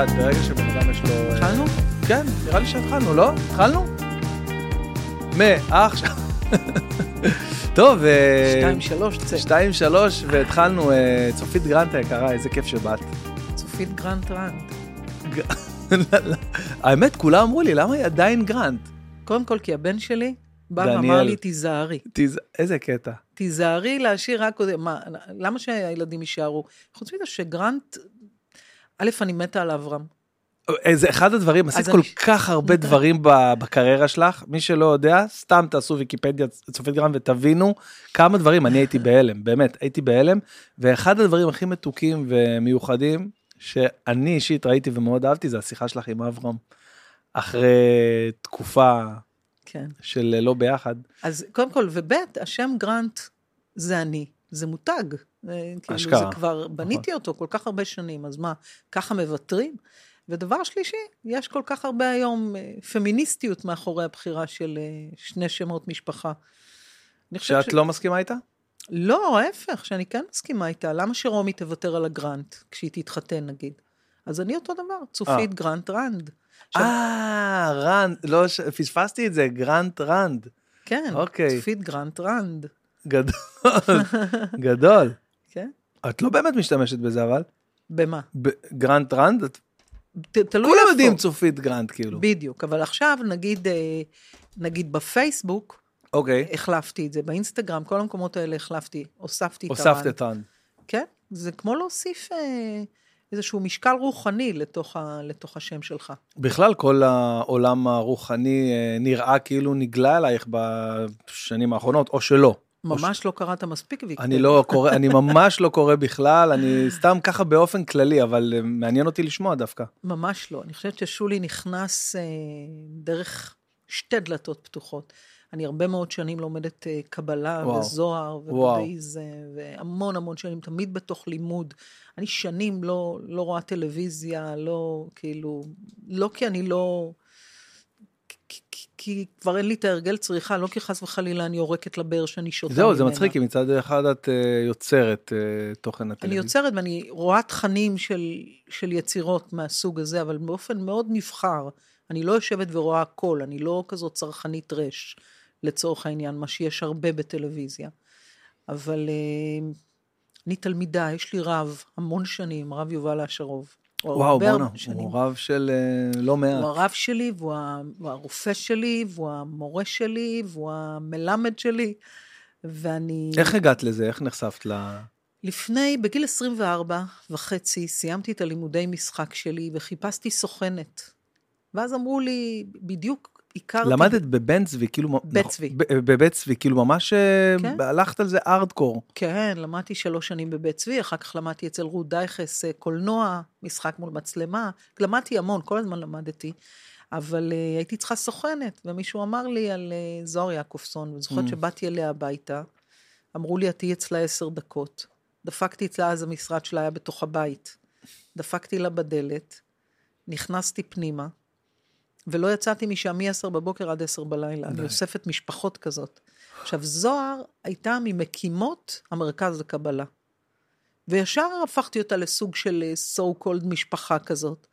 יודעת, ברגע שבן אדם יש לו... אה, התחלנו? כן, נראה לי שהתחלנו, לא? התחלנו? מעכשיו. טוב, אה, שתיים, שלוש, צא. שתיים, שלוש, והתחלנו. אה, צופית גרנט היקרה, איזה כיף שבאת. צופית גרנט רנד. האמת, כולם אמרו לי, למה היא עדיין גרנט? קודם כל, כי הבן שלי בא. ואמר לי, תיזהרי. תיז- איזה קטע. תיזהרי להשאיר רק. מה, למה שהילדים יישארו? חוץ מזה שגרנט, א', אני מתה על אברהם. זה אחד הדברים, עשית כל אני- כך הרבה דברים בקריירה שלך, מי שלא יודע, סתם תעשו ויקיפדיה צופית גרנט ותבינו כמה דברים, אני הייתי בהלם, באמת, הייתי בהלם, ואחד הדברים הכי מתוקים ומיוחדים, שאני אישית ראיתי ומאוד אהבתי, זה השיחה שלך עם אברהם, אחרי תקופה כן. של לא ביחד. אז קודם כל, וב', השם גרנט זה אני, זה מותג. אה, כאילו, אשכרה, זה כבר, בניתי אותו כל כך הרבה שנים, אז מה, ככה מוותרים? ודבר שלישי, יש כל כך הרבה היום אה, פמיניסטיות מאחורי הבחירה של אה, שני שמות משפחה. שאת לא מסכימה איתה? לא, ההפך, שאני כן מסכימה איתה. למה שרומי תוותר על הגרנט כשהיא תתחתן, נגיד? אז אני אותו דבר, צופית גרנט רנד. אה, רנד, לא, ש- פספסתי את זה, גרנט רנד. כן, אוקיי. צופית גרנט רנד. גדול, גדול. כן? את לא באמת משתמשת בזה, אבל? במה? גרנט רנד? את- ת- תלוי כולם איפה. יודעים צופית גרנט, כאילו. בדיוק, אבל עכשיו נגיד, אה, נגיד בפייסבוק, אוקיי, החלפתי את זה, באינסטגרם, כל המקומות האלה החלפתי, הוספתי את הוספת הרן. את רנד. כן, זה כמו להוסיף אה, איזשהו משקל רוחני לתוך, ה, לתוך השם שלך. בכלל, כל העולם הרוחני אה, נראה כאילו נגלה אלייך בשנים האחרונות, או שלא. ממש לא קראת מספיק ויקטור. אני לא קורא, אני ממש לא קורא בכלל, אני סתם ככה באופן כללי, אבל אה, מעניין אותי לשמוע דווקא. ממש לא. אני חושבת ששולי נכנס אה, דרך שתי דלתות פתוחות. אני הרבה מאוד שנים לומדת אה, קבלה וואו. וזוהר. ובודהיזם, והמון המון שנים, תמיד בתוך לימוד. אני שנים לא, לא רואה טלוויזיה, לא, כאילו, לא כי אני לא... כי, כי, כי כבר אין לי את ההרגל צריכה, לא כי חס וחלילה אני יורקת לבאר שאני שותה זהו, זה ממנה. מצחיק, כי מצד אחד את אה, יוצרת אה, תוכן אני הטלוויזיה. יוצרת ואני רואה תכנים של, של יצירות מהסוג הזה, אבל באופן מאוד נבחר. אני לא יושבת ורואה הכל, אני לא כזאת צרכנית רש, לצורך העניין, מה שיש הרבה בטלוויזיה. אבל אה, אני תלמידה, יש לי רב, המון שנים, רב יובל אשרוב. הוא וואו, הרבה בואנה, הרבה שנים. הוא רב של אה, לא מעט. הוא הרב שלי, והוא הרופא שלי, והוא המורה שלי, והוא המלמד שלי, ואני... איך הגעת לזה? איך נחשפת ל... לפני, בגיל 24 וחצי, סיימתי את הלימודי משחק שלי וחיפשתי סוכנת. ואז אמרו לי, בדיוק הכרתי... למדת בבן צבי, כאילו... בית צבי. ב- בבית צבי, כאילו ממש אה, כן. הלכת על זה ארדקור. כן, למדתי שלוש שנים בבית צבי, אחר כך למדתי אצל רות דייכס אה, קולנוע, משחק מול מצלמה. למדתי המון, כל הזמן למדתי. אבל uh, הייתי צריכה סוכנת, ומישהו אמר לי על uh, זוהר יעקובסון, ואני זוכרת Mm. שבאתי אליה הביתה, אמרו לי, את תהיי אצלה עשר דקות. דפקתי אצלה, אז המשרד שלה היה בתוך הבית. דפקתי לה בדלת, נכנסתי פנימה, ולא יצאתי משם מ-10 בבוקר עד 10 בלילה. אני די. אוספת משפחות כזאת. עכשיו, זוהר הייתה ממקימות המרכז לקבלה. וישר הפכתי אותה לסוג של אה, so called משפחה כזאת.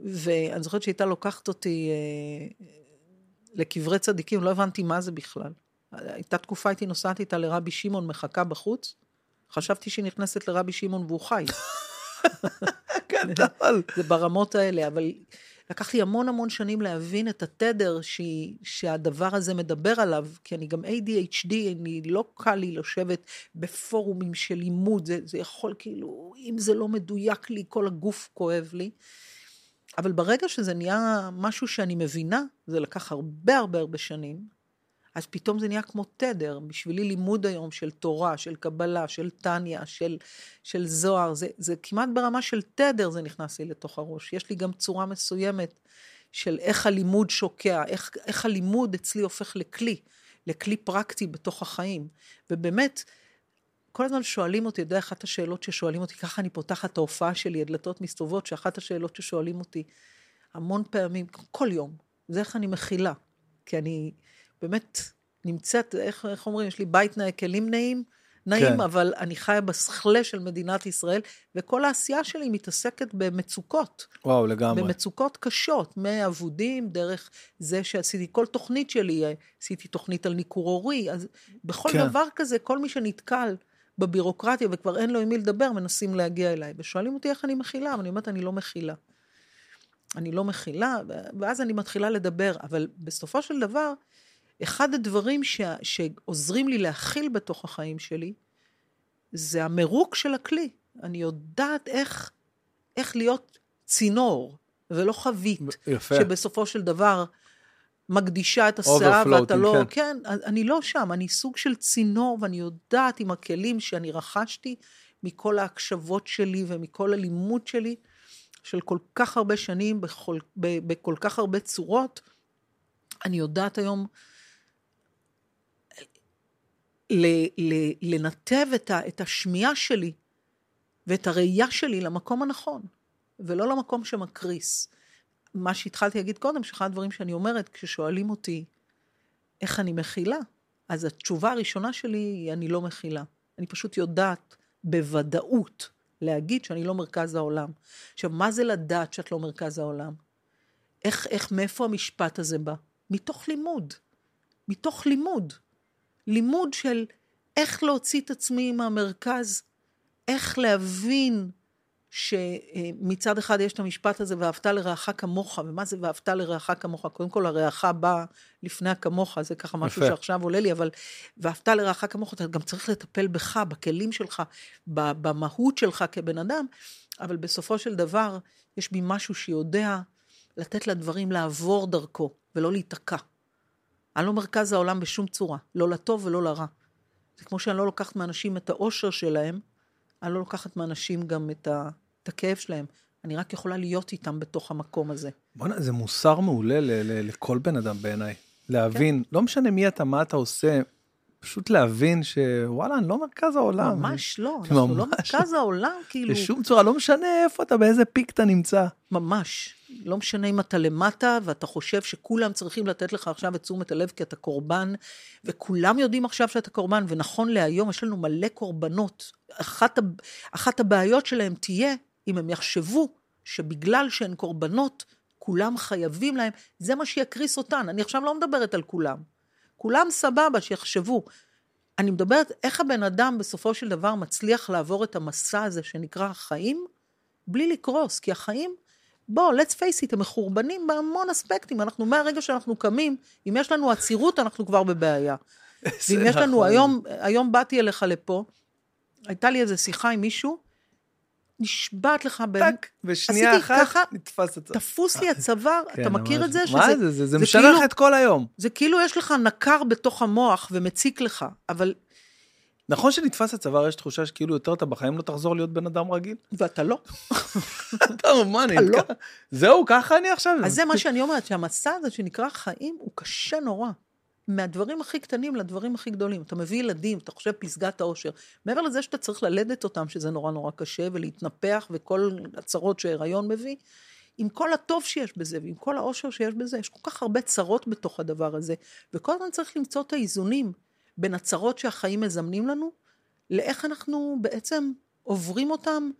ואני זוכרת שהייתה לוקחת אותי אה, לקברי צדיקים, לא הבנתי מה זה בכלל. הייתה תקופה, הייתי נוסעת איתה לרבי שמעון, מחכה בחוץ, חשבתי שהיא נכנסת לרבי שמעון והוא חי. גדול. זה ברמות האלה, אבל לקח לי המון המון שנים להבין את התדר שהיא, שהדבר הזה מדבר עליו, כי אני גם ADHD, אני לא קל לי לשבת בפורומים של לימוד, זה, זה יכול כאילו, אם זה לא מדויק לי, כל הגוף כואב לי. אבל ברגע שזה נהיה משהו שאני מבינה, זה לקח הרבה הרבה הרבה שנים, אז פתאום זה נהיה כמו תדר. בשבילי לימוד היום של תורה, של קבלה, של טניה, של, של זוהר, זה, זה כמעט ברמה של תדר זה נכנס לי לתוך הראש. יש לי גם צורה מסוימת של איך הלימוד שוקע, איך, איך הלימוד אצלי הופך לכלי, לכלי פרקטי בתוך החיים. ובאמת, כל הזמן שואלים אותי, אתה יודע, אחת השאלות ששואלים אותי, ככה אני פותחת את ההופעה שלי, הדלתות מסתובבות, שאחת השאלות ששואלים אותי המון פעמים, כל יום, זה איך אני מכילה. כי אני באמת נמצאת, איך, איך אומרים, יש לי בית נאה, כלים נאים, נעים, כן. אבל אני חיה בסכלה של מדינת ישראל, וכל העשייה שלי מתעסקת במצוקות. וואו, לגמרי. במצוקות קשות, מאבודים, דרך זה שעשיתי, כל תוכנית שלי, עשיתי תוכנית על ניכור הורי, אז בכל כן. דבר כזה, כל מי שנתקל בבירוקרטיה וכבר אין לו עם מי לדבר, מנסים להגיע אליי. ושואלים אותי איך אני מכילה, ואני אומרת, אני לא מכילה. אני לא מכילה, ואז אני מתחילה לדבר, אבל בסופו של דבר, אחד הדברים ש... שעוזרים לי להכיל בתוך החיים שלי, זה המירוק של הכלי. אני יודעת איך, איך להיות צינור, ולא חבית. יפה. שבסופו של דבר מקדישה את הסאה, ואתה לא... כן. כן, אני לא שם, אני סוג של צינור, ואני יודעת עם הכלים שאני רכשתי מכל ההקשבות שלי ומכל הלימוד שלי, של כל כך הרבה שנים, בכל, ב, בכל כך הרבה צורות, אני יודעת היום לנתב את, ה, את השמיעה שלי ואת הראייה שלי למקום הנכון, ולא למקום שמקריס. מה שהתחלתי להגיד קודם, שאחד הדברים שאני אומרת, כששואלים אותי איך אני מכילה, אז התשובה הראשונה שלי היא אני לא מכילה. אני פשוט יודעת בוודאות להגיד שאני לא מרכז העולם. עכשיו, מה זה לדעת שאת לא מרכז העולם? איך, איך, מאיפה המשפט הזה בא? מתוך לימוד. מתוך לימוד. לימוד של איך להוציא את עצמי מהמרכז, איך להבין שמצד אחד יש את המשפט הזה, ואהבת לרעך כמוך, ומה זה ואהבת לרעך כמוך? קודם כל, הרעך בא לפני הכמוך, זה ככה משהו יפה. שעכשיו עולה לי, אבל ואהבת לרעך כמוך, אתה גם צריך לטפל בך, בכלים שלך, במהות שלך כבן אדם, אבל בסופו של דבר, יש בי משהו שיודע לתת לדברים לעבור דרכו, ולא להיתקע. אני לא מרכז העולם בשום צורה, לא לטוב ולא לרע. זה כמו שאני לא לוקחת מאנשים את האושר שלהם, אני לא לוקחת מאנשים גם את, ה, את הכאב שלהם. אני רק יכולה להיות איתם בתוך המקום הזה. בוא'נה, זה מוסר מעולה ל- ל- לכל בן אדם בעיניי. להבין, לא משנה מי אתה, מה אתה עושה, פשוט להבין שוואלה, אני לא מרכז העולם. ממש לא, אנחנו לא ממש מרכז העולם, כאילו, בשום צורה, לא משנה איפה אתה, באיזה פיק אתה נמצא. ממש. לא משנה אם אתה למטה ואתה חושב שכולם צריכים לתת לך עכשיו את תשומת הלב כי אתה קורבן, וכולם יודעים עכשיו שאתה קורבן, ונכון להיום יש לנו מלא קורבנות. אחת, הב- אחת הבעיות שלהם תהיה אם הם יחשבו שבגלל שהן קורבנות, כולם חייבים להם, זה מה שיקריס אותן. אני עכשיו לא מדברת על כולם. כולם סבבה, שיחשבו. אני מדברת איך הבן אדם בסופו של דבר מצליח לעבור את המסע הזה שנקרא החיים, בלי לקרוס, כי החיים, בוא, let's face it, הם מחורבנים בהמון אספקטים. אנחנו, מהרגע שאנחנו קמים, אם יש לנו עצירות, אנחנו כבר בבעיה. ואם יש לנו, נכון. היום, היום באתי אליך לפה, הייתה לי איזו שיחה עם מישהו, נשבעת לך, באמת, טק, בשנייה עשיתי אחת ככה, נתפס את זה. תפוס לי הצוואר, כן, אתה מכיר ממש. את זה? מה שזה- זה? זה? זה זה משנה כאילו- לך את כל היום. זה כאילו יש לך נקר בתוך המוח ומציק לך, אבל, נכון שנתפס הצוואר, יש תחושה שכאילו יותר אתה בחיים לא תחזור להיות בן אדם רגיל? ואתה לא. אתה אתה לא. זהו, ככה אני עכשיו? אז זה מה שאני אומרת, שהמסע הזה שנקרא חיים הוא קשה נורא. מהדברים הכי קטנים לדברים הכי גדולים. אתה מביא ילדים, אתה חושב פסגת האושר. מעבר לזה שאתה צריך ללדת אותם, שזה נורא נורא קשה, ולהתנפח, וכל הצרות שהיריון מביא, עם כל הטוב שיש בזה, ועם כל האושר שיש בזה, יש כל כך הרבה צרות בתוך הדבר הזה, וכל הזמן צריך למצוא את האיזונים בין הצרות שהחיים מזמנים לנו, לאיך אנחנו בעצם עוברים אותם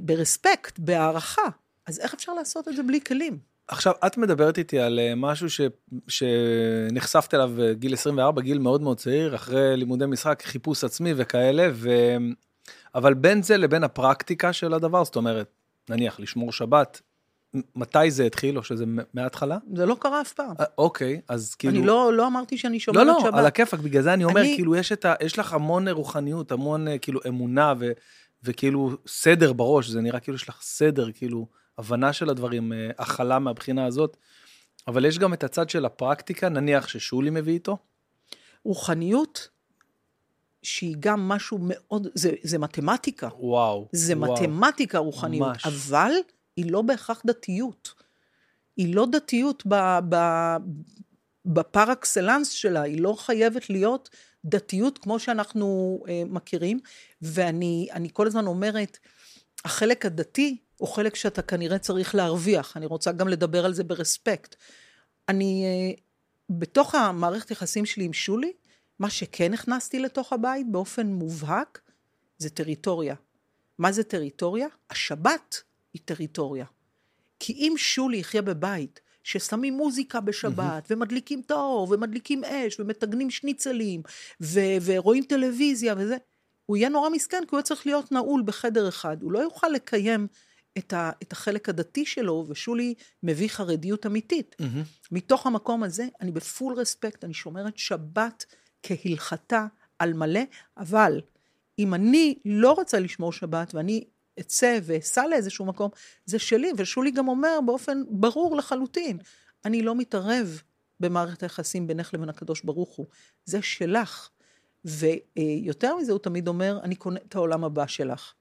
ברספקט, בהערכה. אז איך אפשר לעשות את זה בלי כלים? עכשיו, את מדברת איתי על אה, משהו ש... שנחשפת אליו בגיל 24, גיל מאוד מאוד צעיר, אחרי לימודי משחק, חיפוש עצמי וכאלה, ו... אבל בין זה לבין הפרקטיקה של הדבר, זאת אומרת, נניח לשמור שבת, מתי זה התחיל, או שזה מההתחלה? זה לא קרה אף פעם. אה, אוקיי, אז כאילו... אני לא, לא אמרתי שאני לא, שומרת לא, שבת. על הכיפאק, בגלל זה אני אומר, אני- כאילו, יש, ה... יש לך המון רוחניות, המון אה, כאילו אמונה, ו... וכאילו סדר בראש, זה נראה כאילו יש לך סדר, כאילו, הבנה של הדברים, אה, הכלה מהבחינה הזאת. אבל יש גם את הצד של הפרקטיקה, נניח ששולי מביא איתו. רוחניות, שהיא גם משהו מאוד, זה, זה מתמטיקה. וואו. זה וואו. מתמטיקה רוחניות, ממש. אבל היא לא בהכרח דתיות. היא לא דתיות ב, ב, בפר אקסלנס שלה, היא לא חייבת להיות דתיות כמו שאנחנו אה, מכירים, ואני אני כל הזמן אומרת, החלק הדתי הוא חלק שאתה כנראה צריך להרוויח, אני רוצה גם לדבר על זה ברספקט. אני, אה, בתוך המערכת יחסים שלי עם שולי, מה שכן הכנסתי לתוך הבית באופן מובהק, זה טריטוריה. מה זה טריטוריה? השבת היא טריטוריה. כי אם שולי יחיה בבית ששמים מוזיקה בשבת, mm-hmm. ומדליקים את האור, ומדליקים אש, ומטגנים שניצלים, ו- ורואים טלוויזיה וזה, הוא יהיה נורא מסכן, כי הוא צריך להיות נעול בחדר אחד. הוא לא יוכל לקיים את, ה- את החלק הדתי שלו, ושולי מביא חרדיות אמיתית. Mm-hmm. מתוך המקום הזה, אני בפול רספקט, אני שומרת שבת כהלכתה על מלא, אבל אם אני לא רוצה לשמור שבת, ואני אצא ואסע לאיזשהו מקום, זה שלי, ושולי גם אומר באופן ברור לחלוטין, אני לא מתערב במערכת היחסים בינך לבין הקדוש ברוך הוא, זה שלך. ויותר מזה, הוא תמיד אומר, אני קונה את העולם הבא שלך.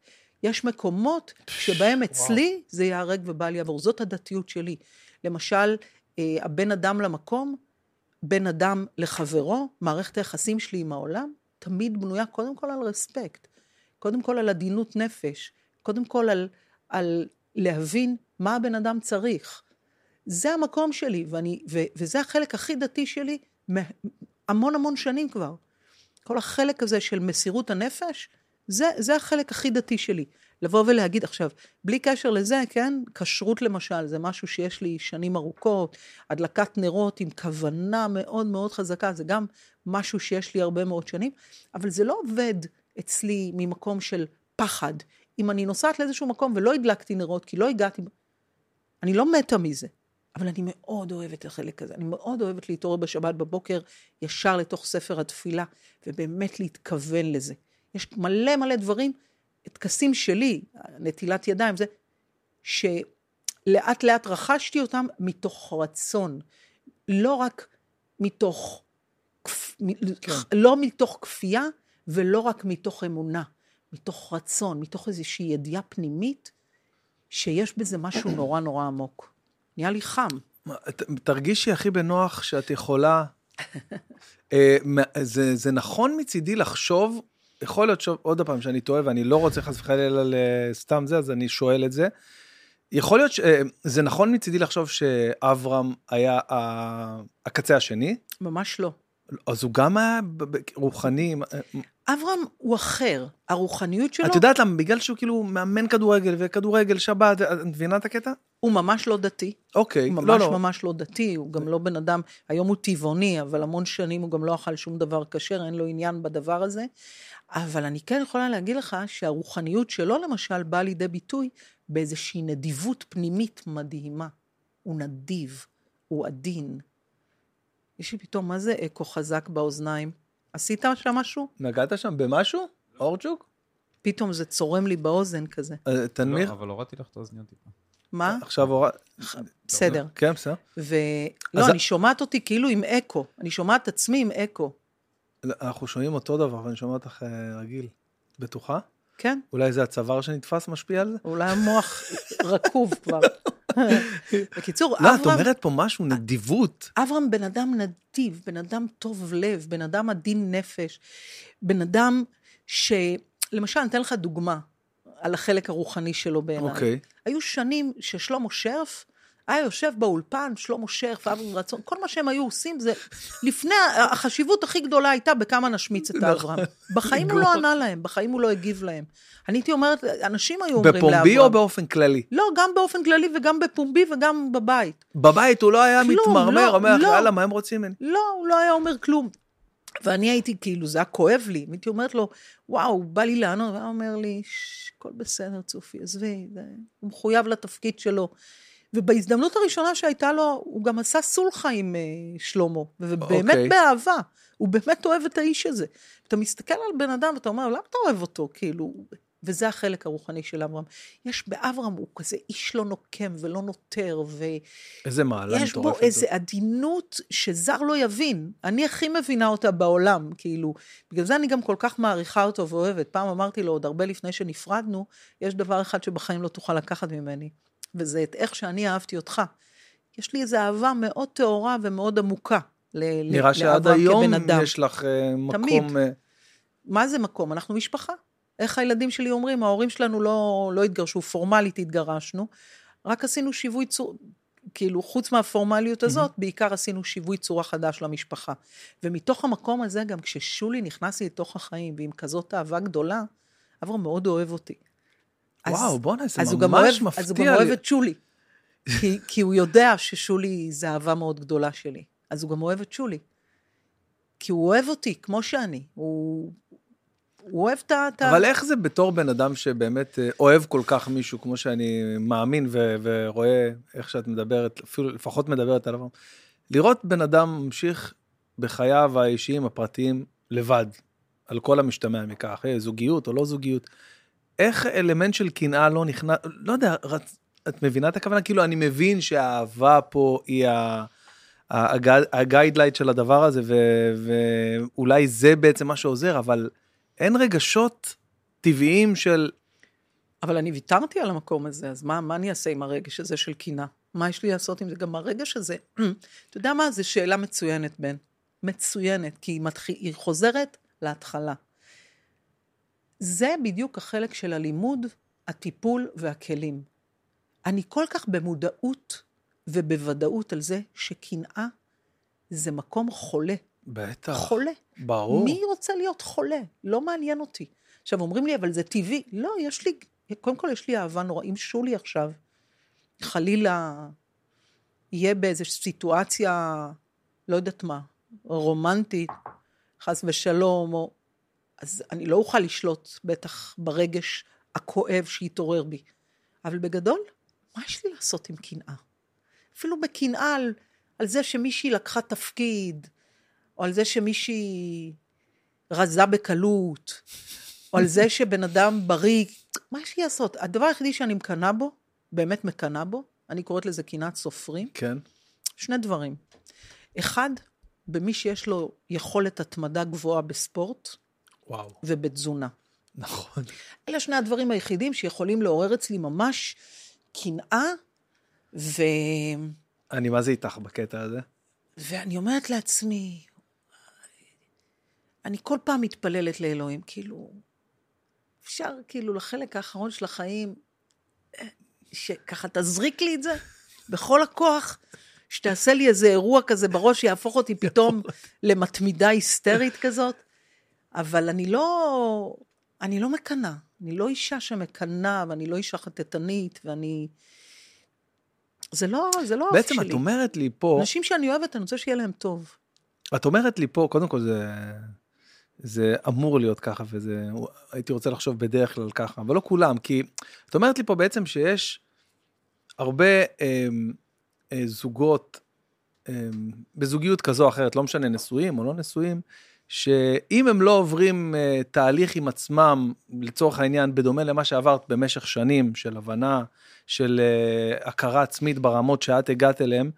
יש מקומות שבהם אצלי זה ייהרג ובל יעבור, זאת הדתיות שלי. למשל, אה, הבן אדם למקום, בין אדם לחברו, מערכת היחסים שלי עם העולם, תמיד בנויה קודם כל על רספקט, קודם כל על עדינות נפש, קודם כל על, על להבין מה הבן אדם צריך. זה המקום שלי, ואני, ו, וזה החלק הכי דתי שלי המון המון שנים כבר. כל החלק הזה של מסירות הנפש, זה, זה החלק הכי דתי שלי. לבוא ולהגיד עכשיו, בלי קשר לזה, כן, כשרות למשל, זה משהו שיש לי שנים ארוכות, הדלקת נרות עם כוונה מאוד מאוד חזקה, זה גם משהו שיש לי הרבה מאוד שנים, אבל זה לא עובד אצלי ממקום של פחד. אם אני נוסעת לאיזשהו מקום ולא הדלקתי נרות, כי לא הגעתי, אני לא מתה מזה, אבל אני מאוד אוהבת את החלק הזה. אני מאוד אוהבת להתעורר בשבת בבוקר ישר לתוך ספר התפילה, ובאמת להתכוון לזה. יש מלא מלא דברים, טקסים שלי, נטילת ידיים, זה, שלאט לאט רכשתי אותם מתוך רצון, לא רק מתוך, כן. לא מתוך כפייה ולא רק מתוך אמונה. מתוך רצון, מתוך איזושהי ידיעה פנימית, שיש בזה משהו נורא נורא עמוק. נהיה לי חם. תרגישי הכי בנוח שאת יכולה. אה, זה, זה נכון מצידי לחשוב, יכול להיות שוב, עוד פעם שאני טועה ואני לא רוצה חס וחלילה לסתם זה, אז אני שואל את זה. יכול להיות שזה אה, נכון מצידי לחשוב שאברהם היה הקצה השני? ממש לא. אז הוא גם היה רוחני. אברהם הוא אחר, הרוחניות שלו... את יודעת למה? בגלל שהוא כאילו מאמן כדורגל וכדורגל שבת, את מבינה את הקטע? הוא ממש לא דתי. אוקיי, הוא ממש לא, לא. ממש לא דתי, הוא גם לא בן אדם, היום הוא טבעוני, אבל המון שנים הוא גם לא אכל שום דבר כשר, אין לו עניין בדבר הזה. אבל אני כן יכולה להגיד לך שהרוחניות שלו למשל באה לידי ביטוי באיזושהי נדיבות פנימית מדהימה. הוא נדיב, הוא עדין. יש לי פתאום, מה זה אקו חזק באוזניים? עשית שם משהו? נגעת שם במשהו? אורצ'וק? פתאום זה צורם לי באוזן כזה. אה, תנמיך? לא, אבל הורדתי לך את האוזניות טיפה. מה? עכשיו הורד... בסדר. כן, בסדר. ולא, אני שומעת אותי כאילו עם אקו. אני שומעת עצמי עם אקו. אנחנו שומעים אותו דבר, ואני שומע אותך אה, רגיל. בטוחה? כן. אולי זה הצוואר שנתפס משפיע על זה? אולי המוח רקוב כבר. בקיצור, אברהם... לא, את אומרת פה משהו, נדיבות. אברהם בן אדם נדיב, בן אדם טוב לב, בן אדם עדין נפש, בן אדם ש... למשל, אני אתן לך דוגמה על החלק הרוחני שלו בעיניי. אוקיי. היו שנים ששלמה שרף, היה יושב באולפן, שלמה שרף, אברהם רצון, כל מה שהם היו עושים זה, לפני, החשיבות הכי גדולה הייתה בכמה נשמיץ את. אברהם. בחיים הוא לא ענה להם, בחיים הוא לא הגיב להם. אני הייתי אומרת, אנשים היו אומרים לאברהם. בפומבי או באופן כללי? לא, גם באופן כללי וגם בפומבי וגם בבית. בבית הוא לא היה מתמרמר, לא, אומר, לא, יאללה, מה הם רוצים ממני? לא, הוא לא היה אומר כלום. ואני הייתי כאילו, זה היה כואב לי, הייתי אומרת לו, וואו, בא לי לענות, והוא אומר לי, הכל בסדר, צופי, עזבי, הוא מחויב לתפקיד שלו. ובהזדמנות הראשונה שהייתה לו, הוא גם עשה סולחה עם uh, שלמה, ובאמת okay. אוקיי. באהבה. הוא באמת אוהב את האיש הזה. אתה מסתכל על בן אדם ואתה אומר, למה אתה אוהב אותו? כאילו, וזה החלק הרוחני של אברהם. יש באברהם, הוא כזה איש לא נוקם ולא נותר, ו... איזה מעלה מטורפת. יש בו איזו עדינות שזר לא יבין. אני הכי מבינה אותה בעולם, כאילו. בגלל זה אני גם כל כך מעריכה אותו ואוהבת. פעם אמרתי לו, עוד הרבה לפני שנפרדנו, יש דבר אחד שבחיים לא תוכל לקחת ממני. וזה את איך שאני אהבתי אותך. יש לי איזו אהבה מאוד טהורה ומאוד עמוקה נראה שעד היום יש לך אה, מקום... תמיד. אה, מה זה מקום? אנחנו משפחה. איך הילדים שלי אומרים? ההורים שלנו לא, לא התגרשו, פורמלית התגרשנו, רק עשינו שיווי צור... כאילו, חוץ מהפורמליות הזאת, בעיקר עשינו שיווי צורה חדש למשפחה. ומתוך המקום הזה, גם כששולי נכנס לי לתוך החיים, ועם כזאת אהבה גדולה, אברהם מאוד אוהב אותי. אז- וואו, בואנה, זה ממש אוהב- אז הוא גם מפתיע אוהב. את שולי. כי, כי הוא יודע ששולי זה אהבה מאוד גדולה שלי. אז הוא גם אוהב את שולי. כי הוא אוהב אותי כמו שאני. הוא, הוא אוהב את ה... את ה- אבל איך זה בתור בן אדם שבאמת אה, אוהב כל כך מישהו, כמו שאני מאמין ו- ורואה איך שאת מדברת, אפילו לפחות מדברת עליו, לראות בן אדם ממשיך בחייו האישיים, הפרטיים, לבד, על כל המשתמע מכך, אה, זוגיות או לא זוגיות, איך אלמנט של קנאה לא נכנס, לא יודע, רצ... את מבינה את הכוונה? כאילו, אני מבין שהאהבה פה היא ה... ה guide light של הדבר הזה, ו- ואולי זה בעצם מה שעוזר, אבל אין רגשות טבעיים של... אבל אני ויתרתי על המקום הזה, אז מה, מה אני אעשה עם הרגש הזה של קנאה? מה יש לי לעשות עם זה? גם הרגש הזה, אתה יודע מה? זו שאלה מצוינת, בן. מצוינת, כי היא, מתחיל, היא חוזרת להתחלה. זה בדיוק החלק של הלימוד, הטיפול והכלים. אני כל כך במודעות ובוודאות על זה שקנאה זה מקום חולה. בטח. חולה. ברור. מי רוצה להיות חולה? לא מעניין אותי. עכשיו, אומרים לי, אבל זה טבעי. לא, יש לי, קודם כל יש לי אהבה נורא. אם שולי עכשיו, חלילה, יהיה באיזושהי סיטואציה, לא יודעת מה, רומנטית, חס ושלום, או... אז אני לא אוכל לשלוט בטח ברגש הכואב שיתעורר בי. אבל בגדול, מה יש לי לעשות עם קנאה? אפילו בקנאה על, על זה שמישהי לקחה תפקיד, או על זה שמישהי רזה בקלות, או על זה שבן אדם בריא, מה יש לי לעשות? הדבר היחידי שאני מקנאה בו, באמת מקנאה בו, אני קוראת לזה קנאת סופרים, כן. שני דברים. אחד, במי שיש לו יכולת התמדה גבוהה בספורט וואו. ובתזונה. נכון. אלה שני הדברים היחידים שיכולים לעורר אצלי ממש קנאה, ו... אני מה זה איתך בקטע הזה? ואני אומרת לעצמי, אני כל פעם מתפללת לאלוהים, כאילו, אפשר כאילו לחלק האחרון של החיים, שככה תזריק לי את זה בכל הכוח, שתעשה לי איזה אירוע כזה בראש, שיהפוך אותי פתאום למתמידה היסטרית כזאת, אבל אני לא, אני לא מקנאה, אני לא אישה שמקנאה, ואני לא אישה חטטנית, ואני... זה לא, זה לא בעצם שלי. את אומרת לי פה, אנשים שאני אוהבת, אני רוצה שיהיה להם טוב. את אומרת לי פה, קודם כל זה, זה אמור להיות ככה, וזה, הייתי רוצה לחשוב בדרך כלל ככה, אבל לא כולם, כי את אומרת לי פה בעצם שיש הרבה אה, אה, זוגות, אה, בזוגיות כזו או אחרת, לא משנה נשואים או לא נשואים, שאם הם לא עוברים אה, תהליך עם עצמם, לצורך העניין, בדומה למה שעברת במשך שנים של הבנה, של אה, הכרה עצמית ברמות שאת הגעת אליהם,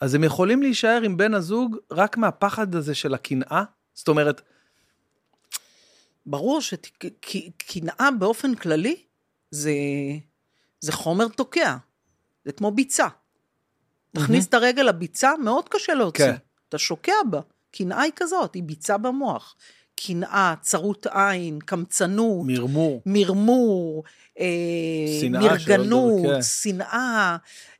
אז הם יכולים להישאר עם בן הזוג רק מהפחד הזה של הקנאה? זאת אומרת, ברור שקנאה באופן כללי זה, זה חומר תוקע, זה כמו ביצה. תכניס את הרגל לביצה, מאוד קשה להוציא. כן. אתה שוקע בה. קנאה היא כזאת, היא ביצה במוח. קנאה, צרות עין, קמצנות, מרמור. מרמור, אה, מרגנות, כן. שנאה,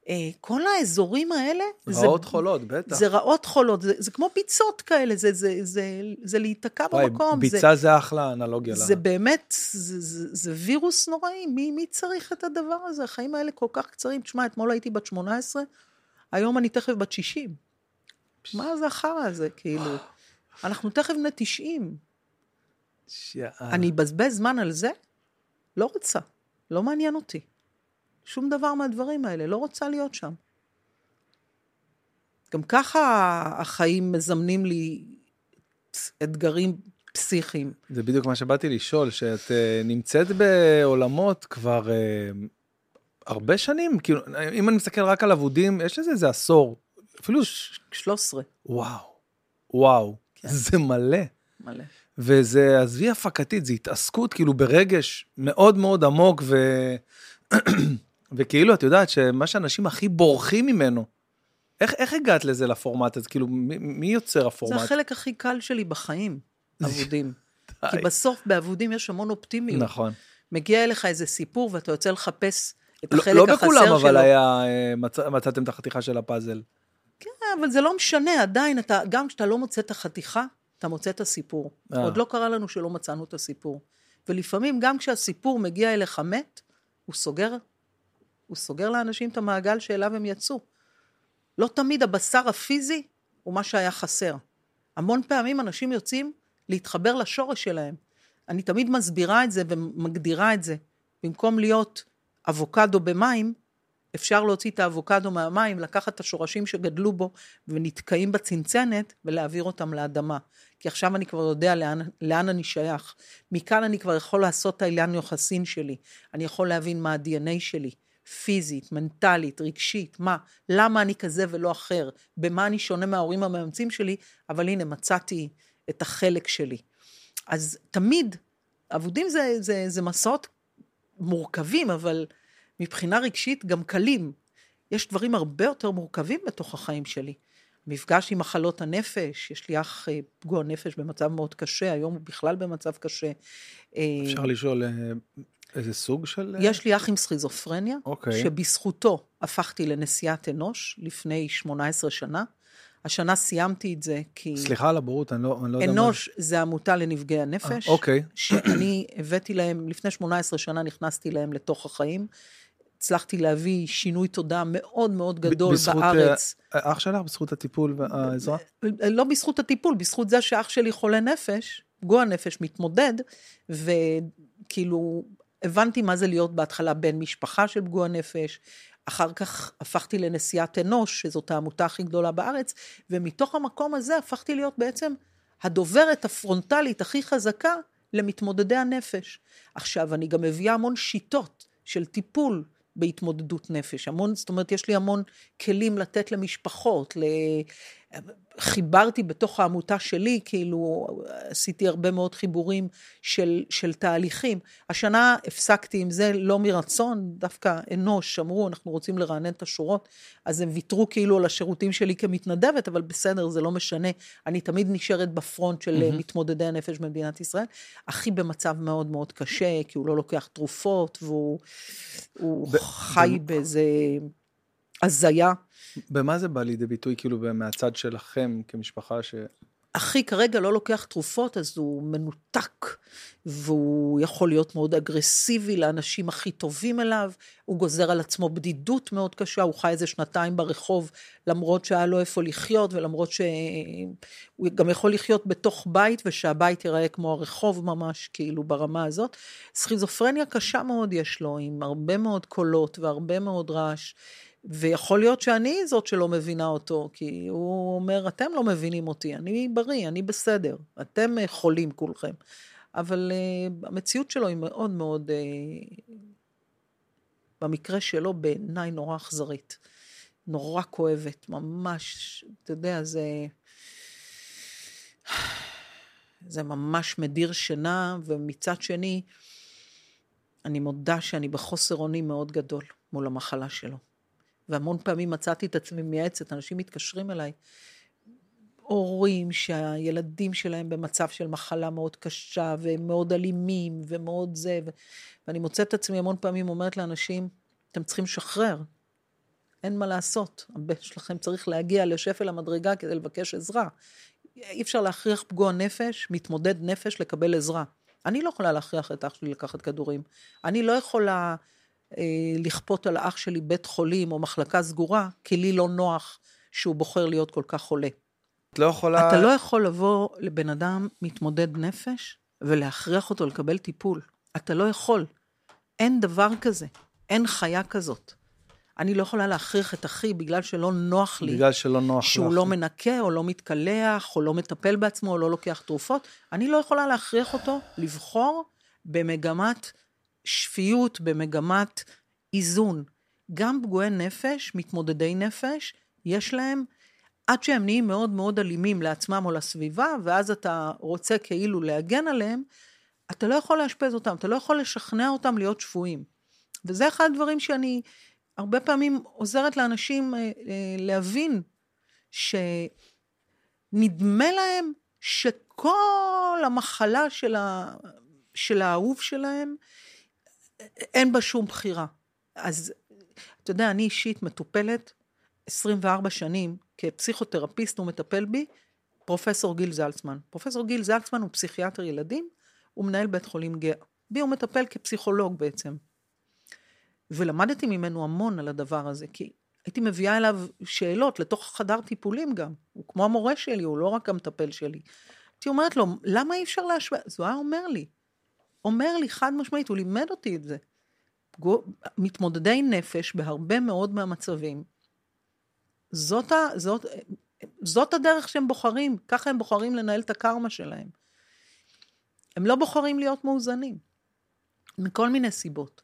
אה, כל האזורים האלה, רעות חולות, בטח. זה רעות חולות, זה, זה כמו ביצות כאלה, זה, זה, זה, זה להיתקע וואי, במקום. זה, ביצה זה אחלה אנלוגיה. זה לה. באמת, זה, זה, זה וירוס נוראי, מי, מי צריך את הדבר הזה? החיים האלה כל כך קצרים. תשמע, אתמול הייתי בת 18, היום אני תכף בת 60. מה זה החרא הזה, כאילו? אנחנו תכף בני 90. שיאללה. אני אבזבז זמן על זה? לא רוצה. לא מעניין אותי. שום דבר מהדברים האלה, לא רוצה להיות שם. גם ככה החיים מזמנים לי אתגרים פסיכיים. זה בדיוק מה שבאתי לשאול, שאת uh, נמצאת בעולמות כבר uh, הרבה שנים, כאילו, אם אני מסתכל רק על אבודים, יש לזה איזה עשור, אפילו, ש... 13, וואו, וואו, כן. זה מלא. מלא. וזה, עזבי הפקתית, זה התעסקות כאילו ברגש מאוד מאוד עמוק, ו... וכאילו, את יודעת שמה שאנשים הכי בורחים ממנו, איך, איך הגעת לזה לפורמט הזה? כאילו, מי, מי יוצר זה הפורמט? החלק הכי קל שלי בחיים, אבודים. כי. בסוף באבודים יש המון אופטימיות. נכון. מגיע אליך איזה סיפור ואתה יוצא לחפש את לא- החלק לא החסר בכולם שלו. אבל היה, אה, מצ- מצאתם את החתיכה של הפאזל. כן, אבל זה לא משנה, עדיין, אתה, גם כשאתה לא מוצא את החתיכה, אתה מוצא את הסיפור. אה. עוד לא קרה לנו שלא מצאנו את הסיפור. ולפעמים, גם כשהסיפור מגיע אליך מת, הוא סוגר, הוא סוגר לאנשים את המעגל שאליו הם יצאו. לא תמיד הבשר הפיזי הוא מה שהיה חסר. המון פעמים אנשים יוצאים להתחבר לשורש שלהם. אני תמיד מסבירה את זה ומגדירה את זה. במקום להיות אבוקדו במים, אפשר להוציא את האבוקדו מהמים, לקחת את השורשים שגדלו בו ונתקעים בצנצנת ולהעביר אותם לאדמה. כי עכשיו אני כבר יודע לאן, לאן אני שייך. מכאן אני כבר יכול לעשות את העניין יוחסין שלי. אני יכול להבין מה ה-DNA שלי. פיזית, מנטלית, רגשית, מה, למה אני כזה ולא אחר, במה אני שונה מההורים המאמצים שלי, אבל הנה, מצאתי את החלק שלי. אז תמיד, אבודים זה, זה, זה מסעות מורכבים, אבל מבחינה רגשית גם קלים. יש דברים הרבה יותר מורכבים בתוך החיים שלי. מפגש עם מחלות הנפש, יש לי אח אה, פגוע נפש במצב מאוד קשה, היום הוא בכלל במצב קשה. אה, אפשר לשאול אה, איזה סוג של... אה, יש לי אח עם סכיזופרניה, אוקיי. שבזכותו הפכתי לנשיאת אנוש לפני 18 שנה. השנה סיימתי את זה כי... סליחה על הבורות, אני לא, אני לא יודע מה... אנוש זה עמותה לנפגעי הנפש. אה, אוקיי. שאני הבאתי להם, לפני 18 שנה נכנסתי להם לתוך החיים. הצלחתי להביא שינוי תודעה מאוד מאוד גדול בזכות, בארץ. אה, אח שלך, בזכות הטיפול והעזרה? לא בזכות הטיפול, בזכות זה שאח שלי חולה נפש, פגוע נפש, מתמודד, וכאילו הבנתי מה זה להיות בהתחלה בן משפחה של פגוע נפש, אחר כך הפכתי לנשיאת אנוש, שזאת העמותה הכי גדולה בארץ, ומתוך המקום הזה הפכתי להיות בעצם הדוברת הפרונטלית הכי חזקה למתמודדי הנפש. עכשיו, אני גם מביאה המון שיטות של טיפול בהתמודדות נפש. המון, זאת אומרת, יש לי המון כלים לתת למשפחות, ל... חיברתי בתוך העמותה שלי, כאילו עשיתי הרבה מאוד חיבורים של, של תהליכים. השנה הפסקתי עם זה לא מרצון, דווקא אנוש אמרו, אנחנו רוצים לרענן את השורות, אז הם ויתרו כאילו על השירותים שלי כמתנדבת, אבל בסדר, זה לא משנה. אני תמיד נשארת בפרונט של mm-hmm. מתמודדי הנפש במדינת ישראל. אחי במצב מאוד מאוד קשה, כי הוא לא לוקח תרופות, והוא הוא ב- חי ב- באיזה הזיה. במה זה בא לידי ביטוי, כאילו, מהצד שלכם כמשפחה, ש... אחי כרגע לא לוקח תרופות, אז הוא מנותק, והוא יכול להיות מאוד אגרסיבי לאנשים הכי טובים אליו, הוא גוזר על עצמו בדידות מאוד קשה, הוא חי איזה שנתיים ברחוב, למרות שהיה לו איפה לחיות, ולמרות שהוא גם יכול לחיות בתוך בית, ושהבית ייראה כמו הרחוב ממש, כאילו ברמה הזאת. סכיזופרניה קשה מאוד יש לו, עם הרבה מאוד קולות והרבה מאוד רעש. ויכול להיות שאני זאת שלא מבינה אותו, כי הוא אומר, אתם לא מבינים אותי, אני בריא, אני בסדר, אתם אה, חולים כולכם. אבל uh, המציאות שלו היא מאוד מאוד, uh, במקרה שלו, בעיניי נורא אכזרית. נורא כואבת, ממש, אתה יודע, זה... זה ממש מדיר שינה, ומצד שני, אני מודה שאני בחוסר אונים מאוד גדול מול המחלה שלו. והמון פעמים מצאתי את עצמי מייעצת, אנשים מתקשרים אליי, הורים שהילדים שלהם במצב של מחלה מאוד קשה, והם מאוד אלימים, ומאוד זה, ו... ואני מוצאת את עצמי המון פעמים אומרת לאנשים, אתם צריכים לשחרר, אין מה לעשות, הבן שלכם צריך להגיע לשפל המדרגה כדי לבקש עזרה. אי אפשר להכריח פגוע נפש, מתמודד נפש, לקבל עזרה. אני לא יכולה להכריח את אח שלי לקחת כדורים. אני לא יכולה לכפות על האח שלי בית חולים או מחלקה סגורה, כי לי לא נוח שהוא בוחר להיות כל כך חולה. את לא יכולה... אתה לא יכול לבוא לבן אדם מתמודד נפש ולהכריח אותו לקבל טיפול. אתה לא יכול. אין דבר כזה. אין חיה כזאת. אני לא יכולה להכריח את אחי בגלל שלא נוח לי. בגלל שלא נוח לך. שהוא לא מנקה, או לא מתקלח, או לא מטפל בעצמו, או לא לוקח תרופות. אני לא יכולה להכריח אותו לבחור במגמת שפיות, במגמת איזון. גם פגועי נפש, מתמודדי נפש, יש להם, עד שהם נהיים מאוד מאוד אלימים לעצמם או לסביבה, ואז אתה רוצה כאילו להגן עליהם, אתה לא יכול לאשפז אותם, אתה לא יכול לשכנע אותם להיות שפויים. וזה אחד הדברים שאני הרבה פעמים עוזרת לאנשים אה, אה, להבין שנדמה להם שכל המחלה של, ה, של האהוב שלהם, אין בה שום בחירה. אז אתה יודע, אני אישית מטופלת 24 שנים, כפסיכותרפיסט הוא מטפל בי, פרופסור גיל זלצמן. פרופסור גיל זלצמן הוא פסיכיאטר ילדים, הוא מנהל בית חולים גאה. בי הוא מטפל כפסיכולוג בעצם. ולמדתי ממנו המון על הדבר הזה, כי הייתי מביאה אליו שאלות לתוך חדר טיפולים גם. הוא כמו המורה שלי, הוא לא רק המטפל שלי. הייתי אומרת לו, למה אי אפשר להשווה? אז הוא היה אומר לי, אומר לי חד משמעית, הוא לימד אותי את זה. מתמודדי נפש בהרבה מאוד מהמצבים, זאת, ה, זאת, זאת הדרך שהם בוחרים, ככה הם בוחרים לנהל את הקרמה שלהם. הם לא בוחרים להיות מאוזנים, מכל מיני סיבות.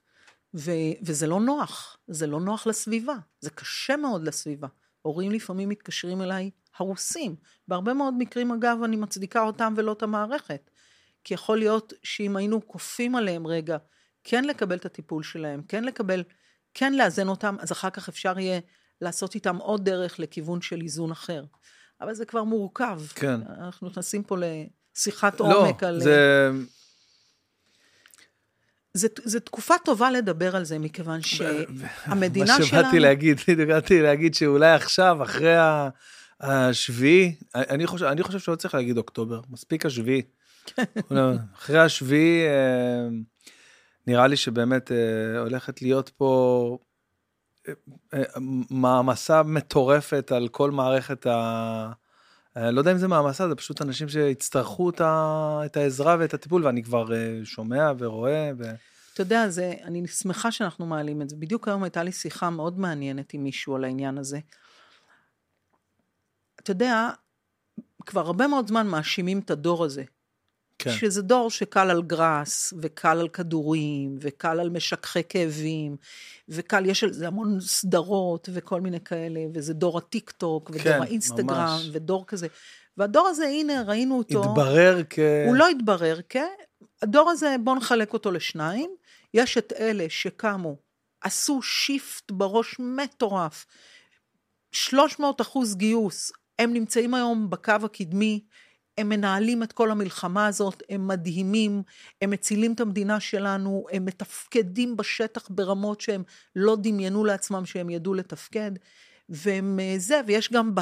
ו, וזה לא נוח, זה לא נוח לסביבה, זה קשה מאוד לסביבה. הורים לפעמים מתקשרים אליי הרוסים. בהרבה מאוד מקרים, אגב, אני מצדיקה אותם ולא את המערכת. כי יכול להיות שאם היינו כופים עליהם רגע, כן לקבל את הטיפול שלהם, כן לקבל, כן לאזן אותם, אז אחר כך אפשר יהיה לעשות איתם עוד דרך לכיוון של איזון אחר. אבל זה כבר מורכב. כן. אנחנו נכנסים פה לשיחת לא, עומק על... זה... זה, זה תקופה טובה לדבר על זה, מכיוון שהמדינה שלנו... מה שבאתי להגיד, באתי להגיד שאולי עכשיו, אחרי השביעי, אני חושב, אני חושב שלא צריך להגיד אוקטובר, מספיק השביעי. אחרי השביעי, אה, נראה לי שבאמת אה, הולכת להיות פה אה, מעמסה מטורפת על כל מערכת ה... לא יודע אם זה מעמסה, זה פשוט אנשים שיצטרכו את העזרה ואת הטיפול, ואני כבר שומע ורואה. ו... אתה יודע, זה, אני שמחה שאנחנו מעלים את זה. בדיוק היום הייתה לי שיחה מאוד מעניינת עם מישהו על העניין הזה. אתה יודע, כבר הרבה מאוד זמן מאשימים את הדור הזה. כן. שזה דור שקל על גראס, וקל על כדורים, וקל על משככי כאבים, וקל, יש על זה המון סדרות וכל מיני כאלה, וזה דור הטיק טוק, ודור כן, האינסטגרם, ממש. ודור כזה. והדור הזה, הנה, ראינו אותו. התברר כ... הוא לא התברר כ... הדור הזה, בואו נחלק אותו לשניים. יש את אלה שקמו, עשו שיפט בראש מטורף, 300 אחוז גיוס, הם נמצאים היום בקו הקדמי, הם מנהלים את כל המלחמה הזאת, הם מדהימים, הם מצילים את המדינה שלנו, הם מתפקדים בשטח ברמות שהם לא דמיינו לעצמם שהם ידעו לתפקד. והם אה, זה, ויש גם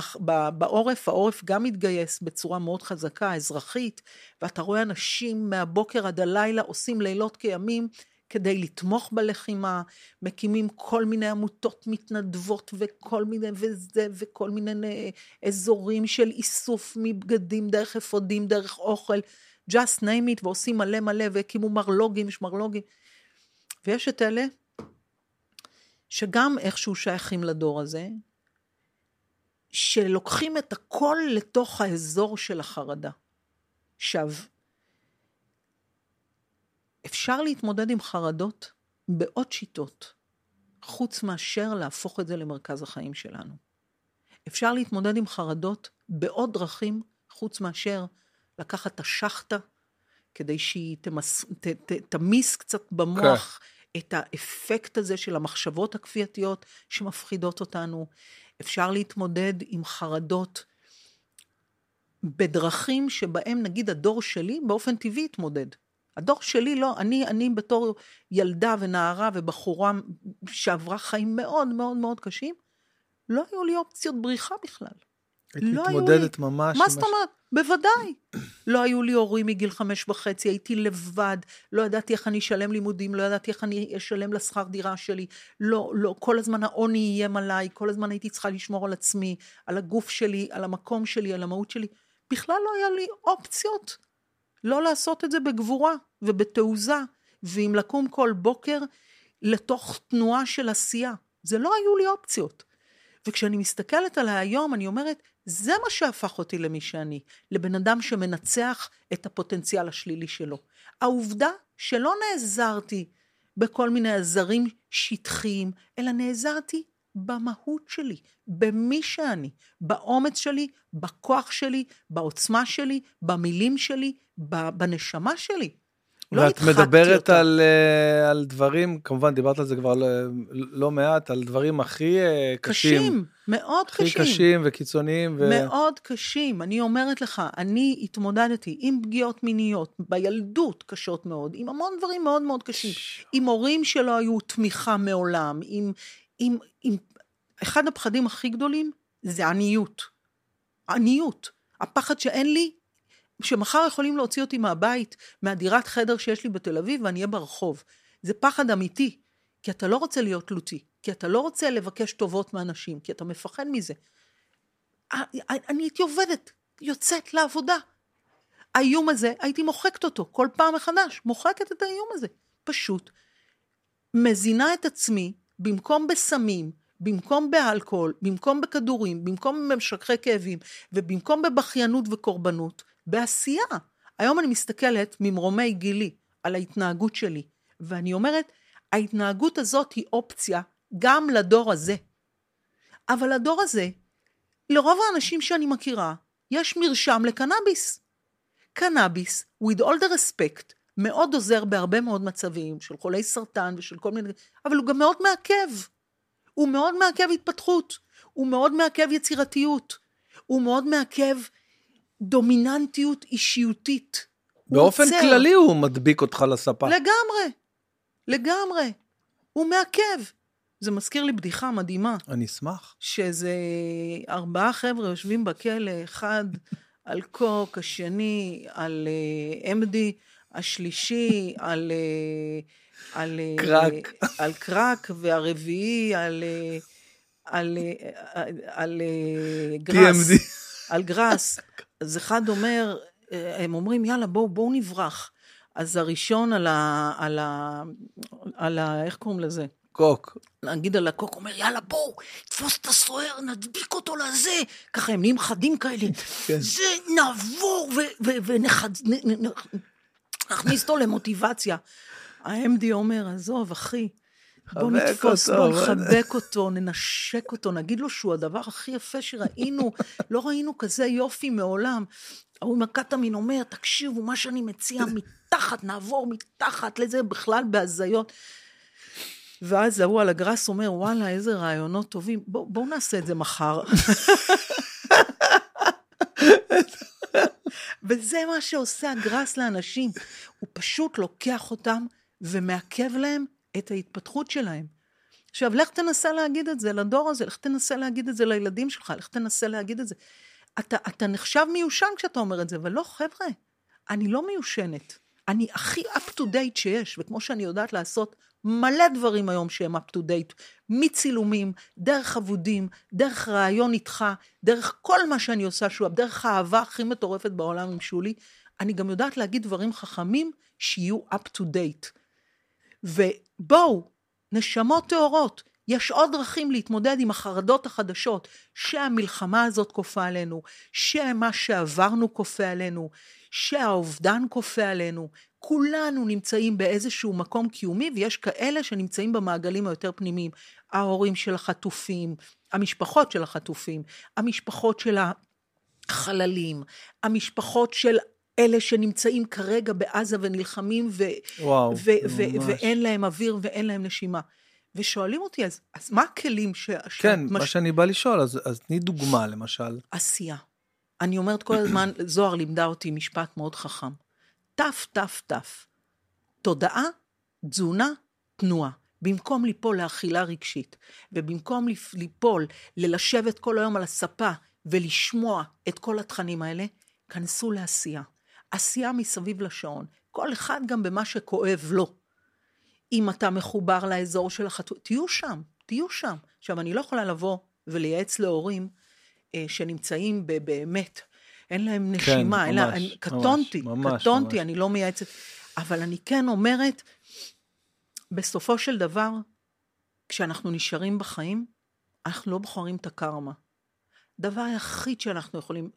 בעורף, העורף גם מתגייס בצורה מאוד חזקה, אזרחית, ואתה רואה אנשים מהבוקר עד הלילה עושים לילות כימים כדי לתמוך בלחימה, מקימים כל מיני עמותות מתנדבות וכל מיני וזה, וכל מיני אזורים של איסוף מבגדים, דרך אפודים, דרך אוכל, just name it, ועושים מלא מלא, והקימו מרלוגים, יש מרלוגים. ויש את אלה שגם איכשהו שייכים לדור הזה, שלוקחים את הכל לתוך האזור של החרדה. עכשיו, אפשר להתמודד עם חרדות בעוד שיטות, חוץ מאשר להפוך את זה למרכז החיים שלנו. אפשר להתמודד עם חרדות בעוד דרכים, חוץ מאשר לקחת את השחטה, כדי שהיא תמס, ת, ת, תמיס קצת במוח okay. את האפקט הזה של המחשבות הכפייתיות שמפחידות אותנו. אפשר להתמודד עם חרדות בדרכים שבהם נגיד הדור שלי באופן טבעי התמודד. הדור שלי לא, אני, אני בתור ילדה ונערה ובחורה שעברה חיים מאוד מאוד מאוד קשים, לא היו לי אופציות בריחה בכלל. לא מתמודדת לי... ממש. מה זאת אומרת? בוודאי. לא היו לי הורים מגיל חמש וחצי, הייתי לבד, לא ידעתי איך אני אשלם לימודים, לא ידעתי איך אני אשלם לשכר דירה שלי, לא, לא, כל הזמן העוני איים עליי, כל הזמן הייתי צריכה לשמור על עצמי, על הגוף שלי, על המקום שלי, על המהות שלי. בכלל לא היה לי אופציות לא לעשות את זה בגבורה ובתעוזה, ועם לקום כל בוקר לתוך תנועה של עשייה. זה לא היו לי אופציות. וכשאני מסתכלת עליה היום, אני אומרת, זה מה שהפך אותי למי שאני, לבן אדם שמנצח את הפוטנציאל השלילי שלו. העובדה שלא נעזרתי בכל מיני עזרים שטחיים, אלא נעזרתי במהות שלי, במי שאני, באומץ שלי, בכוח שלי, בעוצמה שלי, במילים שלי, בנשמה שלי. לא ואת מדברת אותה. על, אה, על דברים, כמובן דיברת על זה כבר לא, לא מעט, על דברים הכי אה, קשים. קשים, מאוד הכי קשים. קשים וקיצוניים. ו... מאוד קשים. אני אומרת לך, אני התמודדתי עם פגיעות מיניות בילדות קשות מאוד, עם המון דברים מאוד מאוד קשים, עם הורים שלא היו תמיכה מעולם, עם, עם, עם... אחד הפחדים הכי גדולים זה עניות. עניות. הפחד שאין לי, שמחר יכולים להוציא אותי מהבית, מהדירת חדר שיש לי בתל אביב, ואני אהיה ברחוב. זה פחד אמיתי, כי אתה לא רוצה להיות תלותי, כי אתה לא רוצה לבקש טובות מאנשים, כי אתה מפחד מזה. אני הייתי עובדת, יוצאת לעבודה. האיום הזה, הייתי מוחקת אותו כל פעם מחדש, מוחקת את האיום הזה. פשוט מזינה את עצמי במקום בסמים, במקום באלכוהול, במקום בכדורים, במקום במשככי כאבים, ובמקום בבכיינות וקורבנות, בעשייה. היום אני מסתכלת ממרומי גילי על ההתנהגות שלי, ואני אומרת, ההתנהגות הזאת היא אופציה גם לדור הזה. אבל לדור הזה, לרוב האנשים שאני מכירה, יש מרשם לקנאביס. קנאביס, with all the respect, מאוד עוזר בהרבה מאוד מצבים של חולי סרטן ושל כל מיני, אבל הוא גם מאוד מעכב. הוא מאוד מעכב התפתחות, הוא מאוד מעכב יצירתיות, הוא מאוד מעכב דומיננטיות אישיותית. באופן עוצר. כללי הוא מדביק אותך לספה. לגמרי, לגמרי. הוא מעכב. זה מזכיר לי בדיחה מדהימה, אני אשמח. שאיזה ארבעה חבר'ה יושבים בכלא, אחד על קוק, השני על uh, MD, השלישי על... Uh, על אה, קרק. על קרק, והרביעי על... אה, על, אה, על אה, גראס. על גראס. אז אחד אומר, אה, הם אומרים, יאללה, בואו בוא נברח. אז הראשון על ה... על ה... על ה... איך קוראים לזה? קוק. נגיד על הקוק, אומר, יאללה, בואו, תפוס את הסוהר, נדביק אותו לזה. ככה הם נהיים חדים כאלה. כן. זה נעבור ונכניס אותו למוטיבציה. ה-MD אומר, עזוב, אחי, בוא חבק נתפוס, אותו, בוא נחבק אותו, ננשק אותו, נגיד לו שהוא הדבר הכי יפה שראינו, לא ראינו כזה יופי מעולם. ההוא מקטמין אומר, תקשיבו, מה שאני מציע, מתחת, נעבור מתחת לזה, בכלל בהזיות. ואז ההוא על הגראס אומר, וואלה, איזה רעיונות טובים, בואו בוא נעשה את זה מחר. וזה מה שעושה הגראס לאנשים. הוא פשוט לוקח אותם ומעכב להם את ההתפתחות שלהם. עכשיו, לך תנסה להגיד את זה לדור הזה, לך תנסה להגיד את זה לילדים שלך, לך תנסה להגיד את זה. אתה, אתה נחשב מיושן כשאתה אומר את זה, אבל לא, חבר'ה, אני לא מיושנת. אני הכי up to date שיש, וכמו שאני יודעת לעשות מלא דברים היום שהם up to date, מצילומים, דרך אבודים, דרך ראיון איתך, דרך כל מה שאני עושה שהוא, דרך האהבה הכי מטורפת בעולם עם שולי, אני גם יודעת להגיד דברים חכמים שיהיו up to date. ובואו, נשמות טהורות, יש עוד דרכים להתמודד עם החרדות החדשות שהמלחמה הזאת כופה עלינו, שמה שעברנו כופה עלינו, שהאובדן כופה עלינו. כולנו נמצאים באיזשהו מקום קיומי, ויש כאלה שנמצאים במעגלים היותר פנימיים. ההורים של החטופים, המשפחות של החטופים, המשפחות של החללים, המשפחות של אלה שנמצאים כרגע בעזה ונלחמים ו- וואו, ו- ו-. ואין להם אוויר ואין להם נשימה. ושואלים אותי, אז, אז מה הכלים ש... כן, שאת מה מש- שאני בא לשאול, אז אז תני דוגמה למשל. עשייה. אני אומרת כל הזמן, זוהר לימדה אותי משפט מאוד חכם. תף, תף, תף. תודעה, תזונה, תנועה. במקום ליפול לאכילה רגשית, ובמקום ליפול ללשבת כל היום על הספה ולשמוע את כל התכנים האלה, כנסו לעשייה. עשייה מסביב לשעון. כל אחד גם במה שכואב לו. אם אתה מחובר לאזור של החתול, תהיו שם, תהיו שם. עכשיו, אני לא יכולה לבוא ולייעץ להורים אה, שנמצאים ב- באמת, אין להם נשימה, אין להם, ממש, אני, קטונתי, ממש, קטונתי, ממש. אני לא מייעצת, אבל אני כן אומרת, בסופו של דבר, כשאנחנו נשארים בחיים, אנחנו לא בוחרים את הקרמה. הדבר היחיד שאנחנו יכולים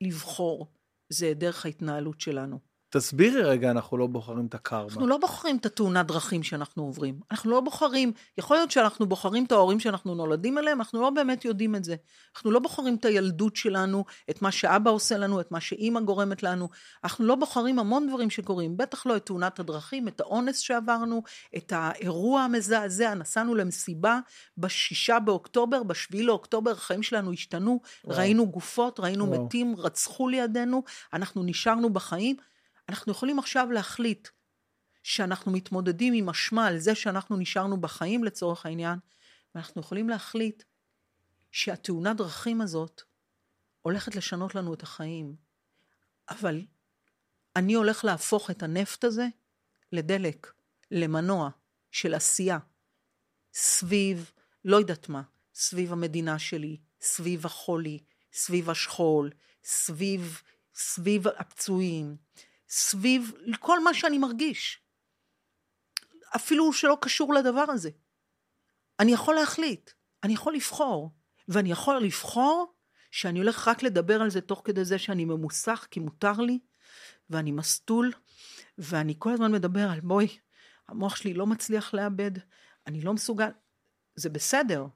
לבחור זה דרך ההתנהלות שלנו. תסבירי רגע, אנחנו לא בוחרים את הקרמה. אנחנו לא בוחרים את התאונת דרכים שאנחנו עוברים. אנחנו לא בוחרים, יכול להיות שאנחנו בוחרים את ההורים שאנחנו נולדים אליהם, אנחנו לא באמת יודעים את זה. אנחנו לא בוחרים את הילדות שלנו, את מה שאבא עושה לנו, את מה שאימא גורמת לנו. אנחנו לא בוחרים המון דברים שקורים, בטח לא את תאונת הדרכים, את האונס שעברנו, את האירוע המזעזע. נסענו למסיבה בשישה באוקטובר, בשביעי לאוקטובר, החיים שלנו השתנו, וואו. ראינו גופות, ראינו וואו. מתים, רצחו לידינו, אנחנו נשארנו בחיים. אנחנו יכולים עכשיו להחליט שאנחנו מתמודדים עם אשמה על זה שאנחנו נשארנו בחיים לצורך העניין, ואנחנו יכולים להחליט שהתאונת דרכים הזאת הולכת לשנות לנו את החיים. אבל אני הולך להפוך את הנפט הזה לדלק, למנוע של עשייה, סביב, לא יודעת מה, סביב המדינה שלי, סביב החולי, סביב השכול, סביב, סביב הפצועים, סביב כל מה שאני מרגיש. אפילו שלא קשור לדבר הזה. אני יכול להחליט, אני יכול לבחור, ואני יכול לבחור שאני הולך רק לדבר על זה תוך כדי זה שאני ממוסך, כי מותר לי, ואני מסטול, ואני כל הזמן מדבר על בואי, המוח שלי לא מצליח לאבד, אני לא מסוגל. זה בסדר,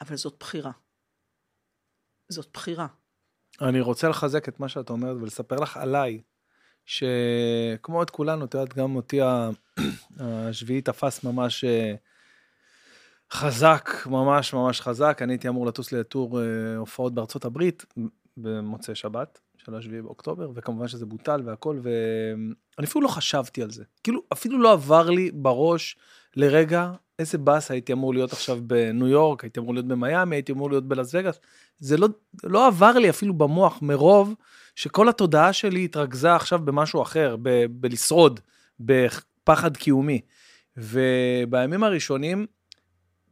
אבל זאת בחירה. זאת בחירה. אני רוצה לחזק את מה שאת אומרת ולספר לך עליי. שכמו את כולנו, את יודעת, גם אותי השביעי תפס ממש אה, חזק, ממש ממש חזק. אני הייתי אמור לטוס לטור אה, הופעות בארצות הברית במוצאי שבת של השביעי באוקטובר, וכמובן שזה בוטל והכל, ואני אפילו לא חשבתי על זה. כאילו, אפילו לא עבר לי בראש לרגע איזה באס הייתי אמור להיות עכשיו בניו יורק, הייתי אמור להיות במיאמי, הייתי אמור להיות בלאס וגאס. זה לא, לא עבר לי אפילו במוח מרוב שכל התודעה שלי התרכזה עכשיו במשהו אחר, ב- בלשרוד, בפחד קיומי. ובימים הראשונים,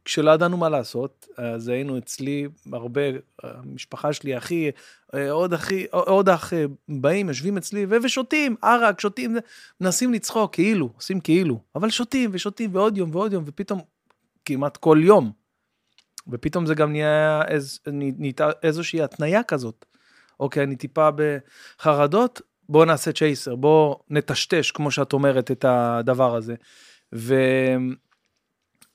כשלא ידענו מה לעשות, אז היינו אצלי הרבה, המשפחה שלי, אחי, עוד אחי, עוד אח באים, יושבים אצלי ושותים, ערק, שותים, מנסים לצחוק, כאילו, עושים כאילו, אבל שותים ושותים ועוד יום ועוד יום, ופתאום, כמעט כל יום, ופתאום זה גם נהיה איז, נהייתה איזושהי התניה כזאת. אוקיי, אני טיפה בחרדות, בוא נעשה צ'ייסר, בוא נטשטש, כמו שאת אומרת, את הדבר הזה. ו...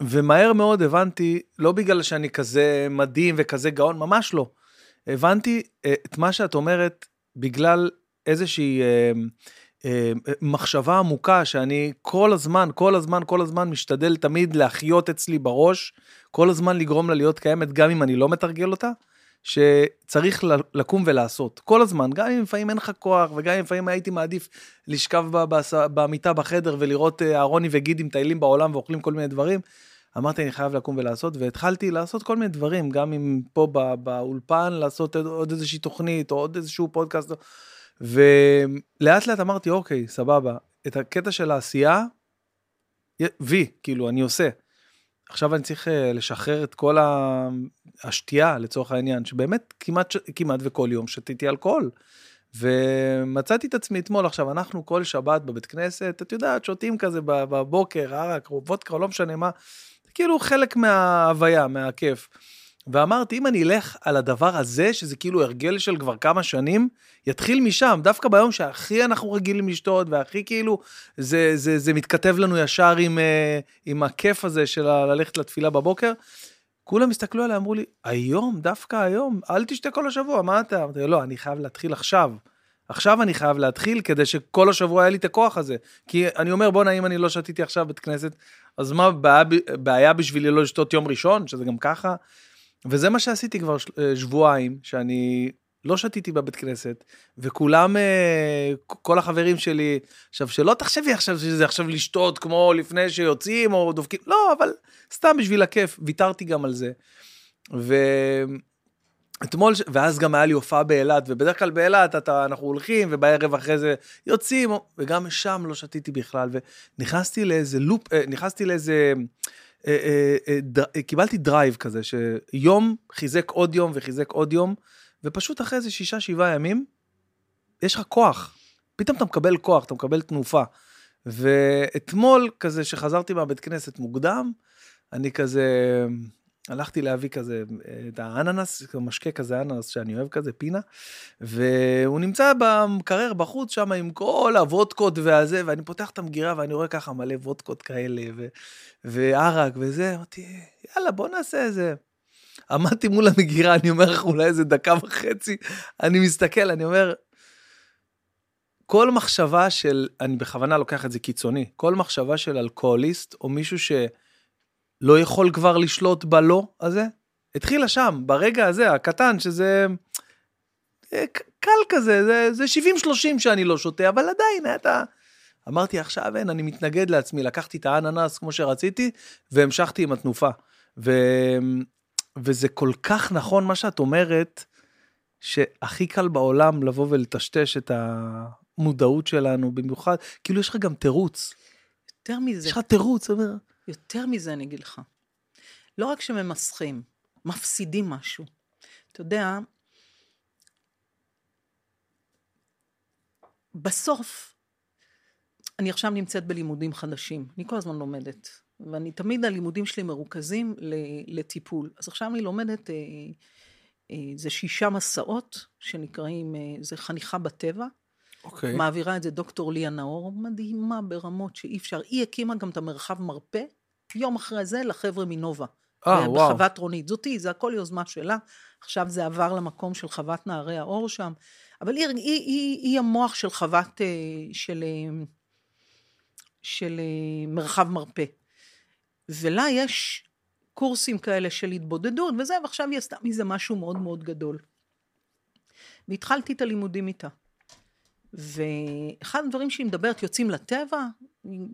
ומהר מאוד הבנתי, לא בגלל שאני כזה מדהים וכזה גאון, ממש לא. הבנתי אה, את מה שאת אומרת בגלל איזושהי אה, אה, מחשבה עמוקה שאני כל הזמן, כל הזמן, כל הזמן משתדל תמיד להחיות אצלי בראש, כל הזמן לגרום לה להיות קיימת, גם אם אני לא מתרגל אותה. שצריך לקום ולעשות כל הזמן, גם אם לפעמים אין לך כוח וגם אם לפעמים הייתי מעדיף לשכב במיטה בחדר ולראות אה, אהרוני וגידי מטיילים בעולם ואוכלים כל מיני דברים. אמרתי אני חייב לקום ולעשות והתחלתי לעשות כל מיני דברים גם אם פה באולפן לעשות עוד איזושהי תוכנית או עוד איזשהו פודקאסט ולאט לאט אמרתי אוקיי סבבה את הקטע של העשייה וי כאילו אני עושה. עכשיו אני צריך אה, לשחרר את כל השתייה לצורך העניין, שבאמת כמעט, כמעט וכל יום שתיתי אלכוהול. ומצאתי את עצמי אתמול, עכשיו אנחנו כל שבת בבית כנסת, את יודעת, שותים כזה בבוקר, ערק, וודקה, לא משנה מה, כאילו חלק מההוויה, מהכיף. ואמרתי, אם אני אלך על הדבר הזה, שזה כאילו הרגל של כבר כמה שנים, יתחיל משם, דווקא ביום שהכי אנחנו רגילים לשתות, והכי כאילו, זה, זה, זה מתכתב לנו ישר עם, אה, עם הכיף הזה של ללכת לתפילה בבוקר. כולם הסתכלו עליי, אמרו לי, היום, דווקא היום, אל תשתה כל השבוע, מה אתה? אמרתי, לא, אני חייב להתחיל עכשיו. עכשיו אני חייב להתחיל כדי שכל השבוע היה לי את הכוח הזה. כי אני אומר, בואנה, אם אני לא שתיתי עכשיו בית כנסת, אז מה בעיה, בעיה בשבילי לא לשתות יום ראשון, שזה גם ככה? וזה מה שעשיתי כבר אה, שבועיים, שאני לא שתיתי בבית כנסת, וכולם, אה, כל החברים שלי, עכשיו, שלא תחשבי עכשיו שזה עכשיו לשתות כמו לפני שיוצאים או דופקים, לא, אבל סתם בשביל הכיף, ויתרתי גם על זה. ואתמול, ואז גם היה לי הופעה באילת, ובדרך כלל באילת אנחנו הולכים, ובערב אחרי זה יוצאים, וגם שם לא שתיתי בכלל, ונכנסתי לאיזה loop, אה, נכנסתי לאיזה... אה, אה, אה, קיבלתי drive כזה, שיום חיזק עוד יום וחיזק עוד יום, ופשוט אחרי איזה שישה, שבעה ימים, יש לך כוח. פתאום אתה מקבל כוח, אתה מקבל תנופה. ואתמול, כזה, שחזרתי מהבית כנסת מוקדם, אני כזה הלכתי להביא כזה את האננס, משקה כזה אננס שאני אוהב כזה, פינה, והוא נמצא במקרר בחוץ שם עם כל הוודקות והזה, ואני פותח את המגירה ואני רואה ככה מלא וודקות כאלה, ו- וערק וזה, אמרתי, יאללה, בוא נעשה איזה. עמדתי מול המגירה, אני אומר לך אולי איזה דקה וחצי, אני מסתכל, אני אומר, כל מחשבה של, אני בכוונה לוקח את זה קיצוני, כל מחשבה של אלכוהוליסט או מישהו שלא יכול כבר לשלוט בלא הזה, התחילה שם, ברגע הזה, הקטן, שזה אה, קל כזה, זה, זה 70-30 שאני לא שותה, אבל עדיין, אתה... אמרתי, עכשיו אין, אני מתנגד לעצמי, לקחתי את האננס כמו שרציתי, והמשכתי עם התנופה. ו... וזה כל כך נכון מה שאת אומרת, שהכי קל בעולם לבוא ולטשטש את המודעות שלנו, במיוחד, כאילו יש לך גם תירוץ. יותר מזה. יש לך תירוץ, אומר. יותר מזה אני אגיד לך. לא רק שממסכים, מפסידים משהו. אתה יודע, בסוף, אני עכשיו נמצאת בלימודים חדשים, אני כל הזמן לומדת, ואני תמיד הלימודים שלי מרוכזים לטיפול. אז עכשיו אני לומדת, אה, אה, זה שישה מסעות שנקראים, אה, זה חניכה בטבע. אוקיי. Okay. מעבירה את זה דוקטור ליה נאור, מדהימה ברמות שאי אפשר. היא הקימה גם את המרחב מרפא, יום אחרי זה לחבר'ה מנובה. אה, וואו. בחוות רונית. זאתי, זה הכל יוזמה שלה. עכשיו זה עבר למקום של חוות נערי האור שם. אבל היא, היא, היא, היא המוח של חוות, של, של מרחב מרפא. ולה יש קורסים כאלה של התבודדות וזה, ועכשיו היא עשתה מזה משהו מאוד מאוד גדול. והתחלתי את הלימודים איתה. ואחד הדברים שהיא מדברת, יוצאים לטבע,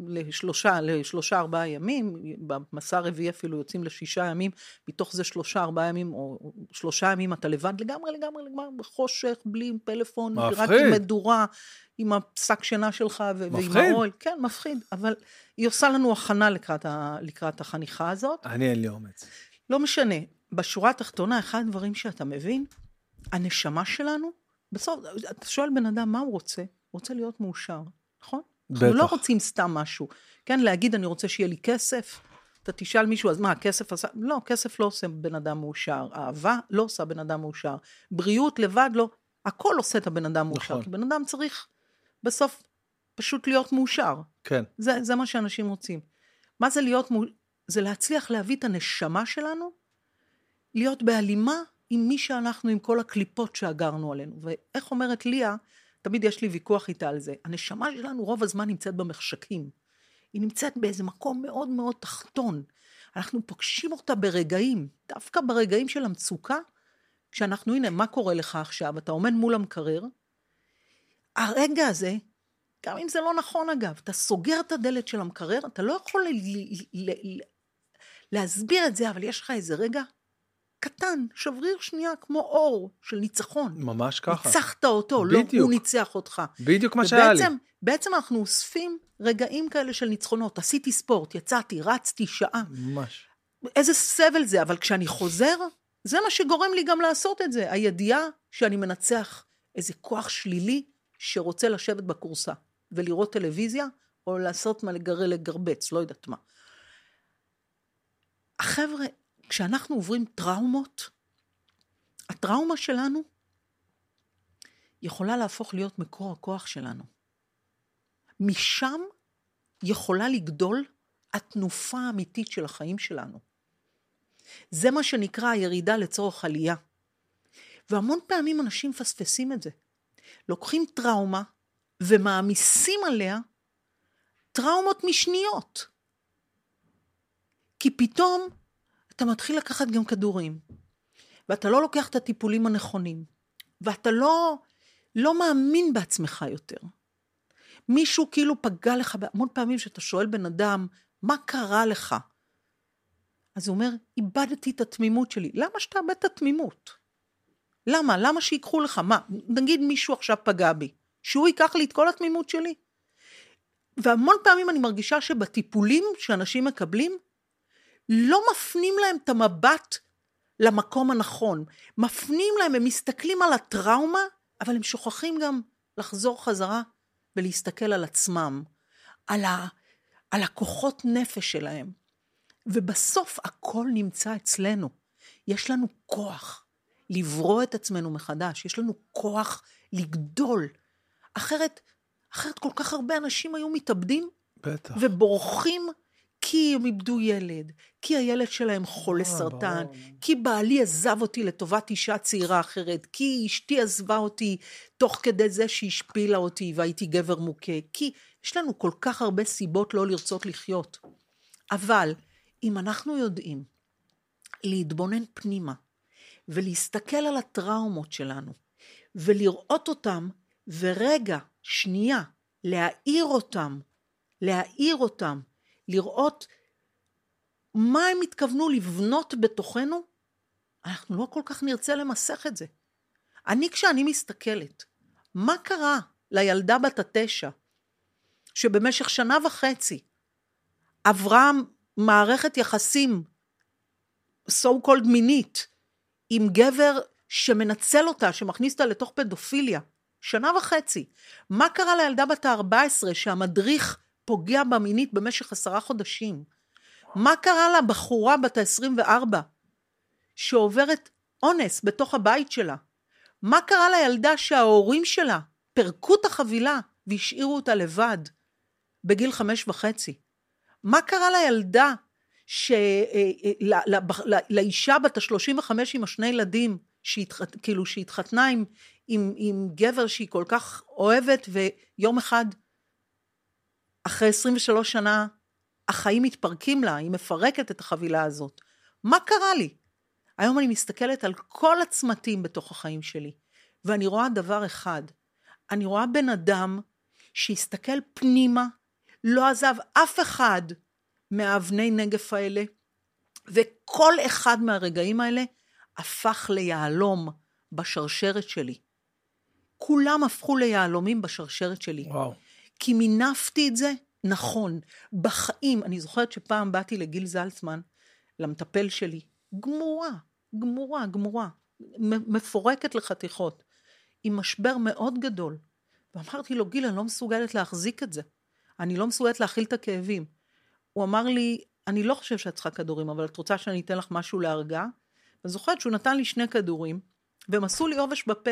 לשלושה, לשלושה ארבעה ימים, במסע הרביעי אפילו יוצאים לשישה ימים, מתוך זה שלושה ארבעה ימים, או שלושה ימים אתה לבד לגמרי לגמרי לגמרי, בחושך, בלי פלאפון, רק עם מדורה, עם הפסק שינה שלך ו- ועם האוהל. כן, מפחיד, אבל היא עושה לנו הכנה לקראת, ה- לקראת החניכה הזאת. אני אין לי אומץ. לא משנה, בשורה התחתונה, אחד הדברים שאתה מבין, הנשמה שלנו, בסוף, אתה שואל בן אדם מה הוא רוצה, הוא רוצה להיות מאושר, נכון? בטח. אנחנו לא רוצים סתם משהו. כן, להגיד אני רוצה שיהיה לי כסף, אתה תשאל מישהו, אז מה, הכסף עשה? לא, כסף לא עושה בן אדם מאושר. אהבה לא עושה בן אדם מאושר. בריאות לבד לא. הכל עושה את הבן אדם מאושר. נכון. כי בן אדם צריך בסוף פשוט להיות מאושר. כן. זה, זה מה שאנשים רוצים. מה זה להיות מאושר? זה להצליח להביא את הנשמה שלנו, להיות בהלימה עם מי שאנחנו, עם כל הקליפות שאגרנו עלינו. ואיך אומרת ליה, תמיד יש לי ויכוח איתה על זה, הנשמה שלנו רוב הזמן נמצאת במחשכים. היא נמצאת באיזה מקום מאוד מאוד תחתון. אנחנו פוגשים אותה ברגעים, דווקא ברגעים של המצוקה, כשאנחנו, הנה, מה קורה לך עכשיו? אתה עומד מול המקרר, הרגע הזה, גם אם זה לא נכון אגב, אתה סוגר את הדלת של המקרר, אתה לא יכול להסביר את זה, אבל יש לך איזה רגע קטן, שבריר שנייה, כמו אור של ניצחון. ממש ככה. ניצחת אותו, לא בדיוק. לא הוא ניצח אותך. בדיוק מה שהיה לי. בעצם אנחנו אוספים רגעים כאלה של ניצחונות. עשיתי ספורט, יצאתי, רצתי שעה. ממש. איזה סבל זה, אבל כשאני חוזר, זה מה שגורם לי גם לעשות את זה. הידיעה שאני מנצח איזה כוח שלילי שרוצה לשבת בכורסה ולראות טלוויזיה, או לעשות מה לגר... לגרבץ, לא יודעת מה. החבר'ה, כשאנחנו עוברים טראומות, הטראומה שלנו יכולה להפוך להיות מקור הכוח שלנו. משם יכולה לגדול התנופה האמיתית של החיים שלנו. זה מה שנקרא הירידה לצורך עלייה. והמון פעמים אנשים מפספסים את זה. לוקחים טראומה ומעמיסים עליה טראומות משניות. כי פתאום אתה מתחיל לקחת גם כדורים, ואתה לא לוקח את הטיפולים הנכונים, ואתה לא, לא מאמין בעצמך יותר. מישהו כאילו פגע לך, המון פעמים שאתה שואל בן אדם, מה קרה לך? אז הוא אומר, איבדתי את התמימות שלי. למה שתאבד את התמימות? למה? למה שיקחו לך? מה, נגיד מישהו עכשיו פגע בי, שהוא ייקח לי את כל התמימות שלי? והמון פעמים אני מרגישה שבטיפולים שאנשים מקבלים, לא מפנים להם את המבט למקום הנכון. מפנים להם, הם מסתכלים על הטראומה, אבל הם שוכחים גם לחזור חזרה ולהסתכל על עצמם, על, ה, על הכוחות נפש שלהם. ובסוף הכל נמצא אצלנו. יש לנו כוח לברוא את עצמנו מחדש, יש לנו כוח לגדול. אחרת, אחרת כל כך הרבה אנשים היו מתאבדים בטח. ובורחים כי הם איבדו ילד, כי הילד שלהם חולה אה, סרטן. כי בעלי עזב אותי לטובת אישה צעירה אחרת, כי אשתי עזבה אותי תוך כדי זה שהשפילה אותי והייתי גבר מוכה, כי יש לנו כל כך הרבה סיבות לא לרצות לחיות. אבל אם אנחנו יודעים להתבונן פנימה ולהסתכל על הטראומות שלנו ולראות אותם ורגע, שנייה, להאיר אותם, להאיר אותם, לראות מה הם התכוונו לבנות בתוכנו, אנחנו לא כל כך נרצה למסך את זה. אני, כשאני מסתכלת, מה קרה לילדה בת התשע, שבמשך שנה וחצי עברה מערכת יחסים so called מינית עם גבר שמנצל אותה, שמכניס אותה לתוך פדופיליה, שנה וחצי. מה קרה לילדה בת ה-14 שהמדריך פוגע בה מינית במשך עשרה חודשים? מה קרה לבחורה בת ה-24 שעוברת אונס בתוך הבית שלה? מה קרה לילדה שההורים שלה פירקו את החבילה והשאירו אותה לבד בגיל חמש וחצי? מה קרה לילדה, ש... אה, ל- ל- ל- לאישה בת ה-35 עם השני ילדים, שהתחת... כאילו שהתחתנה עם, עם, עם גבר שהיא כל כך אוהבת, ויום אחד, אחרי 23 שנה, החיים מתפרקים לה, היא מפרקת את החבילה הזאת. מה קרה לי? היום אני מסתכלת על כל הצמתים בתוך החיים שלי, ואני רואה דבר אחד, אני רואה בן אדם שהסתכל פנימה, לא עזב אף אחד מהאבני נגף האלה, וכל אחד מהרגעים האלה הפך ליהלום בשרשרת שלי. כולם הפכו ליהלומים בשרשרת שלי. וואו. כי מינפתי את זה נכון. בחיים, אני זוכרת שפעם באתי לגיל זלצמן, למטפל שלי, גמורה, גמורה, גמורה, מפורקת לחתיכות, עם משבר מאוד גדול. ואמרתי לו, גיל, אני לא מסוגלת להחזיק את זה. אני לא מסוגלת להכיל את הכאבים. הוא אמר לי, אני לא חושב שאת צריכה כדורים, אבל את רוצה שאני אתן לך משהו להרגעה? ואני זוכרת שהוא נתן לי שני כדורים, והם עשו לי עובש בפה.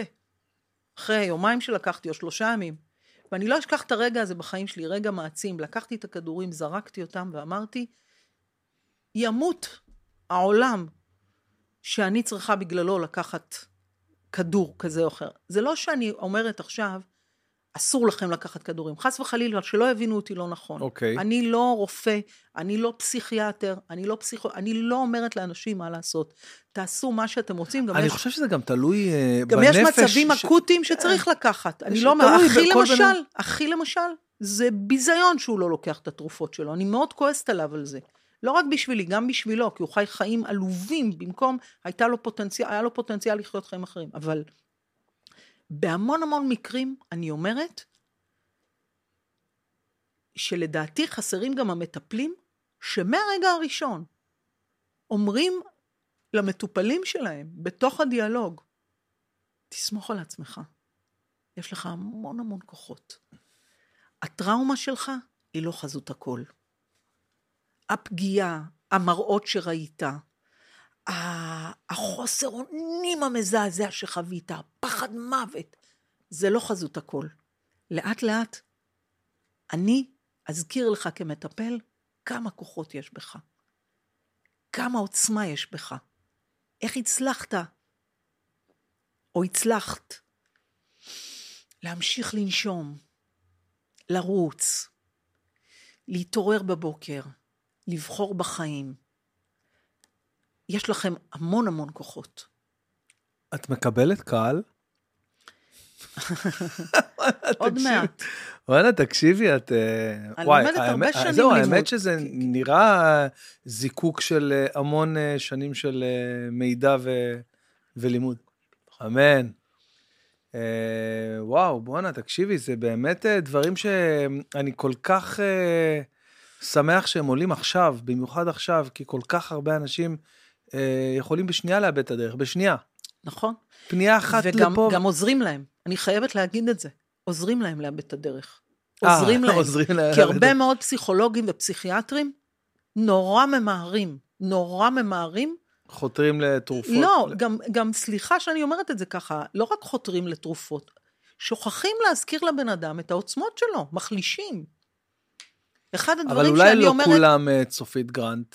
אחרי יומיים שלקחתי, או שלושה ימים. ואני לא אשכח את הרגע הזה בחיים שלי, רגע מעצים. לקחתי את הכדורים, זרקתי אותם ואמרתי, ימות העולם שאני צריכה בגללו לקחת כדור כזה או אחר. זה לא שאני אומרת עכשיו, אסור לכם לקחת כדורים. חס וחלילה, שלא יבינו אותי לא נכון. אוקיי. אני לא רופא, אני לא פסיכיאטר, אני לא פסיכו... אני לא אומרת לאנשים מה לעשות. תעשו מה שאתם רוצים. גם אני יש חושב שזה גם תלוי אה, גם בנפש. יש מצבים ש- אקוטיים שצריך לקחת. אני לא אומרת, אחי למשל, אחי למשל, זה ביזיון שהוא לא לוקח את התרופות שלו. אני מאוד כועסת עליו על זה. לא רק בשבילי, גם בשבילו, כי הוא חי חיים עלובים, במקום, הייתה לו פוטנציאל, היה לו פוטנציאל לחיות חיים אחרים. אבל בהמון המון מקרים, אני אומרת, שלדעתי חסרים גם המטפלים, שמהרגע הראשון אומרים למטופלים שלהם, בתוך הדיאלוג, תסמוך על עצמך. יש לך המון המון כוחות. הטראומה שלך היא לא חזות הכל. הפגיעה, המראות שראית, החוסר אונים המזעזע שחווית, הפחד מוות, זה לא חזות הכל. לאט לאט, אני אזכיר לך כמטפל כמה כוחות יש בך, כמה עוצמה יש בך, איך הצלחת או הצלחת להמשיך לנשום, לרוץ, להתעורר בבוקר, לבחור בחיים. יש לכם המון המון כוחות. את מקבלת קהל? עוד. מעט. וואלה, תקשיבי, את... אה, אני וואי, לומדת הרבה שנים זהו. האמת שזה נראה זיקוק של אה, המון אה, שנים של מידע ו- ולימוד. אמן. וואו, בואנה, תקשיבי, זה באמת דברים שאני כל כך שמח שהם עולים עכשיו, במיוחד עכשיו, כי כל כך הרבה אנשים אה, יכולים בשנייה לאבד את הדרך, בשנייה. נכון? פנייה אחת וגם לפה. גם עוזרים להם. אני חייבת להגיד את זה. עוזרים להם לאבד את הדרך. אה, עוזרים להם. עוזרים להם כי הרבה. מאוד פסיכולוגים ופסיכיאטרים נורא ממהרים, נורא ממהרים. חותרים לתרופות. לא, גם, גם סליחה שאני אומרת את זה ככה, לא רק חותרים לתרופות, שוכחים להזכיר לבן אדם את העוצמות שלו, מחלישים. אחד הדברים שאני אומרת... אבל אולי לא כולם אה, צופית גרנט.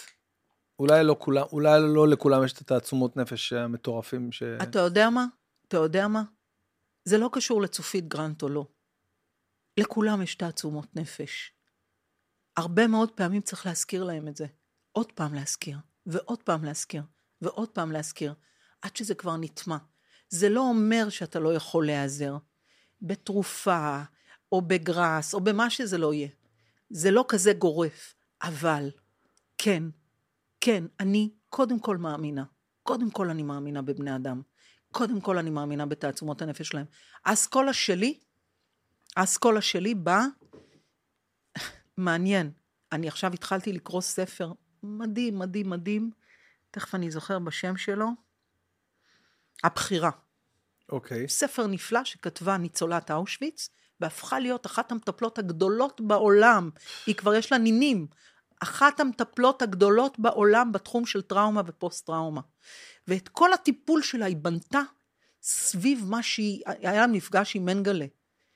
אולי לא כולם, אולי לא לכולם יש את התעצומות נפש המטורפים ש... אתה יודע מה? אתה יודע מה? זה לא קשור לצופית גרנט או לא. לכולם יש תעצומות נפש. הרבה מאוד פעמים צריך להזכיר להם את זה. עוד פעם להזכיר, ועוד פעם להזכיר, ועוד פעם להזכיר, עד שזה כבר נטמע. זה לא אומר שאתה לא יכול להיעזר בתרופה, או בגראס, או במה שזה לא יהיה. זה לא כזה גורף, אבל כן, כן, אני קודם כל מאמינה. קודם כל אני מאמינה בבני אדם. קודם כל אני מאמינה בתעצומות הנפש שלהם. האסכולה שלי, האסכולה שלי באה, מעניין. אני עכשיו התחלתי לקרוא ספר מדהים, מדהים, מדהים, תכף אני זוכר בשם שלו, הבחירה. אוקיי. Okay. ספר נפלא שכתבה ניצולת אושוויץ, והפכה להיות אחת המטפלות הגדולות בעולם. היא כבר יש לה נינים. אחת המטפלות הגדולות בעולם בתחום של טראומה ופוסט-טראומה. ואת כל הטיפול שלה היא בנתה סביב מה שהיא, היה לה מפגש עם מנגלה.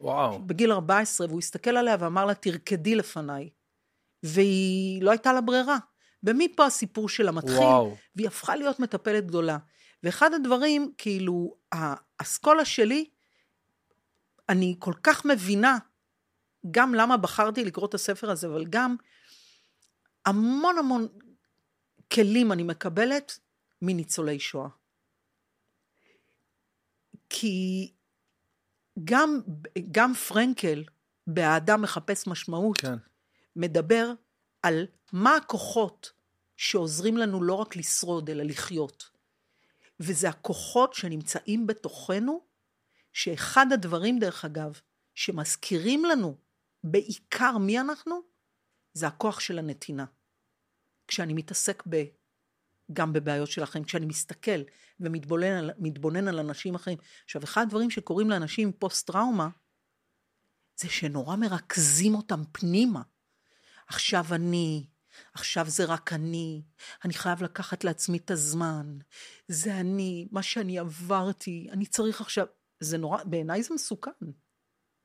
וואו. בגיל 14, והוא הסתכל עליה ואמר לה, תרקדי לפניי. והיא לא הייתה לה ברירה. ומפה הסיפור שלה מתחיל, וואו. והיא הפכה להיות מטפלת גדולה. ואחד הדברים, כאילו, האסכולה שלי, אני כל כך מבינה גם למה בחרתי לקרוא את הספר הזה, אבל גם המון המון כלים אני מקבלת מניצולי שואה. כי גם, גם פרנקל, באדם מחפש משמעות, כן. מדבר על מה הכוחות שעוזרים לנו לא רק לשרוד, אלא לחיות. וזה הכוחות שנמצאים בתוכנו, שאחד הדברים, דרך אגב, שמזכירים לנו בעיקר מי אנחנו, זה הכוח של הנתינה. כשאני מתעסק ב... גם בבעיות של אחרים, כשאני מסתכל ומתבונן על, על אנשים אחרים. עכשיו, אחד הדברים שקורים לאנשים עם פוסט-טראומה, זה שנורא מרכזים אותם פנימה. עכשיו אני, עכשיו זה רק אני, אני חייב לקחת לעצמי את הזמן, זה אני, מה שאני עברתי, אני צריך עכשיו, זה נורא, בעיניי זה מסוכן.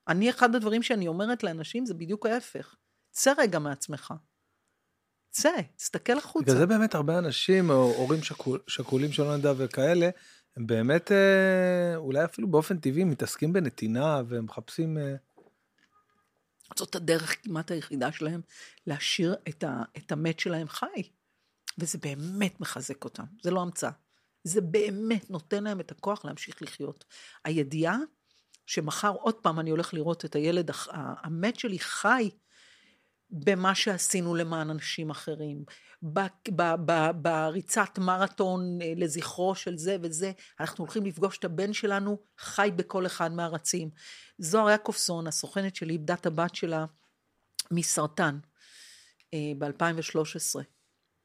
אני, אחד הדברים שאני אומרת לאנשים זה בדיוק ההפך. צא רגע מעצמך. צא, תסתכל החוצה. בגלל זה באמת הרבה אנשים, או הורים שקול, שכולים שלא נדע וכאלה, הם באמת, אה, אולי אפילו באופן טבעי, מתעסקים בנתינה ומחפשים... אה... זאת הדרך כמעט היחידה שלהם להשאיר את, ה, את המת שלהם חי. וזה באמת מחזק אותם, זה לא המצאה. זה באמת נותן להם את הכוח להמשיך לחיות. הידיעה שמחר עוד פעם אני הולך לראות את הילד המת שלי חי במה שעשינו למען אנשים אחרים, בריצת מרתון אה, לזכרו של זה וזה, אנחנו הולכים לפגוש את הבן שלנו חי בכל אחד מהרצים. זוהר יעקובסון, הסוכנת שלי, איבדה את הבת שלה מסרטן אה, ב-2013,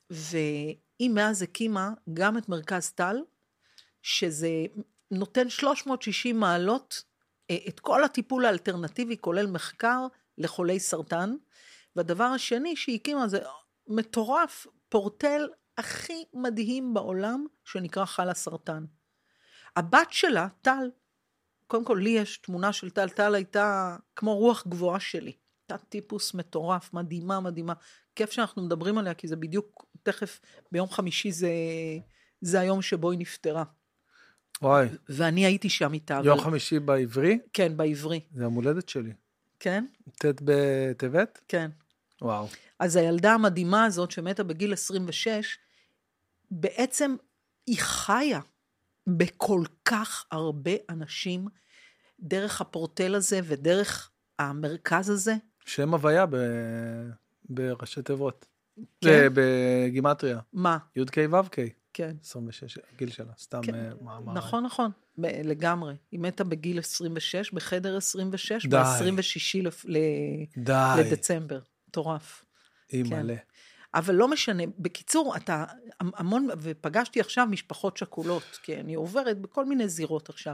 והיא מאז הקימה גם את מרכז טל, שזה נותן 360 מעלות אה, את כל הטיפול האלטרנטיבי, כולל מחקר לחולי סרטן. והדבר השני שהיא הקימה זה מטורף, פורטל הכי מדהים בעולם, שנקרא חלה סרטן. הבת שלה, טל, קודם כל לי יש תמונה של טל, טל הייתה כמו רוח גבוהה שלי. הייתה טיפוס מטורף, מדהימה, מדהימה. כיף שאנחנו מדברים עליה, כי זה בדיוק, תכף, ביום חמישי זה, זה היום שבו היא נפטרה. וואי. ואני הייתי שם איתה. יום אבל... חמישי בעברי? כן, בעברי. זה יום הולדת שלי. כן? ט' בטבת? כן. וואו. אז הילדה המדהימה הזאת, שמתה בגיל 26, בעצם היא חיה בכל כך הרבה אנשים דרך הפורטל הזה ודרך המרכז הזה. שם הוויה ב... בראשי תיבות. כן. בגימטריה. מה? י"ק ו"ק. כן. 26, הגיל שלה, סתם כן. אה, מאמר. נכון, נכון, לגמרי. היא מתה בגיל 26, בחדר 26, ב-26 ל... לדצמבר. מטורף. אימא'לה. כן. אבל לא משנה, בקיצור, אתה המון, ופגשתי עכשיו משפחות שכולות, כי אני עוברת בכל מיני זירות עכשיו.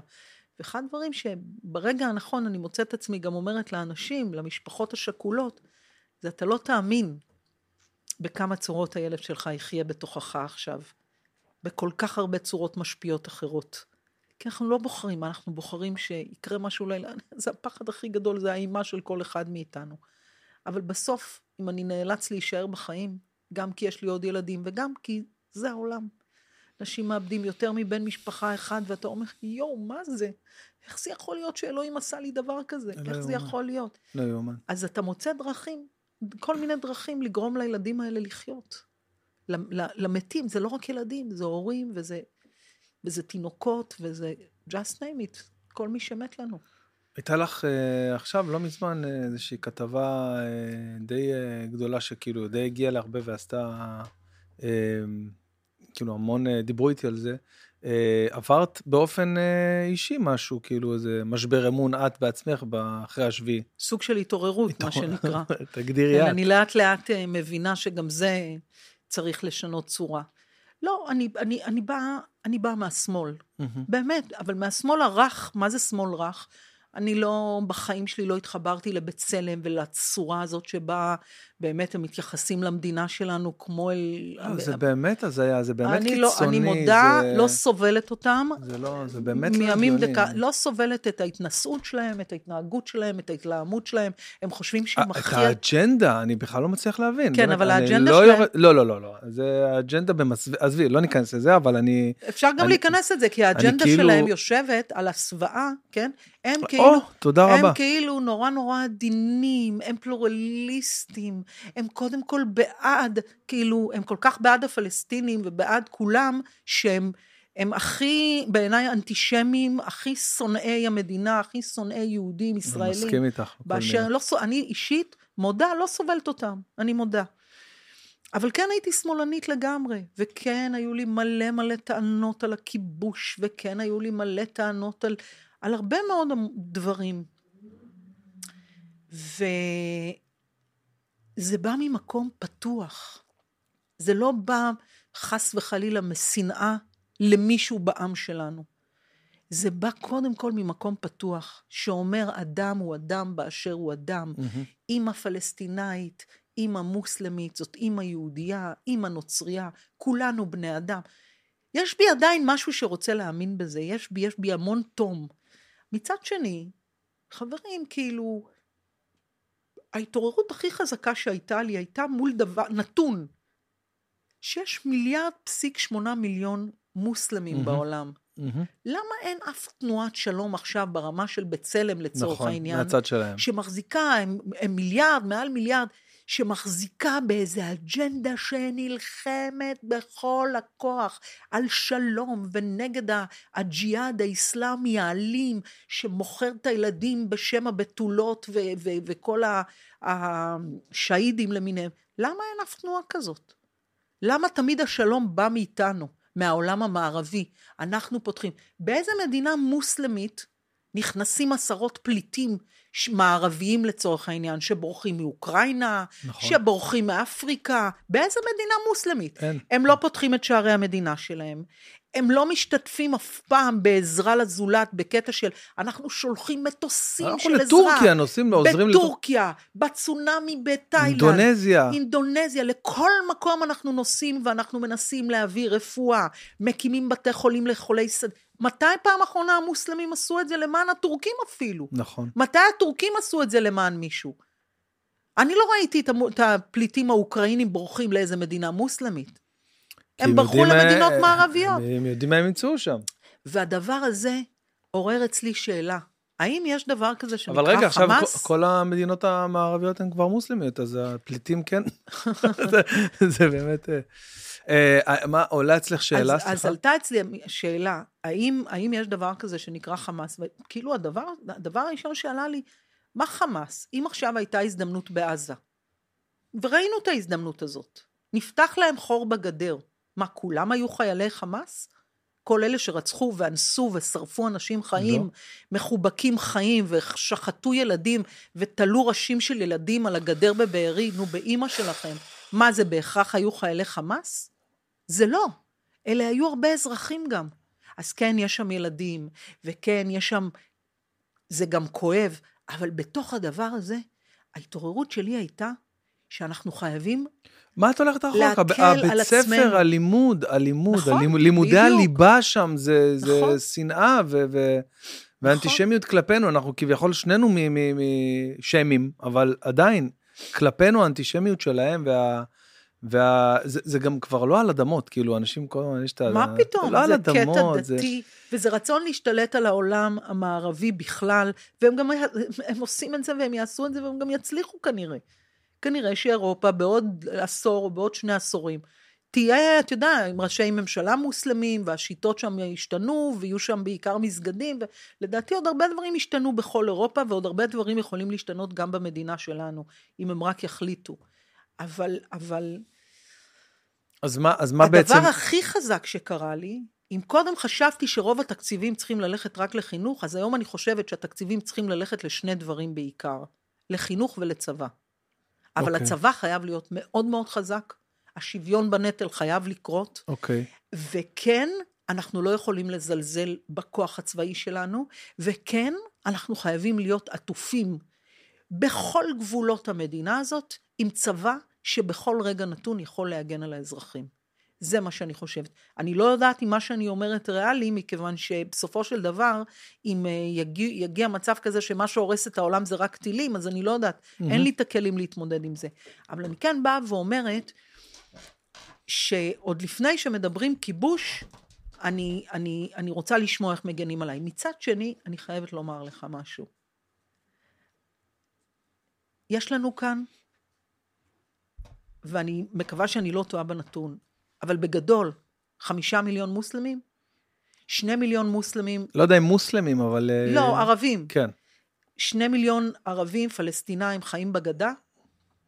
ואחד הדברים שברגע הנכון אני מוצאת עצמי גם אומרת לאנשים, למשפחות השכולות, זה אתה לא תאמין. בכמה צורות הילד שלך יחיה בתוכך עכשיו. בכל כך הרבה צורות משפיעות אחרות. כי אנחנו לא בוחרים, אנחנו בוחרים שיקרה משהו לילה, זה הפחד הכי גדול, זה האימה של כל אחד מאיתנו. אבל בסוף, אם אני נאלץ להישאר בחיים, גם כי יש לי עוד ילדים וגם כי זה העולם. אנשים מאבדים יותר מבן משפחה אחד, ואתה אומר, יואו, מה זה? איך זה יכול להיות שאלוהים עשה לי דבר כזה? לא איך זה יאומן. יכול להיות? לא יאומן. אז אתה מוצא דרכים, כל מיני דרכים לגרום לילדים האלה לחיות. למתים, זה לא רק ילדים, זה הורים, וזה, וזה תינוקות, וזה just name it, כל מי שמת לנו. הייתה לך אה, עכשיו, לא מזמן, אה, איזושהי כתבה אה, די אה, גדולה שכאילו די הגיעה להרבה ועשתה, אה, כאילו המון אה, דיברו איתי על זה. אה, עברת באופן אה, אישי משהו, כאילו איזה משבר אמון את בעצמך אחרי השביעי. סוג של התעוררות, מה שנקרא. תגדירי כן, את. אני לאט לאט אה, מבינה שגם זה צריך לשנות צורה. לא, אני, אני, אני באה באה מהשמאל, מהמם. באמת, אבל מהשמאל הרך, מה זה שמאל רך? אני לא, בחיים שלי לא התחברתי לבצלם ולצורה הזאת שבה באמת הם מתייחסים למדינה שלנו כמו אל... לא, זה באמת הזיה, זה באמת אני לא, קיצוני. אני מודה, זה- לא סובלת אותם. זה לא, זה באמת לא הגיוני. דקה, לא סובלת את ההתנשאות שלהם, את ההתנהגות שלהם, את ההתלהמות שלהם. הם חושבים שהם אה, את הכי... האג'נדה, אני בכלל לא מצליח להבין. כן, באמת, אבל האג'נדה לא שלהם- לא, לא, לא, לא. זה האג'נדה במסווה, עזבי, לא ניכנס לזה, אבל אני... אפשר גם אני- להיכנס לזה, כי האג'נדה כאילו- שלהם יושבת על הסוואה, כן? הם כאילו... או, תודה הם רבה. כאילו נורא נורא עדינים, הם פלורליסטים, הם קודם כל בעד, כאילו, הם כל כך בעד הפלסטינים ובעד כולם, שהם הם הכי, בעיניי, אנטישמים, הכי שונאי המדינה, הכי שונאי יהודים, אני ישראלים. מסכים איתך. באשר. לא, אני אישית מודה, לא סובלת אותם, אני מודה. אבל כן הייתי שמאלנית לגמרי, וכן היו לי מלא מלא טענות על הכיבוש, וכן היו לי מלא טענות על, על הרבה מאוד דברים. וזה בא ממקום פתוח. זה לא בא חס וחלילה משנאה למישהו בעם שלנו. זה בא קודם כל ממקום פתוח, שאומר אדם הוא אדם באשר הוא אדם. מהמם. אימא פלסטינאית, אימא מוסלמית, זאת אימא יהודייה, אימא נוצרייה, כולנו בני אדם. יש בי עדיין משהו שרוצה להאמין בזה, יש בי, יש בי המון תום. מצד שני, חברים, כאילו, ההתעוררות הכי חזקה שהייתה לי הייתה מול דבר, נתון, שיש מיליארד פסיק שמונה מיליון מוסלמים מהמם. בעולם. מהמם. למה אין אף תנועת שלום עכשיו ברמה של בצלם לצורך נכון, העניין? מהצד שלהם. שמחזיקה, הם, הם מיליארד, מעל מיליארד, שמחזיקה באיזה אג'נדה שנלחמת בכל הכוח על שלום ונגד הג'יהאד האיסלאמי האלים, שמוכר את הילדים בשם הבתולות ו- ו- וכל השהידים למיניהם. למה אין אף תנועה כזאת? למה תמיד השלום בא מאיתנו, מהעולם המערבי? אנחנו פותחים. באיזה מדינה מוסלמית נכנסים עשרות פליטים מערביים לצורך העניין, שבורחים מאוקראינה, נכון. שבורחים מאפריקה, באיזה מדינה מוסלמית? אין. הם לא פותחים את שערי המדינה שלהם. הם לא משתתפים אף פעם בעזרה לזולת בקטע של אנחנו שולחים מטוסים אנחנו של עזרה. לטורקיה נוסעים, עוזרים לטורקיה. בטורקיה, בצונאמי בתאילנד. אינדונזיה. אינדונזיה, לכל מקום אנחנו נוסעים ואנחנו מנסים להביא רפואה, מקימים בתי חולים לחולי שד... מתי פעם אחרונה המוסלמים עשו את זה למען הטורקים אפילו? נכון. מתי הטורקים עשו את זה למען מישהו? אני לא ראיתי את, המו... את הפליטים האוקראינים בורחים לאיזה מדינה מוסלמית. הם ברחו יודעים, למדינות אה, מערביות. הם, יודעים מה הם ימצאו שם. והדבר הזה עורר אצלי שאלה. האם יש דבר כזה שנקרא אבל רגע, עכשיו חמאס? כל- כל המדינות המערביות הן כבר מוסלמיות, אז הפליטים כן. זה- זה באמת... אה, אה, מה, עולה אצלך שאלה, אז, אז סליחה? עלתה אצלי שאלה, האם, יש דבר כזה שנקרא חמאס? וכאילו הדבר, הדבר הראשון שעלה לי, מה חמאס? אם עכשיו הייתה הזדמנות בעזה, וראינו את ההזדמנות הזאת, נפתח להם חור בגדר, מה, כולם היו חיילי חמאס? כל אלה שרצחו ואנסו ושרפו אנשים חיים, לא. מחובקים חיים, ושחטו ילדים, ותלו ראשים של ילדים על הגדר בבארי, נו, באימא שלכם. מה, זה בהכרח היו חיילי חמאס? זה לא. אלה היו הרבה אזרחים גם. אז כן, יש שם ילדים, וכן, יש שם... זה גם כואב, אבל בתוך הדבר הזה, ההתעוררות שלי הייתה שאנחנו חייבים מה את הולכת רחוק? להקל הב- על הבית ספר, עצמנו. הלימוד, הלימוד, נכון, הלימוד לימודי בדיוק. הליבה שם זה, זה נכון. שנאה ו- ו- ואנטישמיות כלפינו, אנחנו כביכול שנינו מ- מ- משמים, אבל עדיין, כלפינו האנטישמיות שלהם וה... וה... זה, זה גם כבר לא על אדמות, כאילו, אנשים כל הזמן, יש את ה... מה פתאום? זה לא על קטע אדמות, זה... דתי, וזה רצון להשתלט על העולם המערבי בכלל, והם גם הם עושים את זה והם יעשו את זה והם גם יצליחו כנראה. כנראה שאירופה בעוד עשור או בעוד שני עשורים תהיה, אתה יודע, עם ראשי ממשלה מוסלמים, והשיטות שם ישתנו, ויהיו שם בעיקר מסגדים, ולדעתי עוד הרבה דברים ישתנו בכל אירופה, ועוד הרבה דברים יכולים להשתנות גם במדינה שלנו, אם הם רק יחליטו. אבל, אבל אז מה, אז מה הדבר בעצם... הכי חזק שקרה לי, אם קודם חשבתי שרוב התקציבים צריכים ללכת רק לחינוך, אז היום אני חושבת שהתקציבים צריכים ללכת לשני דברים בעיקר, לחינוך ולצבא. אבל אוקיי. הצבא חייב להיות מאוד מאוד חזק, השוויון בנטל חייב לקרות, אוקיי. וכן, אנחנו לא יכולים לזלזל בכוח הצבאי שלנו, וכן, אנחנו חייבים להיות עטופים בכל גבולות המדינה הזאת, עם צבא שבכל רגע נתון יכול להגן על האזרחים. זה מה שאני חושבת. אני לא יודעת אם מה שאני אומרת ריאלי, מכיוון שבסופו של דבר, אם אה, יגיע, יגיע מצב כזה שמה שהורס את העולם זה רק טילים, אז אני לא יודעת, mm-hmm. אין לי את הכלים להתמודד עם זה. אבל אני כן באה ואומרת, שעוד לפני שמדברים כיבוש, אני, אני, אני רוצה לשמוע איך מגנים עליי. מצד שני, אני חייבת לומר לך משהו. יש לנו כאן, ואני מקווה שאני לא טועה בנתון, אבל בגדול, חמישה מיליון מוסלמים, שני מיליון מוסלמים, לא יודע אם מוסלמים, אבל... אה, לא, ערבים, כן. שני מיליון ערבים פלסטינאים חיים בגדה,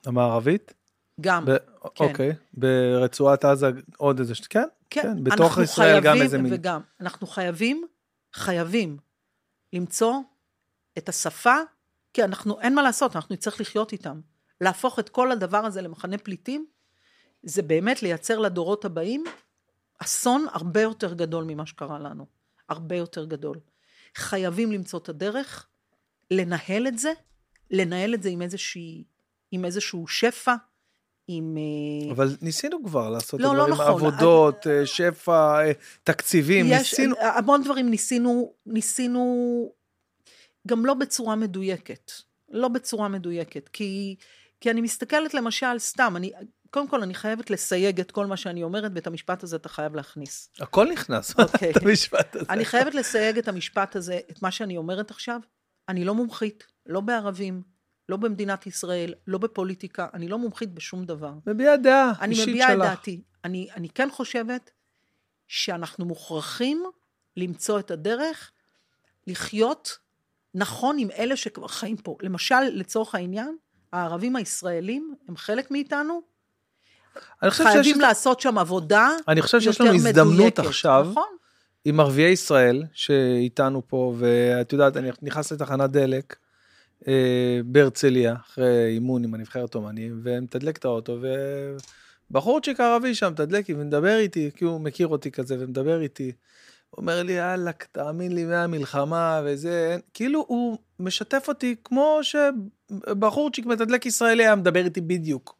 המערבית? גם. ב- אוקיי. ברצועת עזה עוד איזה... כן? כן, כן, בתוך ישראל גם איזה מין... וגם, אנחנו חייבים, חייבים למצוא את השפה, כי אנחנו, אין מה לעשות, אנחנו נצטרך לחיות איתם. להפוך את כל הדבר הזה למחנה פליטים, זה באמת לייצר לדורות הבאים אסון הרבה יותר גדול ממה שקרה לנו. הרבה יותר גדול. חייבים למצוא את הדרך, לנהל את זה, לנהל את זה עם, איזושהי, עם איזשהו שפע, עם... אה, אבל ניסינו כבר לעשות לא, את לא הדברים, נכון. עבודות, אה, שפע, אה, תקציבים, יש ניסינו... המון דברים ניסינו, ניסינו גם לא בצורה מדויקת. לא בצורה מדויקת, כי, כי אני מסתכלת למשל, סתם, אני, קודם כל אני חייבת לסייג את כל מה שאני אומרת, ואת המשפט הזה אתה חייב להכניס. הכל נכנס, אוקיי. את המשפט הזה. אני חייבת לסייג את המשפט הזה, את מה שאני אומרת עכשיו. אני לא מומחית, לא בערבים, לא במדינת ישראל, לא בפוליטיקה, אני לא מומחית בשום דבר. מביעה דעה אני אישית מביעה את שלך. דעתי. אני, אני כן חושבת שאנחנו מוכרחים למצוא את הדרך לחיות נכון עם אלה שכבר חיים פה. למשל, לצורך העניין, הערבים הישראלים הם חלק מאיתנו, חושב שיש... חייבים לעשות שם עבודה אני חושב שיש יותר לנו הזדמנות מדויקת. עכשיו, נכון, עם ערביי ישראל שאיתנו פה, ואת יודעת, אני נכנס לתחנת דלק אה, בהרצליה, אחרי אימון עם הנבחרת אומנים, ומתדלק את האוטו, ובחורצ'יק ערבי שם מתדלק ומדבר איתי, כי הוא מכיר אותי כזה ומדבר איתי. אומר לי, יאללה, תאמין לי, מהמלחמה וזה, אין-" כאילו הוא משתף אותי כמו שבחורצ'יק מתדלק ישראלי היה מדבר איתי בדיוק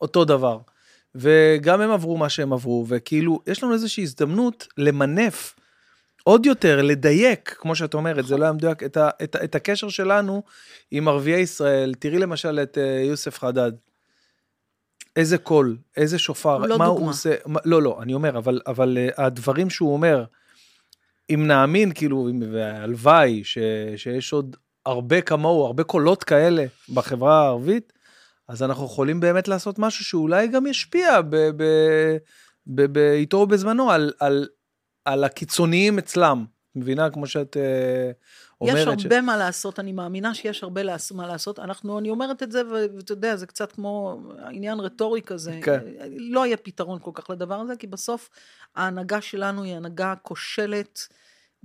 אותו דבר. וגם הם עברו מה שהם עברו, וכאילו, יש לנו איזושהי הזדמנות למנף עוד יותר, לדייק, כמו שאת אומרת, זה לא היה מדויק, את, ה, את, את הקשר שלנו עם ערביי ישראל. תראי למשל את אה, יוסף חדד. איזה קול, איזה שופר, לא מה דוגמה. הוא עושה, מה, לא, לא, אני אומר, אבל, אבל אה, הדברים שהוא אומר, אם נאמין, כאילו, והלוואי ש, שיש עוד הרבה כמוהו, הרבה קולות כאלה בחברה הערבית, אז אנחנו יכולים באמת לעשות משהו שאולי גם ישפיע ב- ב- ב- באיתו ובזמנו על, על, על הקיצוניים אצלם. מבינה? כמו שאת אה, אומרת. יש הרבה מה לעשות, אני מאמינה שיש הרבה לעש- מה לעשות. אנחנו, אני אומרת את זה, ו- ואתה יודע, זה קצת כמו עניין רטורי כזה. כן. לא יהיה פתרון כל כך לדבר הזה, כי בסוף ההנהגה שלנו היא הנהגה כושלת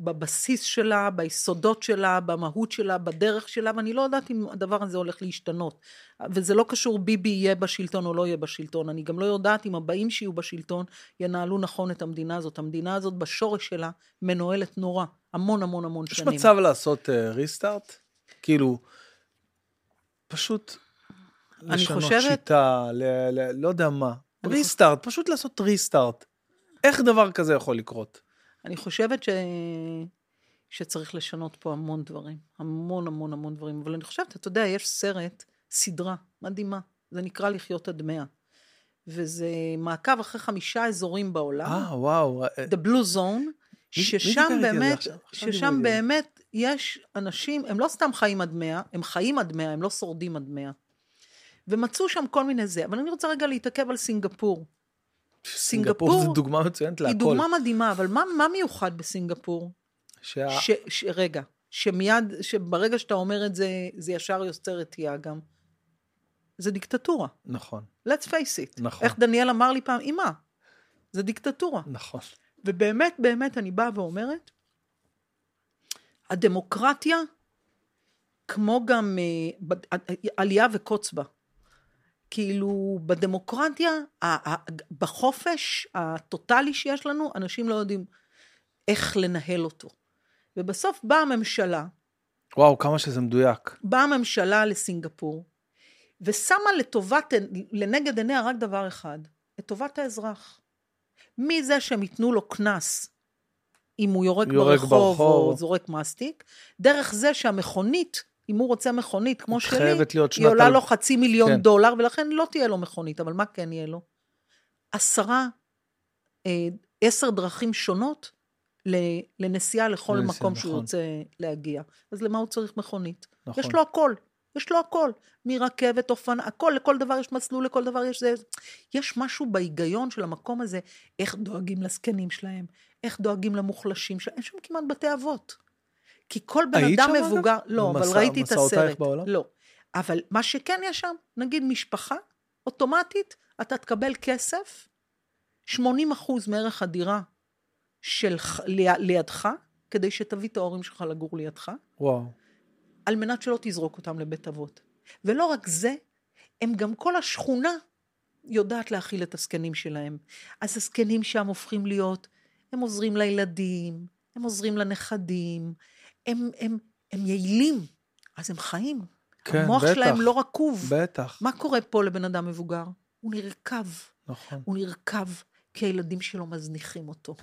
בבסיס שלה, ביסודות שלה, במהות שלה, בדרך שלה, ואני לא יודעת אם הדבר הזה הולך להשתנות. וזה לא קשור ביבי יהיה בשלטון או לא יהיה בשלטון. אני גם לא יודעת אם הבאים שיהיו בשלטון ינהלו נכון את המדינה הזאת. המדינה הזאת בשורש שלה מנוהלת נורא, המון המון המון יש שנים. מצב לעשות ריסטארט? כאילו, פשוט לשנות חושבת- שיטה, ל, ל, לא יודע מה. ריסטארט, פשוט לעשות ריסטארט. איך דבר כזה יכול לקרות? אני חושבת ש... שצריך לשנות פה המון דברים, המון המון המון דברים, אבל אני חושבת, אתה יודע, יש סרט, סדרה מדהימה, זה נקרא לחיות עד מאה, וזה מעקב אחרי חמישה אזורים בעולם, אה, וואו. The Blue Zone, מי- מי ששם באמת, ששם. באמת יש אנשים, הם לא סתם חיים עד מאה, הם חיים עד מאה, הם לא שורדים עד מאה. ומצאו שם כל מיני זה, אבל אני רוצה רגע להתעכב על סינגפור. סינגפור זה דוגמה מצוינת להכל. היא דוגמה מדהימה, אבל מה, מה מיוחד בסינגפור? שה... ש, ש, רגע, שמיד, שברגע שאתה אומר את זה, זה ישר יוצר את גם. זה דיקטטורה. נכון, let's face it. נכון. איך דניאל אמר לי פעם, אמא, זה דיקטטורה. נכון. ובאמת, באמת, אני באה ואומרת, הדמוקרטיה, כמו גם אה, עלייה וקוץ בה. כאילו, בדמוקרטיה, בחופש הטוטלי שיש לנו, אנשים לא יודעים איך לנהל אותו. ובסוף באה הממשלה, וואו, כמה שזה מדויק. באה הממשלה לסינגפור, ושמה לטובת, לנגד עיניה רק דבר אחד, את טובת האזרח. מזה שהם ייתנו לו קנס אם הוא יורק, יורק ברחוב, ברחוב. או זורק מסטיק, דרך זה שהמכונית, אם הוא רוצה מכונית כמו שלי, היא. עולה אל- לו חצי מיליון כן. דולר, ולכן לא תהיה לו מכונית, אבל מה כן יהיה לו? עשרה, אה, עשר דרכים שונות לנסיעה לכל לנסיעה, מקום שהוא נכון. רוצה להגיע. אז למה הוא צריך מכונית? נכון. יש לו הכל, יש לו הכל. מרכבת, אופנה, הכל, לכל דבר יש מסלול, לכל דבר יש זה. יש משהו בהיגיון של המקום הזה, איך דואגים לזקנים שלהם, איך דואגים למוחלשים שלהם, אין שם כמעט בתי אבות. כי כל בן היית אדם שם, אגב? מבוגר, לא, אבל במסע- ראיתי את מסעותייך הסרט. בעולם? לא. אבל מה שכן יש שם, נגיד משפחה, אוטומטית אתה תקבל כסף, 80 אחוז מערך הדירה של, לידך, כדי שתביא את ההורים שלך לגור לידך. וואו. על מנת שלא תזרוק אותם לבית אבות. ולא רק זה, הם גם כל השכונה יודעת להכיל את הזקנים שלהם. אז הזקנים שם הופכים להיות, הם עוזרים לילדים, הם עוזרים לנכדים, הם, הם, הם יעילים, אז הם חיים. כן, המוח בטח. שלהם לא רקוב. בטח. מה קורה פה לבן אדם מבוגר? הוא נרקב. נכון. הוא נרקב כי הילדים שלו מזניחים אותו,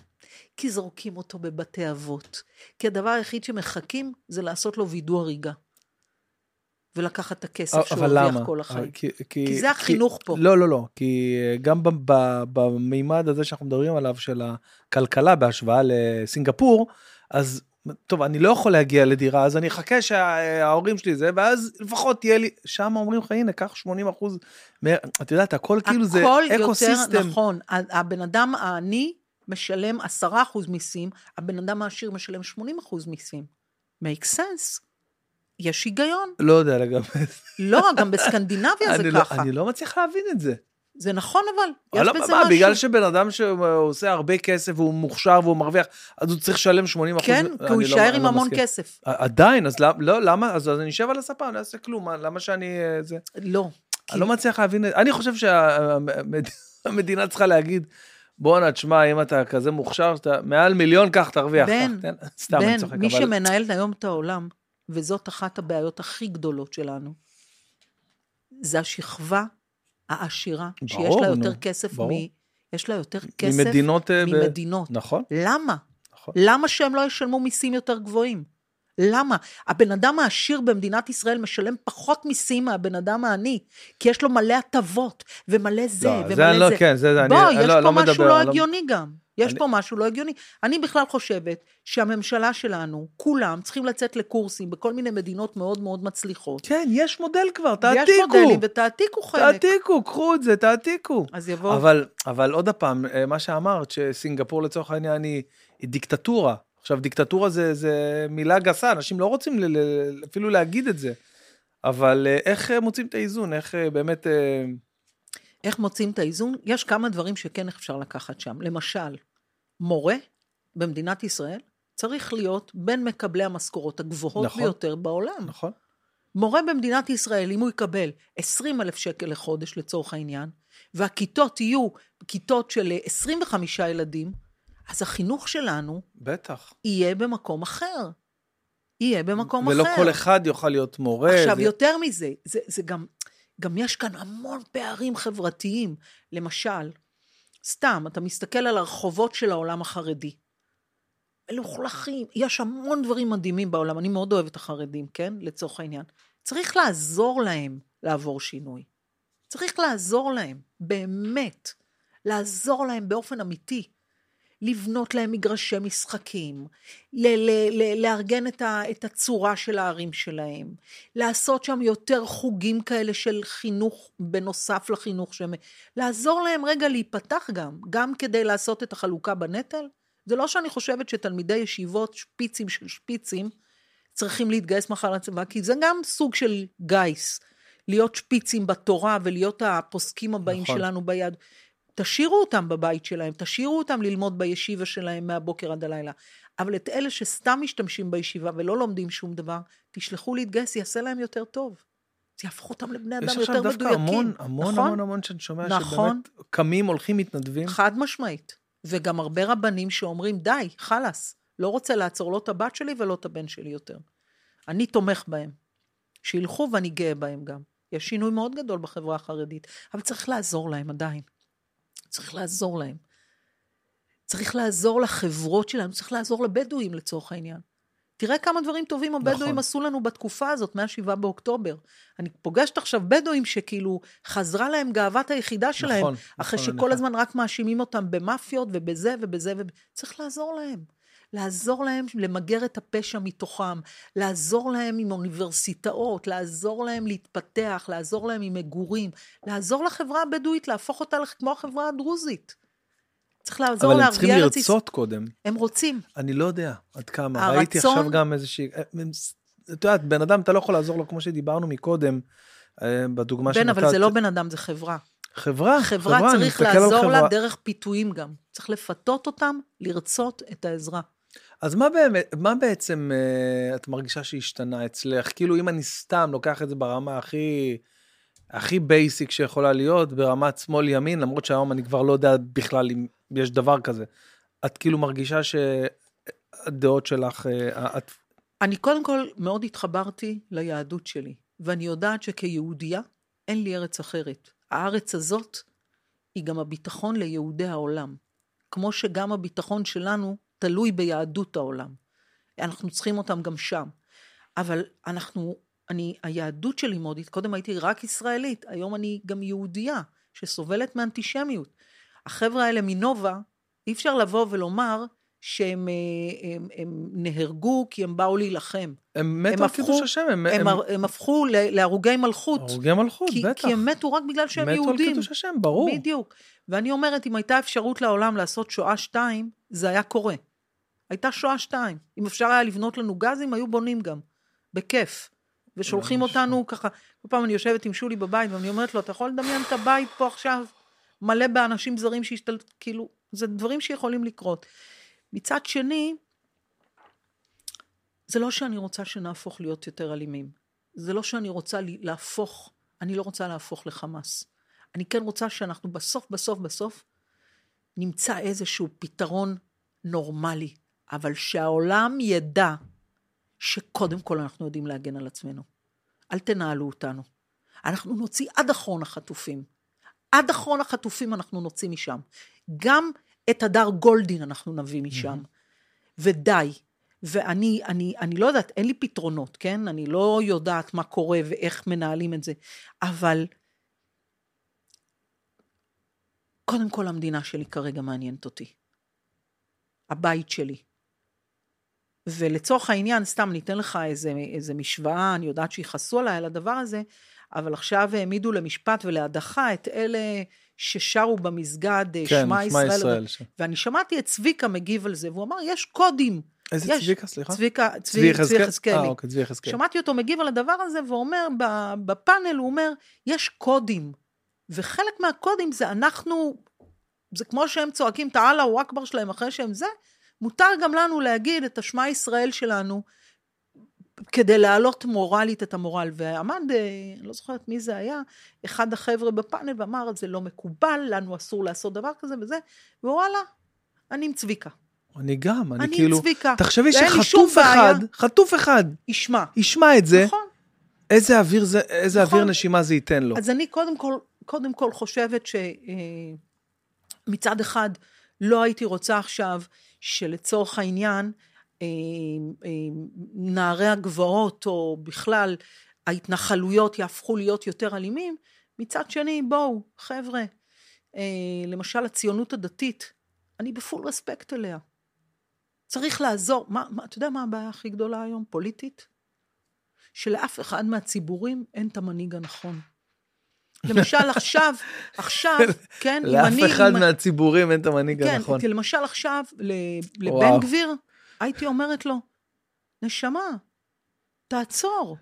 כי זורקים אותו בבתי אבות, כי הדבר היחיד שמחכים זה לעשות לו וידוא הריגה. ולקחת את הכסף שהוא אבל הרוויח? כל החיים. כי, כי זה החינוך פה. לא, לא, לא. כי גם ב- ב- במימד הזה שאנחנו מדברים עליו, של הכלכלה בהשוואה לסינגפור, אז טוב, אני לא יכול להגיע לדירה, אז אני אחכה שההורים שלי זה, ואז לפחות תהיה לי, שם אומרים לך, הנה, קח 80 אחוז, את יודעת, הכל כאילו זה הכל אקו יותר סיסטם. נכון. ה- הבן אדם העני משלם 10 אחוז מיסים, הבן אדם העשיר משלם 80 אחוז מיסים. make sense. יש היגיון. לא יודע זה. לא, גם בסקנדינביה זה לא- ככה. אני לא מצליח להבין את זה. זה נכון אבל, יש אבל בזה מה, משהו. בגלל שבן אדם שעושה הרבה כסף והוא מוכשר והוא מרוויח, אז הוא צריך לשלם 80 אחוז? כן, כי הוא יישאר עם המון כסף. עדיין, אז למ- לא, למה? אז אני אשב על הספה, אני לא אעשה כלום, מה- למה שאני... אה. לא. אני לא מצליח להבין, אני חושב שהמדינה צריכה להגיד, בואנה, תשמע, אם אתה כזה מוכשר, שאתה מעל מיליון, קח, תרוויח. בן, בן, מי. שמנהל היום את העולם, וזאת אחת הבעיות הכי גדולות שלנו, זה השכבה העשירה, שיש ברור, לה נו, יותר כסף ברור. מ... יש לה יותר כסף ממדינות... אה, ב- ממדינות. נכון, למה? נכון. למה שהם לא ישלמו מיסים יותר גבוהים? למה? הבן אדם העשיר במדינת ישראל משלם פחות מיסים מהבן אדם העני, כי יש לו מלא הטבות, ומלא זה, לא, ומלא זה אני זה. לא, כן, זה, זה, בוא, אני יש לא, פה לא משהו מדבר, לא לא- הגיוני גם. יש אני- פה משהו לא הגיוני. אני בכלל חושבת שהממשלה שלנו, כולם צריכים לצאת לקורסים בכל מיני מדינות מאוד מאוד מצליחות. כן, יש מודל כבר, תעתיקו. מודלים, ותעתיקו חלק. תעתיקו, קחו את זה, תעתיקו. אז יבואו... אבל, אבל עוד פעם, אה, מה שאמרת, שסינגפור לצורך העניין היא, היא דיקטטורה. עכשיו, דיקטטורה זה, זה מילה גסה, אנשים לא רוצים ל, ל, אפילו להגיד את זה. אבל אה, איך אה, מוצאים את האיזון? איך באמת... איך מוצאים את האיזון? יש כמה דברים שכן אפשר לקחת שם. למשל, מורה במדינת ישראל צריך להיות בין מקבלי המשכורות הגבוהות נכון. ביותר בעולם. נכון? מורה במדינת ישראל, אם הוא יקבל 20 אלף שקל לחודש לצורך העניין, והכיתות יהיו כיתות של 25 ילדים, אז החינוך שלנו בטח. יהיה במקום אחר. יהיה במקום ולא אחר. כל אחד יוכל להיות מורה. עכשיו, זה... יותר מזה, זה, זה גם, גם יש כאן המון פערים חברתיים. למשל, סתם, אתה מסתכל על הרחובות של העולם החרדי. מלוכלכים, יש המון דברים מדהימים בעולם, אני מאוד אוהבת החרדים, כן? לצורך העניין. צריך לעזור להם לעבור שינוי. צריך לעזור להם, באמת. לעזור להם באופן אמיתי. לבנות להם מגרשי משחקים, ל- ל- ל- לארגן את, ה- את הצורה של הערים שלהם, לעשות שם יותר חוגים כאלה של חינוך בנוסף לחינוך שהם... לעזור להם רגע להיפתח גם, גם כדי לעשות את החלוקה בנטל. זה לא שאני חושבת שתלמידי ישיבות, שפיצים של שפיצים, צריכים להתגייס מחר לצבא, כי זה גם סוג של גיס. להיות שפיצים בתורה ולהיות הפוסקים הבאים נכון. שלנו ביד. תשאירו אותם בבית שלהם, תשאירו אותם ללמוד בישיבה שלהם מהבוקר עד הלילה. אבל את אלה שסתם משתמשים בישיבה ולא לומדים שום דבר, תשלחו להתגייס, יעשה להם יותר טוב. זה יהפוך אותם לבני אדם יותר מדויקים. יש עכשיו דווקא המון, המון, נכון? המון, המון שאני שומע נכון? שבאמת קמים, הולכים, מתנדבים. חד משמעית. וגם הרבה רבנים שאומרים, די, חלאס, לא רוצה לעצור לא את הבת שלי ולא את הבן שלי יותר. אני תומך בהם. שילכו ואני גאה בהם גם. יש שינוי מאוד גדול בחברה החרדית, אבל צריך לעזור להם עדיין. צריך לעזור להם. צריך לעזור לחברות שלנו, צריך לעזור לבדואים לצורך העניין. תראה כמה דברים טובים הבדואים נכון. עשו לנו בתקופה הזאת, מ-7 באוקטובר. אני פוגשת עכשיו בדואים שכאילו חזרה להם גאוות היחידה שלהם, נכון, אחרי נכון, שכל נכון. הזמן רק מאשימים אותם במאפיות ובזה ובזה, וב... צריך לעזור להם. לעזור להם למגר את הפשע מתוכם, לעזור להם עם אוניברסיטאות, לעזור להם להתפתח, לעזור להם עם מגורים, לעזור לחברה הבדואית להפוך אותה כמו החברה הדרוזית. צריך לעזור להרגיע... אבל הם צריכים לרצות קודם. הם רוצים. אני לא יודע עד כמה. הרצון... ראיתי עכשיו גם איזושהי... אה, את יודעת, בן אדם, אתה לא יכול לעזור לו, כמו שדיברנו מקודם, אה, בדוגמה שנתת. בן, אבל זה לא בן אדם, זה חברה. חברה, חברה, חברה צריך לעזור לה דרך פיתויים גם. צריך לפתות אותם לרצות את העזרה. אז מה באמת, מה בעצם uh, את מרגישה שהשתנה אצלך? כאילו, אם אני סתם לוקח את זה ברמה הכי, הכי בייסיק שיכולה להיות, ברמת שמאל-ימין, למרות שהיום אני כבר לא יודע בכלל אם יש דבר כזה. את כאילו מרגישה שהדעות שלך, uh, את... אני קודם כל מאוד התחברתי ליהדות שלי, ואני יודעת שכיהודייה אין לי ארץ אחרת. הארץ הזאת היא גם הביטחון ליהודי העולם. כמו שגם הביטחון שלנו תלוי ביהדות העולם. אנחנו צריכים אותם גם שם. אבל אנחנו, אני, היהדות שלי מאוד, קודם הייתי רק ישראלית, היום אני גם יהודייה שסובלת מאנטישמיות. החבר'ה האלה מנובה, אי אפשר לבוא ולומר שהם הם, הם, הם נהרגו כי הם באו להילחם. הם מתו על קידוש השם. הם, הם, הם, הם הפכו להרוגי מלכות. הרוגי מלכות, כי, בטח. כי הם מתו רק בגלל שהם מתו יהודים. מתו על קידוש השם, ברור. בדיוק. ואני אומרת, אם הייתה אפשרות לעולם לעשות שואה שתיים, זה היה קורה. הייתה שואה שתיים. אם אפשר היה לבנות לנו גזים, היו בונים גם. בכיף. ושולחים אותנו ככה, כל פעם אני יושבת עם שולי בבית ואני אומרת לו, אתה יכול לדמיין את הבית פה עכשיו מלא באנשים זרים שהשתלטו, כאילו, זה דברים שיכולים לקרות. מצד שני, זה לא שאני רוצה שנהפוך להיות יותר אלימים. זה לא שאני רוצה להפוך, אני לא רוצה להפוך לחמאס. אני כן רוצה שאנחנו בסוף, בסוף, בסוף, נמצא איזשהו פתרון נורמלי, אבל שהעולם ידע שקודם כל אנחנו יודעים להגן על עצמנו. אל תנהלו אותנו. אנחנו נוציא עד אחרון החטופים. עד אחרון החטופים אנחנו נוציא משם. גם את הדר גולדין אנחנו נביא משם. Mm-hmm. ודי. ואני אני, אני לא יודעת, אין לי פתרונות, כן? אני לא יודעת מה קורה ואיך מנהלים את זה, אבל קודם כל המדינה שלי כרגע מעניינת אותי. הבית שלי. ולצורך העניין, סתם ניתן לך איזה, איזה משוואה, אני יודעת שיכעסו עליי על הדבר הזה, אבל עכשיו העמידו למשפט ולהדחה את אלה ששרו במסגד אה, כן, שמע ישראל. ישראל ו... ואני שמעתי את צביקה מגיב על זה, והוא אמר, יש קודים. איזה יש, צביקה, סליחה? צביקה, צבי, צבי יחזקאלי. אה, אוקיי, צבי יחזקאלי. שמעתי אותו מגיב על הדבר הזה, ואומר, בפאנל הוא אומר, יש קודים. וחלק מהקודים זה אנחנו, זה כמו שהם צועקים את האללה אכבר שלהם אחרי שהם זה, מותר גם לנו להגיד את השמע ישראל שלנו, כדי להעלות מורלית את המורל. ועמד, אה, אני לא זוכרת מי זה היה, אחד החבר'ה בפאנל ואמר, זה לא מקובל, לנו אסור לעשות דבר כזה וזה, ווואלה, אני עם צביקה. אני גם, אני, אני כאילו, צביקה. תחשבי שחטוף אחד, חטוף אחד, ישמע, ישמע את זה, נכון. איזה אוויר זה, איזה נכון. אוויר נשימה זה ייתן לו. אז אני קודם כל, קודם כל חושבת שמצד אחד לא הייתי רוצה עכשיו שלצורך העניין אה, אה, נערי הגבעות או בכלל ההתנחלויות יהפכו להיות יותר אלימים, מצד שני בואו חבר'ה, אה, למשל הציונות הדתית, אני בפול רספקט אליה. צריך לעזור, מה, מה, אתה יודע מה הבעיה הכי גדולה היום, פוליטית? שלאף אחד מהציבורים אין את המנהיג הנכון. למשל עכשיו, עכשיו, כן, אם אני... לאף אחד מהציבורים אין את המנהיג כן, הנכון. כי למשל עכשיו, לבן. גביר, הייתי אומרת לו, נשמה, תעצור,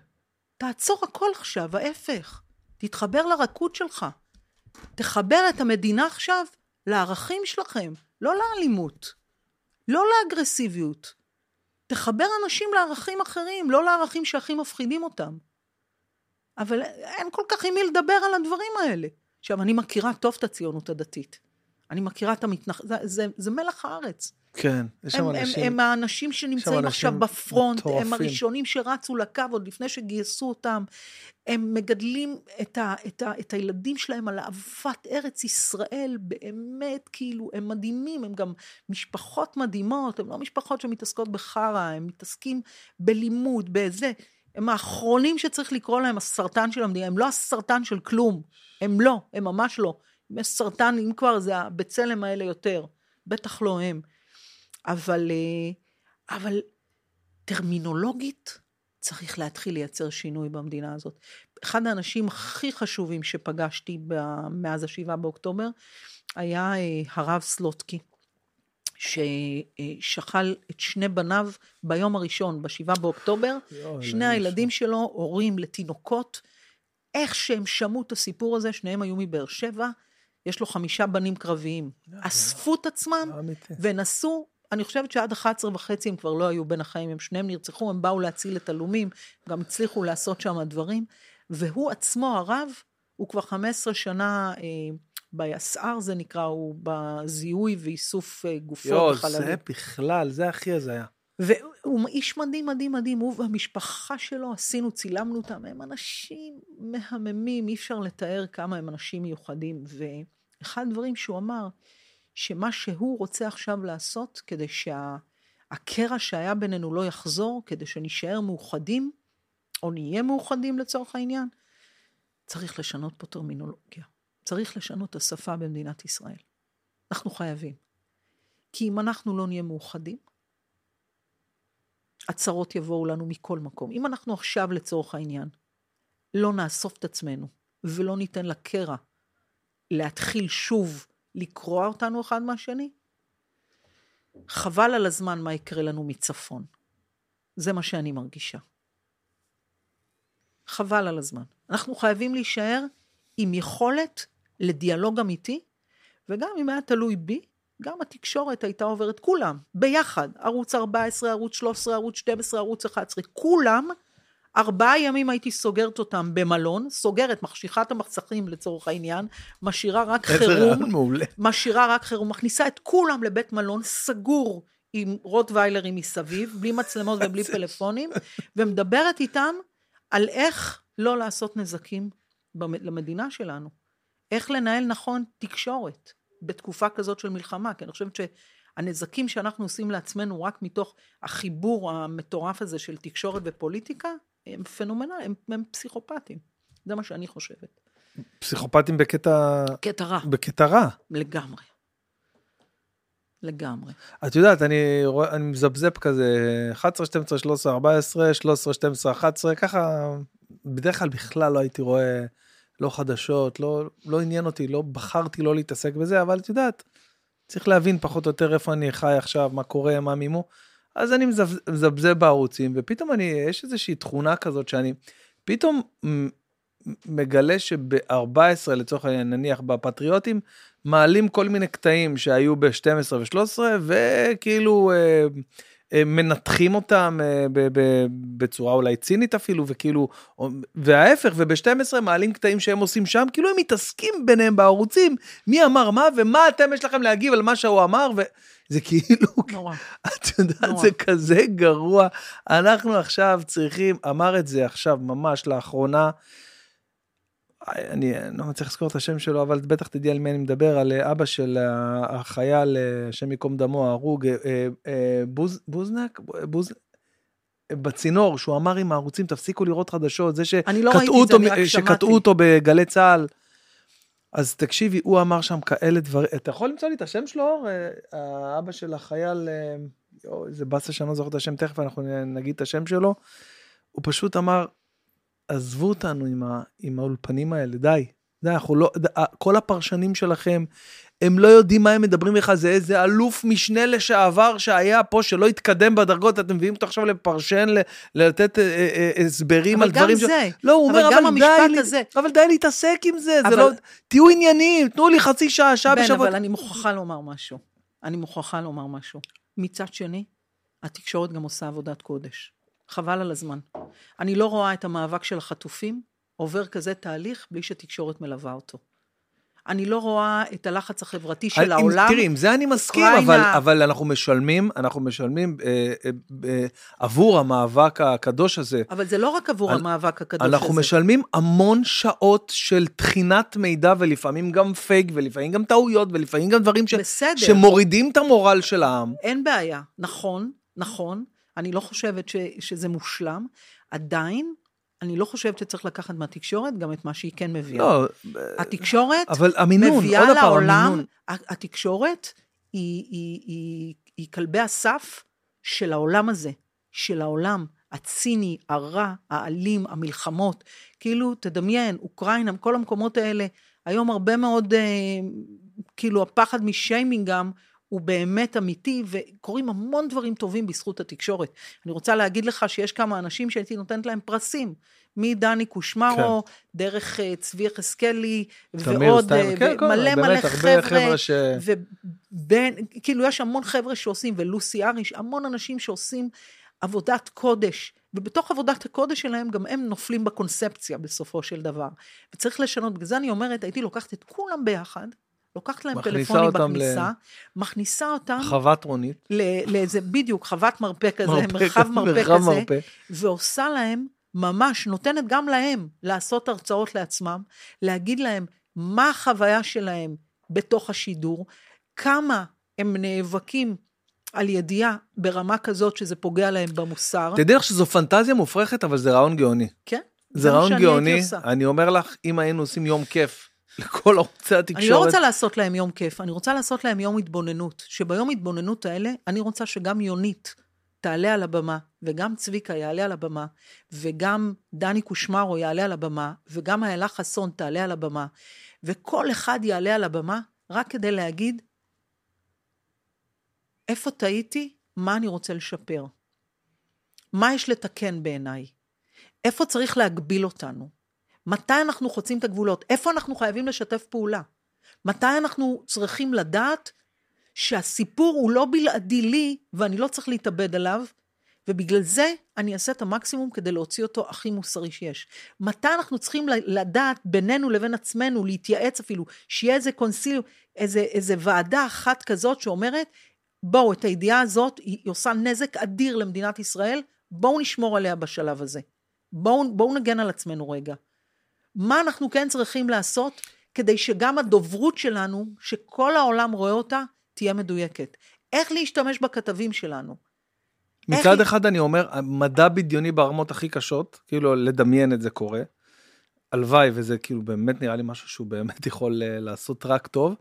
תעצור הכל עכשיו, ההפך, תתחבר לרכות שלך, תחבר את המדינה עכשיו לערכים שלכם, לא לאלימות, לא לאגרסיביות. תחבר אנשים לערכים אחרים, לא לערכים שהכי מפחידים אותם. אבל אין כל כך עם מי לדבר על הדברים האלה. עכשיו, אני מכירה טוב את הציונות הדתית. אני מכירה את המתנח... זה, זה, זה מלח הארץ. כן, יש שם הם, הם, אנשים. הם האנשים שנמצאים עכשיו בפרונט, הם מטורפים. הראשונים שרצו לקו עוד לפני שגייסו אותם. הם מגדלים את, ה, את, ה, את הילדים שלהם על אהבת ארץ ישראל, באמת, כאילו, הם מדהימים, הם גם משפחות מדהימות, הם לא משפחות שמתעסקות בחרא, הם מתעסקים בלימוד, בזה. הם האחרונים שצריך לקרוא להם הסרטן של המדינה, הם לא הסרטן של כלום, הם לא, הם ממש לא. אם יש סרטן, אם כבר, זה הבצלם האלה יותר, בטח לא הם. אבל, אה, אבל טרמינולוגית צריך להתחיל לייצר שינוי במדינה הזאת. אחד האנשים הכי חשובים שפגשתי מאז השבעה באוקטובר היה אה, הרב סלוטקי, ששכל את שני בניו ביום הראשון, בשבעה באוקטובר, יואו, שני אלוהים הילדים שלו, הורים לתינוקות, איך שהם שמעו את הסיפור הזה, שניהם היו מבאר שבע, יש לו חמישה בנים קרביים. אספו את עצמם אמיתי. ונסעו, אני חושבת שעד 11 וחצי הם כבר לא היו בין החיים, הם שניהם נרצחו, הם באו להציל את הלומים, גם הצליחו לעשות שם דברים, והוא עצמו, הרב, הוא כבר 15 שנה אה, ביס"ר זה נקרא, הוא בזיהוי ואיסוף אה, גופות יואו, וחללים. זה בכלל, זה הכי הזיה. והוא איש מדהים, מדהים, מדהים, הוא והמשפחה שלו, עשינו, צילמנו אותם, הם אנשים מהממים, אי אפשר לתאר כמה הם אנשים מיוחדים. ואחד הדברים שהוא אמר, שמה שהוא רוצה עכשיו לעשות, כדי שהקרע שהיה בינינו לא יחזור, כדי שנישאר מאוחדים, או נהיה מאוחדים לצורך העניין, צריך לשנות פה טרמינולוגיה. צריך לשנות את השפה במדינת ישראל. אנחנו חייבים. כי אם אנחנו לא נהיה מאוחדים, הצרות יבואו לנו מכל מקום. אם אנחנו עכשיו, לצורך העניין, לא נאסוף את עצמנו ולא ניתן לקרע להתחיל שוב לקרוע אותנו אחד מהשני, חבל על הזמן מה יקרה לנו מצפון. זה מה שאני מרגישה. חבל על הזמן. אנחנו חייבים להישאר עם יכולת לדיאלוג אמיתי, וגם אם היה תלוי בי, גם התקשורת הייתה עוברת, כולם, ביחד, ערוץ 14, ערוץ 13, ערוץ 12, ערוץ 11, כולם, ארבעה ימים הייתי סוגרת אותם במלון, סוגרת, מחשיכה את המחסכים לצורך העניין, משאירה רק חירום. משאירה רק חירום, מכניסה את כולם לבית מלון סגור עם רוטוויילרים מסביב, בלי מצלמות ובלי פלאפונים, ומדברת איתם על איך לא לעשות נזקים במ- למדינה שלנו. איך לנהל נכון תקשורת בתקופה כזאת של מלחמה, כי אני חושבת שהנזקים שאנחנו עושים לעצמנו רק מתוך החיבור המטורף הזה של תקשורת ופוליטיקה, הם פנומנליים, הם, הם פסיכופטים. זה מה שאני חושבת. פסיכופטים בקטע, קטע רע, בקטע רע. לגמרי. לגמרי. את יודעת, אני אני מזפזפ כזה 11, 12, 13, 14, 13, 12, 11, ככה, בדרך כלל בכלל לא הייתי רואה לא חדשות, לא, לא עניין אותי, לא בחרתי לא להתעסק בזה, אבל את יודעת, צריך להבין פחות או יותר איפה אני חי עכשיו, מה קורה, מה מימו. אז אני מזפזפ בערוצים, ופתאום אני, יש איזושהי תכונה כזאת שאני פתאום מגלה שב-14, לצורך העניין, נניח בפטריוטים, מעלים כל מיני קטעים שהיו ב-12 ו-13, וכאילו אה, מנתחים אותם אה, בצורה אולי צינית אפילו, וכאילו, וההפך, וב-12 מעלים קטעים שהם עושים שם, כאילו הם מתעסקים ביניהם בערוצים, מי אמר מה, ומה אתם יש לכם להגיב על מה שהוא אמר, זה כאילו, נורא. את יודעת. זה כזה גרוע. אנחנו עכשיו צריכים, אמר את זה עכשיו, ממש לאחרונה, אני לא מצליח לזכור את השם שלו, אבל בטח תדעי על מי אני מדבר, על אה, אבא של ה- החייל, אה, השם ייקום דמו, ההרוג, אה, אה, אה, בוז, בוזנק? בוז... בצינור, שהוא אמר עם הערוצים, תפסיקו לראות חדשות, זה לא שקטעו זה, אותו. שקטעו אותו בגלי צה"ל. אז תקשיבי, הוא אמר שם כאלה דברים, אתה יכול למצוא לי את השם שלו, אור? אה, האבא של החייל, אה, איזה באסה שאני לא זוכר את השם, תכף אנחנו נגיד את השם שלו. הוא פשוט אמר, עזבו אותנו עם, ה, עם האולפנים האלה, די. די, אנחנו לא, ד, ה- כל הפרשנים שלכם, הם לא יודעים מה הם מדברים לך, זה איזה אלוף משנה לשעבר שהיה פה, שלא התקדם בדרגות, אתם מביאים אותו עכשיו לפרשן, ל- לתת אה, אה, אה, הסברים על אבל גם דברים ש... זה, לא, הוא אבל אומר, גם אבל די, הזה. אבל די להתעסק עם זה, זה אבל- לא... תהיו עניינים, תנו לי חצי שעה, שעה בן, בשבוע. אבל אני מוכרחה לומר משהו. אני מוכרחה לומר משהו. מצד שני, התקשורת גם עושה עבודת קודש. חבל על הזמן. אני לא רואה את המאבק של החטופים עובר כזה תהליך בלי שתקשורת מלווה אותו. אני לא רואה את הלחץ החברתי של עם- העולם. תראי, עם זה אני מסכים. אבל, אבל אנחנו משלמים, אנחנו משלמים אה, אה, אה, עבור המאבק הקדוש הזה. אבל זה לא רק עבור אנ- המאבק הקדוש הזה. אנחנו משלמים המון שעות של טחינת מידע, ולפעמים גם פייק, ולפעמים גם טעויות, ולפעמים גם דברים ש... בסדר. שמורידים את המורל של העם. אין בעיה. נכון, נכון. אני לא חושבת ש, שזה מושלם. עדיין, אני לא חושבת שצריך לקחת מהתקשורת גם את מה שהיא כן מביאה. לא, התקשורת אבל המינון, מביאה עוד לעולם, המינון. התקשורת היא, היא, היא, היא כלבי הסף של העולם הזה, של העולם הציני, הרע, האלים, המלחמות. כאילו, תדמיין, אוקראינה, כל המקומות האלה, היום הרבה מאוד, אה, כאילו, הפחד משיימינג גם, הוא באמת אמיתי, וקורים המון דברים טובים בזכות התקשורת. אני רוצה להגיד לך שיש כמה אנשים שהייתי נותנת להם פרסים, מדני קושמרו, כן. דרך uh, צבי יחזקאלי, ועוד, סטיין, uh, כן, ומלא באמת, מלא הרבה חבר'ה, חבר'ה ש- ובין, כאילו יש המון חבר'ה שעושים, ולוסי אריש, המון אנשים שעושים עבודת קודש, ובתוך עבודת הקודש שלהם גם הם נופלים בקונספציה בסופו של דבר. וצריך לשנות, בגלל זה אני אומרת, הייתי לוקחת את כולם ביחד, לוקחת להם פלאפונים אותם ל- בכניסה, מכניסה אותם חוות רונית. ל- לאיזה, בדיוק, חוות מרפא כזה, מרפא מרחב מרפא מרחב כזה, מרפא. ועושה להם, ממש נותנת גם להם לעשות הרצאות לעצמם, להגיד להם מה החוויה שלהם בתוך השידור, כמה הם נאבקים על ידיעה ברמה כזאת שזה פוגע להם במוסר. תדעי לך שזו פנטזיה מופרכת, אבל זה רעיון גאוני. כן, זה רעיון גאוני. אני אומר לך, אם היינו עושים יום כיף לכל ערוצי התקשורת, אני לא רוצה לעשות להם יום כיף, אני רוצה לעשות להם יום התבוננות. שביום התבוננות האלה, אני רוצה שגם יונית תעלה על הבמה, וגם צביקה יעלה על הבמה, וגם דני קושמרו יעלה על הבמה, וגם איילה חסון תעלה על הבמה, וכל אחד יעלה על הבמה רק כדי להגיד, איפה טעיתי? מה אני רוצה לשפר? מה יש לתקן בעיניי? איפה צריך להגביל אותנו? מתי אנחנו חוצים את הגבולות? איפה אנחנו חייבים לשתף פעולה? מתי אנחנו צריכים לדעת שהסיפור הוא לא בלעדי לי ואני לא צריך להתאבד עליו, ובגלל זה אני אעשה את המקסימום כדי להוציא אותו הכי מוסרי שיש. מתי אנחנו צריכים לדעת בינינו לבין עצמנו, להתייעץ אפילו, שיהיה איזה קונסיליום, איזה, איזה ועדה אחת כזאת שאומרת, בואו, את הידיעה הזאת, היא עושה נזק אדיר למדינת ישראל, בואו נשמור עליה בשלב הזה. בואו, בואו נגן על עצמנו רגע. מה אנחנו כן צריכים לעשות כדי שגם הדוברות שלנו, שכל העולם רואה אותה, תהיה מדויקת. איך להשתמש בכתבים שלנו. מצד היא- אחד אני אומר, מדע בדיוני ברמות הכי קשות, כאילו לדמיין את זה קורה. הלוואי, וזה כאילו באמת נראה לי משהו שהוא באמת יכול אה, לעשות רק טוב.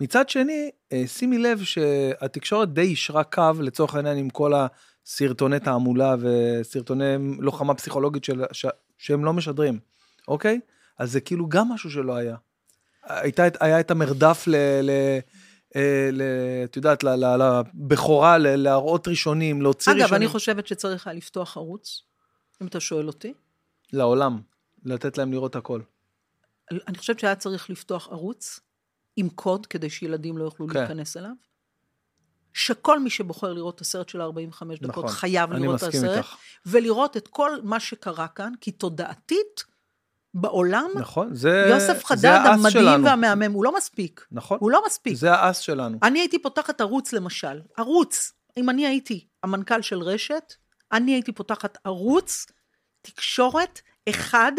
מצד שני, אה, שימי לב שהתקשורת די יישרה קו לצורך העניין עם כל הסרטוני תעמולה וסרטוני לוחמה פסיכולוגית של, ש, שהם לא משדרים, אוקיי? אז זה כאילו גם משהו שלא היה. הייתה, היה את המרדף ל... ל אה, ל- את יודעת, ל- ל- לבכורה, ל- להראות ראשונים, להוציא אגב, ראשונים. אני חושבת שצריך היה לפתוח ערוץ, אם אתה שואל אותי. לעולם, לתת להם לראות הכל. אני חושבת שהיה צריך לפתוח ערוץ עם קוד, כדי שילדים לא יוכלו כן. להיכנס אליו. שכל מי שבוחר לראות את הסרט של 45 דקות נכון, חייב אני לראות את מסכים הסרט, איתך. ולראות את כל מה שקרה כאן, כי תודעתית בעולם, נכון, זה יוסף חדד המדהים שלנו. והמהמם, הוא לא מספיק. נכון, הוא לא מספיק. זה האס שלנו. אני הייתי פותחת ערוץ למשל, ערוץ, אם אני הייתי המנכ"ל של רשת, אני הייתי פותחת ערוץ תקשורת אחד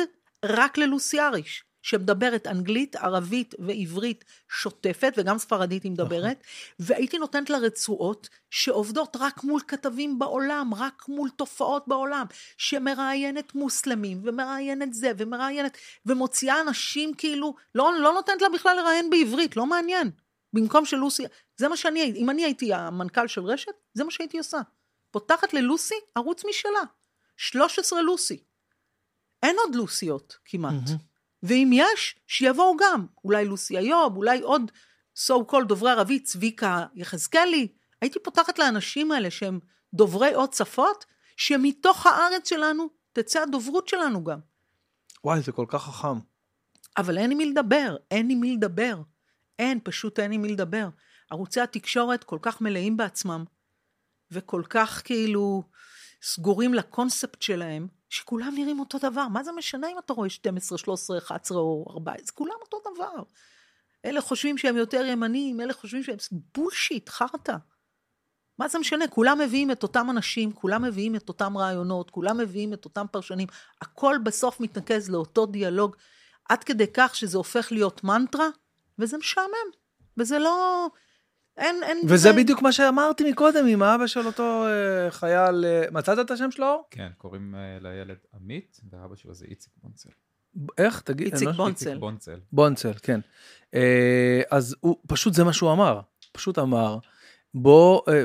רק ללוסי אריש, שמדברת אנגלית, ערבית ועברית שוטפת, וגם ספרדית היא מדברת, והייתי נותנת לה רצועות שעובדות רק מול כתבים בעולם, רק מול תופעות בעולם, שמראיינת מוסלמים, ומראיינת זה, ומראיינת, ומוציאה אנשים כאילו, לא, לא נותנת לה בכלל לראיין בעברית, לא מעניין. במקום שלוסי, זה מה שאני אם אני הייתי המנכ"ל של רשת, זה מה שהייתי עושה. פותחת ללוסי ערוץ משלה. 13 לוסי. אין עוד לוסיות כמעט. מהמם. ואם יש, שיבואו גם. אולי לוסי איוב, אולי עוד so called דוברי ערבית, צביקה יחזקאלי. הייתי פותחת לאנשים האלה שהם דוברי עוד שפות, שמתוך הארץ שלנו תצא הדוברות שלנו גם. וואי, זה כל כך חכם. אבל אין עם מי לדבר, אין עם מי לדבר. אין, פשוט אין עם מי לדבר. ערוצי התקשורת כל כך מלאים בעצמם, וכל כך כאילו סגורים לקונספט שלהם, שכולם נראים אותו דבר. מה זה משנה אם אתה רואה 12, 13, 11 או 14? זה כולם אותו דבר. אלה חושבים שהם יותר ימניים, אלה חושבים שהם בולשיט, חרטא. מה זה משנה? כולם מביאים את אותם אנשים, כולם מביאים את אותם רעיונות, כולם מביאים את אותם פרשנים. הכל בסוף מתנקז לאותו דיאלוג, עד כדי כך שזה הופך להיות מנטרה, וזה משעמם. וזה לא... אין, אין... וזה בדיוק מה שאמרתי מקודם עם האבא של אותו אה, חייל. אה, מצאת את השם שלו? כן, קוראים אה, לילד עמית, ואבא שלו זה איציק בונצל. איך? תגיד. איציק אני לא- בונצל. איציק בונצל. בונצל, כן. אה, אז הוא, פשוט זה מה שהוא אמר. פשוט אמר, בוא, אה,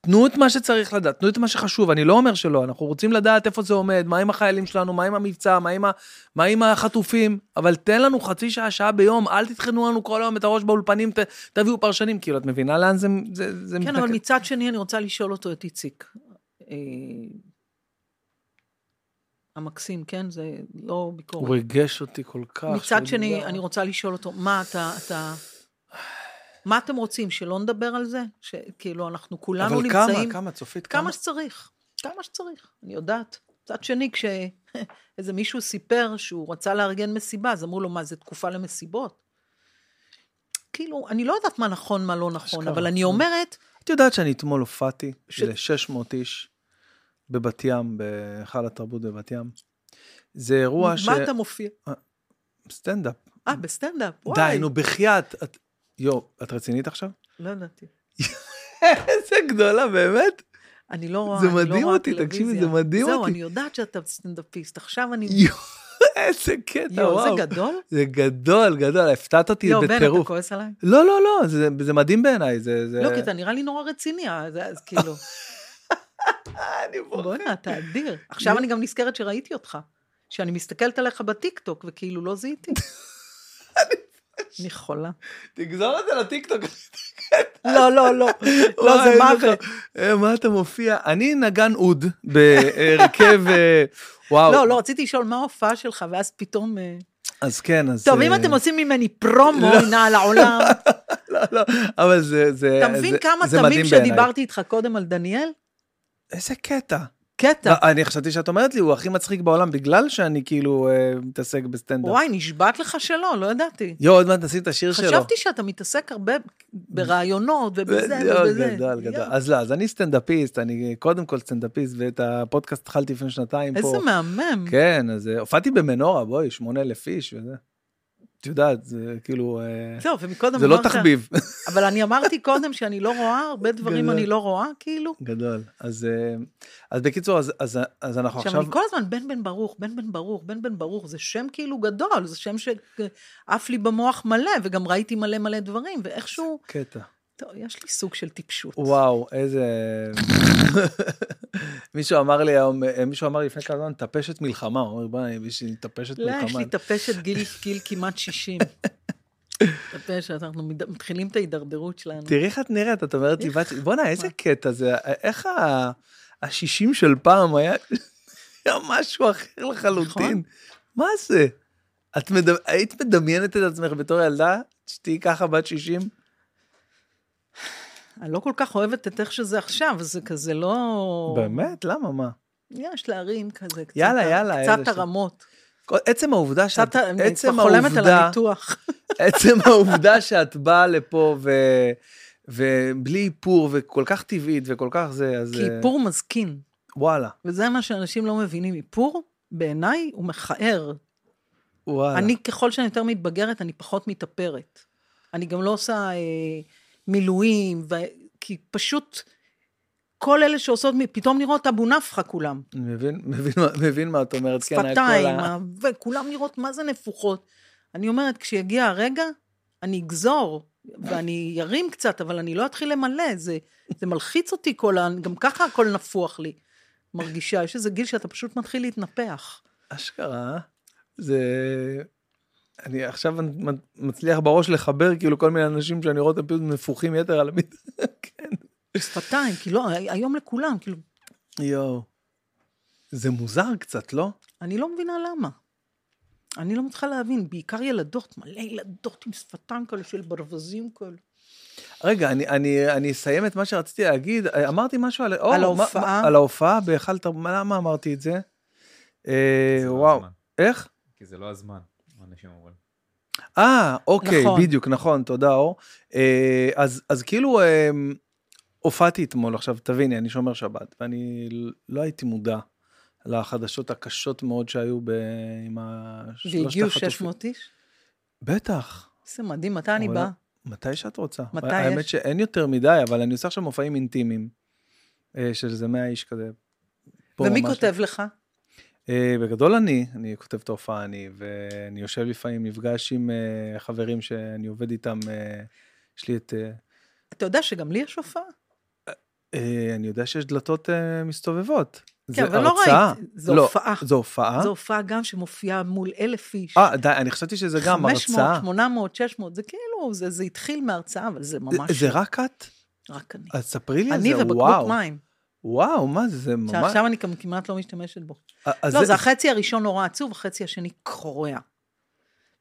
תנו את מה שצריך לדעת, תנו את מה שחשוב, אני לא אומר שלא, אנחנו רוצים לדעת איפה זה עומד, מה עם החיילים שלנו, מה עם המבצע, מה עם, ה, מה עם החטופים, אבל תן לנו חצי שעה, שעה ביום, אל תטחנו לנו כל היום את הראש באולפנים, ת, תביאו פרשנים, כאילו, את מבינה לאן זה, זה, זה כן, אבל מצד שני אני רוצה לשאול אותו את איציק. אה, המקסים, כן? זה לא הוא ביקורת. ריגש אותי כל כך. מצד שני. אני רוצה לשאול אותו, מה אתה, אתה... מה אתם רוצים, שלא נדבר על זה? שכאילו, אנחנו כולנו אבל נמצאים... כמה, כמה, צופית, כמה כמה? שצריך, כמה שצריך, אני יודעת. מצד שני, כשאיזה מישהו סיפר שהוא רצה לארגן מסיבה, אז אמרו לו, מה, זה תקופה למסיבות? כאילו, אני לא יודעת מה נכון, מה לא נכון, אשכרה. אבל אני אומרת, את יודעת שאני אתמול הופעתי ש- ל-600 איש בבת ים, בהיכל התרבות בבת ים. זה אירוע ש... מה אתה מופיע? סטנדאפ. אה, בסטנדאפ, וואי. די, נו, בחייאת. את- יו, את רצינית עכשיו? לא ידעתי. איזה גדולה, באמת? אני לא רואה, זה אני לא מדהים רואה אותי, תקשיבי, טלוויזיה. זה מדהים זהו, אותי. אני יודעת שאתה סטנדאפיסט, עכשיו אני... יו, איזה קטע, יואו, זה וואו. גדול? זה גדול, גדול, הפתעת אותי יואו, בן, אתה בטירוף. כועס עליי? לא, לא, לא, זה- זה מדהים בעיניי, זה... זה- לא, כי אתה נראה לי נורא רציני, אז אז כאילו, אני בוכה. בוא'נה, אתה אדיר. עכשיו אני גם נזכרת שראיתי אותך. שאני מסתכלת עליך בטיקטוק, וכאילו לא זיהיתי. אני חולה. תגזור את זה לטיקטוק. לא, לא, לא. לא, זה מוות. טוב. אה, מה אתה מופיע? אני נגן אוד בהרכב, אה, וואו. לא, לא, רציתי לשאול מה ההופעה שלך, ואז פתאום... אה, אז כן, אז... טוב, אם אתם עושים ממני פרומו, הנה על העולם. לא, לא, אבל זה... אתה מבין כמה תמים. שדיברתי איתך קודם על דניאל? איזה קטע. קטע. אני חשבתי שאת אומרת לי, הוא הכי מצחיק בעולם, בגלל שאני כאילו אה, מתעסק בסטנדאפ. וואי, נשבעת לך שלא, לא ידעתי. יואו, עוד מעט נשים את השיר שלו. חשבתי שאתה מתעסק הרבה ברעיונות ובזה גדול, ובזה. גדול, גדול. יואו, אז לא, אז אני סטנדאפיסט, אני קודם כל סטנדאפיסט, ואת הפודקאסט התחלתי לפני שנתיים פה. איזה מהמם. כן, אז אה, הופעתי במנורה, בואי, שמונה אלף איש וזה. את יודעת, זה כאילו, אה, זהו, ומקודם זה לא תחביב. אבל אני אמרתי קודם שאני לא רואה, הרבה דברים. אני לא רואה, כאילו. גדול. אז אה, בקיצור, אז אנחנו עכשיו, עכשיו... אני כל הזמן בן בן ברוך, בן בן ברוך, בן בן ברוך, זה שם כאילו גדול, זה שם שעף לי במוח מלא, וגם ראיתי מלא מלא דברים, ואיכשהו, קטע. טוב, יש לי סוג של טיפשות. וואו, איזה... מישהו אמר לי היום, מישהו אמר לי לפני כמה זמן, טפשת מלחמה. הוא אומר, בואי, בשביל טפשת לא, יש מלחמה. לי טפשת גיל, גיל כמעט 60. טפשת, אנחנו מת- מתחילים את ההידרדרות שלנו. תראי איך את נראית, את אומרת לי, בואנה, איזה קטע זה, איך ה-60 של פעם היה היה משהו אחר לחלוטין. נכון. מה זה? את היית מדמיינת את עצמך בתור ילדה, שתהיי ככה בת 60? אני לא כל כך אוהבת את איך שזה עכשיו, זה כזה לא... באמת? למה? מה? יש להרים כזה, קצת, יאללה, יאללה, קצת ש- הרמות. כל- עצם העובדה שאת, קצת, אני כבר חולמת על הניתוח. עצם העובדה שאת באה לפה ו... ובלי איפור וכל כך טבעית וכל כך זה, אז כי אה, איפור מזקין, וואלה, וזה מה שאנשים לא מבינים. איפור, בעיניי, הוא מכער. וואלה. אני, ככל שאני יותר מתבגרת, אני פחות מתאפרת. אני גם לא עושה אה, מילואים, ו... כי פשוט כל אלה שעושות, פתאום נראות אבו נפחא כולם. אני מבין, מבין, מבין מה את אומרת, כן, שפתיים. ה... וכולם נראות מה זה נפוחות. אני אומרת, כשיגיע הרגע, אני אגזור, ואני ארים קצת, אבל אני לא אתחיל למלא, זה, זה מלחיץ אותי כל ה... גם ככה הכל נפוח לי. מרגישה, יש איזה גיל שאתה פשוט מתחיל להתנפח. אשכרה, זה... אני עכשיו מצליח בראש לחבר כאילו כל מיני אנשים שאני רואה אותם פשוט נפוחים יתר על המיטה. כן. שפתיים, כי לא, היום לכולם, כאילו, יואו. זה מוזר קצת, לא? אני לא מבינה למה. אני לא מצליחה להבין, בעיקר ילדות, מלא ילדות עם שפתיים כאלה של ברווזים כאלה. רגע, אני, אני, אני אסיים את מה שרציתי להגיד. אמרתי משהו על... או, על מה- ההופעה? מה- על ההופעה בהיכל תרבות. למה אמרתי את זה? אה, זה לא וואו. הזמן. איך? כי זה לא הזמן, אנשים אומרים. אה, אוקיי, נכון. בדיוק, נכון, תודה אור. אה, אז, אז כאילו אה, הופעתי אתמול, עכשיו תביני, אני שומר שבת, ואני לא הייתי מודע לחדשות הקשות מאוד שהיו ב... עם השלושת והגיעו החטופים. 600 איש? בטח, איזה מדהים, מתי אני באה? מתי שאת רוצה. מתי האמת יש? שאין יותר מדי, אבל אני עושה עכשיו מופעים אינטימיים, אה, של איזה 100 איש כזה. ומי. כותב לך? אה, בגדול אני, אני כותב את ההופעה אני, ואני יושב לפעמים, נפגש עם אה, חברים שאני עובד איתם, אה, יש לי את... אתה יודע שגם לי יש הופעה? אני יודע שיש דלתות מסתובבות. כן, זה אבל לא. ראיתי, זו לא, הופעה. זו הופעה? זו הופעה גם שמופיעה מול אלף איש. אה, די, אני חשבתי שזה גם 500, הרצאה. 800, 600, זה כאילו, זה, זה התחיל מהרצאה, אבל זה ממש... זה רק את? רק אני. אז ספרי לי על אני זה, ובקבוק וואו. מים, וואו, מה זה, זה ממש... שעכשיו אני כמעט לא משתמשת בו. לא, זה החצי הראשון נורא עצוב, החצי השני קורע.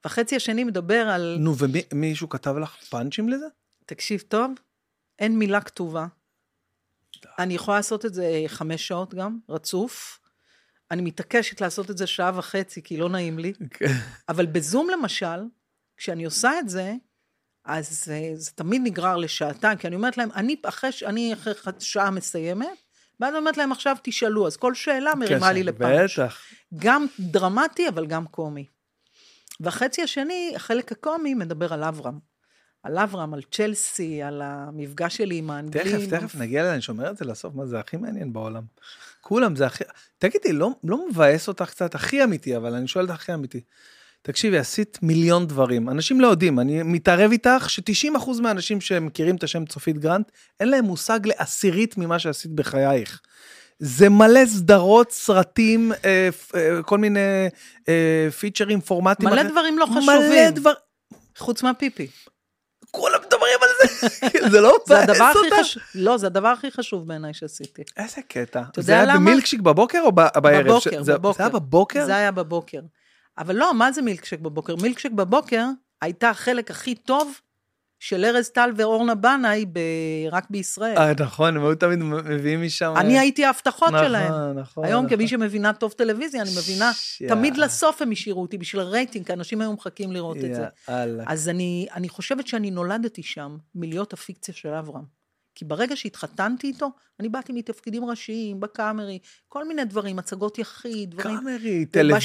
והחצי השני מדבר על, נו, ומישהו כתב לך פאנצ'ים לזה? תקשיב טוב, אין מילה כתובה. אני יכולה לעשות את זה חמש שעות גם, רצוף. אני מתעקשת לעשות את זה שעה וחצי, כי לא נעים לי. כן. אבל בזום למשל, כשאני עושה את זה, אז זה, זה תמיד נגרר לשעתיים, כי אני אומרת להם, אני אחרי, אני אחרי שעה מסיימת, ואז אני אומרת להם, עכשיו תשאלו, אז כל שאלה מרימה לי לפאנץ'. בטח. גם דרמטי, אבל גם קומי. והחצי השני, החלק הקומי, מדבר על אברהם. על אברהם, על צ'לסי, על המפגש שלי עם האנגלים. תכף, תכף נגיע לזה, אני שומר את זה לסוף, מה זה הכי מעניין בעולם. כולם זה הכי... תגידי, לא, לא מבאס אותך קצת? הכי אמיתי, אבל אני שואל אותך הכי אמיתי. תקשיבי, עשית מיליון דברים. אנשים לא יודעים, אני מתערב איתך ש-90% מהאנשים שמכירים את השם צופית גרנט, אין להם מושג לעשירית ממה שעשית בחייך. זה מלא סדרות, סרטים, אה, אה, כל מיני אה, פיצ'רים, פורמטים. מלא אחרים. דברים לא מלא חשובים. דבר... חוץ מהפיפי. כולם מדברים על זה, זה לא מבאס אותך? לא, זה הדבר הכי חשוב בעיניי שעשיתי. איזה קטע. אתה זה היה? במילקשיק בבוקר או בערב? בבוקר, בבוקר. זה היה בבוקר? זה היה בבוקר. אבל לא, מה זה מילקשק בבוקר? מילקשק בבוקר הייתה החלק הכי טוב של ארז טל ואורנה בנאי ב... רק בישראל. אה, נכון, הם היו תמיד מביאים משם... אני הייתי ההבטחות נכון, שלהם. נכון. היום נכון. כמי שמבינה טוב טלוויזיה, אני מבינה, ש- תמיד לסוף הם השאירו אותי בשביל רייטינג, כי אנשים היו מחכים לראות את זה. יאללה. אז אני, אני חושבת שאני נולדתי שם מלהיות הפיקציה של אברהם. כי ברגע שהתחתנתי איתו, אני באתי מתפקידים ראשיים, בקאמרי, כל מיני דברים, הצגות יחיד, דברים. קאמרי, טלוויזיה,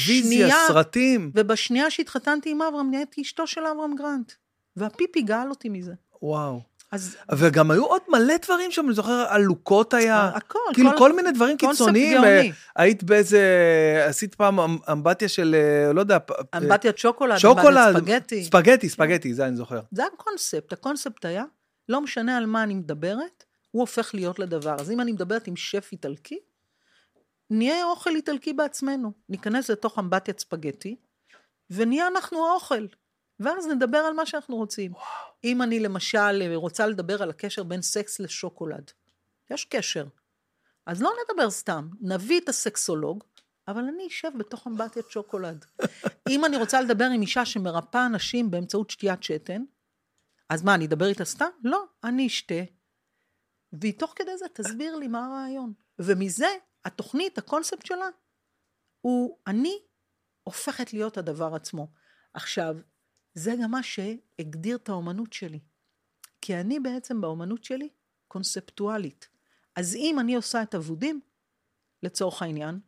ובשנייה- סרטים. ובשנייה שהתחתנתי עם אברהם, נהייתי אשתו של אברהם גרנט. והפיפי גאל אותי מזה. וואו. אז וגם היו עוד מלא דברים שם, אני זוכר, עלוקות היה. הכל, כאילו כל- כל מיני דברים קונספט קיצוניים. גאוני. אה, היית באיזה, עשית פעם אמ- אמבטיה של, אה, לא יודע, אמבטיית שוקולד, שוקולד, ספגטי. ספגטי, ספגטי, זה אני זוכר. זה הקונספט, הקונספט היה, לא משנה על מה אני מדברת, הוא הופך להיות לדבר. אז אם אני מדברת עם שף איטלקי, נהיה אוכל איטלקי בעצמנו. ניכנס לתוך אמבטיית ספגטי, ונהיה אנחנו האוכל. ואז נדבר על מה שאנחנו רוצים. וואו. אם אני למשל רוצה לדבר על הקשר בין סקס לשוקולד, יש קשר. אז לא נדבר סתם, נביא את הסקסולוג, אבל אני אשב בתוך אמבטיית שוקולד. אם אני רוצה לדבר עם אישה שמרפאה אנשים באמצעות שתיית שתן, אז מה, אני אדבר איתה סתם? לא, אני אשתה, והיא תוך כדי זה תסביר לי מה הרעיון. ומזה, התוכנית, הקונספט שלה, הוא אני הופכת להיות הדבר עצמו. עכשיו, זה גם מה שהגדיר את האומנות שלי. כי אני בעצם באומנות שלי קונספטואלית. אז אם אני עושה את אבודים, לצורך העניין,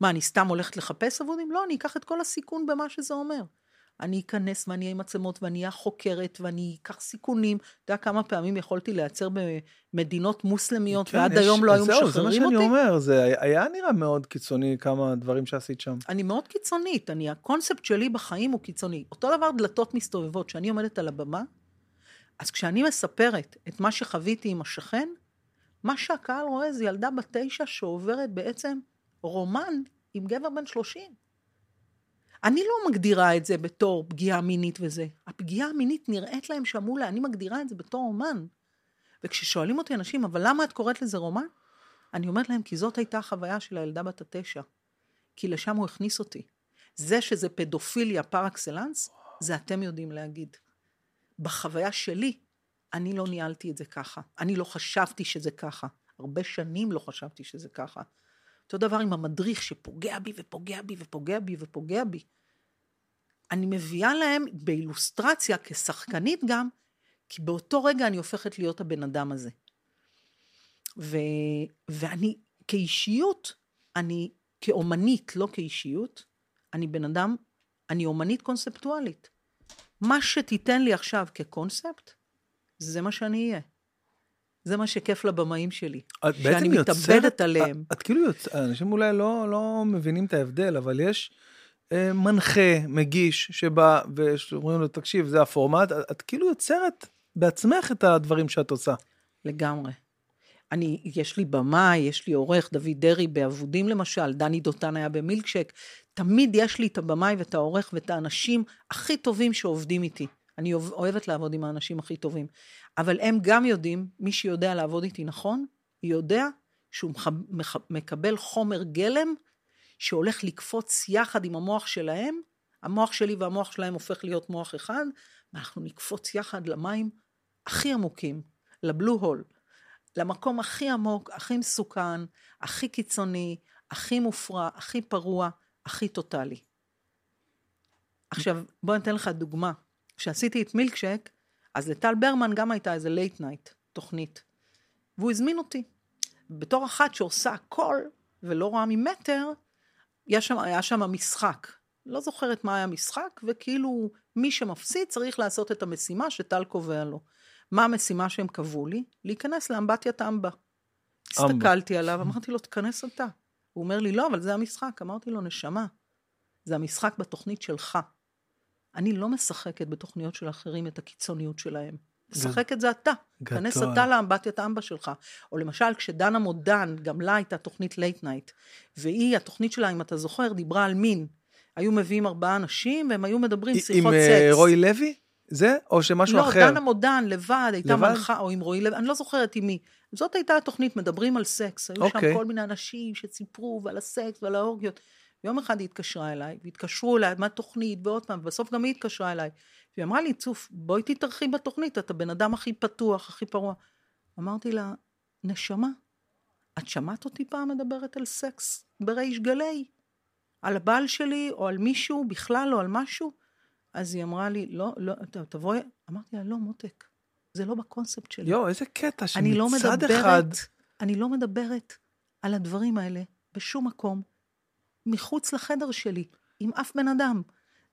מה, אני סתם הולכת לחפש אבודים? לא, אני אקח את כל הסיכון במה שזה אומר. אני אכנס ואני אהיה עם מצלמות ואני אהיה חוקרת ואני אקח סיכונים. אתה יודע כמה פעמים יכולתי להיעצר במדינות מוסלמיות כן, ועד יש- היום לא היו זהו, זה מה משחררים שאני אותי? אומר, זה היה נראה מאוד קיצוני כמה דברים שעשית שם. אני מאוד קיצונית, אני, הקונספט שלי בחיים הוא קיצוני. אותו דבר דלתות מסתובבות, כשאני עומדת על הבמה, אז כשאני מספרת את מה שחוויתי עם השכן, מה שהקהל רואה זה ילדה בת תשע שעוברת בעצם רומן עם גבר בן שלושים. אני לא מגדירה את זה בתור פגיעה מינית וזה. הפגיעה המינית נראית להם שאמרו לה, אני מגדירה את זה בתור אומן. וכששואלים אותי אנשים, אבל למה את קוראת לזה רומן? אני אומרת להם, כי זאת הייתה החוויה של הילדה בת התשע. כי לשם הוא הכניס אותי. זה שזה פדופיליה פר אקסלנס, זה אתם יודעים להגיד. בחוויה שלי, אני לא ניהלתי את זה ככה. אני לא חשבתי שזה ככה. הרבה שנים לא חשבתי שזה ככה. אותו דבר עם המדריך שפוגע בי ופוגע בי ופוגע בי ופוגע בי. אני מביאה להם באילוסטרציה כשחקנית גם, כי באותו רגע אני הופכת להיות הבן אדם הזה. ו, ואני כאישיות, אני כאומנית, לא כאישיות, אני בן אדם, אני אומנית קונספטואלית. מה שתיתן לי עכשיו כקונספט, זה מה שאני אהיה. זה מה שכיף לבמאים שלי. את שאני מתאבדת יוצרת- עליהם. את, את כאילו יוצאת, אנשים אולי לא, לא מבינים את ההבדל, אבל יש מנחה, מגיש, שבא ואומרים לו, תקשיב, זה הפורמט, את, את כאילו יוצרת בעצמך את הדברים שאת עושה. לגמרי. אני, יש לי במאי, יש לי עורך, דוד דרעי באבודים למשל, דני דותן היה במילקשק. תמיד יש לי את הבמאי ואת העורך ואת האנשים הכי טובים שעובדים איתי. אני אוהב- אוהבת לעבוד עם האנשים הכי טובים. אבל הם גם יודעים, מי שיודע לעבוד איתי נכון, יודע שהוא מקבל חומר גלם שהולך לקפוץ יחד עם המוח שלהם. המוח שלי והמוח שלהם הופך להיות מוח אחד, ואנחנו נקפוץ יחד למים הכי עמוקים, לבלו הול. למקום הכי עמוק, הכי מסוכן, הכי קיצוני, הכי מופרע, הכי פרוע, הכי טוטאלי. עכשיו, בוא אני אתן לך דוגמה. כשעשיתי את מילקשק, אז לטל ברמן גם הייתה איזה late night, תוכנית. והוא הזמין אותי. בתור אחת שעושה הכל ולא רואה ממטר, היה שם, היה שם משחק. לא זוכרת מה היה המשחק, וכאילו מי שמפסיד צריך לעשות את המשימה שטל קובע לו. מה המשימה שהם קבעו לי? להיכנס לאמבטיית אמבה. הסתכלתי עליו, אמרתי לו, תכנס אתה. הוא אומר לי, לא, אבל זה המשחק. אמרתי לו, נשמה, זה המשחק בתוכנית שלך. אני לא משחקת בתוכניות של אחרים את הקיצוניות שלהם. משחק את זה אתה. גדול. כנס אתה לאמבטיית האמבה שלך. או למשל, כשדנה מודן, גם לה הייתה תוכנית late night, והיא, התוכנית שלה, אם אתה זוכר, דיברה על מין. היו מביאים ארבעה אנשים, והם היו מדברים עם שיחות אה, סקס. רוי לוי? זה? או שמשהו לא, אחר? דנה מודן, לבד, הייתה לבד? מנחה, או עם רועי לב, אני לא זוכרת עם מי. זאת הייתה התוכנית, מדברים על סקס. היו אוקיי. שם כל מיני אנשים שסיפרו, ועל הסקס ועל האורגיות. יום אחד היא התקשרה אליי, והתקשרו אליי, מה התוכנית, ועוד פעם, ובסוף גם היא התקשרה אליי. והיא אמרה לי, צוף, בואי תתארחי בתוכנית, אתה בן אדם הכי פתוח, הכי פרוע. אמרתי לה, נשמה, את שמעת אותי פעם מדברת על סקס בריש גלי? על הבעל שלי, או על מישהו בכלל, או על משהו? אז היא אמרה לי, לא, לא, תבואי, אמרתי לה, לא, מותק, זה לא בקונספט שלי. יואו, איזה קטע לא שמצד מדברת, אחד... אני לא מדברת על הדברים האלה בשום מקום, מחוץ לחדר שלי, עם אף בן אדם.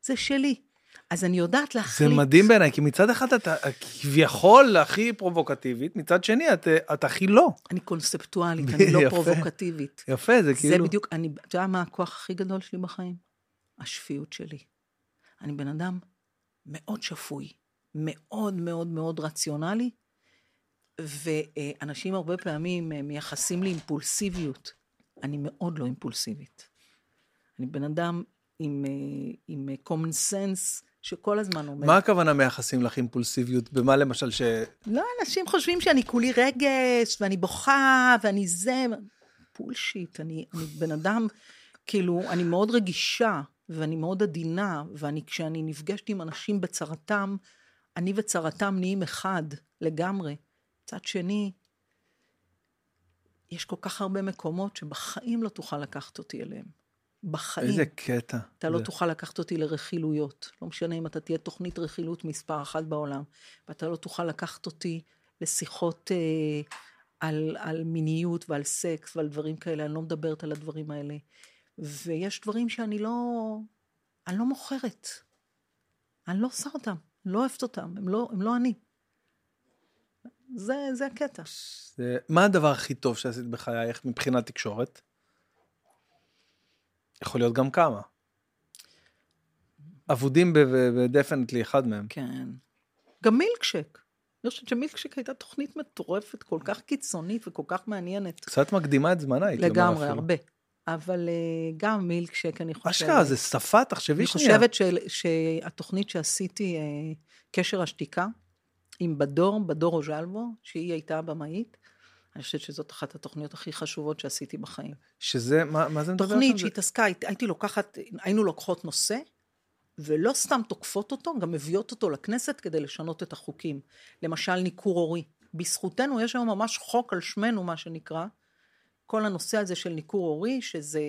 זה שלי. אז אני יודעת זה להחליט. מדהים בעיניי, כי מצד אחד אתה כביכול הכי פרובוקטיבית, מצד שני את, את הכי לא. אני קונספטואלית, אני לא יפה. פרובוקטיבית. יפה, זה זה כאילו... בדיוק, אני, אתה יודע מה הכוח הכי גדול שלי בחיים? השפיות שלי. אני בן אדם מאוד שפוי, מאוד מאוד מאוד רציונלי, ואנשים הרבה פעמים אה, מייחסים לי אימפולסיביות. אני מאוד לא אימפולסיבית. אני בן אדם עם, אה, עם אה, common sense שכל הזמן אומר. מה הכוונה מייחסים לך אימפולסיביות? במה למשל ש... לא, אנשים חושבים שאני כולי רגש, ואני בוכה, ואני זה. פולשיט, אני, אני בן אדם, כאילו, אני מאוד רגישה, ואני מאוד עדינה, ואני, כשאני נפגשת עם אנשים בצרתם, אני וצרתם נהיים אחד לגמרי. מצד שני, יש כל כך הרבה מקומות שבחיים לא תוכל לקחת אותי אליהם. בחיים. איזה קטע. אתה לא זה- תוכל לקחת אותי לרכילויות. לא משנה אם אתה תהיה תוכנית רכילות מספר אחת בעולם, ואתה לא תוכל לקחת אותי לשיחות אה, על, על מיניות ועל סקס ועל דברים כאלה, אני לא מדברת על הדברים האלה. ויש דברים שאני לא, אני לא מוכרת. אני לא עושה אותם, לא אוהבת אותם, הם לא, הם לא אני. זה, זה הקטע. זה- מה הדבר הכי טוב שעשית בחייך מבחינת תקשורת? יכול להיות גם כמה. אבודים ודפנטלי אחד מהם. כן. גם מילקשק. אני חושבת שמילקשק הייתה תוכנית מטורפת, כל כך קיצונית וכל כך מעניינת. קצת מקדימה את זמנה, הייתי אומר לגמרי, אפילו. הרבה. אבל אה, גם מילקשק, אני חושבת... אשכרה, זה שפה, תחשבי אני שנייה. חושבת של, שהתוכנית שעשיתי, אה, קשר השתיקה, עם בדור, בדור אוז'לבו, שהיא הייתה הבמאית, אני חושבת שזאת אחת התוכניות הכי חשובות שעשיתי בחיים. שזה, מה, מה זה מדבר תוכנית שם? זה- שהתעסקה, הייתי- הייתי לוקחת, היינו לוקחות נושא, ולא סתם תוקפות אותו, גם מביאות אותו לכנסת כדי לשנות את החוקים. למשל ניכור הורי. בזכותנו יש היום ממש חוק על שמנו, מה שנקרא. כל הנושא הזה של ניכור הורי, שזה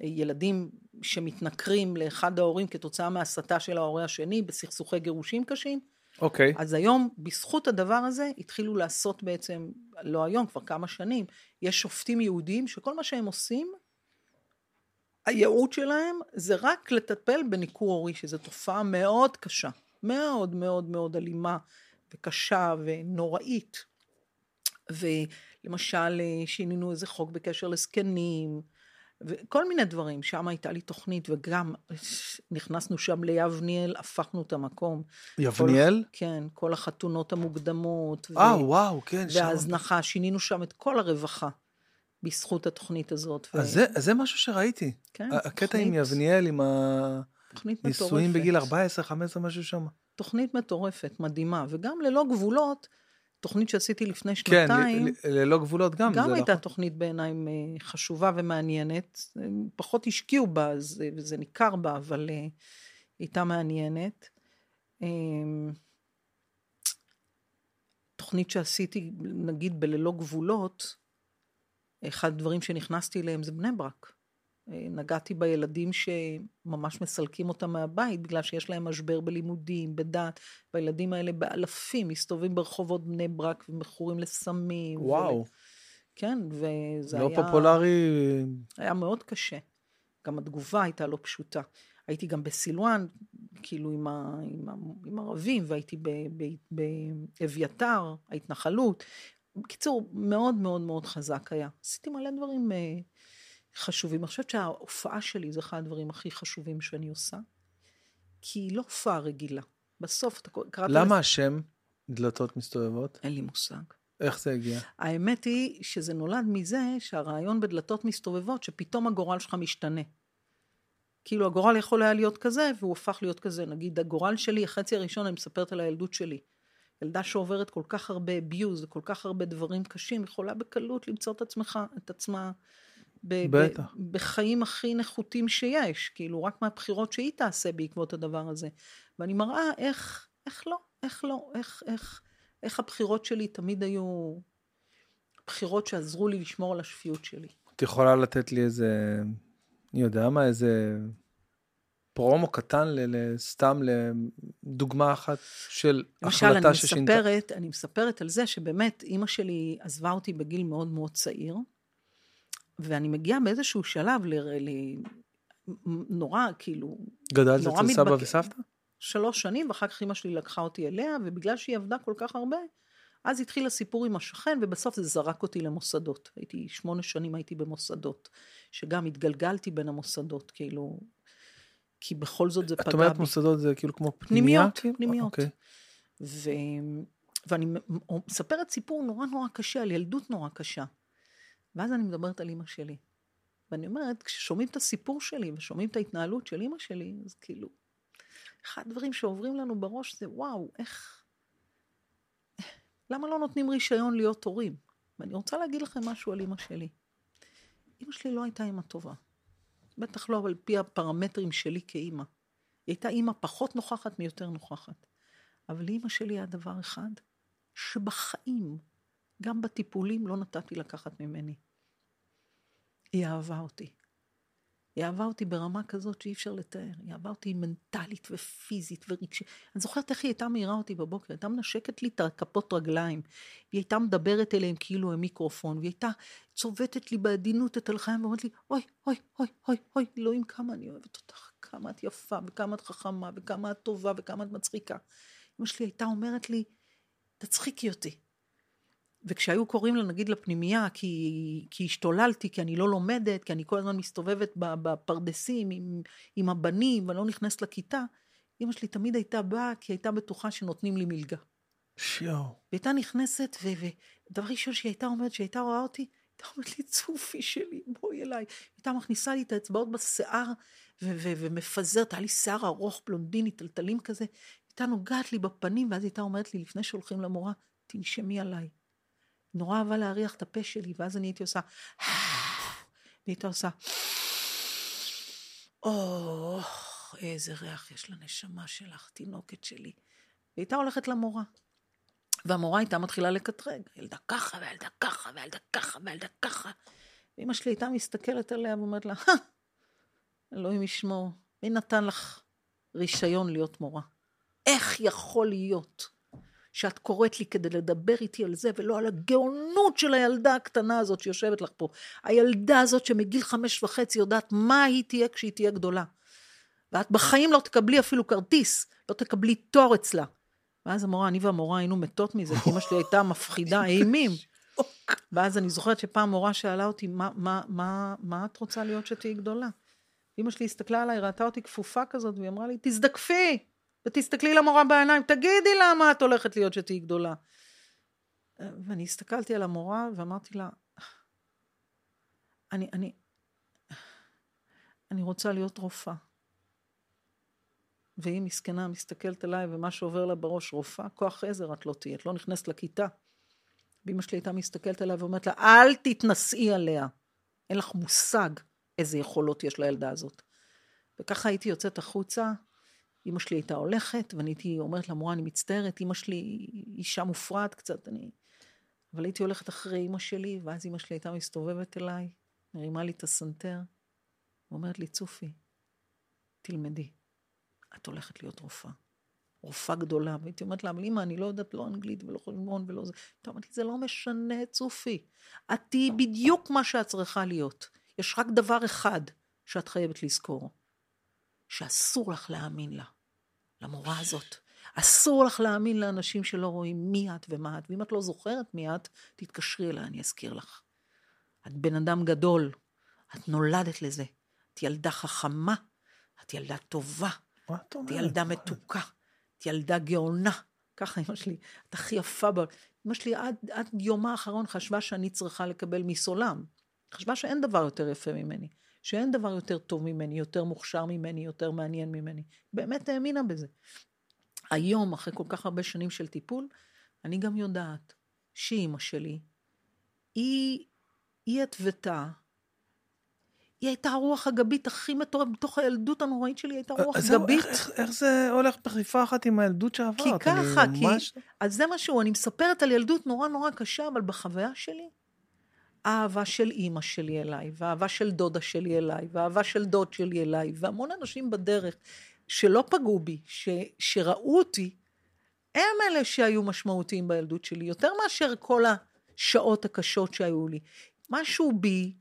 ילדים שמתנכרים לאחד ההורים כתוצאה מהסתה של ההורה השני בסכסוכי גירושים קשים. אוקיי. אז היום, בזכות הדבר הזה, התחילו לעשות בעצם, לא היום, כבר כמה שנים, יש שופטים יהודים שכל מה שהם עושים, הייעוד שלהם זה רק לטפל בניכור הורי, שזו תופעה מאוד קשה, מאוד מאוד מאוד אלימה וקשה ונוראית. ולמשל, אה, שינינו איזה חוק בקשר לזקנים, וכל מיני דברים. שם הייתה לי תוכנית, וגם נכנסנו שם ליבניאל, הפכנו את המקום. יבניאל? כל, כן, כל החתונות המוקדמות. אה, וואו, כן. שם. וההזנחה, שינינו שם את כל הרווחה בזכות התוכנית הזאת. ו... אז זה, אז זה משהו שראיתי. כן, הקטע עם תוכנית- יבניאל, עם תוכנית הנישואים מטורפת. בגיל 14, 15, משהו שם. תוכנית מטורפת, מדהימה. וגם ללא גבולות, תוכנית שעשיתי לפני כן, שנתיים, ל- ללא גבולות גם. גם זה הייתה נכון. תוכנית בעיניי אה, חשובה ומעניינת. פחות השקיעו בה, אז, אה, וזה ניכר בה, אבל אה, הייתה מעניינת. אה, תוכנית שעשיתי, נגיד, בללא גבולות, אחד הדברים שנכנסתי אליהם זה בני ברק. אה, נגעתי בילדים שממש מסלקים אותם מהבית בגלל שיש להם משבר בלימודים, בדת, והילדים האלה באלפים מסתובבים ברחובות בני ברק ומכורים לסמים. וואו, ול... כן, וזה לא היה... פופולרי. היה מאוד קשה. גם התגובה הייתה לא פשוטה. הייתי גם בסילואן, כאילו עם, ה, עם, ה, עם ערבים, והייתי ב- ב- באביתר, ההתנחלות. בקיצור, מאוד מאוד מאוד חזק היה. עשיתי מלא דברים אה, חשובים. אני חושבת שההופעה שלי זה אחד הדברים הכי חשובים שאני עושה, כי היא לא הופעה רגילה. בסוף, אתה קראת... למה לזה- השם דלתות מסתובבות? אין לי מושג. איך זה הגיע? האמת היא שזה נולד מזה שהרעיון בדלתות מסתובבות, שפתאום הגורל שלך משתנה. כאילו הגורל יכול היה להיות כזה, והוא הפך להיות כזה. נגיד, הגורל שלי, החצי הראשון, אני מספרת על הילדות שלי. ילדה שעוברת כל כך הרבה abuse וכל כך הרבה דברים קשים, יכולה בקלות למצוא את עצמך, את עצמה, ב- בטח. ב- בחיים הכי נחותים שיש, כאילו, רק מהבחירות שהיא תעשה בעקבות הדבר הזה. ואני מראה איך, איך לא, איך לא, איך, איך, איך הבחירות שלי תמיד היו בחירות שעזרו לי לשמור על השפיות שלי. את יכולה לתת לי איזה, אני יודע מה, איזה פרומו קטן, ל- סתם לדוגמה אחת של למשל, אני החלטה ששינתה. מספרת, אני מספרת על זה שבאמת אימא שלי עזבה אותי בגיל מאוד מאוד צעיר, ואני מגיעה באיזשהו שלב ל... ל... נורא, כאילו, גדלת אצל סבא מתבק- וסבתא? שלוש שנים, ואחר כך אימא שלי לקחה אותי אליה, ובגלל שהיא עבדה כל כך הרבה, אז התחיל הסיפור עם השכן, ובסוף זה זרק אותי למוסדות. הייתי, שמונה שנים הייתי במוסדות, שגם התגלגלתי בין המוסדות, כאילו, כי בכל זאת זה פגע את אומרת בי. מוסדות זה כאילו כמו? פנימיות, כאילו? פנימיות. אוקיי. ו... ואני מספרת סיפור נורא נורא קשה, על ילדות נורא קשה. ואז אני מדברת על אימא שלי. ואני אומרת, כששומעים את הסיפור שלי ושומעים את ההתנהלות של אימא שלי, אז כאילו, אחד הדברים שעוברים לנו בראש זה, וואו, איך... למה לא נותנים רישיון להיות הורים? ואני רוצה להגיד לכם משהו על אימא שלי. אימא שלי לא הייתה אימא טובה. בטח לא על פי הפרמטרים שלי כאימא. היא הייתה אימא פחות נוכחת מיותר נוכחת. אבל לאימא שלי היה דבר אחד, שבחיים, גם בטיפולים, לא נתתי לקחת ממני. היא אהבה אותי. היא אהבה אותי ברמה כזאת שאי אפשר לתאר. היא אהבה אותי מנטלית ופיזית ורגשית. אני זוכרת איך היא הייתה מעירה אותי בבוקר, הייתה מנשקת לי את הכפות רגליים. היא הייתה מדברת אליהם כאילו הם מיקרופון, והיא הייתה צובטת לי בעדינות את הלחיים ואומרת לי, אוי, אוי, אוי, אוי, אוי, אלוהים, כמה אני אוהבת אותך, כמה את יפה, וכמה את חכמה, וכמה את טובה, וכמה את מצחיקה. אמא שלי הייתה אומרת לי, תצחיקי אותי. וכשהיו קוראים לה, נגיד, לפנימייה, כי, כי השתוללתי, כי אני לא לומדת, כי אני כל הזמן מסתובבת בפרדסים עם, עם הבנים ואני לא נכנסת לכיתה, אמא שלי תמיד הייתה באה, כי הייתה בטוחה שנותנים לי מלגה. שיו. והייתה נכנסת, ודבר ראשון שהיא הייתה אומרת, שהיא הייתה רואה אותי, הייתה אומרת לי, צופי שלי, בואי אליי. הייתה מכניסה לי את האצבעות בשיער, ו- ו- ומפזרת, היה לי שיער ארוך, בלונדיני, טלטלים כזה. הייתה נוגעת לי בפנים, ואז הייתה אומרת לי, לפני שהולכים למורה, תנשמי עליי. נורא אהבה להריח את הפה שלי, ואז אני הייתי עושה, והייתה עושה, או, איזה ריח יש לנשמה שלך, תינוקת שלי. והייתה הולכת למורה. והמורה הייתה מתחילה לקטרג, ילדה ככה, וילדה ככה, וילדה ככה, וילדה ככה. ואמא שלי הייתה מסתכלת עליה ואומרת לה, אלוהים ישמור, מי נתן לך רישיון להיות מורה? איך יכול להיות שאת קוראת לי כדי לדבר איתי על זה, ולא על הגאונות של הילדה הקטנה הזאת שיושבת לך פה. הילדה הזאת שמגיל חמש וחצי יודעת מה היא תהיה כשהיא תהיה גדולה. ואת בחיים לא תקבלי אפילו כרטיס, לא תקבלי תור אצלה. ואז המורה, אני והמורה היינו מתות מזה, כי אמא שלי הייתה מפחידה אימים. ואז אני זוכרת שפעם מורה שאלה אותי, מה, מה, מה, מה את רוצה להיות שתהיי גדולה? אמא שלי הסתכלה עליי, ראתה אותי כפופה כזאת, והיא אמרה לי, תזדקפי, ותסתכלי למורה בעיניים, תגידי למה את הולכת להיות שתהיי גדולה. ואני הסתכלתי על המורה ואמרתי לה, אני, אני, אני רוצה להיות רופאה. והיא מסכנה מסתכלת עליי ומה שעובר לה בראש רופאה, כוח עזר את לא תהיי, את לא נכנסת לכיתה. ואמא שלי הייתה מסתכלת עליי ואומרת לה, אל תתנשאי עליה. אין לך מושג איזה יכולות יש לילדה הזאת. וככה הייתי יוצאת החוצה, אמא שלי הייתה הולכת, ואני הייתי אומרת למורה, אני מצטערת, אמא שלי אישה מופרעת קצת, אני... אבל הייתי הולכת אחרי אמא שלי, ואז אמא שלי הייתה מסתובבת אליי, מרימה לי את הסנטר, ואומרת לי, צופי, תלמדי, את הולכת להיות רופאה. רופאה גדולה, והייתי אומרת לה, אבל אמא, אני לא יודעת לא אנגלית ולא חשבון ולא זה. אתה אומרת לי, זה לא משנה, צופי. את תהיי בדיוק מה שאת צריכה להיות. יש רק דבר אחד שאת חייבת לזכור. שאסור לך להאמין לה, למורה הזאת. אסור לך להאמין לאנשים שלא רואים מי את ומה את, ואם את לא זוכרת מי את, תתקשרי אליי, אני אזכיר לך. את בן אדם גדול, את נולדת לזה. את ילדה חכמה, את ילדה טובה, את ילדה מתוקה, את ילדה גאונה. ככה אמא שלי, את הכי יפה בה. אמא שלי עד, עד יומה האחרון חשבה שאני צריכה לקבל מיס עולם. חשבה שאין דבר יותר יפה ממני. שאין דבר יותר טוב ממני, יותר מוכשר ממני, יותר מעניין ממני. באמת האמינה בזה. היום, אחרי כל כך הרבה שנים של טיפול, אני גם יודעת שאימא שלי, היא, היא התוותה, היא הייתה הרוח הגבית הכי מטורפת, בתוך הילדות הנוראית שלי הייתה רוח אז גבית. איך, איך זה הולך בכפיפה אחת עם הילדות שעברת? כי ככה, ממש... כי... אז זה משהו, אני מספרת על ילדות נורא נורא קשה, אבל בחוויה שלי, האהבה של אימא שלי אליי, והאהבה של דודה שלי אליי, והאהבה של דוד שלי אליי, והמון אנשים בדרך שלא פגעו בי, ש, שראו אותי, הם אלה שהיו משמעותיים בילדות שלי, יותר מאשר כל השעות הקשות שהיו לי. משהו בי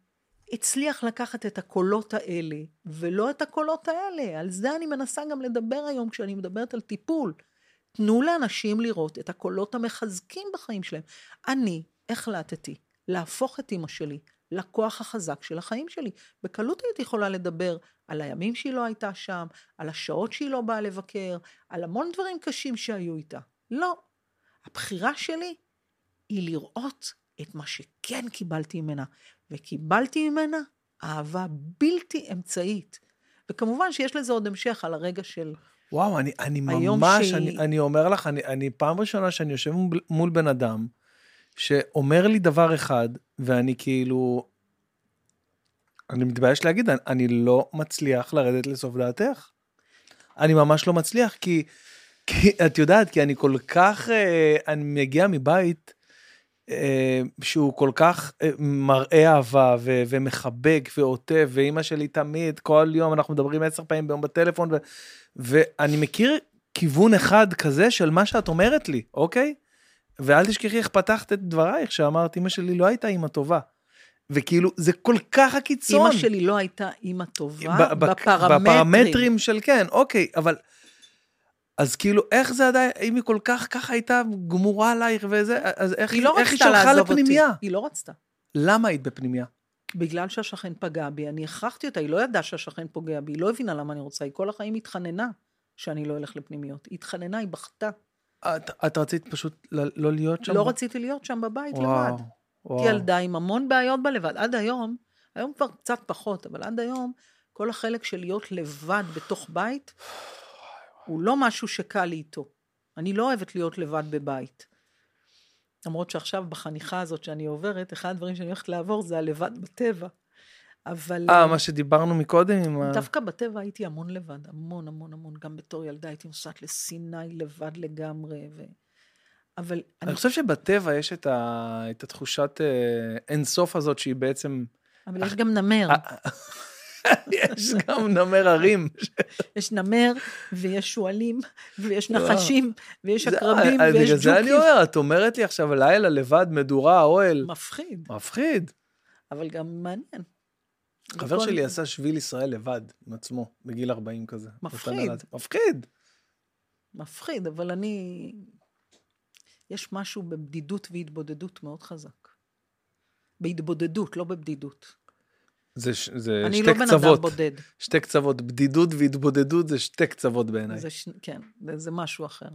הצליח לקחת את הקולות האלה, ולא את הקולות האלה. על זה אני מנסה גם לדבר היום כשאני מדברת על טיפול. תנו לאנשים לראות את הקולות המחזקים בחיים שלהם. אני החלטתי להפוך את אימא שלי לכוח החזק של החיים שלי. בקלות הייתי יכולה לדבר על הימים שהיא לא הייתה שם, על השעות שהיא לא באה לבקר, על המון דברים קשים שהיו איתה. לא. הבחירה שלי היא לראות את מה שכן קיבלתי ממנה, וקיבלתי ממנה אהבה בלתי אמצעית. וכמובן שיש לזה עוד המשך על הרגע של... וואו, אני, אני ממש, שהיא... אני, אני אומר לך, אני, אני פעם ראשונה שאני יושב מול, בן אדם, שאומר לי דבר אחד, ואני כאילו, אני מתבייש להגיד, אני, אני לא מצליח לרדת לסוף דעתך. אני ממש לא מצליח, כי, כי את יודעת, כי אני כל כך, אה, אני מגיע מבית אה, שהוא כל כך אה, מראה אהבה ו- ומחבק ועוטף, ואימא שלי תמיד, כל יום אנחנו מדברים עשר פעמים ביום בטלפון, ו- ואני מכיר כיוון אחד כזה של מה שאת אומרת לי, אוקיי? ואל תשכחי איך פתחת את דברייך, שאמרת, אימא שלי לא הייתה אימא טובה. וכאילו, זה כל כך הקיצון. אימא שלי לא הייתה אימא טובה בפרמטרים. בפרמטרים של כן, אוקיי, אבל... אז כאילו, איך זה עדיין, אם היא כל כך ככה הייתה גמורה עלייך וזה, אז איך היא לא איך רצתה שלחה לעזוב אותי. לפנימייה? היא לא רצתה. למה היית בפנימייה? בגלל שהשכן פגע בי, אני הכרחתי אותה, היא לא ידעה שהשכן פוגע בי, היא לא הבינה למה אני רוצה, היא כל החיים התחננה שאני לא אלך לפנימיות. היא התחננה, היא בכתה. את, את רצית פשוט לא להיות שם? לא רציתי להיות שם בבית וואו, לבד. וואו. הייתי ילדה עם המון בעיות בלבד. עד היום, היום כבר קצת פחות, אבל עד היום, כל החלק של להיות לבד בתוך בית, הוא לא משהו שקל לי איתו. אני לא אוהבת להיות לבד בבית. למרות שעכשיו בחניכה הזאת שאני עוברת, אחד הדברים שאני הולכת לעבור זה הלבד בטבע. אבל אה, מה שדיברנו מקודם עם ה... דווקא בטבע הייתי המון לבד, המון המון המון, גם בתור ילדה הייתי נוסעת לסיני לבד לגמרי, ו... אבל אני חושב שבטבע יש את, ה... את התחושת אה, אינסוף הזאת שהיא בעצם... אבל יש גם נמר. אה, יש גם נמר הרים. יש נמר, ויש שועלים, ויש. נחשים, ויש עקרבים, ויש בגלל זה אני ג'וקים. אומר, את אומרת לי עכשיו לילה לבד, מדורה, אוהל. מפחיד, מפחיד. אבל גם מעניין. חבר שלי עשה שביל ישראל לבד, עם עצמו, בגיל 40 כזה. מפחיד. מפחיד. מפחיד, אבל אני... יש משהו בבדידות והתבודדות מאוד חזק. בהתבודדות, לא בבדידות. זה, ש- זה אני שתי לא בן קצוות. אדם בודד. שתי קצוות. בדידות והתבודדות זה שתי קצוות בעיניי. זה ש... כן, זה, זה משהו אחר.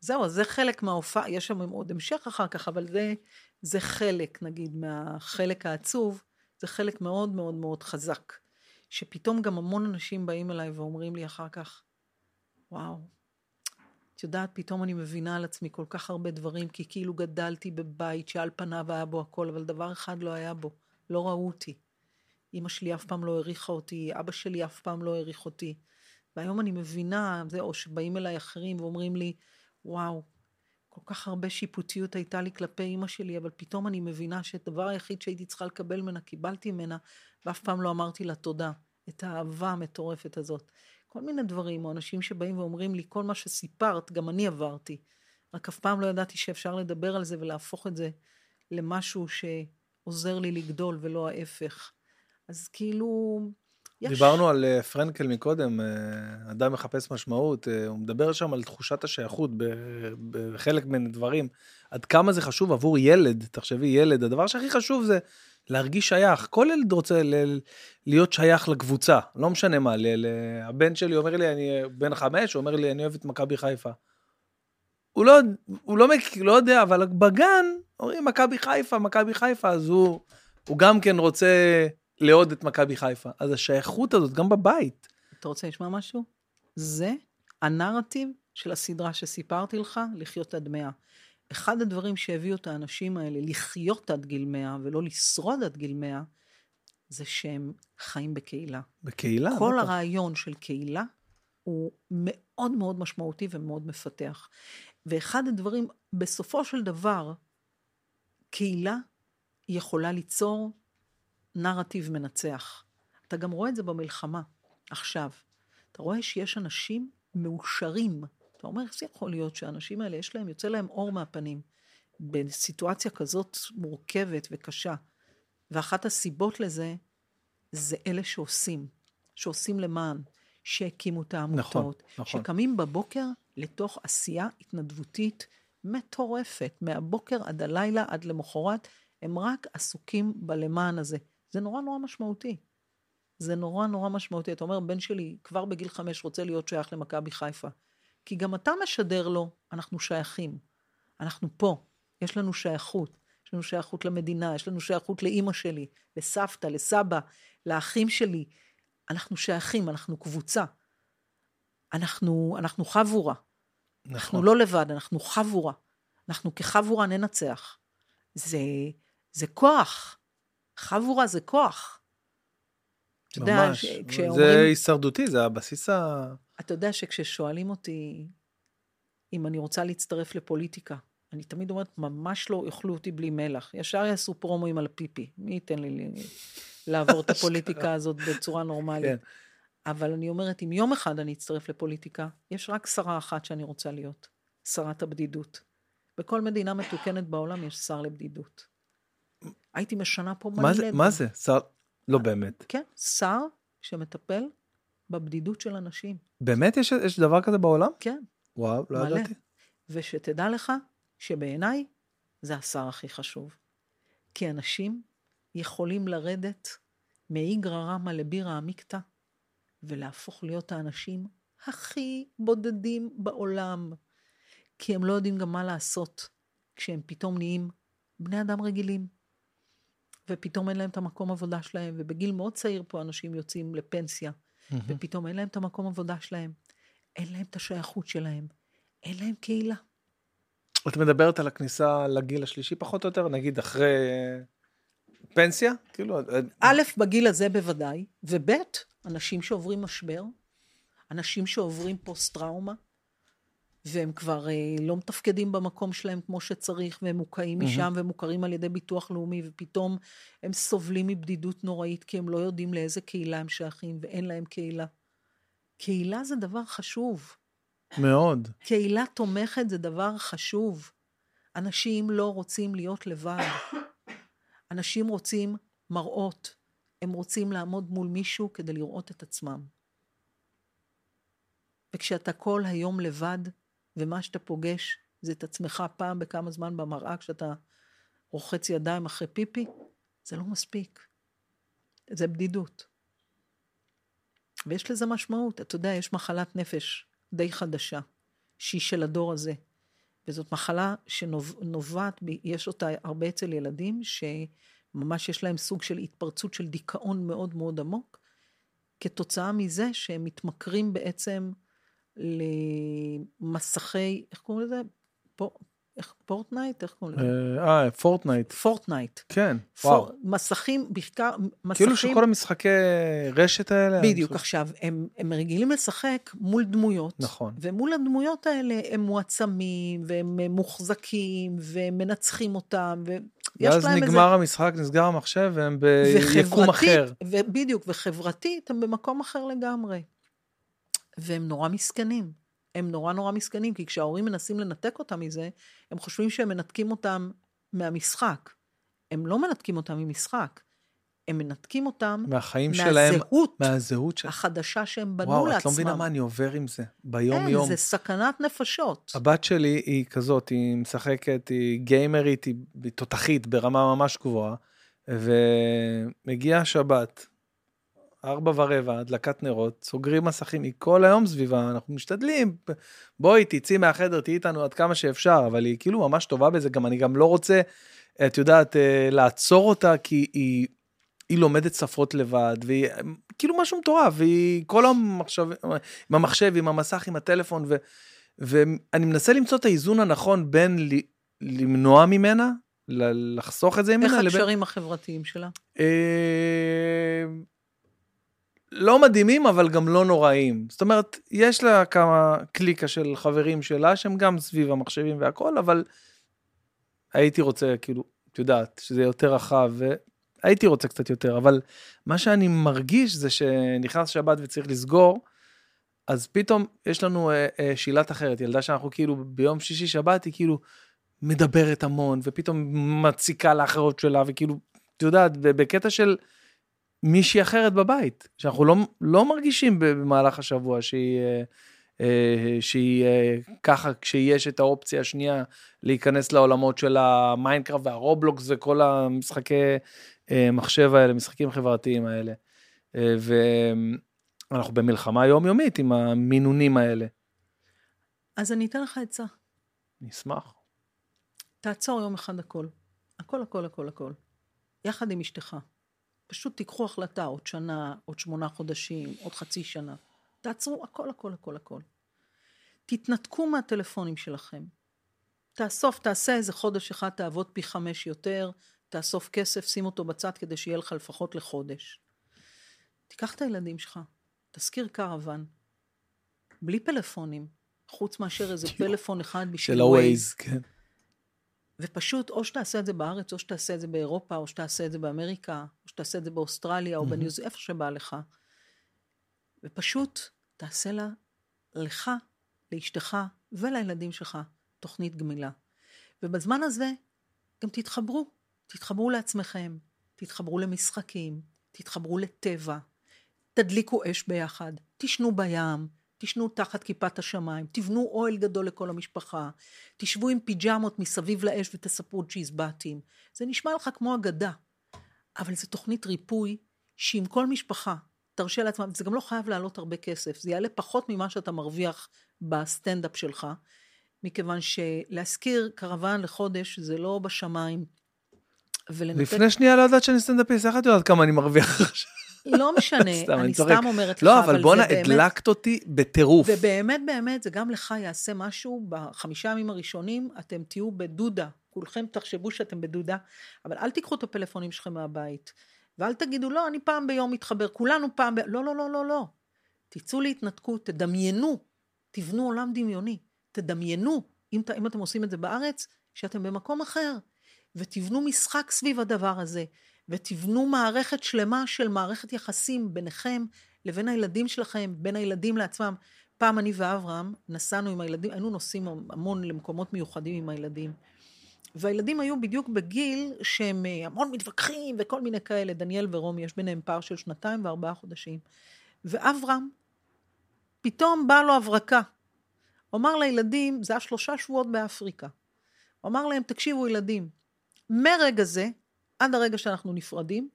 זהו, זה חלק מההופעה, יש שם עוד המשך אחר כך, אבל זה, זה חלק, נגיד, מהחלק העצוב, זה חלק מאוד מאוד מאוד חזק. שפתאום גם המון אנשים באים אליי ואומרים לי אחר כך, וואו, את יודעת, פתאום אני מבינה על עצמי כל כך הרבה דברים, כי כאילו גדלתי בבית שעל פניו היה בו הכל, אבל דבר אחד לא היה בו, לא ראו אותי. אימא שלי אף פעם לא העריכה אותי, אבא שלי אף פעם לא העריך אותי. והיום אני מבינה, זה, או שבאים אליי אחרים ואומרים לי, וואו, כל כך הרבה שיפוטיות הייתה לי כלפי אימא שלי, אבל פתאום אני מבינה שהדבר היחיד שהייתי צריכה לקבל ממנה, קיבלתי ממנה, ואף פעם לא אמרתי לה תודה. את האהבה המטורפת הזאת. כל מיני דברים, או אנשים שבאים ואומרים לי, כל מה שסיפרת, גם אני עברתי. רק אף פעם לא ידעתי שאפשר לדבר על זה ולהפוך את זה למשהו שעוזר לי לגדול ולא ההפך. אז כאילו, יש... דיברנו על אה, פרנקל מקודם, אה, אדם מחפש משמעות, אה, הוא מדבר שם על תחושת השייכות בחלק מן הדברים. עד כמה זה חשוב עבור ילד, תחשבי, ילד, הדבר שהכי חשוב זה להרגיש שייך. כל ילד רוצה ל- להיות שייך לקבוצה, לא משנה מה. ל- ל- הבן שלי אומר לי, אני בן חמש, הוא אומר לי, אני אוהב את מכבי חיפה. הוא לא, הוא לא, מכיר, לא יודע, אבל בגן אומרים מכבי חיפה, מכבי חיפה, אז הוא, הוא גם כן רוצה לאהוד את מכבי חיפה. אז השייכות הזאת, גם בבית. אתה רוצה לשמוע משהו? זה הנרטיב של הסדרה שסיפרתי לך, לחיות עד מאה. אחד הדברים שהביאו את האנשים האלה לחיות עד גיל מאה ולא לשרוד עד גיל מאה, זה שהם חיים בקהילה. בקהילה. כל בטח. הרעיון של קהילה הוא מאוד מאוד משמעותי ומאוד מפתח. ואחד הדברים, בסופו של דבר, קהילה יכולה ליצור נרטיב מנצח. אתה גם רואה את זה במלחמה, עכשיו. אתה רואה שיש אנשים מאושרים. אתה אומר, איך זה יכול להיות שהאנשים האלה, יש להם, יוצא להם אור מהפנים, בסיטואציה כזאת מורכבת וקשה. ואחת הסיבות לזה, זה אלה שעושים, שעושים למען, שהקימו את העמותות, נכון, נכון. שקמים בבוקר לתוך עשייה התנדבותית מטורפת, מהבוקר עד הלילה, עד למחרת, הם רק עסוקים בלמען הזה. זה נורא נורא משמעותי. זה נורא נורא משמעותי. אתה אומר, בן שלי כבר בגיל חמש רוצה להיות שייך למכבי חיפה. כי גם אתה משדר לו, אנחנו שייכים. אנחנו פה, יש לנו שייכות. יש לנו שייכות למדינה, יש לנו שייכות לאימא שלי, לסבתא, לסבא, לאחים שלי. אנחנו שייכים, אנחנו קבוצה. אנחנו, אנחנו חבורה. נכון. אנחנו לא לבד, אנחנו חבורה. אנחנו כחבורה ננצח. זה, זה כוח. חבורה זה כוח. אתה יודע, ממש. ש- זה כשאומרים, הישרדותי, זה הבסיס ה... אתה יודע שכששואלים אותי אם אני רוצה להצטרף לפוליטיקה, אני תמיד אומרת, ממש לא יאכלו אותי בלי מלח. ישר יעשו פרומואים על הפיפי. מי ייתן לי לעבור את הפוליטיקה הזאת בצורה נורמלית? כן. אבל אני אומרת, אם יום אחד אני אצטרף לפוליטיקה, יש רק שרה אחת שאני רוצה להיות, שרת הבדידות. בכל מדינה מתוקנת בעולם יש שר לבדידות. הייתי משנה פה מלא... מה זה, מה. זה? שר... לא באמת. כן, שר שמטפל בבדידות של אנשים. באמת יש, יש דבר כזה בעולם? כן, וואו, לא מלא. ידעתי. ושתדע לך שבעיניי זה השר הכי חשוב. כי אנשים יכולים לרדת מאיגרא רמא לבירא עמיקתא ולהפוך להיות האנשים הכי בודדים בעולם. כי הם לא יודעים גם מה לעשות כשהם פתאום נהיים בני אדם רגילים. ופתאום אין להם את המקום עבודה שלהם, ובגיל מאוד צעיר פה אנשים יוצאים לפנסיה, ופתאום אין להם את המקום עבודה שלהם, אין להם את השייכות שלהם, אין להם קהילה. את מדברת על הכניסה לגיל השלישי פחות או יותר, נגיד אחרי פנסיה? כאילו, א', בגיל הזה בוודאי, וב', אנשים שעוברים משבר, אנשים שעוברים פוסט-טראומה, והם כבר אה, לא מתפקדים במקום שלהם כמו שצריך, והם מוקעים משם ומוכרים על ידי ביטוח לאומי, ופתאום הם סובלים מבדידות נוראית, כי הם לא יודעים לאיזה קהילה הם שייכים, ואין להם קהילה. קהילה זה דבר חשוב. מאוד. קהילה תומכת זה דבר חשוב. אנשים לא רוצים להיות לבד. אנשים רוצים מראות. הם רוצים לעמוד מול מישהו כדי לראות את עצמם. וכשאתה כל היום לבד, ומה שאתה פוגש זה את עצמך פעם בכמה זמן במראה כשאתה רוחץ ידיים אחרי פיפי, זה לא מספיק. זה בדידות. ויש לזה משמעות. אתה יודע, יש מחלת נפש די חדשה, שהיא של הדור הזה. וזאת מחלה שנובעת, יש אותה הרבה אצל ילדים, שממש יש להם סוג של התפרצות של דיכאון מאוד מאוד עמוק, כתוצאה מזה שהם מתמכרים בעצם למסכי, איך קוראים לזה? איך, Fortnite? איך קוראים לזה? אה, Fortnite. Fortnite. כן, פור, וואו. מסכים, בעיקר, מסכים... כאילו שכל המשחקי רשת האלה... בדיוק, אני עכשיו, הם, הם רגילים לשחק מול דמויות. נכון. ומול הדמויות האלה הם מועצמים, והם אה, מוחזקים, והם מנצחים אותם, ויש ואז להם איזה... נגמר המשחק, נסגר המחשב, והם ביקום אחר. ו- בדיוק, וחברתית הם במקום אחר לגמרי. והם נורא מסכנים. הם נורא נורא מסכנים, כי כשההורים מנסים לנתק אותם מזה, הם חושבים שהם מנתקים אותם מהמשחק. הם לא מנתקים אותם ממשחק, הם מנתקים אותם מהחיים שלהם, מהזהות מהזהות שלהם. החדשה שהם בנו וואו, לעצמם. את לא מבינה מה אני עובר עם זה, ביום אין, יום. זה סכנת נפשות. הבת שלי היא כזאת, היא משחקת, היא גיימרית, היא תותחית ברמה ממש גבוהה, ומגיעה שבת, ארבע ורבע, הדלקת נרות, סוגרים מסכים, היא כל היום סביבה, אנחנו משתדלים, בואי תצאי מהחדר, תהיי איתנו עד כמה שאפשר, אבל היא כאילו ממש טובה בזה, גם אני גם לא רוצה, את יודעת, אה, לעצור אותה, כי היא, היא לומדת שפות לבד, והיא כאילו משהו מטורף, והיא כל היום מחשב, עם המחשב, עם המסך, עם הטלפון, ו, ואני מנסה למצוא את האיזון הנכון בין ל, למנוע ממנה, לחסוך את זה איך ממנה, לבין... הקשרים החברתיים שלה? לא מדהימים, אבל גם לא נוראים. זאת אומרת, יש לה כמה קליקה של חברים שלה, שהם גם סביב המחשבים והכל, אבל הייתי רוצה, כאילו, את יודעת, שזה יותר רחב, והייתי רוצה קצת יותר, אבל מה שאני מרגיש זה שנכנס שבת וצריך לסגור, אז פתאום יש לנו אה, אה, שילת אחרת, ילדה שאנחנו כאילו ביום שישי שבת היא כאילו מדברת המון, ופתאום מציקה לאחיות שלה, וכאילו, את יודעת, בקטע של מישהי אחרת בבית, שאנחנו לא, לא מרגישים במהלך השבוע שהיא, אה, אה, שהיא אה, ככה, כשיש את האופציה השנייה להיכנס לעולמות של ה Minecraft וה Roblox וכל המשחקי מחשב האלה, משחקים חברתיים האלה. ואנחנו במלחמה יומיומית עם המינונים האלה. אז אני אתן לך עצה. נשמח. תעצור יום אחד הכל. הכל, הכל, הכל, הכל. יחד עם אשתך. פשוט תיקחו החלטה, עוד שנה, עוד שמונה חודשים, עוד חצי שנה. תעצרו הכל, הכל, הכל, הכל. תתנתקו מהטלפונים שלכם. תאסוף, תעשה איזה חודש אחד, תעבוד פי חמש יותר, תאסוף כסף, שים אותו בצד כדי שיהיה לך לפחות לחודש. תיקח את הילדים שלך, תשכיר קרוון, בלי פלאפונים, חוץ מאשר איזה פלאפון אחד בשביל של ווייז. הווייז, כן. ופשוט, או שתעשה את זה בארץ, או שתעשה את זה באירופה, או שתעשה את זה באמריקה, או שתעשה את זה באוסטרליה, או בניו זילנד, איפה שבא לך. ופשוט תעשה לה, לך, לאשתך ולילדים שלך תוכנית גמילה. ובזמן הזה גם תתחברו, תתחברו לעצמכם, תתחברו למשחקים, תתחברו לטבע, תדליקו אש ביחד, תשנו בים, תשנו תחת כיפת השמיים, תבנו אוהל גדול לכל המשפחה, תשבו עם פיג'מות מסביב לאש ותספרו צ'יזבטים. זה נשמע לך כמו אגדה, אבל זו תוכנית ריפוי שאם כל משפחה תרשה לעצמה, זה גם לא חייב לעלות הרבה כסף, זה יעלה פחות ממה שאתה מרוויח בסטנדאפ שלך, מכיוון שלהשכיר קרוון לחודש זה לא בשמיים. ולנתק... לפני שנייה לא יודעת שאני סטנדאפיסט, איך את יודעת כמה אני מרוויח עכשיו? לא משנה, סתם, אני סתם אומרת לא, לך, אבל בואנה, הדלקת אותי בטירוף. ובאמת, באמת, זה גם לך יעשה משהו, בחמישה ימים הראשונים אתם תהיו בדודה, כולכם תחשבו שאתם בדודה, אבל אל תיקחו את הפלאפונים שלכם מהבית, ואל תגידו, לא, אני פעם ביום מתחבר, כולנו פעם ב... לא, לא, לא, לא, לא. תצאו להתנתקות, תדמיינו, תבנו עולם דמיוני, תדמיינו, אם, אם אתם עושים את זה בארץ, שאתם במקום אחר, ותבנו משחק סביב הדבר הזה. ותבנו מערכת שלמה של מערכת יחסים ביניכם לבין הילדים שלכם, בין הילדים לעצמם. פעם אני ואברהם נסענו עם הילדים, היינו נוסעים המון למקומות מיוחדים עם הילדים. והילדים היו בדיוק בגיל שהם אה, המון מתווכחים וכל מיני כאלה. דניאל ורומי, יש ביניהם פער של שנתיים וארבעה חודשים. ואברהם, פתאום באה לו הברקה. הוא אמר לילדים, זה היה שלושה שבועות באפריקה. הוא אמר להם, תקשיבו ילדים, מרגע זה, עד הרגע שאנחנו נפרדים,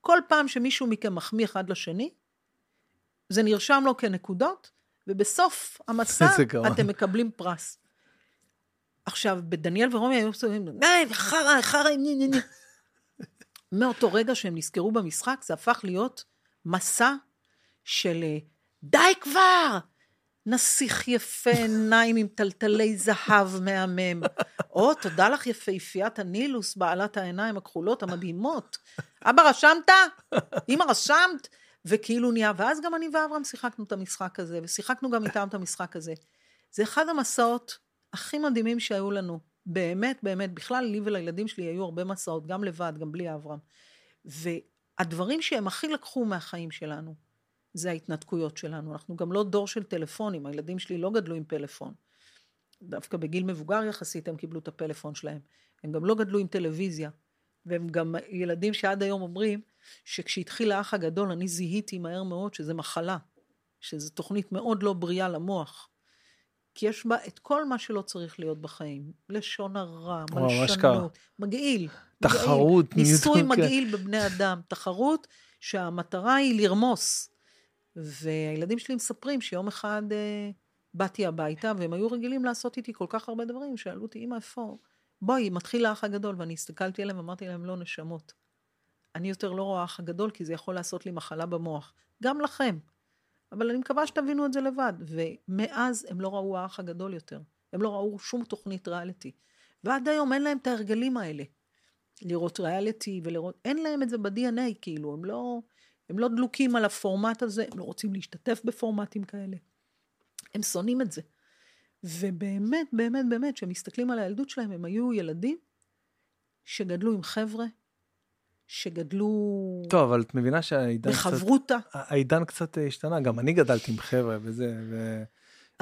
כל פעם שמישהו מכם מחמיא אחד לשני, זה נרשם לו כנקודות, ובסוף המסע אתם מקבלים פרס. עכשיו, בדניאל ורומי היו מסוימים, די, חרא, חרא, ני, ני, ני. מאותו רגע שהם נזכרו במשחק, זה הפך להיות מסע של די כבר! נסיך יפה, עיניים עם טלטלי זהב מהמם. או, תודה לך יפהפיית הנילוס, בעלת העיניים הכחולות המדהימות. אבא, רשמת? אמא, רשמת? וכאילו נהיה, ואז גם אני ואברהם שיחקנו את המשחק הזה, ושיחקנו גם איתם את המשחק הזה. זה אחד המסעות הכי מדהימים שהיו לנו. באמת, באמת, בכלל לי ולילדים שלי היו הרבה מסעות, גם לבד, גם בלי אברהם. והדברים שהם הכי לקחו מהחיים שלנו, זה ההתנתקויות שלנו. אנחנו גם לא דור של טלפונים, הילדים שלי לא גדלו עם פלאפון. דווקא בגיל מבוגר יחסית הם קיבלו את הפלאפון שלהם. הם גם לא גדלו עם טלוויזיה. והם גם ילדים שעד היום אומרים שכשהתחיל האח הגדול אני זיהיתי מהר מאוד שזה מחלה, שזו תוכנית מאוד לא בריאה למוח. כי יש בה את כל מה שלא צריך להיות בחיים. לשון הרע, מלשנות, מגעיל. תחרות. מגעיל, ניסוי מגעיל בבני אדם. תחרות שהמטרה היא לרמוס. והילדים שלי מספרים שיום אחד אה, באתי הביתה, והם היו רגילים לעשות איתי כל כך הרבה דברים, שאלו אותי, אמא, איפה? בואי, מתחיל האח הגדול, ואני הסתכלתי עליהם ואמרתי להם, לא נשמות. אני יותר לא רואה האח הגדול, כי זה יכול לעשות לי מחלה במוח. גם לכם. אבל אני מקווה שתבינו את זה לבד. ומאז הם לא ראו האח הגדול יותר. הם לא ראו שום תוכנית ריאליטי. ועד היום אין להם את ההרגלים האלה. לראות ריאליטי ולראות, אין להם את זה ב-DNA, כאילו, הם לא... הם לא דלוקים על הפורמט הזה, הם לא רוצים להשתתף בפורמטים כאלה. הם שונאים את זה. ובאמת, באמת, באמת, כשהם מסתכלים על הילדות שלהם, הם היו ילדים שגדלו עם חבר'ה, שגדלו... טוב, אבל את מבינה שהעידן קצת... בחברותה. העידן קצת השתנה, גם אני גדלתי עם חבר'ה וזה, ו...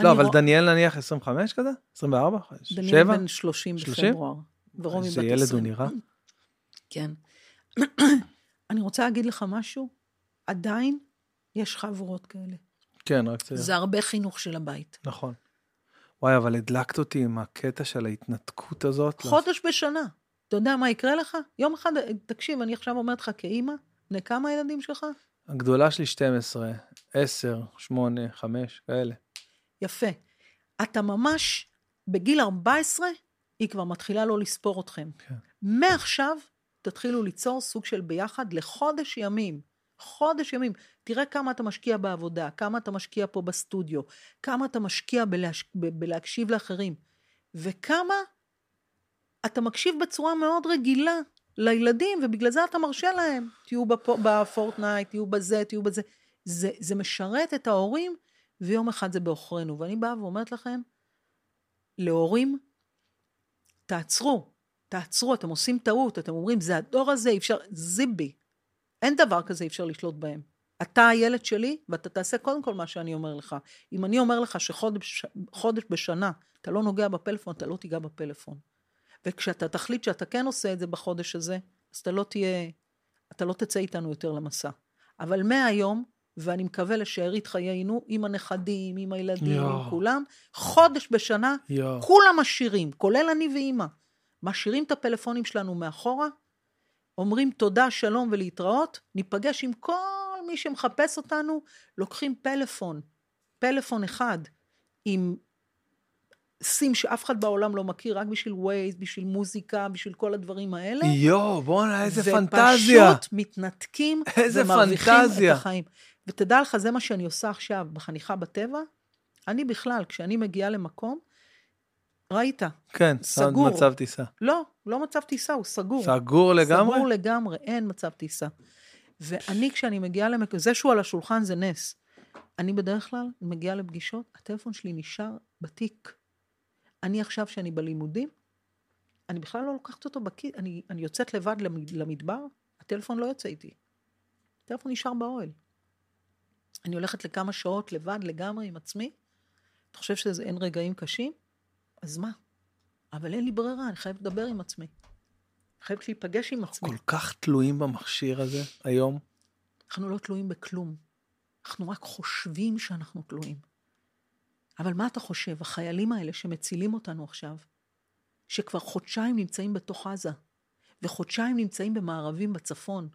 לא, אבל דניאל נניח 25 כזה? 24? דניאל בן 30 בפברואר. ורומי בת 20. איזה ילד הוא נראה. כן. אני רוצה להגיד לך משהו, עדיין יש חבורות כאלה. כן, רק זה... זה הרבה חינוך של הבית. נכון. וואי, אבל הדלקת אותי עם הקטע של ההתנתקות הזאת. חודש לס... בשנה. אתה יודע מה יקרה לך? יום אחד, תקשיב, אני עכשיו אומרת לך כאימא, בני כמה הילדים שלך? הגדולה שלי 12, 10, 8, 5, כאלה. יפה. אתה ממש, בגיל 14, היא כבר מתחילה לא לספור אתכם. כן. מעכשיו, תתחילו ליצור סוג של ביחד לחודש ימים. חודש ימים. תראה כמה אתה משקיע בעבודה, כמה אתה משקיע פה בסטודיו, כמה אתה משקיע בלהש... ב... בלהקשיב לאחרים, וכמה אתה מקשיב בצורה מאוד רגילה לילדים, ובגלל זה אתה מרשה להם. תהיו בפ... בפורטנייט, תהיו בזה, תהיו בזה. זה, זה משרת את ההורים, ויום אחד זה בעוכרינו. ואני באה ואומרת לכם, להורים, תעצרו, תעצרו, אתם עושים טעות, אתם אומרים, זה הדור הזה, אפשר, זיבי. אין דבר כזה, אי אפשר לשלוט בהם. אתה הילד שלי, ואתה תעשה קודם כל מה שאני אומר לך. אם אני אומר לך שחודש חודש בשנה אתה לא נוגע בפלאפון, אתה לא תיגע בפלאפון. וכשאתה תחליט שאתה כן עושה את זה בחודש הזה, אז אתה לא תהיה, אתה לא תצא איתנו יותר למסע. אבל מהיום, ואני מקווה לשארית חיינו, עם הנכדים, עם הילדים, יואו. עם כולם, חודש בשנה, יואו. כולם משאירים, כולל אני ואימא. משאירים את הפלאפונים שלנו מאחורה, אומרים תודה, שלום ולהתראות, ניפגש עם כל מי שמחפש אותנו, לוקחים פלאפון, פלאפון אחד, עם סים שאף אחד בעולם לא מכיר, רק בשביל ווייז, בשביל מוזיקה, בשביל כל הדברים האלה. יואו, בואנה, איזה פנטזיה. ופשוט מתנתקים ומרוויחים פנטזיה. את החיים. ותדע לך, זה מה שאני עושה עכשיו בחניכה בטבע. אני בכלל, כשאני מגיעה למקום, ראית, כן, סגור. מצב טיסה. לא, לא מצב טיסה, הוא סגור. סגור לגמרי? סגור לגמרי, אין מצב טיסה. ואני, כשאני מגיעה למקום, זה שהוא על השולחן זה נס. אני בדרך כלל מגיעה לפגישות, הטלפון שלי נשאר בתיק. אני עכשיו, שאני בלימודים, אני בכלל לא לוקחת אותו בכיס, אני, אני יוצאת לבד למד- למדבר, הטלפון לא יוצא איתי. הטלפון נשאר באוהל. אני הולכת לכמה שעות לבד לגמרי עם עצמי. אתה חושב שאין רגעים קשים? אז מה? אבל אין לי ברירה, אני חייבת לדבר עם עצמי. חייבת להיפגש עם עצמי. כל כך תלויים במכשיר הזה היום. אנחנו לא תלויים בכלום. אנחנו רק חושבים שאנחנו תלויים. אבל מה אתה חושב? החיילים האלה שמצילים אותנו עכשיו, שכבר חודשיים נמצאים בתוך עזה, וחודשיים נמצאים במערבים בצפון,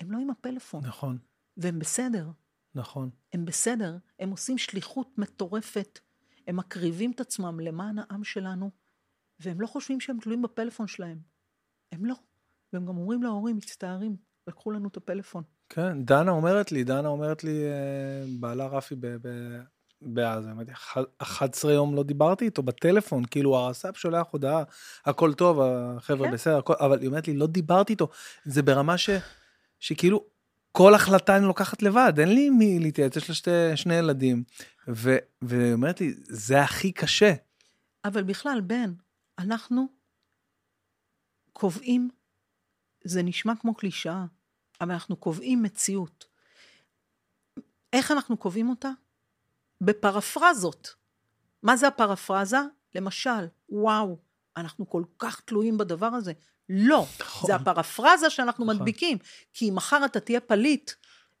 הם לא עם הפלאפון, נכון, והם בסדר. נכון. הם בסדר, הם עושים שליחות מטורפת, הם מקריבים את עצמם למען העם שלנו, והם לא חושבים שהם תלויים בפלאפון שלהם. הם לא. והם גם אומרים להורים, מצטערים, לקחו לנו את הפלאפון. כן, דנה אומרת לי, דנה אומרת לי, אה, בעלה רפי ב- ב- בעזה, אמרתי, "אח- 11 יום לא דיברתי איתו בטלפון, כאילו הסאפ שולח הודעה, הכל טוב, החבר'ה כן. בסדר, הכל, אבל היא אומרת לי, לא דיברתי איתו, זה ברמה ש, שכאילו, כל החלטה אני לוקחת לבד, אין לי מי להתייעץ, יש לה שתי, שני ילדים, ו, והיא אומרת לי, זה הכי קשה. אבל בכלל, בן, אנחנו קובעים, זה נשמע כמו קלישאה, אבל אנחנו קובעים מציאות. איך אנחנו קובעים אותה? בפרפרזות. מה זה הפרפרזה? למשל, וואו, אנחנו כל כך תלויים בדבר הזה. לא, נכון. זה הפרפרזה שאנחנו נכון. מדביקים. כי מחר אתה תהיה פליט,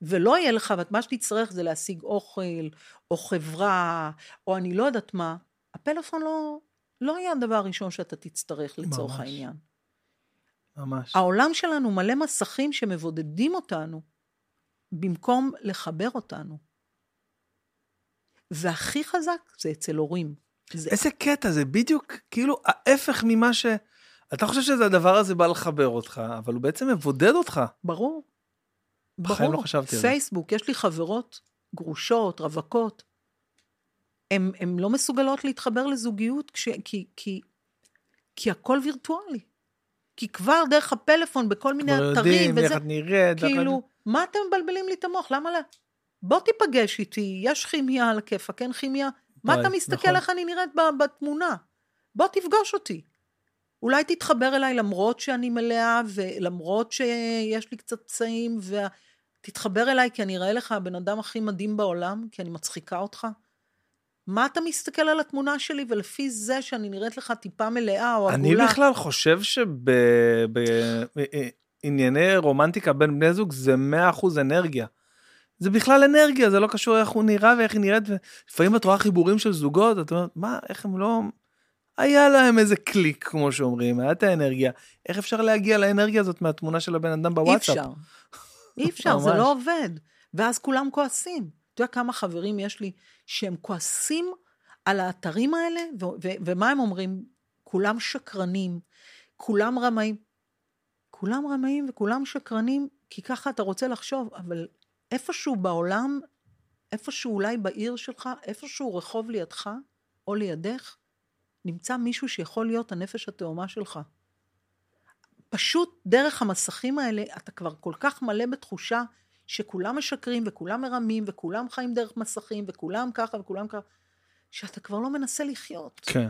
ולא יהיה לך, ומה שתצטרך זה להשיג אוכל, או חברה, או אני לא יודעת מה, הפלאפון לא, לא יהיה הדבר הראשון שאתה תצטרך לצורך ממש. העניין. ממש. העולם שלנו מלא מסכים שמבודדים אותנו, במקום לחבר אותנו. והכי חזק זה אצל הורים. זה איזה קטע, זה בדיוק כאילו ההפך ממה ש... אתה חושב שזה הדבר הזה בא לחבר אותך, אבל הוא בעצם מבודד אותך. ברור. בחיים ברור. לא חשבתי על זה. פייסבוק, יש לי חברות גרושות, רווקות. הן לא מסוגלות להתחבר לזוגיות כש, כי, כי, כי הכל וירטואלי. כי כבר דרך הפלאפון בכל מיני כבר אתרים יודעים איך וזה, את נראית. כאילו, מה אתם מבלבלים לי את המוח? למה לא? בוא תיפגש איתי, יש כימיה על הכיפאק, אין כימיה? מה וואי, אתה מסתכל נכון. איך אני נראית בתמונה? בוא תפגוש אותי. אולי תתחבר אליי למרות שאני מלאה, ולמרות שיש לי קצת פצעים, ותתחבר אליי כי אני אראה לך הבן אדם הכי מדהים בעולם, כי אני מצחיקה אותך. מה אתה מסתכל על התמונה שלי, ולפי זה שאני נראית לך טיפה מלאה או אני עגולה, בכלל חושב שבענייני רומנטיקה בין בני זוג זה 100% אנרגיה. זה בכלל אנרגיה, זה לא קשור איך הוא נראה ואיך היא נראית. ולפעמים את רואה חיבורים של זוגות, את אומרת, מה, איך הם לא... היה להם איזה קליק, כמו שאומרים, היה את האנרגיה. איך אפשר להגיע לאנרגיה הזאת מהתמונה של הבן אדם אי בוואטסאפ? אפשר. אי אפשר, זה. לא עובד. ואז כולם כועסים. אתה יודע כמה חברים יש לי שהם כועסים על האתרים האלה, ו- ו- ומה הם אומרים? כולם שקרנים, כולם רמאים. כולם רמאים וכולם שקרנים, כי ככה אתה רוצה לחשוב, אבל איפשהו בעולם, איפשהו אולי בעיר שלך, איפשהו רחוב לידך או לידך, נמצא מישהו שיכול להיות הנפש התאומה שלך. פשוט דרך המסכים האלה אתה כבר כל כך מלא בתחושה שכולם משקרים וכולם מרמים וכולם חיים דרך מסכים וכולם ככה וכולם ככה, שאתה כבר לא מנסה לחיות. כן,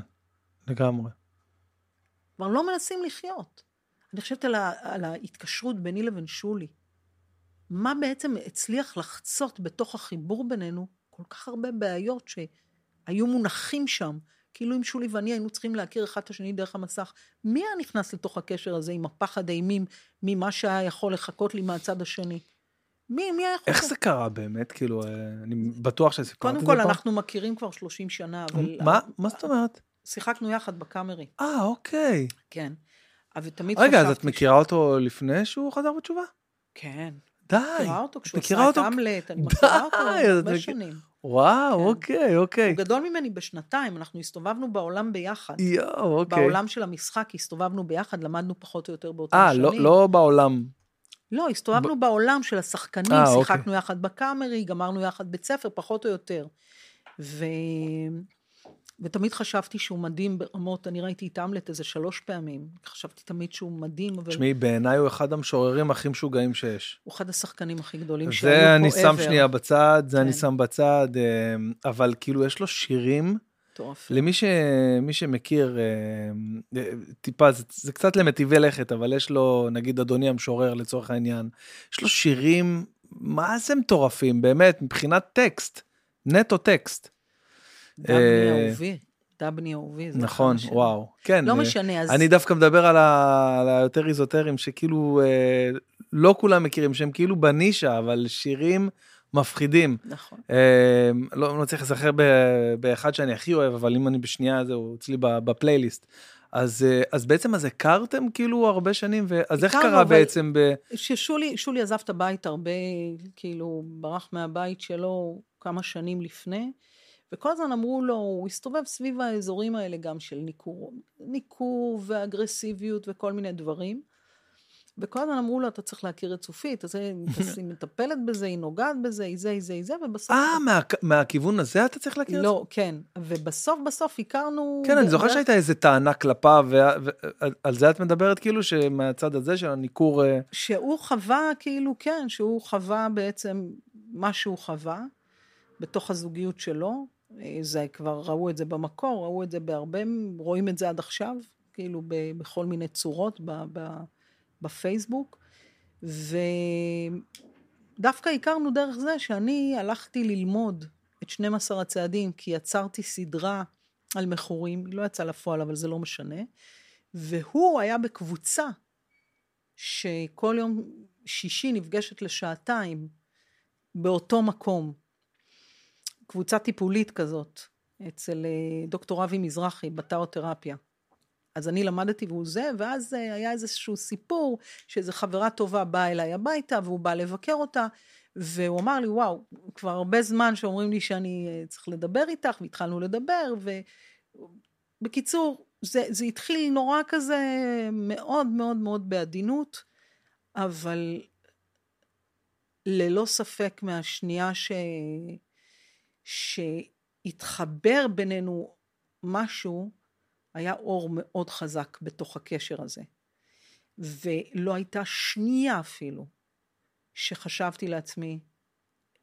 לגמרי. כבר לא מנסים לחיות. אני חושבת על, ה, על ההתקשרות ביני לבין שולי. מה בעצם הצליח לחצות בתוך החיבור בינינו כל כך הרבה בעיות שהיו מונחים שם, כאילו אם שולי ואני היינו צריכים להכיר אחד את השני דרך המסך. מי היה נכנס לתוך הקשר הזה עם הפחד האימים ממה שהיה יכול לחכות לי מהצד השני? מי, מי היה יכול... איך זה קרה באמת? כאילו, אה, אני בטוח שסיפרת את זה קודם. כל, אנחנו מכירים כבר 30 שנה, אבל... מה? מה זאת אומרת? שיחקנו יחד בקאמרי, אה, אוקיי. כן. אבל תמיד רגע, אז חשבתי את מכירה אותו לפני שהוא חזר בתשובה? כן. די. מכירה אותו כשהוא עשה את אותו? המלט, אני מכירה אותו הרבה שנים. וואו, כן. אוקיי, אוקיי. הוא גדול ממני בשנתיים, אנחנו הסתובבנו בעולם ביחד. יואו, אוקיי. בעולם של המשחק הסתובבנו ביחד, למדנו פחות או יותר באותם אה, שנים. לא- לא בעולם. לא, הסתובבנו בעולם של השחקנים, אה, אוקיי. שיחקנו יחד בקאמרי, גמרנו יחד בית ספר, פחות או יותר. ו... ותמיד חשבתי שהוא מדהים ברמות, אני ראיתי את המלט איזה שלוש פעמים. חשבתי תמיד שהוא מדהים, אבל תשמעי, בעיניי הוא אחד המשוררים הכי משוגעים שיש. הוא אחד השחקנים הכי גדולים שהיו פה זה אני שם. שנייה בצד, זה אני כן. שם בצד, אה, אבל כאילו יש לו שירים, מטורפים. למי ש... מי שמכיר, אה, אה, טיפה, זה, זה קצת למטיבי לכת, אבל יש לו, נגיד אדוני המשורר לצורך העניין, יש לו שירים, מה זה מטורפים, באמת, מבחינת טקסט, נטו טקסט. דבני אה, אהובי, דבני אהובי. נכון, השם. וואו. כן. לא אה, משנה, אז... אני דווקא מדבר על, ה... על היותר איזוטריים, שכאילו אה, לא כולם מכירים, שהם כאילו בנישה, אבל שירים מפחידים. נכון. אה, לא לא מצליח להיזכר ב- באחד שאני הכי אוהב, אבל אם אני בשנייה, זהו אצלי בפלייליסט. אז, אה, אז בעצם אז הכרתם כאילו הרבה שנים, ו... אז איך קרה אבל- בעצם ב... ששולי שולי עזב את הבית הרבה, כאילו, ברח מהבית שלו כמה שנים לפני, וכל הזמן אמרו לו, הוא הסתובב סביב האזורים האלה גם של ניכור, ניכור ואגרסיביות וכל מיני דברים. וכל הזמן אמרו לו, אתה צריך להכיר את צופית, אז היא מטפלת בזה, היא נוגעת בזה, היא זה, היא זה, היא זה, ובסוף... אה, מה, מהכיוון הזה אתה צריך להכיר את זה? לא, כן. ובסוף בסוף הכרנו... כן, אני זוכר שהייתה איזה טענה כלפיו, ועל זה את מדברת כאילו, שמהצד הזה של הניכור... אה, שהוא חווה, כאילו, כן, שהוא חווה בעצם מה שהוא חווה בתוך הזוגיות שלו. אה, זה כבר ראו את זה במקור, ראו את זה בהרבה, רואים את זה עד עכשיו, כאילו ב, בכל מיני צורות ב, ב, בפייסבוק. ודווקא הכרנו דרך זה שאני הלכתי ללמוד את 12 הצעדים, כי יצרתי סדרה על מכורים, היא לא יצאה לפועל, אבל זה לא משנה. והוא היה בקבוצה שכל יום שישי נפגשת לשעתיים באותו מקום. קבוצה טיפולית כזאת, אצל אה, דוקטור אבי מזרחי, בתאותרפיה. אז אני למדתי והוא זה, ואז אה, היה איזשהו סיפור שאיזו חברה טובה באה אליי הביתה והוא בא לבקר אותה, והוא אמר לי, וואו, כבר הרבה זמן שאומרים לי שאני אה, צריך לדבר איתך, והתחלנו לדבר, ובקיצור, זה, זה התחיל נורא כזה מאוד מאוד מאוד בעדינות, אבל ללא ספק מהשנייה ש... שהתחבר בינינו משהו, היה אור מאוד חזק בתוך הקשר הזה. ולא הייתה שנייה אפילו שחשבתי לעצמי,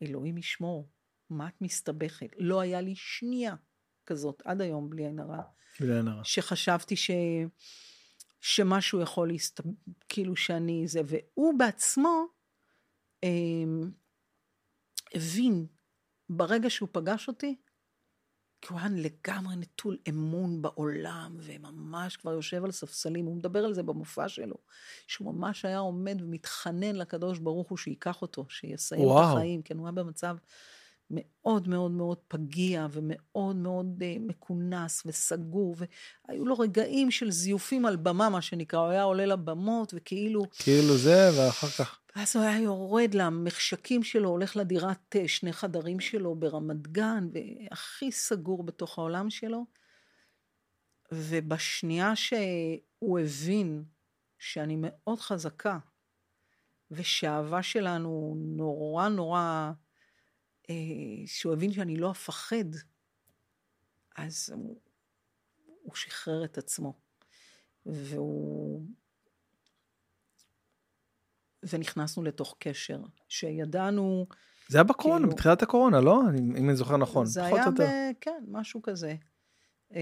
אלוהים ישמור, מה את מסתבכת? לא היה לי שנייה כזאת, עד היום בלי עין הרע, בלי עין הרע. שחשבתי ש... שמשהו יכול להסתבר, כאילו שאני זה, והוא בעצמו אה, הבין ברגע שהוא פגש אותי, כי הוא היה לגמרי נטול אמון בעולם, וממש כבר יושב על ספסלים, הוא מדבר על זה במופע שלו, שהוא ממש היה עומד ומתחנן לקדוש ברוך הוא שייקח אותו, שיסיים את וואו. החיים, כן, הוא היה במצב מאוד מאוד מאוד פגיע, ומאוד מאוד uh, מכונס וסגור, והיו לו רגעים של זיופים על במה, מה שנקרא, הוא היה עולה לבמות, וכאילו... כאילו זה, ואחר כך... ואז הוא היה יורד למחשקים שלו, הולך לדירת אה, שני חדרים שלו ברמת גן, והכי סגור בתוך העולם שלו. ובשנייה שהוא הבין שאני מאוד חזקה, ושהאהבה שלנו נורא נורא, אה, שהוא הבין שאני לא אפחד, אז הוא, הוא שחרר את עצמו. והוא ונכנסנו לתוך קשר, שידענו... זה היה בקורונה, כאילו- בתחילת הקורונה, לא? אם אני זוכר נכון. זה היה ב... כן, משהו כזה. אה,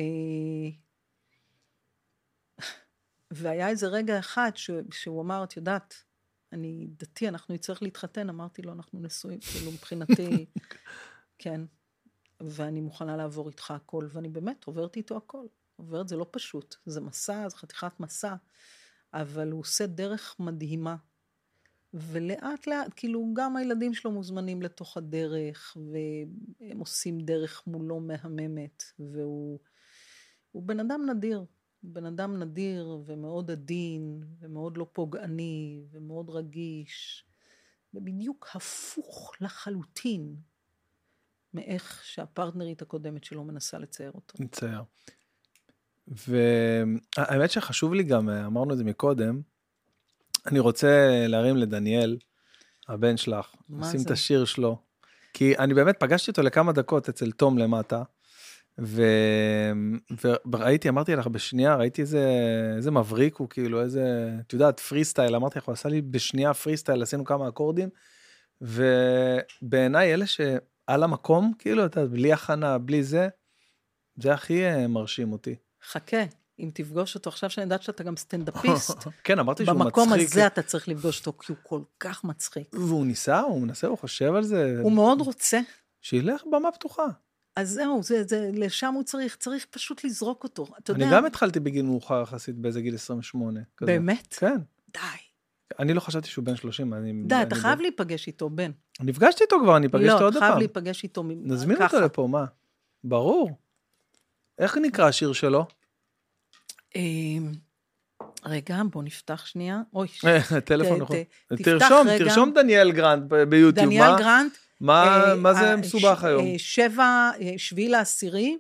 והיה איזה רגע אחד ש, שהוא אמר, את יודעת, אני דתי, אנחנו נצטרך להתחתן. אמרתי לו, אנחנו נשואים, כאילו מבחינתי, כן. ואני מוכנה לעבור איתך הכל, ואני באמת עוברת איתו הכל. עוברת, זה לא פשוט, זה מסע, זה חתיכת מסע, אבל הוא עושה דרך מדהימה. ולאט לאט, כאילו, גם הילדים שלו מוזמנים לתוך הדרך, והם עושים דרך מולו מהממת, והוא הוא בן אדם נדיר. בן אדם נדיר ומאוד עדין, ומאוד לא פוגעני, ומאוד רגיש, ובדיוק הפוך לחלוטין מאיך שהפרטנרית הקודמת שלו מנסה לצייר אותו. מצייר. והאמת שחשוב לי גם, אמרנו את זה מקודם, אני רוצה להרים לדניאל, הבן שלך, לשים את השיר שלו, כי אני באמת פגשתי אותו לכמה דקות אצל תום למטה, ו... וראיתי, אמרתי לך בשנייה, ראיתי איזה, איזה מבריק הוא, כאילו, איזה, את יודעת, פרי סטייל, אמרתי לך, הוא עשה לי בשנייה פרי סטייל, עשינו כמה אקורדים, ובעיניי אלה שעל המקום, כאילו, אתה בלי הכנה, בלי זה, זה הכי אה, מרשים אותי. חכה, אם תפגוש אותו עכשיו שאני יודעת שאתה גם סטנדאפיסט. כן, אמרתי שהוא מצחיק. במקום הזה אתה צריך לפגוש אותו, כי הוא כל כך מצחיק. והוא ניסה, הוא מנסה, הוא חושב על זה. הוא מאוד רוצה. שילך במה פתוחה. אז זהו, זה, זה, לשם הוא צריך, צריך פשוט לזרוק אותו. אתה יודע... אני גם התחלתי בגיל מאוחר יחסית, באיזה גיל 28. כזה. באמת? כן. די. אני לא חשבתי שהוא בן 30, אני... די, אתה אני חייב ב... להיפגש איתו, בן. נפגשתי איתו כבר, אני אפגש לא, איתו עוד אתה פעם. חייב להיפגש איתו נזמין ככה. אותו לפה, מה? ברור. איך נקרא השיר שלו? אמ, רגע, בוא נפתח שנייה. אוי. טלפון נכון. תרשום, תרשום דניאל גרנט ביוטיוב. דניאל גרנט. מה, אה, מה זה אה, מסובך היום? אה, שבע, שביעי לעשירי.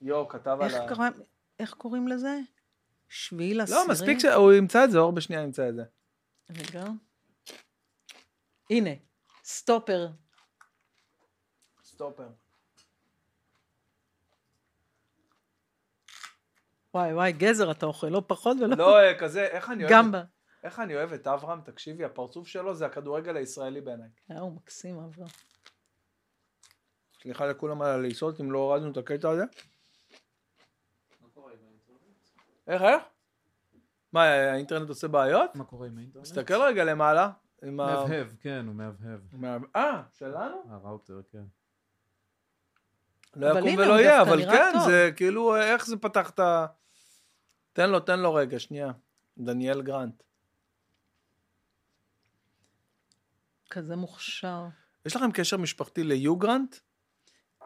יואו, כתב על איך קוראים לזה? שביעי לא, לעשירי? לא, מספיק שהוא ימצא את זה, אור בשנייה ימצא את זה. רגע. הנה, סטופר. סטופר. וואי וואי, גזר אתה אוכל, לא פחות ולא... לא, כזה, איך אני אוהב... גמבה. איך אני אוהב את אברהם, תקשיבי, הפרצוף שלו זה הכדורגל הישראלי בעיניי. אה, הוא מקסים, אברהם. סליחה לכולם על הלעיסות, אם לא הורדנו את הקטע הזה. איך, איך? מה, האינטרנט עושה בעיות? מה קורה עם האינטרנט? תסתכל רגע למעלה. מהבהב, כן, הוא מהבהב. אה, שלנו? הראוטר, כן. לא יקום ולא יהיה, אבל כן, זה כאילו, איך זה פתח את ה... תן לו, תן לו רגע, שנייה. דניאל גרנט. כזה מוכשר. יש לכם קשר משפחתי ליו גרנט?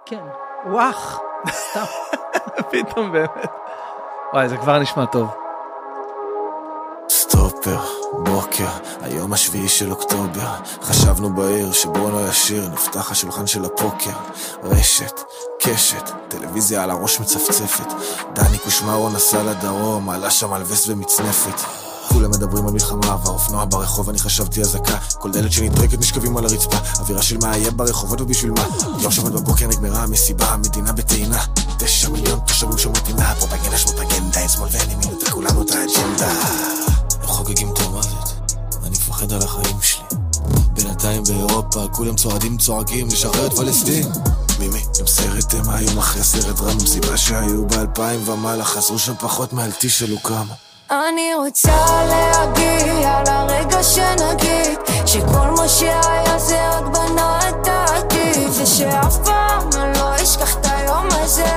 כן. וואח, סתם. פתאום באמת. וואי, זה כבר נשמע טוב. סטופר, בוקר, היום השביעי של אוקטובר חשבנו בעיר שברונו ישיר נפתח השולחן של הפוקר רשת, קשת, טלוויזיה על הראש מצפצפת. דני קושמרו נסע לדרום, עלה שם על וסט ומצנפת. כולם מדברים על מלחמה והאופנוע ברחוב אני חשבתי אזעקה כל דלת שנטרקת נשכבים על הרצפה. אווירה של מה יהיה ברחובות ובשביל מה? לא שבת בבוקר נגמרה המסיבה המדינה בטעינה. תשע מיליון תושבים שמתינה פרופגנדה שמפגנדה אין שמאל ואין ימין כולנו אותה אג'נדה. הם חוגגים את המוות אני מפחד על החיים שלי. בינתיים באירופה כולם צועדים צועקים לשחרר את פלסטין מימי, הם סרט הם היום אחרי סרט רם מסיבה שהיו באלפיים ומעלה חזרו שם פחות מאלטי שלו כמה אני רוצה להגיע לרגע שנגיד שכל מה שהיה זה רק בנה את העתיד ושאף פעם אני לא אשכח את היום הזה.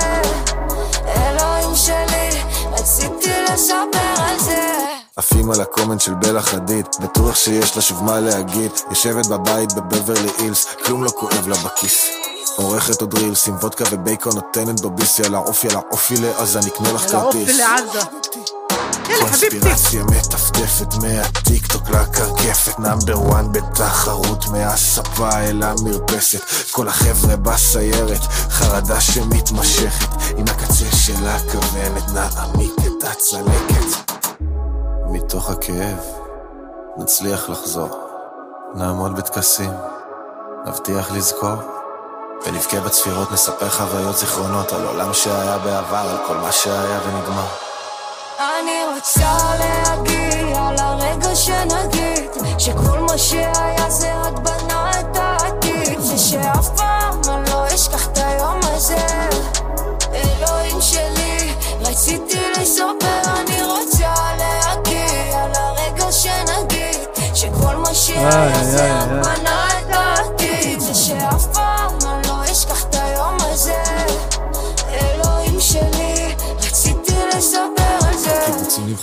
אלוהים שלי, רציתי לספר על זה. עפים על הקומנט של בלה חדיד בטוח שיש לה שוב מה להגיד. יושבת בבית בבברלי אילס כלום לא כואב לה בכיס עורכת עוד רילס עם וודקה ובייקון נותנת בביסי על האופי על האופי לעזה נקנה לך כרטיס. על האופי לעזה קונספירציה מטפטפת מהטיקטוק לקרקפת נאמבר וואן בתחרות מהספה אל המרפסת. כל החבר'ה בסיירת חרדה שמתמשכת עם הקצה של הכוונת נעמיק את הצלקת. מתוך הכאב נצליח לחזור. נעמוד בטקסים נבטיח לזכור ונבכה בצפירות, נספר חוויות, זיכרונות על עולם שהיה בעבר, על כל מה שהיה ונגמר. אני רוצה להגיע לרגע שנגיד שכל מה שהיה זה רק בנה את העתיד ושאף פעם אני לא אשכח את היום הזה אלוהים שלי, רציתי לספר אני רוצה להגיע לרגע שנגיד שכל מה שהיה זה רק בנה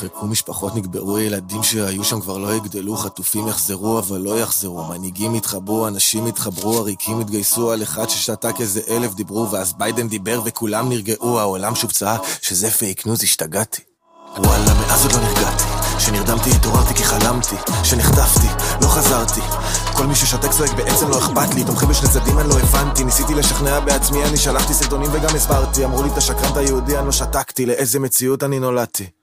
נמחקו, משפחות נקברו, ילדים שהיו שם כבר לא יגדלו, חטופים יחזרו אבל לא יחזרו, מנהיגים התחברו, אנשים התחברו, עריקים התגייסו על אחד ששתק איזה אלף דיברו, ואז ביידן דיבר וכולם נרגעו, העולם שוב צעק שזה fake news, השתגעתי. וואלה, מאז עוד לא נרגעתי, שנרדמתי התעוררתי כי חלמתי, שנחטפתי, לא חזרתי. כל מי ששתק צועק בעצם לא אכפת לי, תומכים בשני צדדים אני לא הבנתי, ניסיתי לשכנע בעצמי, אני שלחתי סרטונים וגם הסברתי, אמרו לי אתה שקרן אתה יהודי, אני לא שתקתי, לאיזה מציאות אני נולדתי.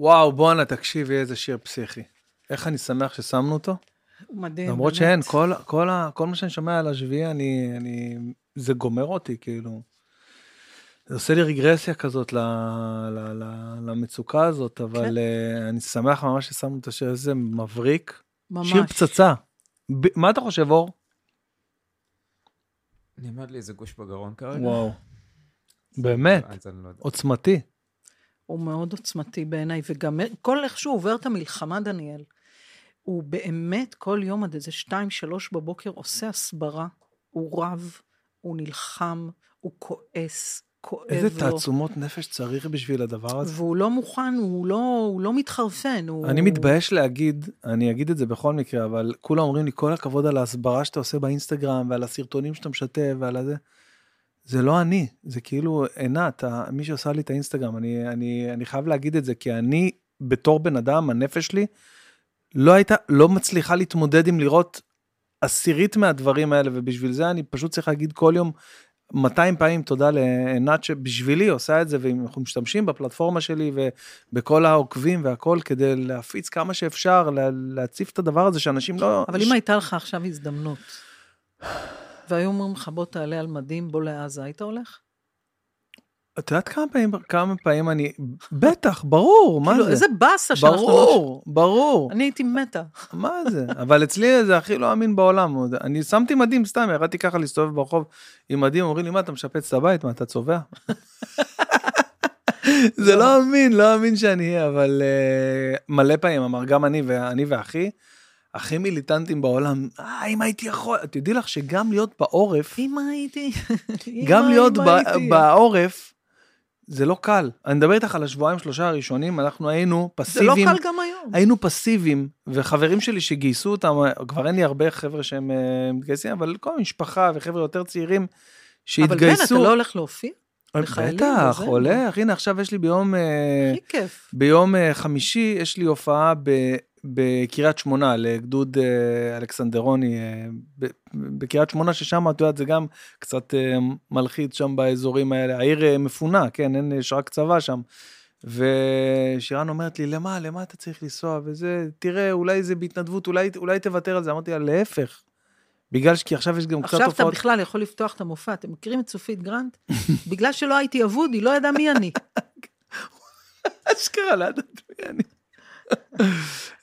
וואו, בואנה, תקשיבי איזה שיר פסיכי. איך אני שמח ששמנו אותו. מדהים, למרות באמת. שאין, כל, כל, ה, כל מה שאני שומע על השביעי, אני, אני, זה גומר אותי, כאילו. זה עושה לי רגרסיה כזאת ל, ל, ל, למצוקה הזאת, אבל כן. כן. אני שמח ממש ששמנו את השיר הזה, מבריק. ממש. שיר פצצה. ב, מה אתה חושב, אור? נעמד לי איזה גוש בגרון כרגע. וואו. באמת, לא יודע. עוצמתי. הוא מאוד עוצמתי בעיניי, וגם כל איך שהוא עובר את המלחמה, דניאל, הוא באמת כל יום עד איזה שתיים, שלוש בבוקר עושה הסברה, הוא רב, הוא נלחם, הוא כועס, כואב איזה לו. תעצומות נפש צריך בשביל הדבר הזה? והוא לא מוכן, הוא לא, הוא לא מתחרפן. הוא... אני מתבייש להגיד, אני אגיד את זה בכל מקרה, אבל כולם אומרים לי כל הכבוד על ההסברה שאתה עושה באינסטגרם ועל הסרטונים שאתה משתף ועל הזה. זה לא אני, זה כאילו עינת, מי שעושה לי את האינסטגרם, אני, אני, אני חייב להגיד את זה, כי אני בתור בן אדם, הנפש שלי, לא הייתה, לא מצליחה להתמודד עם לראות עשירית מהדברים האלה, ובשביל זה אני פשוט צריך להגיד כל יום 200 פעמים תודה לעינת שבשבילי עושה את זה, ואנחנו משתמשים בפלטפורמה שלי ובכל העוקבים והכל כדי להפיץ כמה שאפשר, לה- להציף את הדבר הזה שאנשים לא... אבל אם הייתה לך עכשיו הזדמנות, והיו אומרים לך, בוא תעלה על מדים, בוא לעזה, היית הולך? את יודעת כמה פעמים, כמה פעמים אני, בטח, ברור, מה כאילו, זה? איזה באסה שאנחנו לא... ברור, ברור, אני הייתי מתה. מה זה? אבל אצלי זה הכי לא אמין בעולם. אני שמתי מדים סתם, ירדתי ככה להסתובב ברחוב עם מדים, אומרים לי, מה, אתה משפץ את הבית? מה, אתה צובע? זה לא אמין, לא אמין שאני אהיה, אבל אה, מלא פעמים אמר, גם אני ואני ואחי, הכי מיליטנטים בעולם, אה, אם הייתי יכול, את יודעי לך שגם להיות בעורף, אמא הייתי... גם להיות. בעורף, זה לא קל. אני מדבר איתך על השבועיים שלושה הראשונים, אנחנו היינו זה לא פסיביים. קל גם היום. היינו פסיביים, וחברים שלי שגייסו אותם, כבר אין לי הרבה חבר'ה שהם אה, מתגייסים, אבל כל משפחה וחבר'ה יותר צעירים אבל שהתגייסו. כן, אתה לא הולך להופיע? לחיילים בטח, הולך, הנה עכשיו יש לי ביום, אה, הכי כיף. ביום אה, חמישי, יש לי הופעה בקריית שמונה לגדוד אה, אלכסנדרוני אה, בקריית שמונה, ששם את יודעת זה גם קצת אה, מלחיץ שם באזורים האלה, העיר מפונה, כן, אין, יש רק צבא שם. ושירן אומרת לי, למה, למה אתה צריך לנסוע? וזה, תראה, אולי זה בהתנדבות, אולי, אולי תוותר על זה. אמרתי לה, להפך. בגלל שכי עכשיו יש גם קצת עכשיו אתה. בכלל יכול לפתוח את המופע. אתם מכירים את צופית גרנט? בגלל שלא הייתי אבוד, היא לא ידעה מי אני. אשכרה, לאן את אני?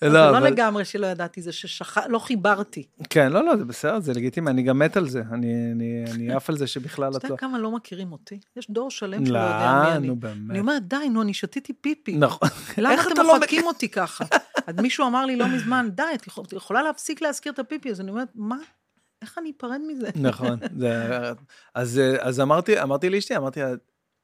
זה לא, לא אבל... לגמרי שלא ידעתי, זה שלא חיברתי. כן, לא, לא, זה בסדר, זה לגיטימי, אני גם מת על זה. אני, אני, אני עף על זה שבכלל אתה את לא... יודע כמה לא מכירים אותי? יש דור שלם שלא יודע מי לא, אני. נו אני באמת. אומרת, די, נו, אני שתיתי פיפי. נכון. למה אתם אתה לא מוחקים אותי ככה? אז מישהו אמר לי לא מזמן, די, את יכול- את יכולה להפסיק להזכיר את הפיפי? אז אני אומרת, מה? איך אני אפרד מזה? נכון. זה, אז, אמרתי לאשתי, אמרתי לה,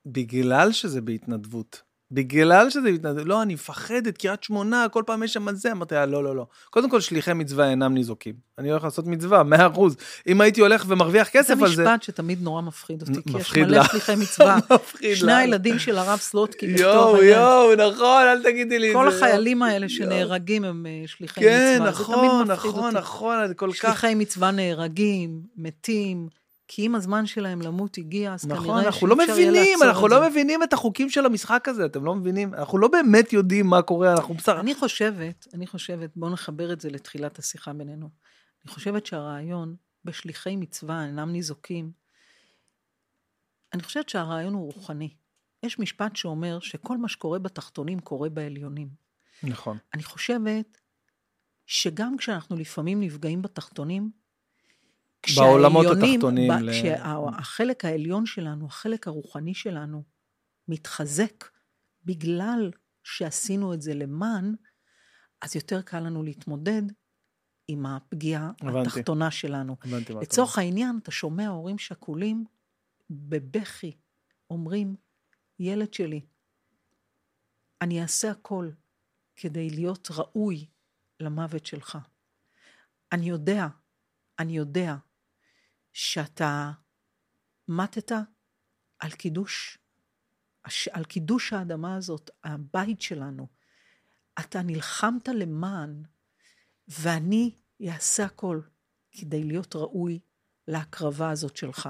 בגלל שזה בהתנדבות, בגלל שזה בהתנדבות, לא, אני מפחדת, קריית שמונה, כל פעם יש שם זה, אמרתי לה, לא, לא, לא. קודם כל, שליחי מצווה אינם ניזוקים. אני הולך לעשות מצווה, 100%. אם הייתי הולך ומרוויח זה כסף על זה... משפט שתמיד נורא מפחיד אותי, כי יש מלא. שליחי מצווה. מפחיד שני. הילדים של הרב סלוטקי, יואו. יואו, נכון, אל תגידי לי את זה. כל החיילים האלה שנהרגים הם אה, שליחי כן, מצווה. זה תמיד נכון, נכון. נכון, זה כל כך... שליחי מצווה נהרגים, מתים, כי אם הזמן שלהם למות הגיע, אז נכון, כנראה אנחנו לא שאי אפשר יהיה מבינים, לעצור אנחנו את זה. לא מבינים את החוקים של המשחק הזה, אתם לא מבינים? אנחנו לא באמת יודעים מה קורה, אנחנו בסך... אני חושבת, אני חושבת, בואו נחבר את זה לתחילת השיחה בינינו. אני חושבת שהרעיון בשליחי מצווה אינם ניזוקים. אני חושבת שהרעיון הוא רוחני. יש משפט שאומר שכל מה שקורה בתחתונים קורה בעליונים. נכון. אני חושבת שגם כשאנחנו לפעמים נפגעים בתחתונים, בעולמות התחתונים ב- ל- כשהחלק העליון שלנו, החלק הרוחני שלנו, מתחזק בגלל שעשינו את זה למען, אז יותר קל לנו להתמודד עם הפגיעה הבנתי. התחתונה שלנו. הבנתי לצורך העניין, אתה שומע הורים שכולים בבכי אומרים, ילד שלי, אני אעשה הכל כדי להיות ראוי למוות שלך. אני יודע, אני יודע שאתה מתת על קידוש, על קידוש האדמה הזאת, הבית שלנו. אתה נלחמת למען, ואני אעשה הכל כדי להיות ראוי להקרבה הזאת שלך.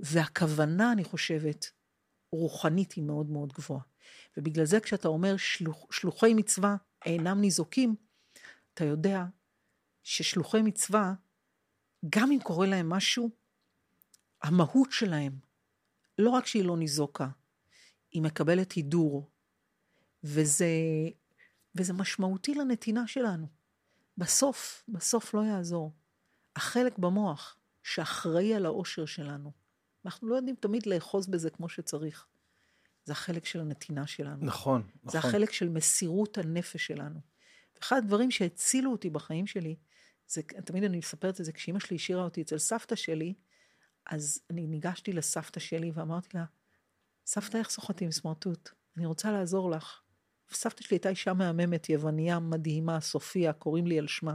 והכוונה, אני חושבת, רוחנית היא מאוד מאוד גבוהה. ובגלל זה כשאתה אומר שלוח, שלוחי מצווה אינם ניזוקים, אתה יודע ששלוחי מצווה, גם אם קורה להם משהו, המהות שלהם, לא רק שהיא לא ניזוקה, היא מקבלת הידור, וזה, וזה משמעותי לנתינה שלנו. בסוף, בסוף לא יעזור. החלק במוח שאחראי על האושר שלנו, אנחנו לא יודעים תמיד לאחוז בזה כמו שצריך. זה החלק של הנתינה שלנו. נכון, זה נכון. החלק של מסירות הנפש שלנו. אחד הדברים שהצילו אותי בחיים שלי, זה, תמיד אני מספרת את זה, כשאימא שלי השאירה אותי אצל סבתא שלי, אז אני ניגשתי לסבתא שלי ואמרתי לה, סבתא, איך סוחטים סמרטוט? אני רוצה לעזור לך. וסבתא שלי הייתה אישה מהממת, יווניה מדהימה, סופיה, קוראים לי על שמה.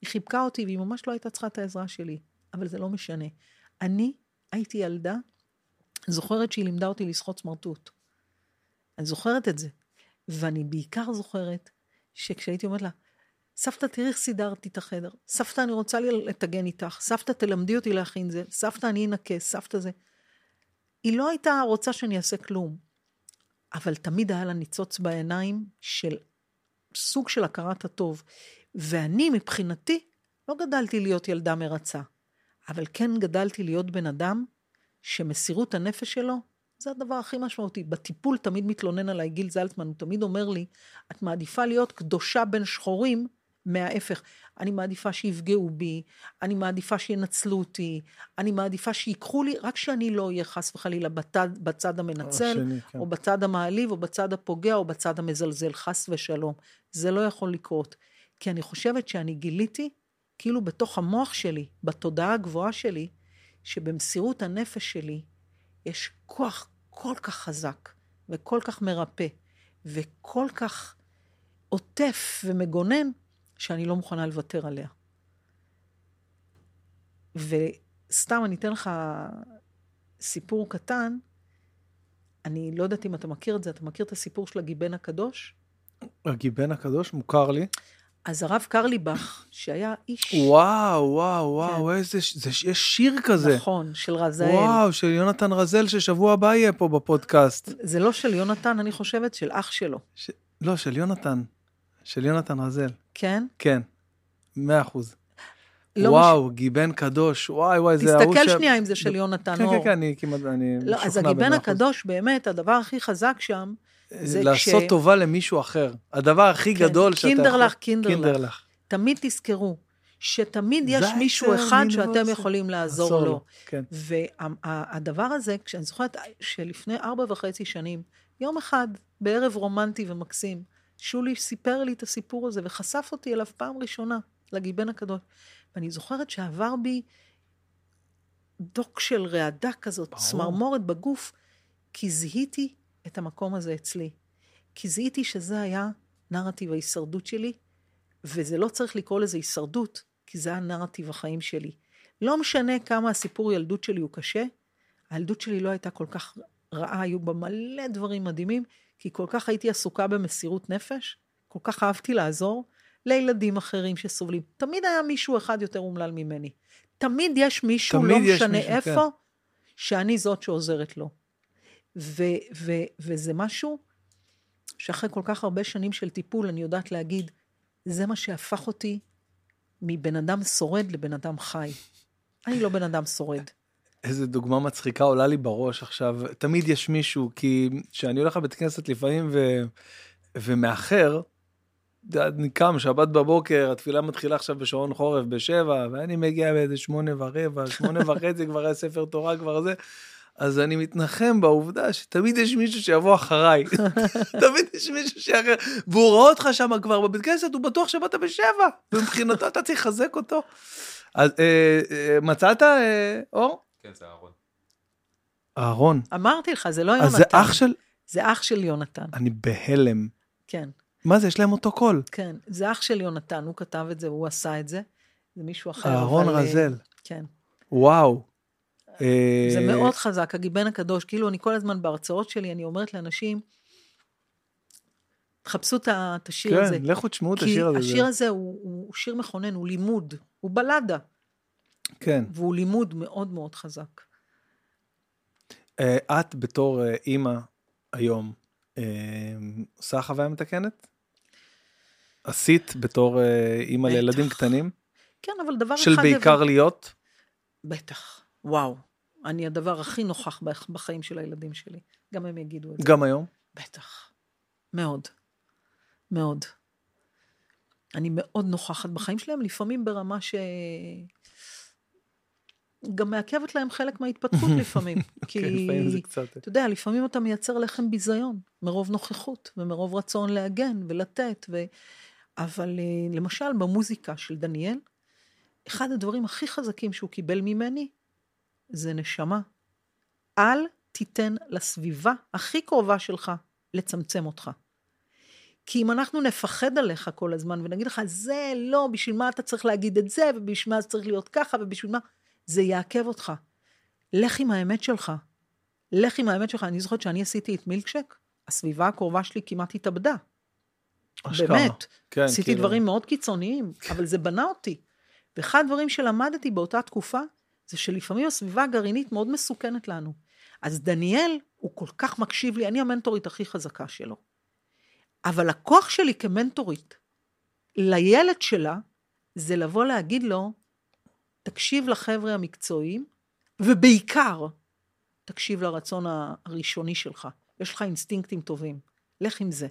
היא חיבקה אותי והיא ממש לא הייתה צריכה את העזרה שלי, אבל זה לא משנה. אני הייתי ילדה, זוכרת שהיא לימדה אותי לסחוט סמרטוט. אני זוכרת את זה. ואני בעיקר זוכרת שכשהייתי אומרת לה, סבתא, תראי איך סידרתי את החדר. סבתא, אני רוצה לטגן איתך. סבתא, תלמדי אותי להכין זה. סבתא, אני אנקה. סבתא זה. היא לא הייתה רוצה שאני אעשה כלום, אבל תמיד היה לה ניצוץ בעיניים של סוג של הכרת הטוב. ואני, מבחינתי, לא גדלתי להיות ילדה מרצה, אבל כן גדלתי להיות בן אדם שמסירות הנפש שלו זה הדבר הכי משמעותי. בטיפול תמיד מתלונן עליי גיל זלצמן, הוא תמיד אומר לי, את מעדיפה להיות קדושה בין שחורים מההפך. אני מעדיפה שיפגעו בי, אני מעדיפה שינצלו אותי, אני מעדיפה שיקחו לי, רק שאני לא אהיה חס וחלילה בצד, בצד המנצל, השני, כן. או בצד המעליב, או בצד הפוגע, או בצד המזלזל, חס ושלום. זה לא יכול לקרות. כי אני חושבת שאני גיליתי, כאילו בתוך המוח שלי, בתודעה הגבוהה שלי, שבמסירות הנפש שלי יש כוח כל כך חזק וכל כך מרפא וכל כך עוטף ומגונן, שאני לא מוכנה לוותר עליה. וסתם אני אתן לך סיפור קטן, אני לא יודעת אם אתה מכיר את זה, אתה מכיר את הסיפור של הגיבן הקדוש? הגיבן הקדוש מוכר לי. אז הרב קרליבך, שהיה איש... וואו, וואו, וואו, איזה, ש- זה, יש שיר כזה. נכון, של רזאל. וואו, של יונתן רזל, ששבוע הבא יהיה פה בפודקאסט. זה לא של יונתן, אני חושבת, של אח שלו, ש... לא, של יונתן. של יונתן רזל. כן? כן, מאה אחוז. לא וואו, גיבן קדוש, וואי וואי, זה ההוא תסתכל ש- שנייה אם זה של יונתן כן, אור. כן, כן, אני כמעט, אני לא, אז משוכנע הגיבן במאה אחוז. הקדוש, באמת, הדבר הכי חזק שם, זה לעשות כש- טובה למישהו אחר. הדבר הכי כן, גדול שאתה. קינדרלך, קינדרלך. קינדרלך. תמיד תזכרו, שתמיד יש מישהו אחד שאתם. יכולים לעזור עזור לו. כן. והדבר הזה, כשאני זוכרת שלפני ארבע וחצי שנים, יום אחד, בערב רומנטי ומקסים, שולי סיפר לי את הסיפור הזה וחשף אותי אליו פעם ראשונה, לגיבן הקדוש. ואני זוכרת שעבר בי דוק של רעדה כזאת, ברור. צמרמורת בגוף, כי זיהיתי את המקום הזה אצלי. כי זיהיתי שזה היה נרטיב ההישרדות שלי, וזה לא צריך לקרוא לזה הישרדות, כי זה היה נרטיב החיים שלי. לא משנה כמה הסיפור ילדות שלי הוא קשה, הילדות שלי לא הייתה כל כך רעה, היו בה מלא דברים מדהימים, כי כל כך הייתי עסוקה במסירות נפש, כל כך אהבתי לעזור לילדים אחרים שסובלים. תמיד היה מישהו אחד יותר אומלל ממני. תמיד יש מישהו, תמיד לא יש משנה מישהו, איפה, כן. שאני זאת שעוזרת לו. ו- ו- וזה משהו שאחרי כל כך הרבה שנים של טיפול, אני יודעת להגיד, זה מה שהפך אותי מבן אדם שורד לבן אדם חי. אני לא בן אדם שורד. איזה דוגמה מצחיקה עולה לי בראש עכשיו. תמיד יש מישהו, כי כשאני הולך לבית כנסת לפעמים ו... ומאחר, אני קם שבת בבוקר, התפילה מתחילה עכשיו בשעון חורף בשבע, ואני מגיע באיזה שמונה ורבע, שמונה וחצי כבר היה ספר תורה כבר זה. אז אני מתנחם בעובדה שתמיד יש מישהו שיבוא אחריי. תמיד יש מישהו שאחר, והוא רואה אותך שם כבר בבית כנסת, הוא בטוח שבאת בשבע, ומבחינתו אתה צריך לחזק אותו. אז אה, אה, מצאת, אה, אור? כן, זה אהרון. אהרון. אמרתי לך, זה לא אז יונתן. זה אח של... זה אח של יונתן, אני בהלם. כן. מה זה, יש להם אותו קול. כן, זה אח של יונתן, הוא כתב את זה, הוא עשה את זה. זה מישהו אחר. אהרון אבל, אה, רזל. כן. וואו. אה, זה מאוד חזק, הגיבן הקדוש. כאילו, אני כל הזמן בהרצאות שלי, אני אומרת לאנשים, תחפשו את השיר הזה. כן, לכו תשמעו את כי השיר הזה. השיר זה- הזה הוא, הוא שיר מכונן, הוא לימוד, הוא בלדה, כן. והוא לימוד מאוד מאוד חזק. אה, את בתור אה, אימא היום, אה, עושה חוויה מתקנת? עשית בתור אימא. לילדים קטנים? כן, אבל דבר של אחד... בעיקר הבנתי- להיות? בטח, וואו. אני הדבר הכי נוכח בח- בחיים של הילדים שלי. גם הם יגידו את זה. גם היום? בטח. מאוד. מאוד. אני מאוד נוכחת בחיים שלהם, לפעמים ברמה ש... גם מעכבת להם חלק מההתפתחות לפעמים. כי, כן, לפעמים זה קצת... אתה יודע, לפעמים אתה מייצר לחם ביזיון, מרוב נוכחות ומרוב רצון להגן ולתת. ו... אבל אה, למשל, במוזיקה של דניאל, אחד הדברים הכי חזקים שהוא קיבל ממני, זה נשמה. אל תיתן לסביבה הכי קרובה שלך לצמצם אותך. כי אם אנחנו נפחד עליך כל הזמן ונגיד לך, זה לא, בשביל מה אתה צריך להגיד את זה, ובשביל מה זה צריך להיות ככה, ובשביל מה, זה יעכב אותך. לך עם האמת שלך. לך עם האמת שלך. אני זוכרת שאני עשיתי את מילקשק, הסביבה הקרובה שלי כמעט התאבדה. אשכרה. באמת. כן, עשיתי כאילו- דברים מאוד קיצוניים, אבל זה בנה אותי. ואחד הדברים שלמדתי באותה תקופה, זה שלפעמים הסביבה הגרעינית מאוד מסוכנת לנו. אז דניאל, הוא כל כך מקשיב לי, אני המנטורית הכי חזקה שלו. אבל הכוח שלי כמנטורית לילד שלה, זה לבוא להגיד לו, תקשיב לחבר'ה המקצועיים, ובעיקר, תקשיב לרצון הראשוני שלך. יש לך אינסטינקטים טובים, לך עם זה.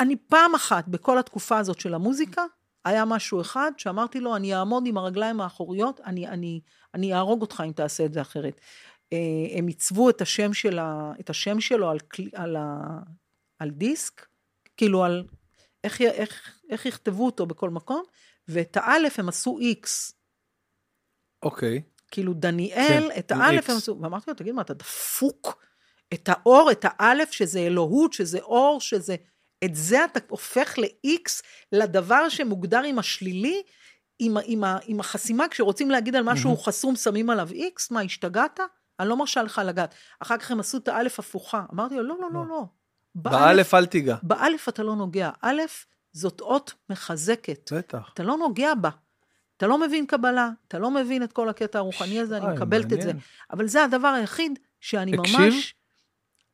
אני פעם אחת בכל התקופה הזאת של המוזיקה, היה משהו אחד שאמרתי לו, אני אעמוד עם הרגליים האחוריות, אני, אני, אני אהרוג אותך אם תעשה את זה אחרת. אה, הם עיצבו את השם, של ה, את השם שלו על, על, ה, על דיסק, כאילו על איך, איך, איך יכתבו אותו בכל מקום, ואת האלף הם עשו איקס. אוקיי. כאילו דניאל, כן, את עם האלף. הם עשו, ואמרתי לו, תגיד מה, אתה דפוק? את האור, את האלף, שזה אלוהות, שזה אור, שזה... את זה אתה הופך ל-X, לדבר שמוגדר עם השלילי, עם, עם, ה- עם החסימה, כשרוצים להגיד על משהו הוא חסום, שמים עליו X, מה, השתגעת? אני לא מרשה לך לגעת. אחר כך הם עשו את האלף הפוכה. אמרתי לו, לא, לא, לא, לא. באלף אל תיגע. באלף אתה לא נוגע. א', זאת אות מחזקת. בטח. אתה לא נוגע בה. אתה לא מבין קבלה, אתה לא מבין את כל הקטע הרוחני הזה, אני מקבלת את זה. אבל זה הדבר היחיד שאני הקשיב? ממש...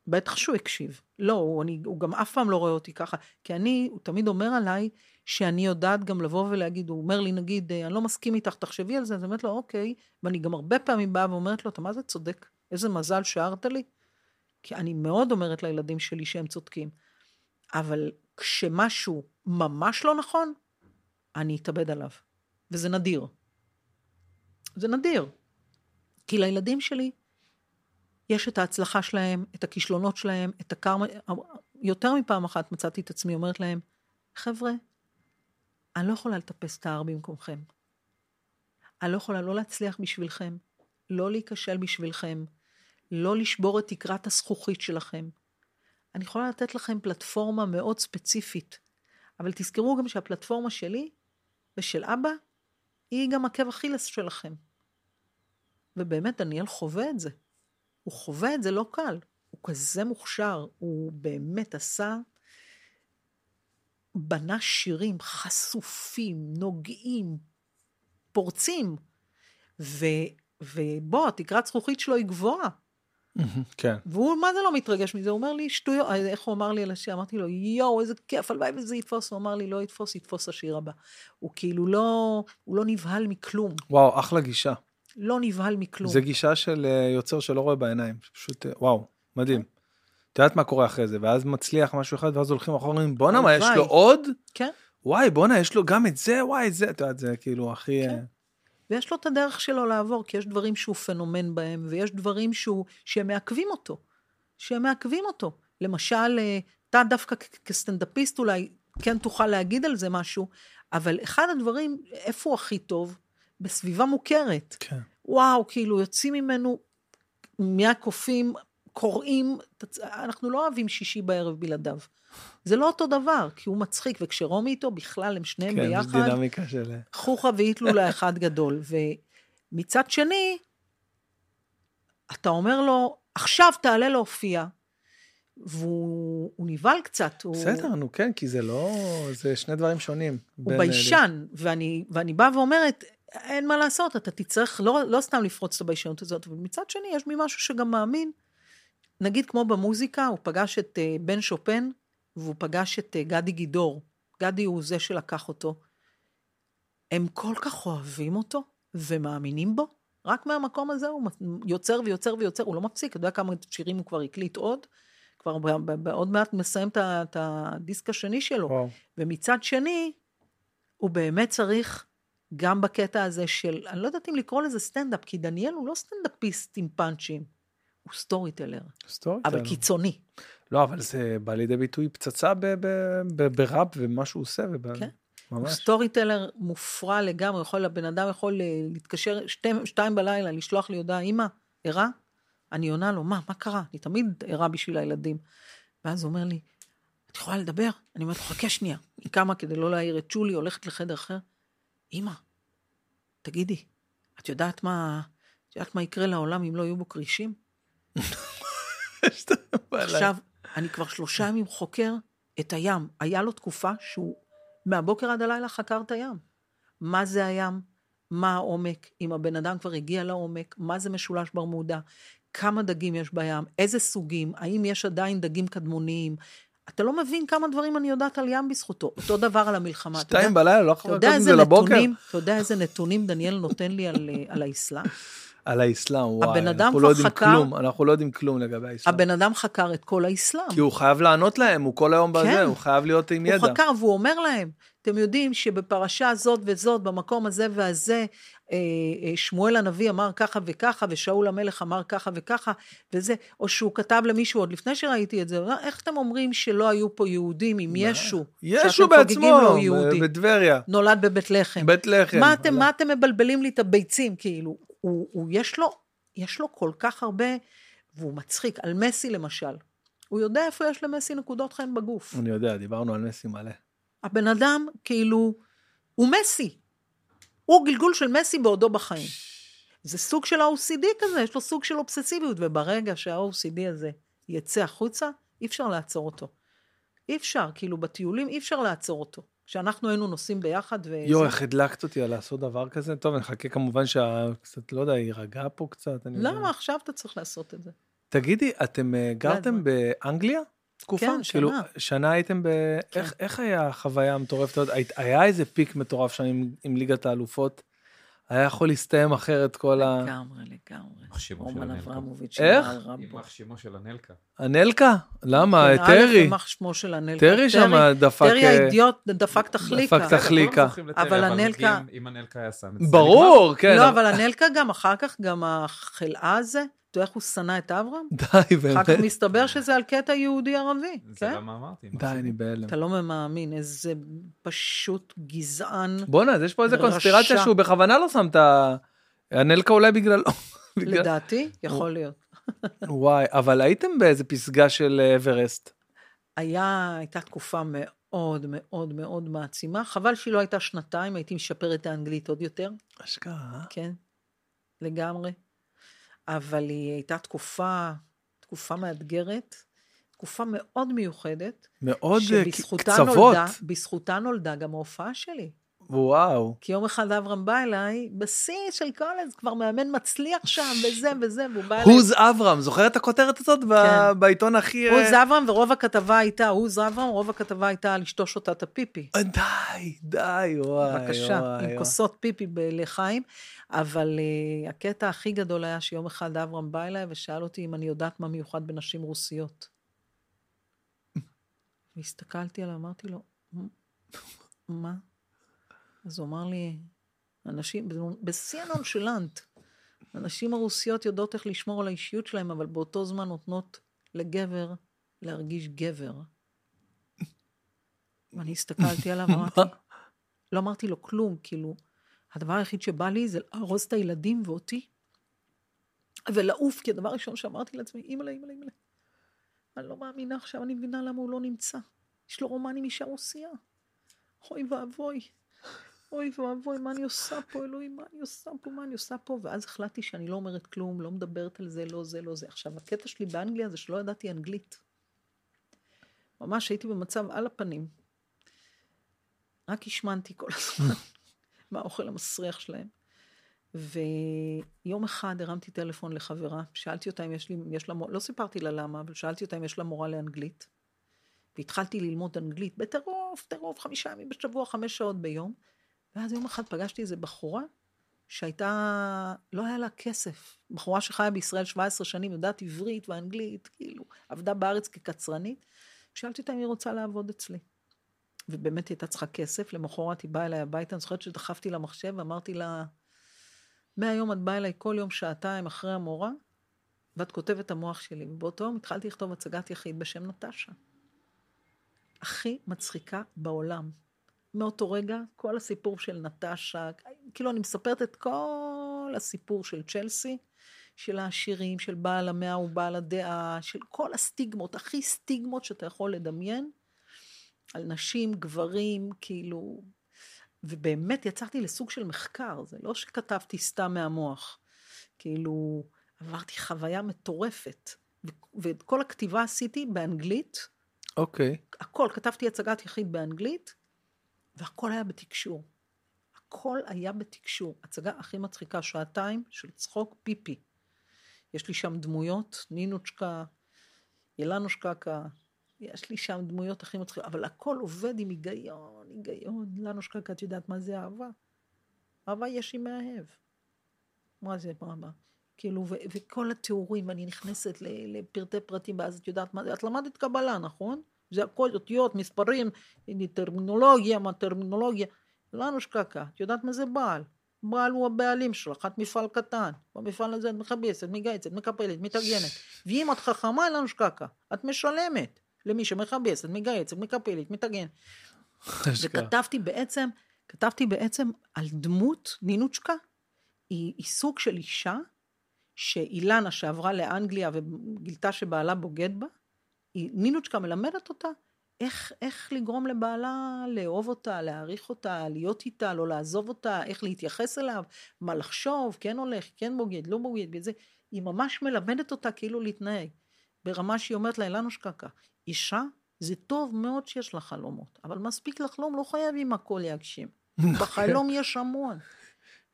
בטח שהוא הקשיב. לא, הוא, אני, הוא גם אף פעם לא רואה אותי ככה. כי אני, הוא תמיד אומר עליי שאני יודעת גם לבוא ולהגיד, הוא אומר לי, נגיד, "אה, אני לא מסכים איתך, תחשבי על זה, אז אני אומרת לו, אוקיי. ואני גם הרבה פעמים באה ואומרת לו, אתה מה זה צודק? איזה מזל שהערת לי. כי אני מאוד אומרת לילדים שלי שהם צודקים. אבל כשמשהו ממש לא נכון, אני אתאבד עליו. וזה נדיר. זה נדיר. כי לילדים שלי יש את ההצלחה שלהם, את הכישלונות שלהם, את הקרמה. יותר מפעם אחת מצאתי את עצמי אומרת להם, חבר'ה, אני לא יכולה לטפס את ההר במקומכם. אני לא יכולה לא להצליח בשבילכם, לא להיכשל בשבילכם, לא לשבור את תקרת הזכוכית שלכם. אני יכולה לתת לכם פלטפורמה מאוד ספציפית, אבל תזכרו גם שהפלטפורמה שלי ושל אבא, היא גם עקב אכילס שלכם. ובאמת, דניאל חווה את זה. הוא חווה את זה לא קל. הוא כזה מוכשר, הוא באמת עשה, בנה שירים חשופים, נוגעים, פורצים. ו, ובוא, התקרת זכוכית שלו היא גבוהה. כן. והוא, מה זה לא מתרגש מזה? הוא אומר לי, שטויות, איך הוא אמר לי על השיר? אמרתי לו, יואו, איזה כיף, הלוואי וזה יתפוס. הוא אמר לי, לא יתפוס, יתפוס השיר הבא. הוא כאילו לא, הוא לא נבהל מכלום. וואו, אחלה גישה. לא נבהל מכלום. זה גישה של אה, יוצר שלא רואה בעיניים. פשוט, אה, וואו, מדהים. את יודעת מה קורה אחרי זה, ואז מצליח משהו אחד, ואז הולכים אחורה, אומרים, בואנה, מה, יש לו. עוד? כן. וואי, בואנה, יש לו גם את זה, וואי, את זה, את יודעת, זה כאילו הכי... כן. ויש לו את הדרך שלו לעבור, כי יש דברים שהוא פנומן בהם, ויש דברים שהוא, שהם מעכבים אותו. שהם מעכבים אותו. למשל, אה, אתה דווקא כסטנדאפיסט אולי כן תוכל להגיד על זה משהו, אבל אחד הדברים, איפה הוא הכי טוב? בסביבה מוכרת. כן. וואו, כאילו, יוצאים ממנו מהקופים, קוראים, אנחנו לא אוהבים שישי בערב בלעדיו. זה לא אותו דבר, כי הוא מצחיק, וכשרומי איתו, בכלל הם שניהם כן, יש ביחד, דינמיקה של... חוכא ואיתלולה אחד גדול. ומצד שני, אתה אומר לו, עכשיו תעלה להופיע, והוא הוא נבהל קצת. הוא, בסדר, נו כן, כי זה לא... זה שני דברים שונים. הוא אה, ביישן, ואני, ואני באה ואומרת, אין מה לעשות, אתה תצטרך לא, לא סתם לפרוץ את הביישנות הזאת, אבל מצד שני, יש בי משהו שגם מאמין. נגיד כמו במוזיקה, הוא פגש את uh, בן שופן, והוא פגש את uh, גדי גידור. גדי הוא זה שלקח אותו. הם כל כך אוהבים אותו, ומאמינים בו. רק מהמקום הזה הוא יוצר ויוצר ויוצר, הוא לא מפסיק, אתה יודע כמה שירים הוא כבר הקליט עוד? כבר עוד מעט מסיים את הדיסק השני שלו. וואו. ומצד שני, הוא באמת צריך, גם בקטע הזה של, אני לא יודעת אם לקרוא לזה סטנדאפ, כי דניאל הוא לא סטנדאפיסט עם פאנצ'ים, הוא סטורי טלר, סטורי אבל טלר. קיצוני. לא, אבל זה בא לידי ביטוי פצצה בראפ ומה שהוא עושה. וב- כן. הוא ממש. storyteller מופרע לגמרי, יכול, הבן אדם יכול אה, להתקשר שתי, שתיים בלילה, לשלוח לי הודעה, אמא, ערה? אני עונה לו, מה, מה קרה? אני תמיד ערה בשביל הילדים. ואז הוא אומר לי, את יכולה לדבר? אני אומרת חכה שנייה. היא קמה כדי לא להעיר את שולי, הולכת לחדר אחר. אמא, תגידי, את יודעת מה, את יודעת מה יקרה לעולם אם לא יהיו בו כרישים? עכשיו, אני כבר שלושה ימים חוקר את הים. היה לו תקופה שהוא מהבוקר עד הלילה חקר את הים. מה זה הים? מה העומק? אם הבן אדם כבר הגיע לעומק, מה זה משולש ברמודה? כמה דגים יש בים? איזה סוגים? האם יש עדיין דגים קדמוניים? אתה לא מבין כמה דברים אני יודעת על ים בזכותו. אותו דבר על המלחמה. שתיים בלילה, לא יכול את איזה זה לבוקר. אתה יודע איזה נתונים דניאל נותן לי על, אה, על האסלאם? על האסלאם, וואי. אנחנו לא יודעים חקר- כלום, אנחנו לא יודעים כלום לגבי האסלאם. הבן אדם חקר את כל האסלאם. כי הוא חייב לענות להם, הוא כל היום בזה, כן. הוא חייב להיות עם הוא ידע. חקר והוא אומר להם, אתם יודעים שבפרשה זאת וזאת, במקום הזה והזה, אה, אה, שמואל הנביא אמר ככה וככה, ושאול המלך אמר ככה וככה, וזה, או שהוא כתב למישהו, עוד לפני שראיתי את זה, הוא איך אתם אומרים שלא היו פה יהודים עם ישו? ישו בעצמו, בטבריה, נולד בבית לחם. בית לחם. מה אתם. מה אתם מבלבלים לי את הביצים, כאילו? הוא, הוא, יש לו, יש לו כל כך הרבה, והוא מצחיק. על מסי למשל. הוא יודע איפה יש למסי נקודות חן בגוף. אני יודע, דיברנו על מסי מלא. הבן אדם, כאילו, הוא מסי. הוא גלגול של מסי בעודו בחיים. זה סוג של ה-OCD כזה, יש לו סוג של אובססיביות, וברגע שה-OCD הזה יצא החוצה, אי אפשר לעצור אותו. אי אפשר, כאילו, בטיולים אי אפשר לעצור אותו. כשאנחנו היינו נוסעים ביחד, ו... יואו, איך הדלקת אותי על לעשות דבר כזה? טוב, נחכה כמובן שקצת, לא יודע, יירגע פה קצת. אני יודע. למה עכשיו אתה צריך לעשות את זה? תגידי, אתם אה, גרתם. באנגליה? תקופה? כן, כאילו, שנה. שנה הייתם ב... כן. איך- איך היה החוויה המטורפת היה איזה peak מטורף שם עם- עם ליגת האלופות? היה יכול להסתיים אחרת כל ה... לגמרי, לגמרי. יימח שמו של הנלקה. אברמוביץ'. איך? יימח שמו של הנלקה. הנלקה? למה? כן, טרי. יימח שמו של הנלקה. טרי שם דפק... טרי אה, האידיוט דפק תחליקה. דפק תחליקה. לטרי, אבל הנלקה- אם- אם הנלקה היה שם את זה, ברור, כן. לא, אבל הנלקה גם אחר כך, גם החלאה הזה, אתה יודע איך הוא שנא את אברהם? די, אחר באמת. כך מסתבר שזה על קטע יהודי-ערבי, נגמר. זה כן? למה אמרתי. די. אני בהלם. אתה לא מאמין, איזה פשוט גזען. בואנה, אז יש פה איזה. קונספירציה שהוא בכוונה לא שם את ה... הנלקה אולי בגללו. בגלל- לדעתי, יכול להיות. וואי, אבל הייתם באיזה פסגה של אברסט. היה, הייתה תקופה מאוד מאוד מאוד מעצימה. חבל שהיא לא הייתה שנתיים, הייתי משפר את האנגלית עוד יותר. אשכרה? כן, לגמרי. אבל היא הייתה תקופה, תקופה מאתגרת, תקופה מאוד מיוחדת, מאוד אה, שבזכותה קצוות. נולדה, נולדה גם ההופעה שלי. וואו. כי יום אחד אברהם בא אליי, בשיא של קולג', כבר מאמן מצליח שם, וזה וזה, והוא בא אליי. הוז אברהם, זוכר את הכותרת הזאת ב- כן. בעיתון הכי... אה, עוז אברהם, ורוב הכתבה הייתה, עוז אברהם, רוב הכתבה הייתה על אשתו שותה את הפיפי. אה, די, די, וואי. בבקשה, וואי, עם וואי. כוסות פיפי לחיים. אבל uh, הקטע הכי גדול היה שיום אחד אברהם בא אליי ושאל אותי אם אני יודעת מה מיוחד בנשים רוסיות. והסתכלתי עליו, אמרתי לו, "מ- מה? אז הוא אמר לי, אנשים, בשיא הנונשלנט. הנשים הרוסיות יודעות איך לשמור על האישיות שלהם, אבל באותו זמן נותנות לגבר להרגיש גבר. ואני הסתכלתי עליו, אמרתי, לא אמרתי לו כלום, כאילו, הדבר היחיד שבא לי זה לארוז את הילדים ואותי, ולעוף, כי הדבר הראשון שאמרתי לעצמי, אימא'לה, אימא'לה, אימא'לה. אני לא מאמינה עכשיו, אני מבינה למה הוא לא נמצא. יש לו רומן עם אישה רוסייה. אוי ואבוי. אוי ואבוי, מה אני עושה פה, אלוהים, מה אני עושה פה, מה אני עושה פה? ואז החלטתי שאני לא אומרת כלום, לא מדברת על זה, לא זה, לא זה. עכשיו, הקטע שלי באנגליה זה שלא ידעתי אנגלית. ממש הייתי במצב על הפנים. רק השמנתי כל הזמן מהאוכל המסריח שלהם. ויום אחד הרמתי טלפון לחברה, שאלתי אותה אם יש לי, יש לה, לא סיפרתי לה למה, אבל שאלתי אותה אם יש לה מורה לאנגלית. והתחלתי ללמוד אנגלית בטירוף, טירוף, חמישה ימים בשבוע, חמש שעות ביום. ואז יום אחד פגשתי איזה בחורה שהייתה, לא היה לה כסף. בחורה שחיה בישראל 17 שנים, יודעת עברית ואנגלית, כאילו, עבדה בארץ כקצרנית. שאלתי אותה אם היא רוצה לעבוד אצלי. ובאמת היא הייתה צריכה כסף, למחרת היא באה אליי הביתה, אני זוכרת שדחפתי למחשב ואמרתי לה, מהיום את באה אליי כל יום שעתיים אחרי המורה, ואת כותבת המוח שלי. ובאותו יום התחלתי לכתוב הצגת יחיד בשם נטשה. הכי מצחיקה בעולם. מאותו רגע, כל הסיפור של נטשה, כאילו אני מספרת את כל הסיפור של צ'לסי, של העשירים, של בעל המאה ובעל הדעה, של כל הסטיגמות, הכי סטיגמות שאתה יכול לדמיין, על נשים, גברים, כאילו... ובאמת יצרתי לסוג של מחקר, זה לא שכתבתי סתם מהמוח. כאילו, עברתי חוויה מטורפת. ואת כל הכתיבה עשיתי באנגלית. אוקיי. Okay. הכל, כתבתי הצגת יחיד באנגלית, והכל היה בתקשור. הכל היה בתקשור. הצגה הכי מצחיקה, שעתיים של צחוק פיפי. יש לי שם דמויות, נינוצ'קה, ילנושקקה, יש לי שם דמויות הכי מצחיקות, אבל הכל עובד עם היגיון, היגיון. לנושקקה, את יודעת מה זה אהבה? אהבה יש עם מאהב. מה זה אהבה? כאילו, ו- וכל התיאורים, אני נכנסת לפרטי פרטים, ואז את יודעת מה זה, את למדת קבלה, נכון? זה הכל אותיות, מספרים, טרמינולוגיה, מה טרמינולוגיה. לנושקקה, את יודעת מה זה בעל? בעל הוא הבעלים שלך, את מפעל קטן. במפעל הזה את מכבסת, מגייצת, מקפלת, מתארגנת. ואם את חכמה, אין לנו שקקה. את משלמת למי שמכבסת, מגייצת, מקפלת, מתארגנת. וכתבתי בעצם, כתבתי בעצם על דמות, נינוצ'קה, היא, היא סוג של אישה, שאילנה שעברה לאנגליה וגילתה שבעלה בוגד בה, נינוצ'קה מלמדת אותה איך, איך לגרום לבעלה לאהוב אותה, להעריך אותה, להיות איתה, לא לעזוב אותה, איך להתייחס אליו, מה לחשוב, כן הולך, כן בוגד, לא בוגד, וזה, היא ממש מלמדת אותה כאילו להתנהג. ברמה שהיא אומרת לה, אילנה שקקה, אישה, זה טוב מאוד שיש לה חלומות, אבל מספיק לחלום, לא חייבים הכל להגשים. בחלום יש המון.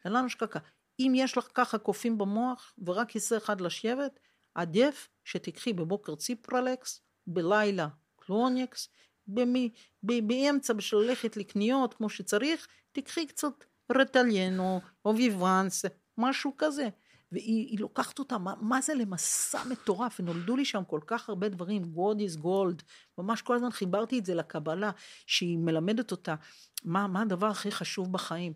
אילנה שקקה, אם יש לך ככה קופים במוח ורק כיסא אחד לשבת, עדיף שתיקחי בבוקר ציפרלקס, בלילה קלוניקס, במי, ב, באמצע בשביל ללכת לקניות כמו שצריך, תקחי קצת רטליין או, ויוואנס, משהו כזה. והיא לוקחת אותה, מה, מה זה למסע מטורף, ונולדו לי שם כל כך הרבה דברים, God is gold, ממש כל הזמן חיברתי את זה לקבלה, שהיא מלמדת אותה מה, מה הדבר הכי חשוב בחיים.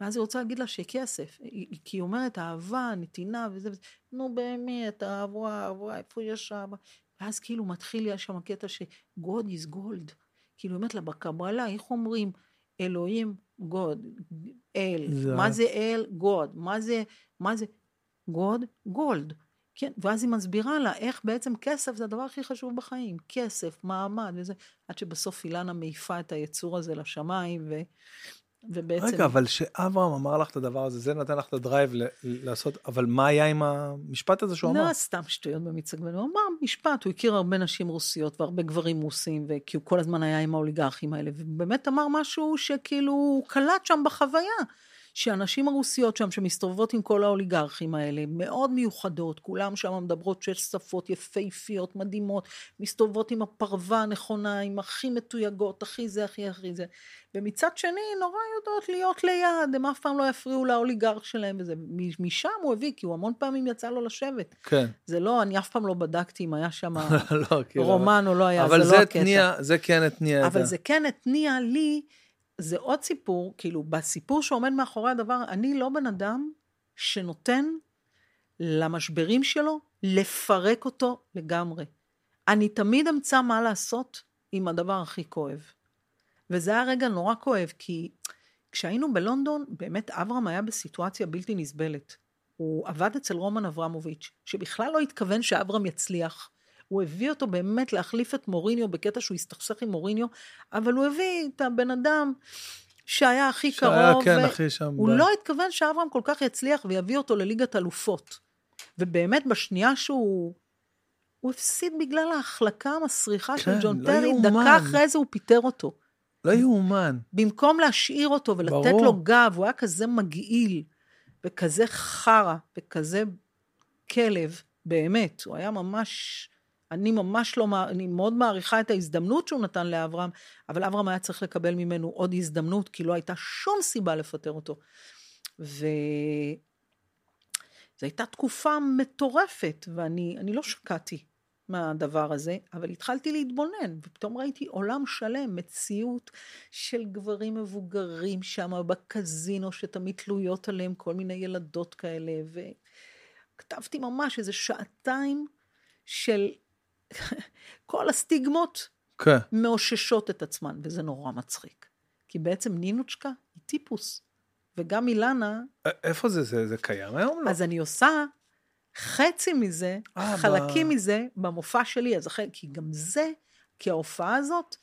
ואז היא רוצה להגיד לה שכסף, כי היא אומרת אהבה, נתינה וזה וזה, נו באמת, אהבה, אהבה, איפה יש אהבה? ואז כאילו מתחיל לי שם הקטע ש-God is gold. כאילו, באמת לה בקבלה, איך אומרים? אלוהים, God, אל. זה... מה זה אל? God. מה זה, מה זה? God, gold. כן, ואז היא מסבירה לה איך בעצם כסף זה הדבר הכי חשוב בחיים. כסף, מעמד וזה, עד שבסוף אילנה מעיפה את היצור הזה לשמיים, ו... ובעצם... רגע, אבל שאברהם אמר לך את הדבר הזה, זה נתן לך את הדרייב לעשות, אבל מה היה עם המשפט הזה שהוא אמר? לא, סתם שטויות במצג, הוא אמר משפט, הוא הכיר הרבה נשים רוסיות והרבה גברים רוסים, כי הוא כל הזמן היה עם האוליגרכים האלה, ובאמת אמר משהו שכאילו הוא קלט שם בחוויה. שהנשים הרוסיות שם שמסתובבות עם כל האוליגרכים האלה, מאוד מיוחדות, כולם שם מדברות שש שפות יפהפיות, מדהימות, מסתובבות עם הפרווה הנכונה, עם הכי מתויגות, הכי זה, הכי הכי זה. ומצד שני, נורא יודעות להיות ליד, הם אף פעם לא יפריעו לאוליגרך שלהם וזה. משם הוא הביא, כי הוא המון פעמים יצא לו לשבת. כן. זה לא, אני אף פעם לא בדקתי אם היה שם לא, כאילו, רומן או לא היה, זה, זה לא הקטע. אבל זה כן התניע את זה. אבל זה כן התניע לי זה עוד סיפור, כאילו, בסיפור שעומד מאחורי הדבר, אני לא בן אדם שנותן למשברים שלו לפרק אותו לגמרי. אני תמיד אמצא מה לעשות עם הדבר הכי כואב. וזה היה רגע נורא כואב, כי כשהיינו בלונדון, באמת אברהם היה בסיטואציה בלתי נסבלת. הוא עבד אצל רומן אברמוביץ', שבכלל לא התכוון שאברהם יצליח. הוא הביא אותו באמת להחליף את מוריניו בקטע שהוא הסתכסך עם מוריניו, אבל הוא הביא את הבן אדם שהיה הכי שהיה, קרוב. כן, ו- הכי שם. הוא ב- לא התכוון שאברהם כל כך יצליח ויביא אותו לליגת אלופות. ובאמת, בשנייה שהוא... הוא הפסיד בגלל ההחלקה המסריחה של כן, ג'ון לא טרי, יאומן. דקה אחרי זה הוא פיטר אותו. לא יאומן. במקום להשאיר אותו ולתת ברור. לו גב, הוא היה כזה מגעיל, וכזה חרא, וכזה כלב, באמת, הוא היה ממש, אני ממש לא, אני מאוד מעריכה את ההזדמנות שהוא נתן לאברהם, אבל אברהם היה צריך לקבל ממנו עוד הזדמנות, כי לא הייתה שום סיבה לפטר אותו. וזו הייתה תקופה מטורפת, ואני אני לא שקעתי מהדבר הזה, אבל התחלתי להתבונן, ופתאום ראיתי עולם שלם, מציאות של גברים מבוגרים שם בקזינו, שתמיד תלויות עליהם כל מיני ילדות כאלה, וכתבתי ממש איזה שעתיים של כל הסטיגמות כן. מאוששות את עצמן, וזה נורא מצחיק. כי בעצם נינוצ'קה היא טיפוס, וגם אילנה, א- איפה זה? זה זה קיים היום? לא. אז אני עושה חצי מזה, אה, חלקים מזה, במופע שלי, אז אחרי, כי גם זה, כי ההופעה הזאת,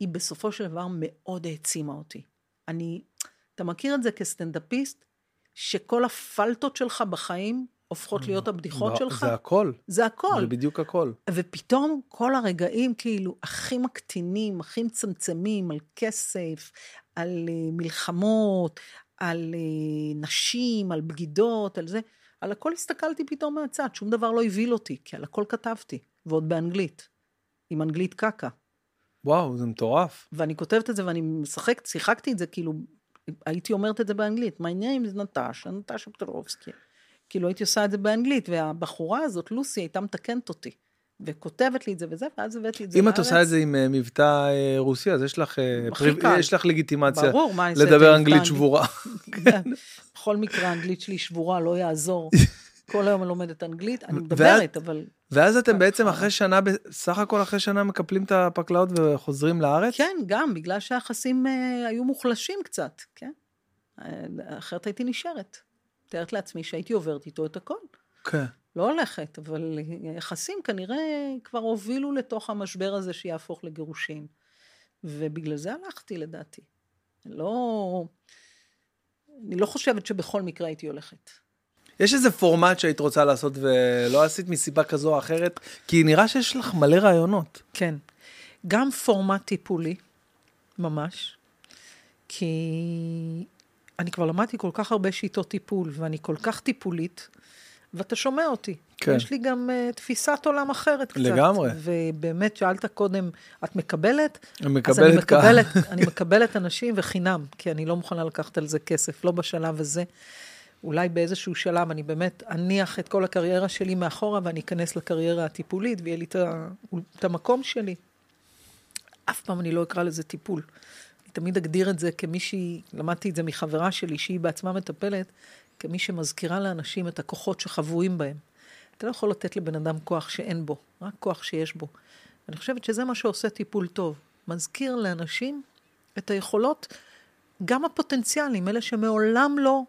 היא בסופו של דבר מאוד העצימה אותי. אני, אתה מכיר את זה כסטנדאפיסט, שכל הפלטות שלך בחיים הופכות להיות הבדיחות ב- שלך? זה הכל. זה הכל. זה בדיוק הכל. ופתאום כל הרגעים כאילו הכי מקטינים, הכי מצמצמים, על כסף, על uh, מלחמות, על uh, נשים, על בגידות, על זה, על הכל הסתכלתי פתאום מהצד, שום דבר לא הבהיל אותי, כי על הכל כתבתי, ועוד באנגלית, עם אנגלית קקה. וואו, זה מטורף. ואני כותבת את זה ואני משחקת, שיחקתי את זה, כאילו, הייתי אומרת את זה באנגלית, My name is נטשה, נטשה פטרובסקי. כאילו הייתי עושה את זה באנגלית, והבחורה הזאת, לוסי, הייתה מתקנת אותי. וכותבת לי את זה וזה, ואז הבאתי את זה אם לארץ. את עושה את זה עם אה, מבטא אה, רוסי, אז יש לך אה, פריב-. יש לך לגיטימציה ברור, מה לדבר אנגלית? שבורה. בכל מקרה, האנגלית שלי שבורה, לא יעזור. כל היום אני לומדת אנגלית, אני מדברת, אבל... ואז אתם בעצם. אחרי שנה, בסך הכל אחרי שנה מקפלים את הפקלאות וחוזרים לארץ? כן, גם, בגלל שהיחסים היו מוחלשים קצת, כן? אחרת הייתי נשארת. מתארת לעצמי שהייתי עוברת איתו את הכל. כן. לא הולכת, אבל יחסים כנראה כבר הובילו לתוך המשבר הזה שיהפוך לגירושין. ובגלל זה הלכתי לדעתי. לא... אני לא חושבת שבכל מקרה הייתי הולכת. יש איזה פורמט שהיית רוצה לעשות ולא עשית מסיבה כזו או אחרת? כי נראה שיש לך מלא רעיונות. כן. גם פורמט טיפולי, ממש, כי אני כבר למדתי כל כך הרבה שיטות טיפול, ואני כל כך טיפולית, ואתה שומע אותי. כן. יש לי גם uh, תפיסת עולם אחרת קצת. לגמרי. ובאמת, שאלת קודם, את מקבלת? אני אז אני מקבלת. מקבלת, אני מקבלת אנשים וחינם, כי אני לא מוכנה לקחת על זה כסף, לא בשלב הזה. אולי באיזשהו שלב אני באמת אניח את כל הקריירה שלי מאחורה ואני אכנס לקריירה הטיפולית ויהיה לי את המקום שלי. אף פעם אני לא אקרא לזה טיפול. תמיד אגדיר את זה כמישהי, למדתי את זה מחברה שלי, שהיא בעצמה מטפלת, כמי שמזכירה לאנשים את הכוחות שחבויים בהם. אתה לא יכול לתת לבן אדם כוח שאין בו, רק כוח שיש בו. אני חושבת שזה מה שעושה טיפול טוב. מזכיר לאנשים את היכולות, גם הפוטנציאליים, אלה שמעולם לא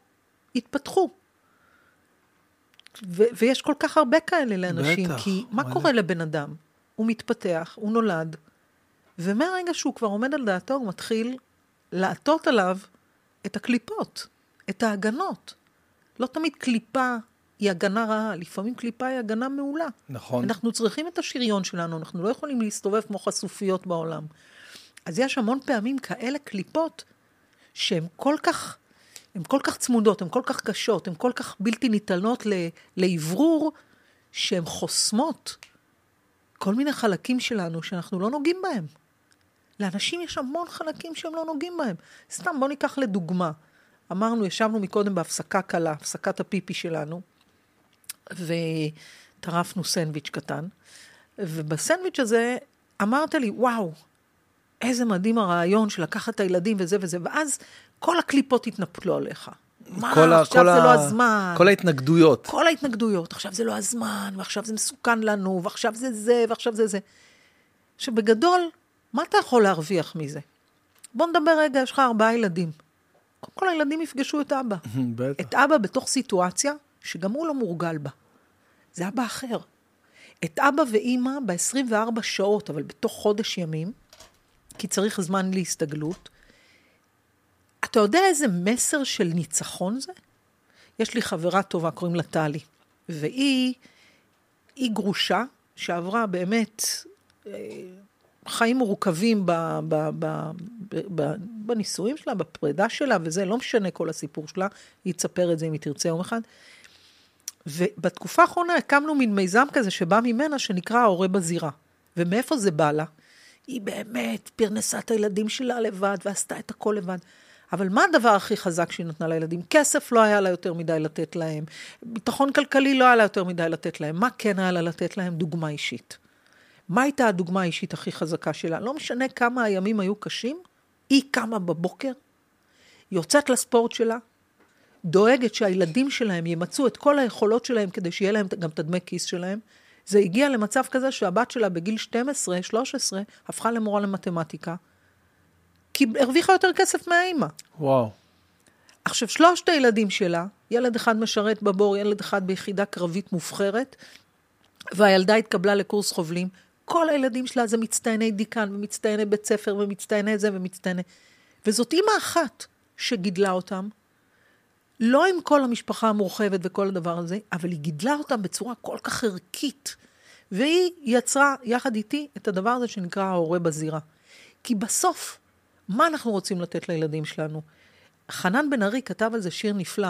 התפתחו. ו- ויש כל כך הרבה כאלה לאנשים, בטח, כי מה מלא. קורה לבן אדם? הוא מתפתח, הוא נולד, ומהרגע שהוא כבר עומד על דעתו, הוא מתחיל לעטות עליו את הקליפות, את ההגנות. לא תמיד קליפה היא הגנה רעה, לפעמים קליפה היא הגנה מעולה. נכון. אנחנו צריכים את השריון שלנו, אנחנו לא יכולים להסתובב כמו חשופיות בעולם. אז יש המון פעמים כאלה קליפות שהן כל כך, הן כל כך צמודות, הן כל כך קשות, הן כל כך בלתי ניתנות לאוורור, שהן חוסמות כל מיני חלקים שלנו שאנחנו לא נוגעים בהם. לאנשים יש המון חלקים שהם לא נוגעים בהם. סתם, בואו ניקח לדוגמה. אמרנו, ישבנו מקודם בהפסקה קלה, הפסקת הפיפי שלנו, וטרפנו סנדוויץ' קטן, ובסנדוויץ' הזה אמרת לי, וואו, איזה מדהים הרעיון של לקחת את הילדים וזה וזה, ואז כל הקליפות התנפלו עליך. מה, כל ה- עכשיו כל זה ה- לא הזמן. כל ההתנגדויות. כל ההתנגדויות, עכשיו זה לא הזמן, ועכשיו זה מסוכן לנו, ועכשיו זה זה, ועכשיו זה זה. עכשיו, בגדול, מה אתה יכול להרוויח מזה? בוא נדבר רגע, יש לך ארבעה ילדים. קודם כל הילדים יפגשו את אבא. בטח. את אבא בתוך סיטואציה שגם הוא לא מורגל בה. זה אבא אחר. את אבא ואימא ב-24 שעות, אבל בתוך חודש ימים, כי צריך זמן להסתגלות. אתה יודע איזה מסר של ניצחון זה? יש לי חברה טובה, קוראים לה טלי, והיא, היא גרושה שעברה באמת אה, חיים מורכבים בנישואים שלה, בפרידה שלה, וזה לא משנה כל הסיפור שלה, היא תספר את זה אם היא תרצה יום אחד. ובתקופה האחרונה הקמנו מין מיזם כזה שבא ממנה, שנקרא ההורה בזירה. ומאיפה זה בא לה? היא באמת פרנסה את הילדים שלה לבד, ועשתה את הכל לבד. אבל מה הדבר הכי חזק שהיא נתנה לילדים? כסף לא היה לה יותר מדי לתת להם, ביטחון כלכלי לא היה לה יותר מדי לתת להם. מה כן היה לה לתת להם? דוגמה אישית. מה הייתה הדוגמה האישית הכי חזקה שלה? לא משנה כמה הימים היו קשים, היא קמה בבוקר, יוצאת לספורט שלה, דואגת שהילדים שלהם ימצו את כל היכולות שלהם כדי שיהיה להם גם את הדמי כיס שלהם. זה הגיע למצב כזה שהבת שלה בגיל 12, 13, הפכה למורה למתמטיקה, כי הרוויחה יותר כסף מהאימא. וואו. עכשיו, שלושת הילדים שלה, ילד אחד משרת בבור, ילד אחד ביחידה קרבית מובחרת, והילדה התקבלה לקורס חובלים. כל הילדים שלה זה מצטייני דיקן, ומצטייני בית ספר, ומצטייני זה, ומצטייני... וזאת אימא אחת שגידלה אותם, לא עם כל המשפחה המורחבת וכל הדבר הזה, אבל היא גידלה אותם בצורה כל כך ערכית. והיא יצרה יחד איתי את הדבר הזה שנקרא ההורה בזירה. כי בסוף, מה אנחנו רוצים לתת לילדים שלנו? חנן בן ארי כתב על זה שיר נפלא.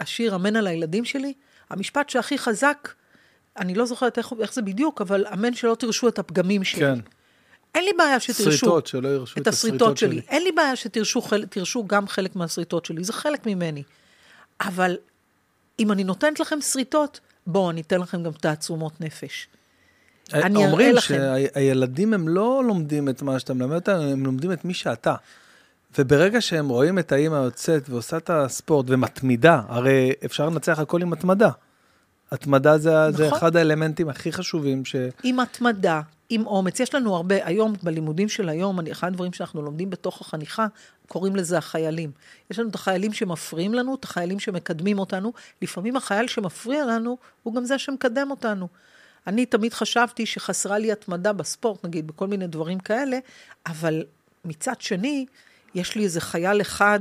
השיר אמן על הילדים שלי, המשפט שהכי חזק, אני לא זוכרת איך, איך זה בדיוק, אבל אמן שלא תרשו את הפגמים שלי. כן. אין לי בעיה שתרשו שריטות, שלא ירשו את הסריטות שלי. אין לי בעיה שתרשו גם חלק מהסריטות שלי, זה חלק ממני. אבל אם אני נותנת לכם סריטות, בואו, אני אתן לכם גם תעצומות נפש. אני אראה אומרים לכם. שהילדים הם לא לומדים את מה שאתה מלמד אותם, הם לומדים את מי שאתה. וברגע שהם רואים את האימא יוצאת ועושה את הספורט ומתמידה, הרי אפשר לנצח הכל עם התמדה. התמדה זה, נכון. זה. אחד האלמנטים הכי חשובים ש... עם התמדה, עם אומץ. יש לנו הרבה, היום, בלימודים של היום, אני, אחד הדברים שאנחנו לומדים בתוך החניכה, קוראים לזה החיילים. יש לנו את החיילים שמפריעים לנו, את החיילים שמקדמים אותנו. לפעמים החייל שמפריע לנו, הוא גם זה שמקדם אותנו. אני תמיד חשבתי שחסרה לי התמדה בספורט, נגיד, בכל מיני דברים כאלה, אבל מצד שני, יש לי איזה חייל אחד,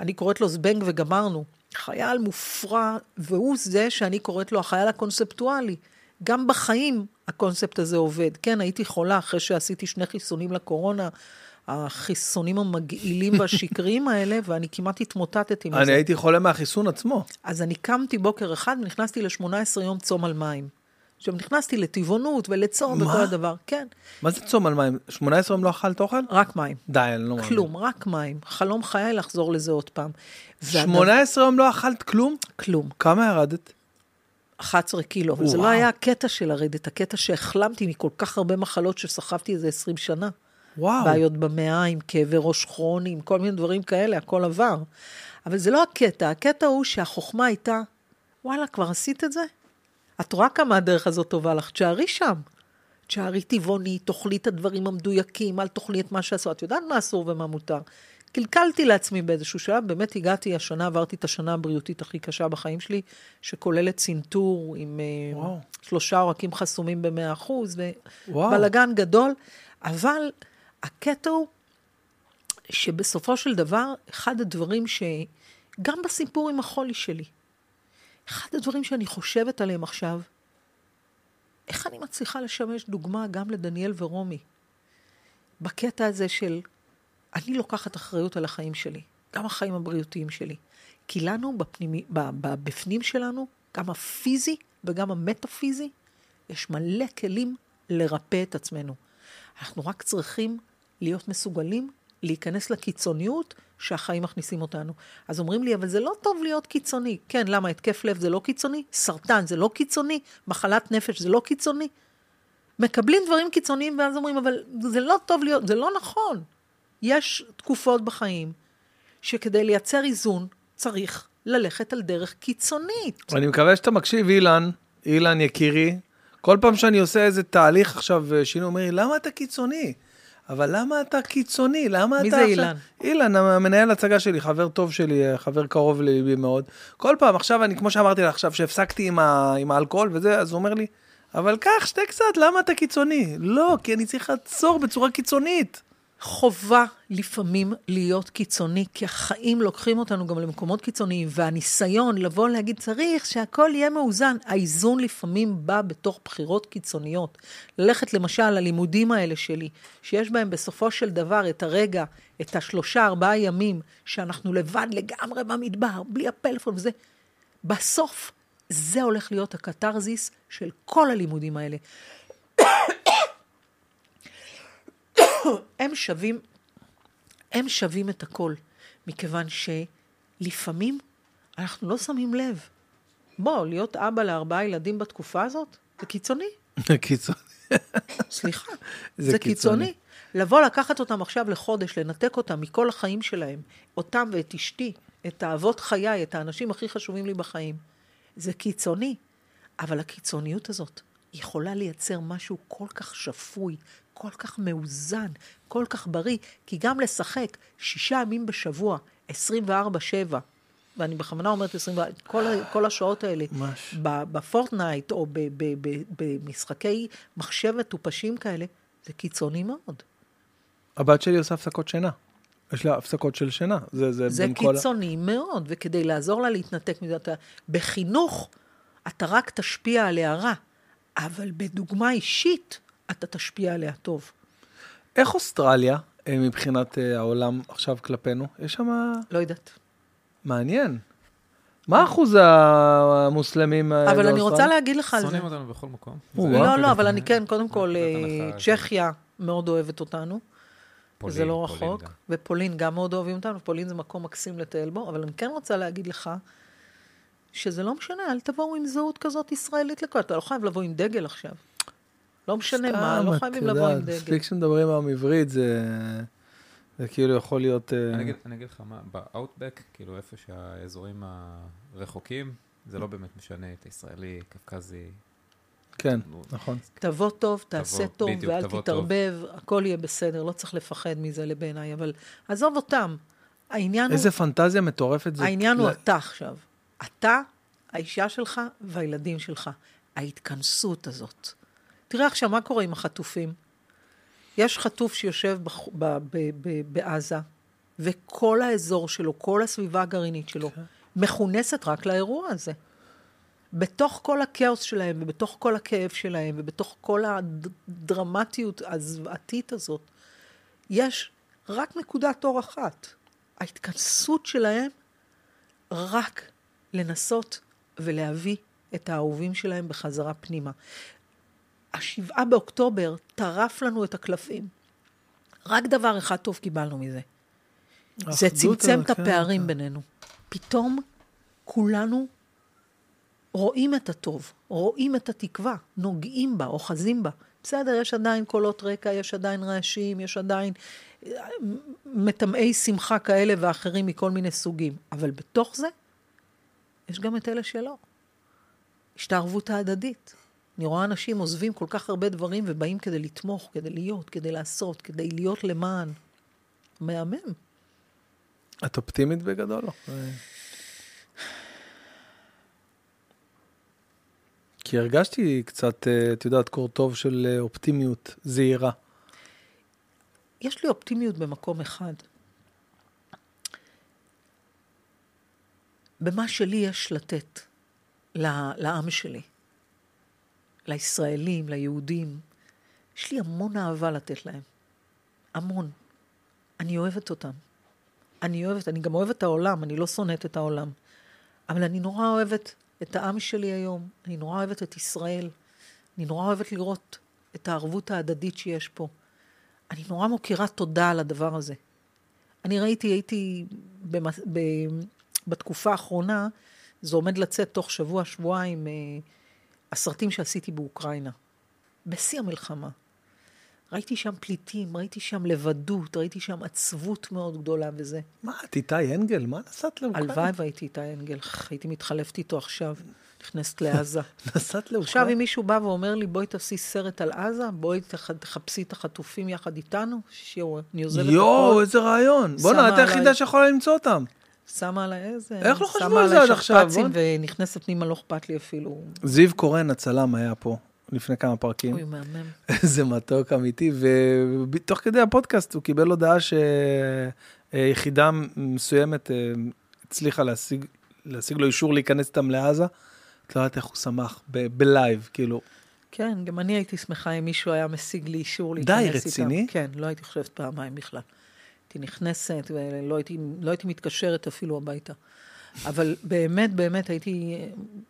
אני קוראת לו זבנג וגמרנו. חייל מופרע, והוא זה שאני קוראת לו החייל הקונספטואלי. גם בחיים הקונספט הזה עובד. כן, הייתי חולה אחרי שעשיתי שני חיסונים לקורונה, החיסונים המגעילים והשקריים האלה, ואני כמעט התמוטטתי מזה. אני הייתי חולה מהחיסון עצמו. אז אני קמתי בוקר אחד ונכנסתי ל-18 יום צום על מים. עכשיו, נכנסתי לטבעונות ולצום? וכל הדבר. כן, מה זה צום על מים? 18 יום לא אכלת אוכל? רק מים. די, אני לא מאמין. כלום, רק מים. חלום חיי לחזור לזה עוד פעם. והדבר- 18 יום לא אכלת כלום? כלום. כמה ירדת? 11 קילו, אבל זה לא. היה הקטע של לרדת, הקטע שהחלמתי מכל כך הרבה מחלות שסחבתי איזה 20 שנה. וואו. בעיות במעיים, כאבי ראש כרוניים, כל מיני דברים כאלה, הכל עבר. אבל זה לא הקטע, הקטע הוא שהחוכמה הייתה, וואלה, כבר עשית את זה? את רואה כמה הדרך הזאת טובה לך, תשארי שם. תשארי טבעוני, תאכלי את הדברים המדויקים, אל תאכלי את מה שעשו. את יודעת מה אסור ומה מותר. קלקלתי לעצמי באיזשהו שלב, באמת הגעתי השנה, עברתי את השנה הבריאותית הכי קשה בחיים שלי, שכוללת צנתור עם אה, וואו. שלושה עורקים חסומים ב-100 אחוז. ובלאגן גדול, אבל הקטע הוא שבסופו של דבר, אחד הדברים שגם בסיפור עם החולי שלי, אחד הדברים שאני חושבת עליהם עכשיו, איך אני מצליחה לשמש דוגמה גם לדניאל ורומי, בקטע הזה של אני לוקחת אחריות על החיים שלי, גם החיים הבריאותיים שלי. כי לנו, בפנימי, בפנים שלנו, גם הפיזי וגם המטאפיזי, יש מלא כלים לרפא את עצמנו. אנחנו רק צריכים להיות מסוגלים להיכנס לקיצוניות שהחיים מכניסים אותנו. אז אומרים לי, אבל זה לא טוב להיות קיצוני. כן, למה? התקף לב זה לא קיצוני? סרטן זה לא קיצוני? מחלת נפש זה לא קיצוני? מקבלים דברים קיצוניים ואז אומרים, אבל זה לא טוב להיות, זה לא נכון. יש תקופות בחיים שכדי לייצר איזון צריך ללכת על דרך קיצונית. אני מקווה שאתה מקשיב, אילן, אילן יקירי. כל פעם שאני עושה איזה תהליך עכשיו, אה, שינוי, אומר לי, למה אתה קיצוני? אבל למה אתה קיצוני? למה מי אתה זה עכשיו... אילן? אילן, המנהל הצגה שלי, חבר טוב שלי, חבר קרוב לליבי מאוד. כל פעם, עכשיו אני, כמו שאמרתי לך עכשיו, שהפסקתי עם, ה... עם האלכוהול וזה, אז הוא אומר לי, אבל קח, שתה קצת, למה אתה קיצוני? לא, כי אני צריך לעצור בצורה קיצונית. חובה לפעמים להיות קיצוני, כי החיים לוקחים אותנו גם למקומות קיצוניים, והניסיון לבוא להגיד, צריך שהכל יהיה מאוזן. האיזון לפעמים בא בתוך בחירות קיצוניות. ללכת למשל ללימודים האלה שלי, שיש בהם בסופו של דבר את הרגע, את השלושה, ארבעה ימים, שאנחנו לבד לגמרי במדבר, בלי הפלאפון וזה. בסוף, זה הולך להיות הקתרזיס של כל הלימודים האלה. הם שווים, הם שווים את הכל, מכיוון שלפעמים אנחנו לא שמים לב. בוא, להיות אבא לארבעה ילדים בתקופה הזאת, זה קיצוני. קיצוני. סליחה, זה זה, קיצוני. קיצוני. לבוא לקחת אותם עכשיו לחודש, לנתק אותם מכל החיים שלהם, אותם ואת אשתי, את האבות חיי, את האנשים הכי חשובים לי בחיים. זה קיצוני, אבל הקיצוניות הזאת יכולה לייצר משהו כל כך שפוי, כל כך מאוזן, כל כך בריא, כי גם לשחק שישה ימים בשבוע, 24-7, ואני בכוונה אומרת 24, כל, כל השעות האלה, ממש. ב- בפורטנייט או ב- ב- ב- במשחקי מחשב מטופשים כאלה, זה קיצוני מאוד. הבת שלי עושה הפסקות שינה. יש לה הפסקות של שינה. זה, זה, זה בין כל קיצוני מאוד, וכדי לעזור לה להתנתק מזה, בחינוך אתה רק תשפיע עליה רע, אבל בדוגמה אישית אתה תשפיע עליה טוב. איך אוסטרליה, אה, מבחינת אה, העולם עכשיו כלפינו? יש שם... לא יודעת. מעניין. מה אחוז המוסלמים אה, אבל אני? רוצה להגיד לך על זה. שונאים אותנו בכל מקום. או, זה- וואו. לא, לא, אבל אני כן, קודם כל, אה, צ'כיה מאוד אוהבת אותנו. פולין, זה לא רחוק. ופולין גם מאוד אוהבים אותנו, פולין זה מקום מקסים לטייל בו, אבל אני כן רוצה להגיד לך שזה לא משנה, אל תבואו עם זהות כזאת ישראלית לכל, אתה לא חייב לבוא עם דגל עכשיו. לא משנה מה, לא את חייבים לבוא עם דגל. מספיק שמדברים היום עברית, זה... זה כאילו יכול להיות... אה, אני אגיד- אני אגיד לך מה, באאוטבק, כאילו איפה שהאזורים הרחוקים, זה לא באמת משנה, אתה ישראלי, קווקזי. כן, נכון. תבוא טוב, תעשה תבוא, טוב, ואל תתערבב, הכל יהיה בסדר, לא צריך לפחד מזה לבעיניי, אבל עזוב אותם. העניין הוא... איזה פנטזיה מטורפת זה. העניין הוא אתה עכשיו. אתה, האישה שלך והילדים שלך. ההתכנסות הזאת. תראה עכשיו מה קורה עם החטופים. יש חטוף שיושב בח... ב... ב... ב... בעזה, וכל האזור שלו, כל הסביבה הגרעינית שלו, מכונסת רק לאירוע הזה. בתוך כל הכאוס שלהם, ובתוך כל הכאב שלהם, ובתוך כל הדרמטיות הזוועתית הזאת, יש רק נקודת אור אחת. ההתכנסות שלהם רק לנסות ולהביא את האהובים שלהם בחזרה פנימה. השבעה באוקטובר טרף לנו את הקלפים. רק דבר אחד טוב קיבלנו מזה. זה צמצם את הפערים כן. בינינו. פתאום כולנו רואים את הטוב, רואים את התקווה, נוגעים בה, אוחזים בה. בסדר, יש עדיין קולות רקע, יש עדיין רעשים, יש עדיין אה, מטמאי שמחה כאלה ואחרים מכל מיני סוגים. אבל בתוך זה, יש גם את אלה שלא. יש את הערבות ההדדית. אני רואה אנשים עוזבים כל כך הרבה דברים ובאים כדי לתמוך, כדי להיות, כדי לעשות, כדי להיות למען. מהמם. את אופטימית בגדול? לא? כי הרגשתי קצת, אה, את יודעת, קור טוב של אה, אופטימיות זהירה. יש לי אופטימיות במקום אחד. במה שלי יש לתת לעם שלי, לישראלים, ליהודים, יש לי המון אהבה לתת להם. המון. אני אוהבת אותם. אני אוהבת, אני גם אוהבת את העולם, אני לא שונאת את העולם. אבל אני נורא אוהבת את העם שלי היום, אני נורא אוהבת את ישראל, אני נורא אוהבת לראות את הערבות ההדדית שיש פה. אני נורא מוקירה תודה על הדבר הזה. אני ראיתי, הייתי במס... בתקופה האחרונה, זה עומד לצאת תוך שבוע, שבועיים, אה, הסרטים שעשיתי באוקראינה. בשיא המלחמה. ראיתי שם פליטים, ראיתי שם לבדות, ראיתי שם עצבות מאוד גדולה וזה. מה, את איתי אנגל? מה נסעת לאוקראינה? הלוואי והייתי איתי אנגל, הייתי מתחלפת איתו עכשיו, נכנסת לעזה. נסעת עכשיו, לאוקראינה? אם מישהו בא ואומר לי, בואי תעשי סרט על עזה, בואי תח- תחפשי את החטופים יחד איתנו, שיו, אני עוזבת יואו, הכל, איזה רעיון. בואנה, את היחידה. שיכולה למצוא אותם. שמה עליי איזה... איך לא חשבו שמה על זה עד עכשיו, שכפ"צים בוא? ונכנסת פנימה, לא אכפת לי אפילו. זיו קורן, הצלם, היה פה לפני כמה פרקים. אוי, מהמם. איזה מתוק אמיתי, ותוך כדי הפודקאסט הוא קיבל הודעה שיחידה מסוימת אה, הצליחה להשיג, להשיג לו אישור להיכנס איתם לעזה. את לא יודעת איך הוא שמח, בלייב, כאילו. כן, גם אני הייתי שמחה אם מישהו היה משיג לי אישור די, להיכנס איתם. רציני? כן, לא הייתי חושבת פעמיים בכלל. הייתי נכנסת ולא הייתי, לא הייתי מתקשרת אפילו הביתה. אבל באמת, באמת הייתי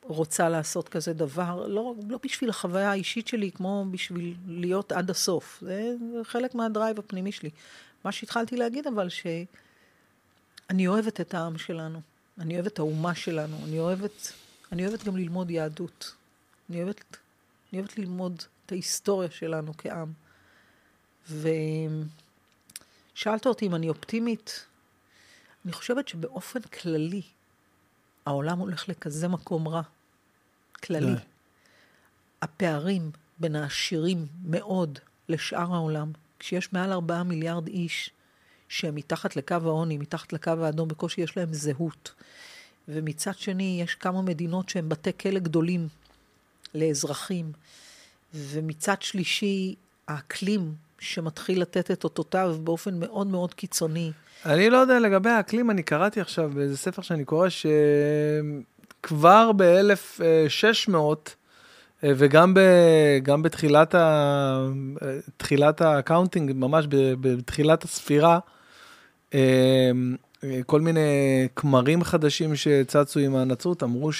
רוצה לעשות כזה דבר, לא, לא בשביל החוויה האישית שלי, כמו בשביל להיות עד הסוף. זה, חלק מהדרייב הפנימי שלי. מה שהתחלתי להגיד, אבל שאני אוהבת את העם שלנו. אני אוהבת את האומה שלנו. אני אוהבת, אני אוהבת גם ללמוד יהדות. אני אוהבת, אני אוהבת ללמוד את ההיסטוריה שלנו כעם. ושאלת אותי אם אני אופטימית. אני חושבת שבאופן כללי, העולם הולך לכזה מקום רע. כללי. די. הפערים בין העשירים מאוד לשאר העולם, כשיש מעל ארבעה מיליארד איש שהם מתחת לקו העוני, מתחת לקו האדום, בקושי יש להם זהות. ומצד שני, יש כמה מדינות שהן בתי כלא גדולים לאזרחים. ומצד שלישי, האקלים שמתחיל לתת את אותותיו באופן מאוד מאוד קיצוני. אני לא יודע לגבי האקלים, אני קראתי עכשיו באיזה ספר שאני קורא, שכבר ב-1600, וגם ב, גם בתחילת ה, תחילת ה counting, ממש בתחילת הספירה, אה, כל מיני כמרים חדשים שצצו עם הנצרות, אמרו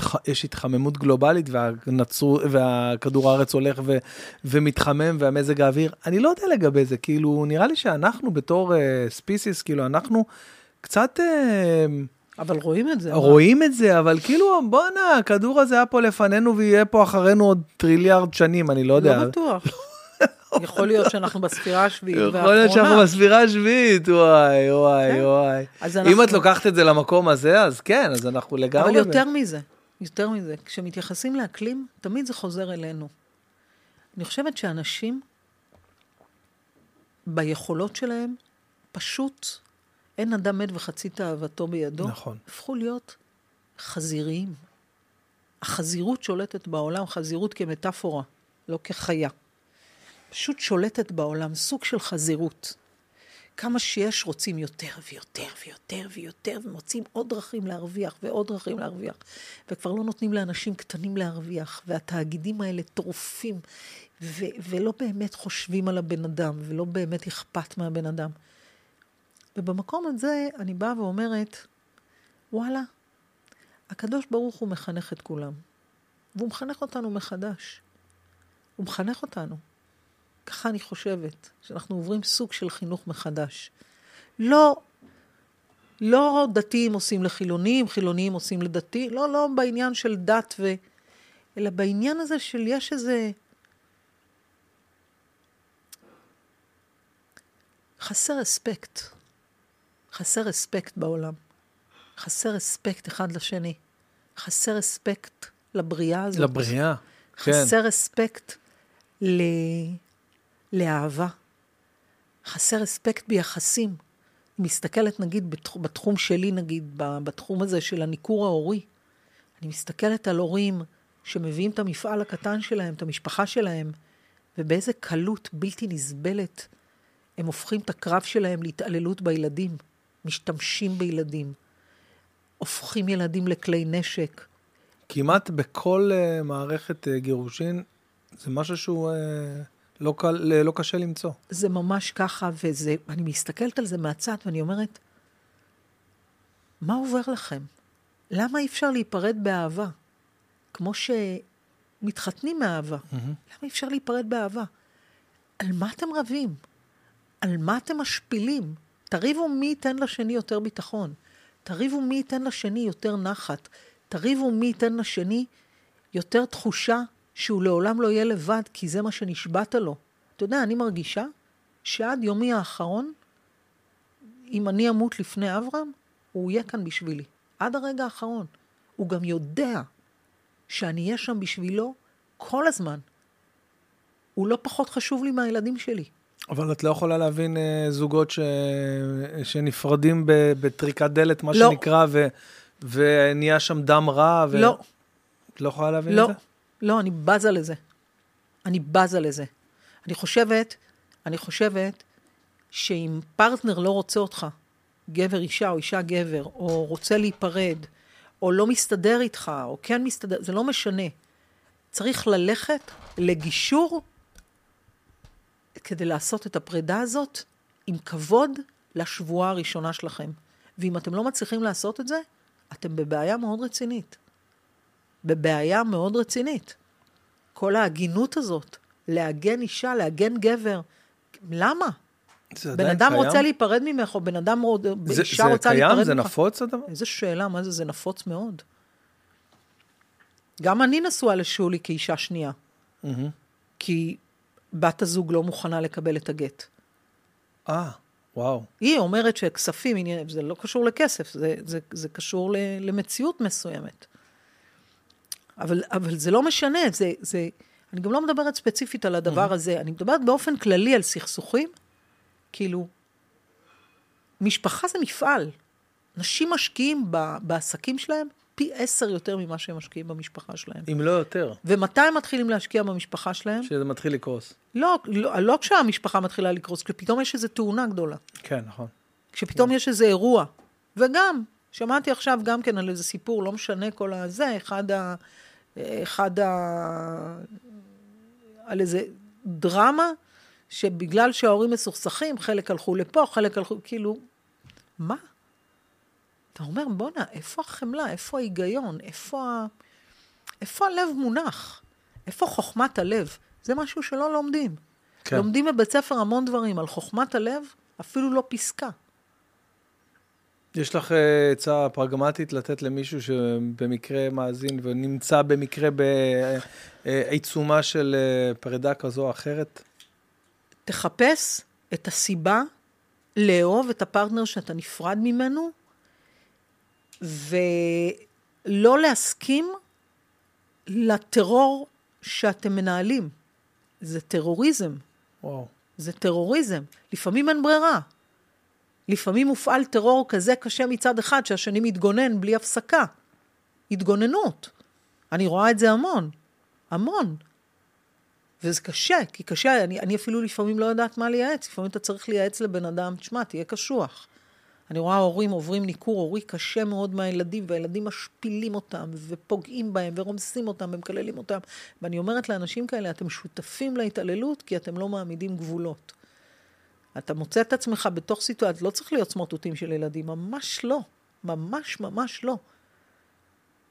שיש התחממות גלובלית והנצרות, והכדור הארץ הולך ו, ומתחמם והמזג האוויר. אני לא יודע לגבי זה, כאילו, נראה לי שאנחנו בתור ספיסיס, כאילו, אנחנו קצת אה, אבל רואים את זה. רואים את זה, אבל כאילו, בואנה, הכדור הזה היה פה לפנינו ויהיה פה אחרינו עוד טריליארד שנים, אני לא יודע. לא בטוח. יכול להיות שאנחנו בספירה השביעית יכול להיות שאנחנו והאחרונה. בספירה השביעית, וואי, וואי, כן. וואי. אם את לוקחת את זה למקום הזה, אז כן, אז אנחנו לגמרי... אבל יותר מזה, יותר מזה, כשמתייחסים לאקלים, תמיד זה חוזר אלינו. אני חושבת שאנשים, ביכולות שלהם, פשוט אין אדם מת וחצי תאוותו בידו. נכון. הפכו להיות חזיריים. החזירות שולטת בעולם, חזירות כמטאפורה, לא כחיה. פשוט שולטת בעולם, סוג של חזירות. כמה שיש רוצים יותר ויותר ויותר ויותר, ומוצאים עוד דרכים להרוויח ועוד דרכים להרוויח. וכבר לא נותנים לאנשים קטנים להרוויח, והתאגידים האלה טרופים, ו- ולא באמת חושבים על הבן אדם, ולא באמת אכפת מהבן אדם. ובמקום הזה אני באה ואומרת, וואלה, הקדוש ברוך הוא מחנך את כולם, והוא מחנך אותנו מחדש. הוא מחנך אותנו. ככה אני חושבת, שאנחנו עוברים סוג של חינוך מחדש. לא, לא דתיים עושים לחילונים, חילונים עושים לדתי, לא, לא בעניין של דת ו... אלא בעניין הזה של יש איזה... חסר אספקט. חסר אספקט בעולם. חסר אספקט אחד לשני. חסר אספקט לבריאה הזאת. לבריאה, כן. חסר אספקט ל... לאהבה. חסר אספקט ביחסים. מסתכלת, נגיד, בתח... בתחום שלי, נגיד, בתחום הזה של הניכור ההורי. אני מסתכלת על הורים שמביאים את המפעל הקטן שלהם, את המשפחה שלהם, ובאיזה קלות בלתי נסבלת הם הופכים את הקרב שלהם להתעללות בילדים, משתמשים בילדים, הופכים ילדים לכלי נשק. כמעט בכל uh, מערכת uh, גירושין, זה משהו שהוא uh, לא, קל, לא קשה למצוא. זה ממש ככה, וזה, אני מסתכלת על זה מהצד ואני אומרת, מה עובר לכם? למה אי אפשר להיפרד באהבה? כמו שמתחתנים מאהבה. למה אי אפשר להיפרד באהבה? על מה אתם רבים? על מה אתם משפילים? תריבו מי ייתן לשני יותר ביטחון. תריבו מי ייתן לשני יותר נחת. תריבו מי ייתן לשני יותר תחושה שהוא לעולם לא יהיה לבד, כי זה מה שנשבעת לו. אתה יודע, אני מרגישה שעד יומי האחרון, אם אני אמות לפני אברהם, הוא יהיה כאן בשבילי. עד הרגע האחרון. הוא גם יודע שאני אהיה שם בשבילו כל הזמן. הוא לא פחות חשוב לי מהילדים שלי. אבל את לא יכולה להבין אה, זוגות ש... שנפרדים. בטריקת דלת, מה לא. שנקרא, ו... ונהיה שם דם רע. ו... לא, את לא יכולה להבין לא, את זה? לא, אני בזה לזה. אני בזה לזה. אני חושבת, אני חושבת שאם פרטנר לא רוצה אותך, גבר אישה או אישה גבר, או רוצה להיפרד, או לא מסתדר איתך, או כן מסתדר, זה לא משנה. צריך ללכת לגישור כדי לעשות את הפרידה הזאת עם כבוד לשבועה הראשונה שלכם. ואם אתם לא מצליחים לעשות את זה, אתם בבעיה מאוד רצינית. בבעיה מאוד רצינית. כל ההגינות הזאת, להגן אישה, להגן גבר, למה? זה בן אדם קיים? רוצה להיפרד ממך, או בן אדם, זה, אישה זה רוצה קיים? להיפרד זה ממך. נפוץ הדבר? איזה שאלה, מה זה? זה נפוץ מאוד. גם אני נשואה לשולי כאישה שנייה, מהמם. כי בת הזוג לא מוכנה לקבל את הגט. אה, וואו. היא אומרת שכספים, זה לא קשור לכסף, זה, זה, זה קשור למציאות מסוימת. אבל, אבל זה לא משנה, זה, זה, אני גם לא מדברת ספציפית על הדבר הזה, אני מדברת באופן כללי על סכסוכים, כאילו, משפחה זה מפעל. אנשים משקיעים ב, בעסקים שלהם פי עשר יותר ממה שהם משקיעים במשפחה שלהם. אם לא יותר, ומתי הם מתחילים להשקיע במשפחה שלהם? שזה מתחיל לקרוס. לא, לא, לא כשהמשפחה מתחילה לקרוס, כשפתאום יש איזו תאונה גדולה. כן, נכון. כשפתאום יש איזה אירוע. וגם, שמעתי עכשיו גם כן על איזה סיפור, לא משנה כל הזה, אחד ה... אחד ה... על איזה דרמה, שבגלל שההורים מסוכסכים, חלק הלכו לפה, חלק הלכו, כאילו, מה? אתה אומר, בואנה, איפה החמלה? איפה ההיגיון? איפה, ה... איפה הלב מונח? איפה חוכמת הלב? זה משהו שלא לומדים. כן. לומדים בבית ספר המון דברים, על חוכמת הלב, אפילו לא פסקה. יש לך אה, עצה פרגמטית לתת למישהו שבמקרה מאזין ונמצא במקרה בעיצומה של אה, פרידה כזו או אחרת? תחפש את הסיבה לאהוב את הפרטנר שאתה נפרד ממנו, ולא להסכים לטרור שאתם מנהלים. זה טרוריזם. וואו. זה טרוריזם. לפעמים אין ברירה. לפעמים מופעל טרור כזה קשה מצד אחד, שהשני מתגונן בלי הפסקה. התגוננות. אני רואה את זה המון. המון. וזה קשה, כי קשה, אני, אני אפילו לפעמים לא יודעת מה לייעץ. לפעמים אתה צריך לייעץ לבן אדם, תשמע, תהיה קשוח. אני רואה הורים עוברים ניכור הורי קשה מאוד מהילדים, והילדים משפילים אותם, ופוגעים בהם, ורומסים אותם, ומקללים אותם. ואני אומרת לאנשים כאלה, אתם שותפים להתעללות, כי אתם לא מעמידים גבולות. אתה מוצא את עצמך בתוך סיטואציה, לא צריך להיות סמרטוטים של ילדים, ממש לא. ממש ממש לא.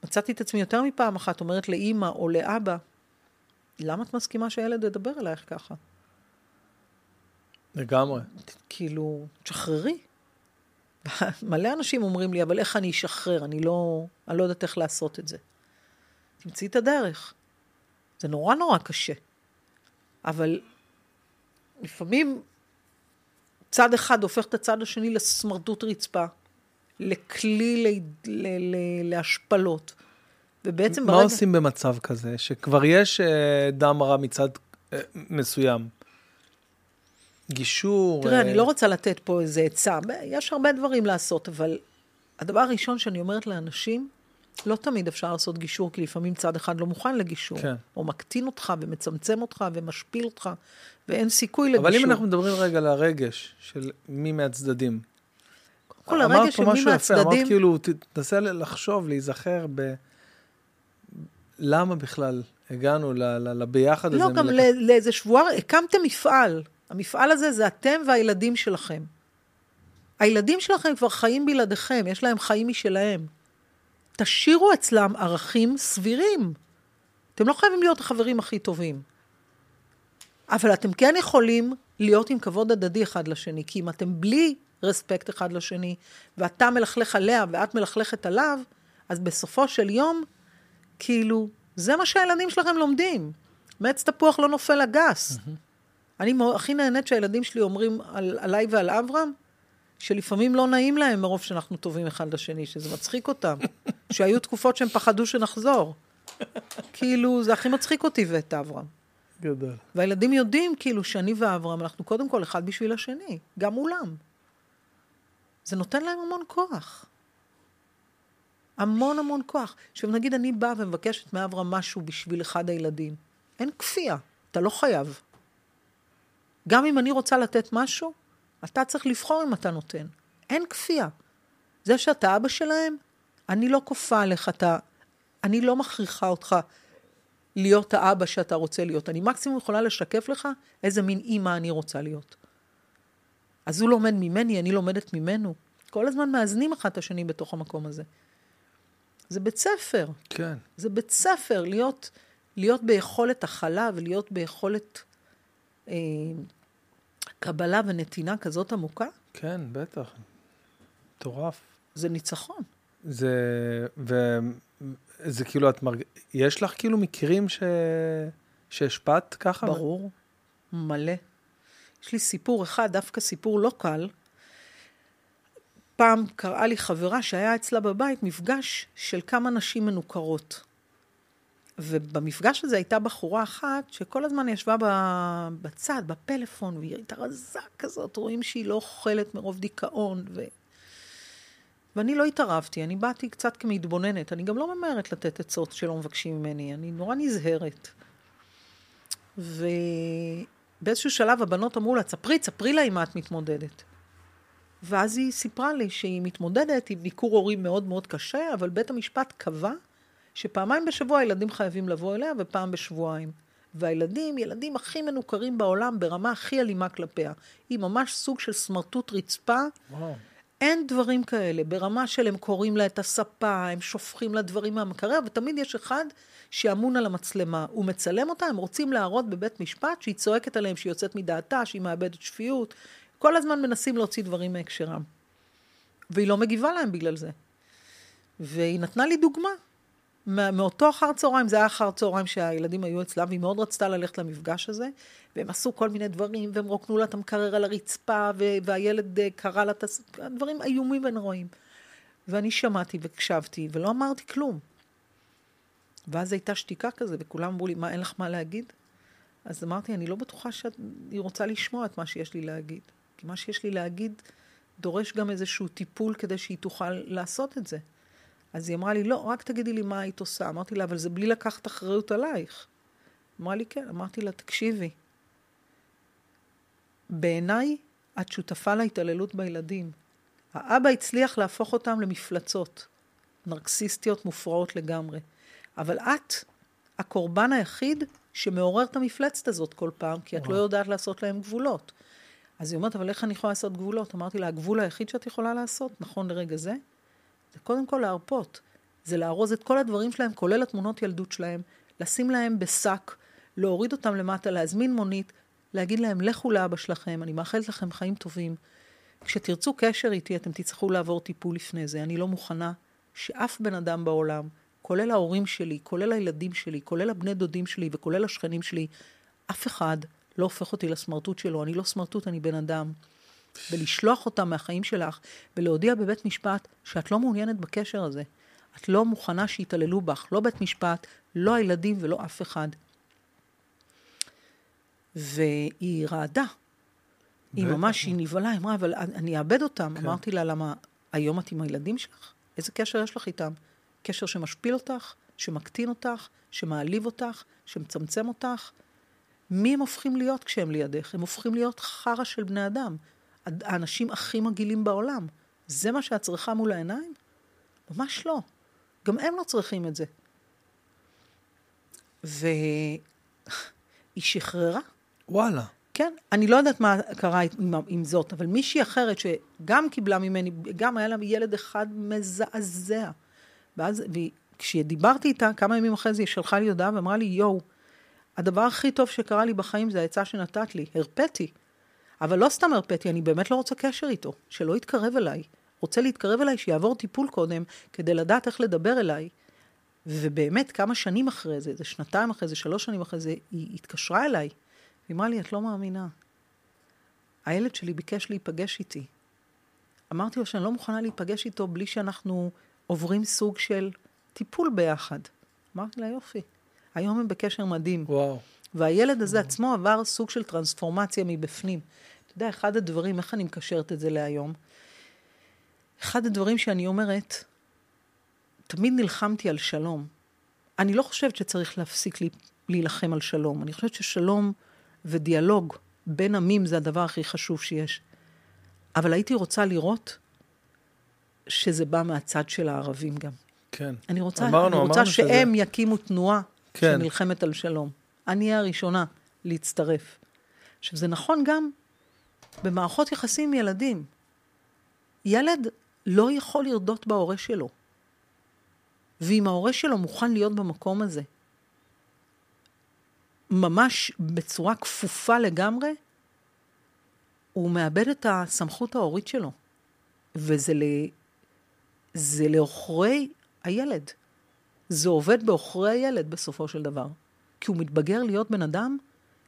מצאתי את עצמי יותר מפעם אחת אומרת לאימא או לאבא, למה את מסכימה שהילד ידבר אלייך ככה? לגמרי. כאילו, תשחררי. מלא אנשים אומרים לי, אבל איך אני אשחרר? אני לא, אני לא יודעת איך לעשות את זה. תמצאי את הדרך. זה נורא נורא קשה. אבל לפעמים צד אחד הופך את הצד השני לסמרטוט רצפה, לכלי ל, ל, ל, להשפלות. ובעצם מה ברגע... עושים במצב כזה, שכבר יש אה, דם רע מצד אה, מסוים? גישור? תראה, אה, אני לא רוצה לתת פה איזה עצה, יש הרבה דברים לעשות, אבל הדבר הראשון שאני אומרת לאנשים, לא תמיד אפשר לעשות גישור, כי לפעמים צד אחד לא מוכן לגישור. כן. או מקטין אותך ומצמצם אותך ומשפיל אותך, ואין סיכוי לגישור. אבל אם אנחנו מדברים רגע על הרגש של מי מהצדדים. כל אמרת הרגע של פה מי משהו יפה, אמרת מהצדדים, כאילו, תנסה לחשוב, להיזכר ב... למה בכלל הגענו ל- ל- לביחד הזה? לא, גם ל- לאיזה שבוער, הקמתם מפעל. המפעל הזה זה אתם והילדים שלכם. הילדים שלכם כבר חיים בלעדיכם, יש להם חיים משלהם. תשאירו אצלם ערכים סבירים. אתם לא חייבים להיות החברים הכי טובים. אבל אתם כן יכולים להיות עם כבוד הדדי אחד לשני, כי אם אתם בלי רספקט אחד לשני, ואתה מלכלך עליה ואת מלכלכת עליו, אז בסופו של יום, כאילו, זה מה שהילדים שלכם לומדים. מעץ תפוח לא נופל לגס. אני מאוד- הכי נהנית שהילדים שלי אומרים על, עליי ועל אברהם, שלפעמים לא נעים להם מרוב שאנחנו טובים אחד לשני, שזה מצחיק אותם. שהיו תקופות שהם פחדו שנחזור. כאילו, זה הכי מצחיק אותי ואת אברהם. גדול. והילדים יודעים כאילו שאני ואברהם, אנחנו קודם כל אחד בשביל השני, גם מולם. זה נותן להם המון כוח. המון המון כוח. עכשיו נגיד אני באה ומבקשת מאברהם משהו בשביל אחד הילדים. אין כפייה, אתה לא חייב. גם אם אני רוצה לתת משהו, אתה צריך לבחור אם אתה נותן. אין כפייה. זה שאתה אבא שלהם, אני לא כופה עליך, אתה... אני לא מכריחה אותך להיות האבא שאתה רוצה להיות. אני מקסימום יכולה לשקף לך איזה מין אימא אני רוצה להיות. אז הוא לומד ממני, אני לומדת ממנו. כל הזמן מאזנים אחד את השני בתוך המקום הזה. זה בית ספר. כן. זה בית ספר, להיות, להיות ביכולת הכלה ולהיות ביכולת אה, קבלה ונתינה כזאת עמוקה, כן, בטח. מטורף. זה ניצחון. זה, וזה כאילו, את מרג... יש לך כאילו מקרים ש... שהשפעת ככה? ברור, מלא. יש לי סיפור אחד, דווקא סיפור לא קל. פעם קראה לי חברה שהיה אצלה בבית מפגש של כמה נשים מנוכרות. ובמפגש הזה הייתה בחורה אחת שכל הזמן ישבה בצד, בפלאפון, והיא הייתה רזה כזאת, רואים שהיא לא אוכלת מרוב דיכאון. ו... ואני לא התערבתי, אני באתי קצת כמתבוננת. אני גם לא ממהרת לתת עצות שלא מבקשים ממני, אני נורא נזהרת. ובאיזשהו שלב הבנות אמרו לה, ספרי, ספרי לה עם מה את מתמודדת. ואז היא סיפרה לי שהיא מתמודדת עם ניכור הורים מאוד מאוד קשה, אבל בית המשפט קבע שפעמיים בשבוע הילדים חייבים לבוא אליה ופעם בשבועיים. והילדים, ילדים הכי מנוכרים בעולם ברמה הכי אלימה כלפיה. היא ממש סוג של סמרטוט רצפה. וואו. אין דברים כאלה, ברמה של הם קוראים לה את הספה, הם שופכים לה דברים מהמקרר, ותמיד יש אחד שאמון על המצלמה. הוא מצלם אותה, הם רוצים להראות בבית משפט שהיא צועקת עליהם, שהיא יוצאת מדעתה, שהיא מאבדת שפיות. כל הזמן מנסים להוציא דברים מהקשרם. והיא לא מגיבה להם בגלל זה. והיא נתנה לי דוגמה. מאותו אחר צהריים, זה היה אחר צהריים שהילדים היו אצלה, והיא מאוד רצתה ללכת למפגש הזה, והם עשו כל מיני דברים, והם רוקנו לה את המקרר על הרצפה, והילד אה, קרא לה את הס... דברים איומים ונוראים. ואני שמעתי והקשבתי, ולא אמרתי כלום. ואז הייתה שתיקה כזה, וכולם אמרו לי, מה, אין לך מה להגיד? אז אמרתי, אני לא בטוחה שהיא רוצה לשמוע את מה שיש לי להגיד. כי מה שיש לי להגיד דורש גם איזשהו טיפול כדי שהיא תוכל לעשות את זה. אז היא אמרה לי, לא, רק תגידי לי מה היית עושה. אמרתי לה, אבל זה בלי לקחת אחריות עלייך. אמרה לי, כן. אמרתי לה, תקשיבי, בעיניי את שותפה להתעללות בילדים. האבא הצליח להפוך אותם למפלצות, נרקסיסטיות מופרעות לגמרי. אבל את הקורבן היחיד שמעורר את המפלצת הזאת כל פעם, כי את לא יודעת לעשות להם גבולות. אז היא אומרת, אבל איך אני יכולה לעשות גבולות? אמרתי לה, הגבול היחיד שאת יכולה לעשות, נכון לרגע זה, זה קודם כל להרפות. זה לארוז את כל הדברים שלהם, כולל התמונות ילדות שלהם, לשים להם בשק, להוריד אותם למטה, להזמין מונית, להגיד להם, לכו לאבא שלכם, אני מאחלת לכם חיים טובים. כשתרצו קשר איתי, אתם תצטרכו לעבור טיפול לפני זה. אני לא מוכנה שאף בן אדם בעולם, כולל ההורים שלי, כולל הילדים שלי, כולל הבני דודים שלי וכולל השכנים שלי, אף אחד לא הופך אותי לסמרטוט שלו. אני לא סמרטוט, אני בן אדם. ולשלוח אותם מהחיים שלך, ולהודיע בבית משפט שאת לא מעוניינת בקשר הזה. את לא מוכנה שיתעללו בך, לא בית משפט, לא הילדים ולא אף אחד. והיא רעדה. היא. ממש, היא נבהלה, היא אמרה, אבל אני אאבד אותם. כן. אמרתי לה, למה, היום את עם הילדים שלך? איזה קשר יש לך איתם? קשר שמשפיל אותך, שמקטין אותך, שמעליב אותך, שמצמצם אותך? מי הם הופכים להיות כשהם לידך? הם הופכים להיות חרא של בני אדם. האנשים הכי מגעילים בעולם. זה מה שאת צריכה מול העיניים? ממש לא. גם הם לא צריכים את זה. והיא שחררה. וואלה. כן, אני לא יודעת מה קרה עם, עם זאת, אבל מישהי אחרת שגם קיבלה ממני, גם היה לה ילד אחד מזעזע. ואז, כשדיברתי איתה, כמה ימים אחרי זה, היא שלחה לי הודעה ואמרה לי, יואו, הדבר הכי טוב שקרה לי בחיים זה העצה שנתת לי, הרפאתי. אבל לא סתם הרפאתי, אני באמת לא רוצה קשר איתו, שלא יתקרב אליי. רוצה להתקרב אליי, שיעבור טיפול קודם, כדי לדעת איך לדבר אליי. ובאמת, כמה שנים אחרי זה, זה שנתיים אחרי זה, שלוש שנים אחרי זה, היא התקשרה אליי, והיא אמרה לי, את לא מאמינה. הילד שלי ביקש להיפגש איתי. אמרתי לו שאני לא מוכנה להיפגש איתו בלי שאנחנו עוברים סוג של טיפול ביחד. אמרתי לה, יופי. היום הם בקשר מדהים. וואו. והילד הזה עצמו עבר סוג של טרנספורמציה מבפנים. אתה יודע, אחד הדברים, איך אני מקשרת את זה להיום? אחד הדברים שאני אומרת, תמיד נלחמתי על שלום. אני לא חושבת שצריך להפסיק להילחם על שלום. אני חושבת ששלום ודיאלוג בין עמים זה הדבר הכי חשוב שיש. אבל הייתי רוצה לראות שזה בא מהצד של הערבים גם. כן. אני רוצה, אמרנו, אני רוצה אמרנו שזה- שהם יקימו תנועה כן. שנלחמת על שלום. אני אהיה הראשונה להצטרף. עכשיו, זה נכון גם במערכות יחסים עם ילדים. ילד לא יכול לרדות בהורה שלו. ואם ההורה שלו מוכן להיות במקום הזה, ממש בצורה כפופה לגמרי, הוא מאבד את הסמכות ההורית שלו. וזה ל... זה לעוכרי הילד. זה עובד בעוכרי הילד בסופו של דבר. כי הוא מתבגר להיות בן אדם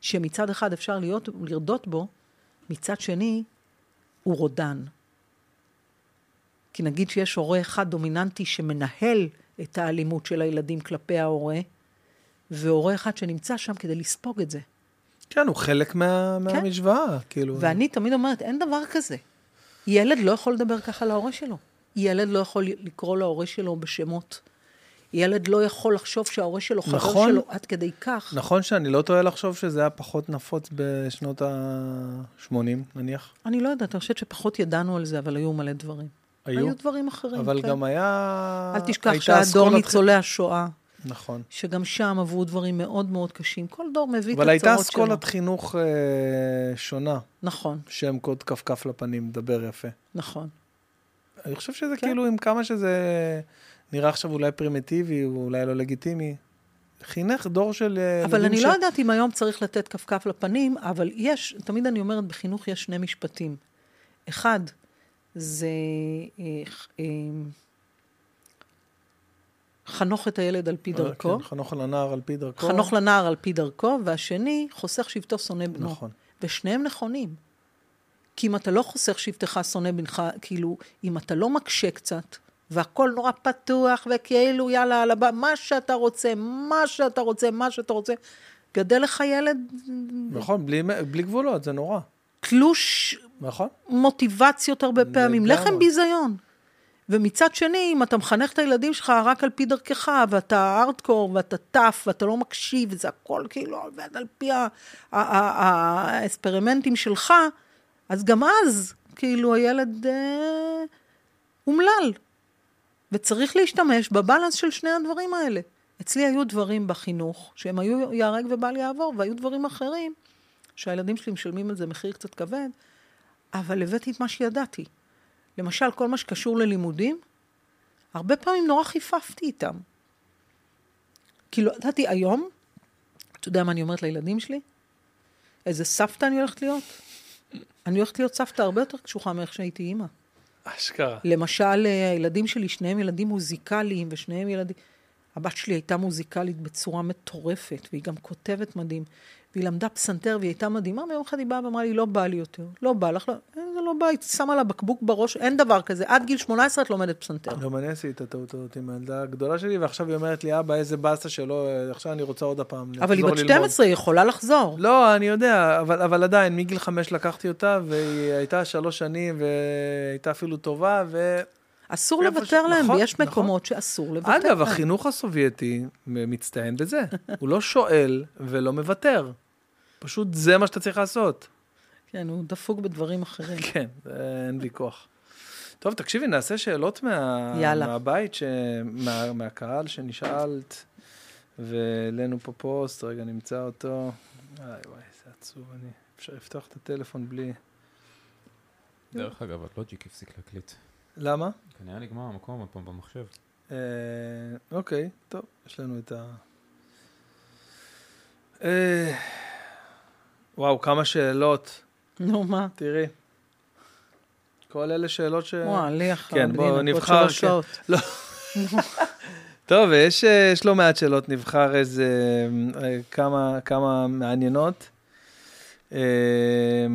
שמצד אחד אפשר להיות, לרדות בו, מצד שני הוא רודן. כי נגיד שיש הורה אחד דומיננטי שמנהל את האלימות של הילדים כלפי ההורה, והורה אחד שנמצא שם כדי לספוג את זה. כן, הוא חלק מה, מהמשוואה, כאילו. ואני תמיד אומרת, אין דבר כזה. ילד לא יכול לדבר ככה להורה שלו. ילד לא יכול לקרוא להורה שלו בשמות. ילד לא יכול לחשוב שההורה שלו חבר נכון. שלו עד כדי כך. נכון שאני לא טועה לחשוב שזה היה פחות נפוץ בשנות ה-80, נניח. אני לא יודעת, אני חושבת שפחות ידענו על זה, אבל היו מלא דברים. היו? היו דברים אחרים, אבל כן. גם היה... אל תשכח הייתה שהיה דור ניצולי השואה, נכון. שגם שם עברו דברים מאוד מאוד קשים. כל דור מביא את אבל הייתה הצרות שלו. אסכולת חינוך אה, שונה, נכון, שם קוד כפכף לפנים, מדבר יפה. נכון. אני חושב שזה כן. כאילו, עם כמה שזה נראה עכשיו אולי פרימיטיבי, או אולי לא לגיטימי, חינך דור של אה, אבל אני ש- לא יודעת אם היום צריך לתת כפכף לפנים, אבל יש, תמיד אני אומרת, בחינוך יש שני משפטים. אחד, זה אה, אה, חנוך את הילד על פי דרכו, כן, חנוך לנער על פי דרכו. חנוך לנער על פי דרכו, והשני, חוסך שבטו שונא בנו. נכון. ושניהם נכונים. כי אם אתה לא חוסך שבטך שונא בנך, כאילו, אם אתה לא מקשה קצת, והכל נורא פתוח, וכאילו, יאללה, על הבא, מה שאתה רוצה, מה שאתה רוצה, מה שאתה רוצה, גדל לך ילד נכון, בלי, בלי גבולות, זה נורא. תלוש נכון? מוטיבציות הרבה פעמים. לחם ביזיון. ומצד שני, אם אתה מחנך את הילדים שלך רק על פי דרכך, ואתה ארטקור, ואתה טף, ואתה לא מקשיב, וזה הכל כאילו עובד על פי האספרימנטים שלך, אז גם אז, כאילו, הילד אה, אומלל. וצריך להשתמש בבלנס של שני הדברים האלה. אצלי היו דברים בחינוך, שהם היו ייהרג ובל יעבור, והיו דברים אחרים, שהילדים שלי משלמים על זה מחיר קצת כבד, אבל הבאתי את מה שידעתי. למשל, כל מה שקשור ללימודים, הרבה פעמים נורא חיפפתי איתם. כאילו, ידעתי, היום, אתה יודע מה אני אומרת לילדים שלי? איזה סבתא אני הולכת להיות? אני הולכת להיות סבתא הרבה יותר קשוחה מאיך שהייתי אימא. אשכרה. למשל, אה, הילדים שלי, שניהם ילדים מוזיקליים, ושניהם ילדים... הבת שלי הייתה מוזיקלית בצורה מטורפת, והיא גם כותבת מדהים, והיא למדה פסנתר והיא הייתה מדהימה, ויום אחד היא באה ואמרה לי, לא בא לי יותר. לא בא לך, לא, "אה, זה לא בא, היא שמה לה בקבוק בראש, אין דבר כזה. עד גיל 18 את לומדת פסנתר. גם אני עשיתי את הטעות הזאת עם הילדה הגדולה שלי, ועכשיו היא אומרת לי, אבא, איזה באסה שלא, עכשיו אני רוצה עוד הפעם אבל היא לחזור בת ללמוד." 12, היא יכולה לחזור. לא, אני יודע, אבל, אבל עדיין, מגיל חמש לקחתי אותה, והיא הייתה שלוש שנים, והייתה אפילו טובה, ו... אסור לוותר ש- להם, נכון, ויש נכון. מקומות שאסור לוותר אגב, להם. החינוך הסובייטי מצטיין בזה. הוא לא שואל ולא מוותר. פשוט זה מה שאתה צריך לעשות. כן, הוא דפוק בדברים אחרים. כן, אין ויכוח. טוב, תקשיבי, נעשה שאלות מה... יאללה. מהבית, ש... מה... מהקהל שנשאלת, והעלינו פה פוסט, רגע נמצא אותו. וואי וואי, זה עצוב, אני... אפשר לפתוח את הטלפון בלי... דרך אגב, הלוג'יק הפסיק להקליט. למה? כנראה נגמר המקום עוד פעם במחשב. אה, אוקיי, טוב, יש לנו את ה... אה, וואו, כמה שאלות. נו, מה? תראי. כל אלה שאלות ש... וואי, לי אחר. כן, בואו הנה, עוד נבחר, שלוש כן. שעות. לא. טוב, יש, יש לא מעט שאלות, נבחר איזה אה, כמה, כמה מעניינות. אה,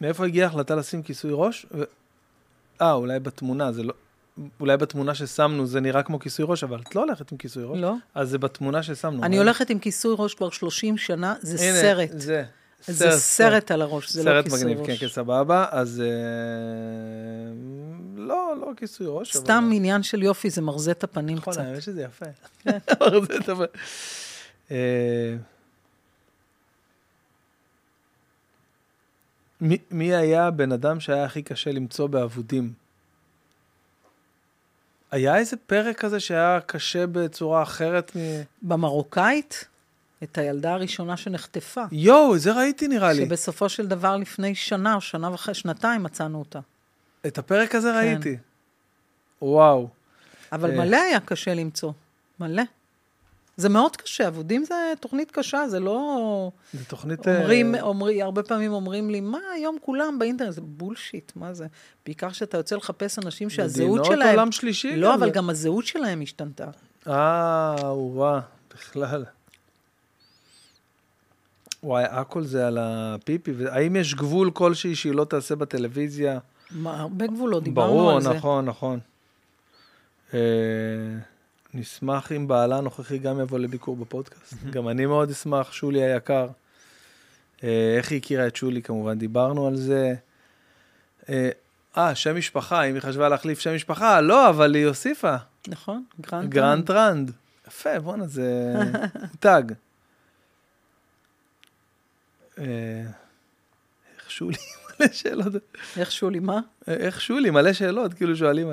מאיפה הגיעה ההחלטה לשים כיסוי ראש? אה, אולי בתמונה, זה לא... אולי בתמונה ששמנו זה נראה כמו כיסוי ראש, אבל את לא הולכת עם כיסוי ראש. לא. אז זה בתמונה ששמנו. אני אבל- הולכת עם כיסוי ראש כבר 30 שנה, זה הנה, סרט. זה. זה סרט על הראש, זה לא סרט כיסוי מגניב, ראש. כן, כן, סבבה. אז אה, לא, לא כיסוי ראש. אבל- סתם עניין של יופי, זה מרזה את הפנים נכון, קצת. האמת שזה יפה. מרזה את הפ- אה, מי- מי היה הבן אדם שהיה הכי קשה למצוא באבודים? היה איזה פרק כזה שהיה קשה בצורה אחרת מ... במרוקאית, את הילדה הראשונה שנחטפה. יואו, זה ראיתי נראה לי. שבסופו של דבר לפני שנה או שנה וחצי, שנתיים מצאנו אותה. את הפרק הזה כן. ראיתי. וואו. אבל אה. מלא היה קשה למצוא, מלא. זה מאוד קשה, אבודים זה תוכנית קשה, זה לא... זו תוכנית... אה, אומרים, אומרים, הרבה פעמים אומרים לי, מה היום כולם באינטרנט? זה בולשיט, מה זה? בעיקר שאתה יוצא לחפש אנשים שהזהות מדינות שלהם... עולם שלישי. לא, אבל זה. גם הזהות שלהם השתנתה. אה, וואו, בכלל. וואי, הכל זה על הפיפי, האם יש גבול כלשהי שהיא לא תעשה בטלוויזיה? מה, הרבה גבולות, דיברנו ברור, על זה. נכון, נכון. נשמח אם בעלה הנוכחי גם יבוא לביקור בפודקאסט. גם אני מאוד אשמח, שולי היקר. אה, איך היא הכירה את שולי, כמובן, דיברנו על זה. אה, אה, שם משפחה, אם היא חשבה להחליף שם משפחה, לא, אבל היא הוסיפה. נכון, גרנט גרנט טרנד. יפה, בואנה, זה מותג. אה, איך שולי, מלא שאלות. איך שולי, מה? איך שולי, מלא שאלות, כאילו שואלים.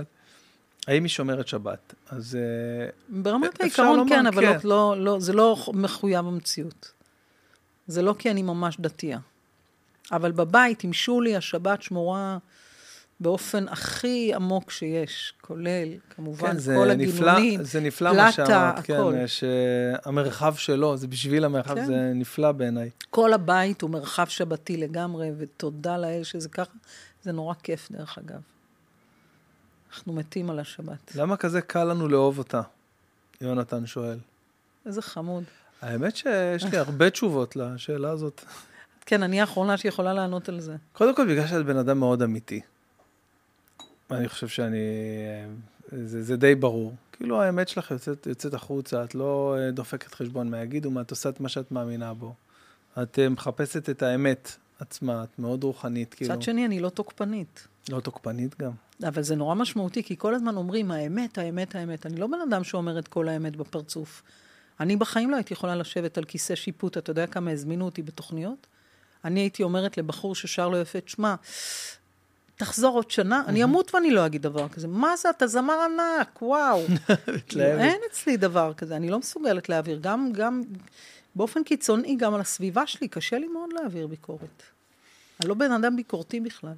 האם היא שומרת שבת? אז אה, ברמת העיקרון לומר, כן, אבל כן. לא, לא, זה לא מחויב המציאות. זה לא כי אני ממש דתייה. אבל בבית עם שולי, השבת שמורה באופן הכי עמוק שיש, כולל, כמובן, כן, כל נפלא, הגינונים, זה נפלא מה פלטה, שאמרת, הכל. כן, שהמרחב שלו, זה בשביל המרחב, כן. זה נפלא בעיניי. כל הבית הוא מרחב שבתי לגמרי, ותודה לאל שזה ככה. זה נורא כיף, דרך אגב. אנחנו מתים על השבת. למה כזה קל לנו לאהוב אותה? יונתן שואל. איזה חמוד. האמת שיש לי הרבה תשובות לשאלה הזאת. כן, אני האחרונה שיכולה לענות על זה. קודם כל, בגלל שאת בן אדם מאוד אמיתי. אני חושב שאני... זה, זה די ברור. כאילו, האמת שלך יוצאת, יוצאת החוצה, את לא אה, דופקת חשבון מה יגידו, מה את עושה את מה שאת מאמינה בו. את אה, מחפשת את האמת עצמה, את מאוד רוחנית, כאילו. מצד שני, אני לא תוקפנית. לא תוקפנית גם. אבל זה נורא משמעותי, כי כל הזמן אומרים, האמת, האמת, האמת. אני לא בן אדם שאומר את כל האמת בפרצוף. אני בחיים לא הייתי יכולה לשבת על כיסא שיפוט, אתה יודע כמה הזמינו אותי בתוכניות? אני הייתי אומרת לבחור ששר לו יפה, תשמע, תחזור עוד שנה, אני אמות ואני לא אגיד דבר כזה. מה זה, אתה זמר ענק, וואו. מתלהבת. אין אצלי דבר כזה, אני לא מסוגלת להעביר. גם, גם באופן קיצוני, גם על הסביבה שלי, קשה לי מאוד להעביר ביקורת. אני לא בן אדם ביקורתי בכלל.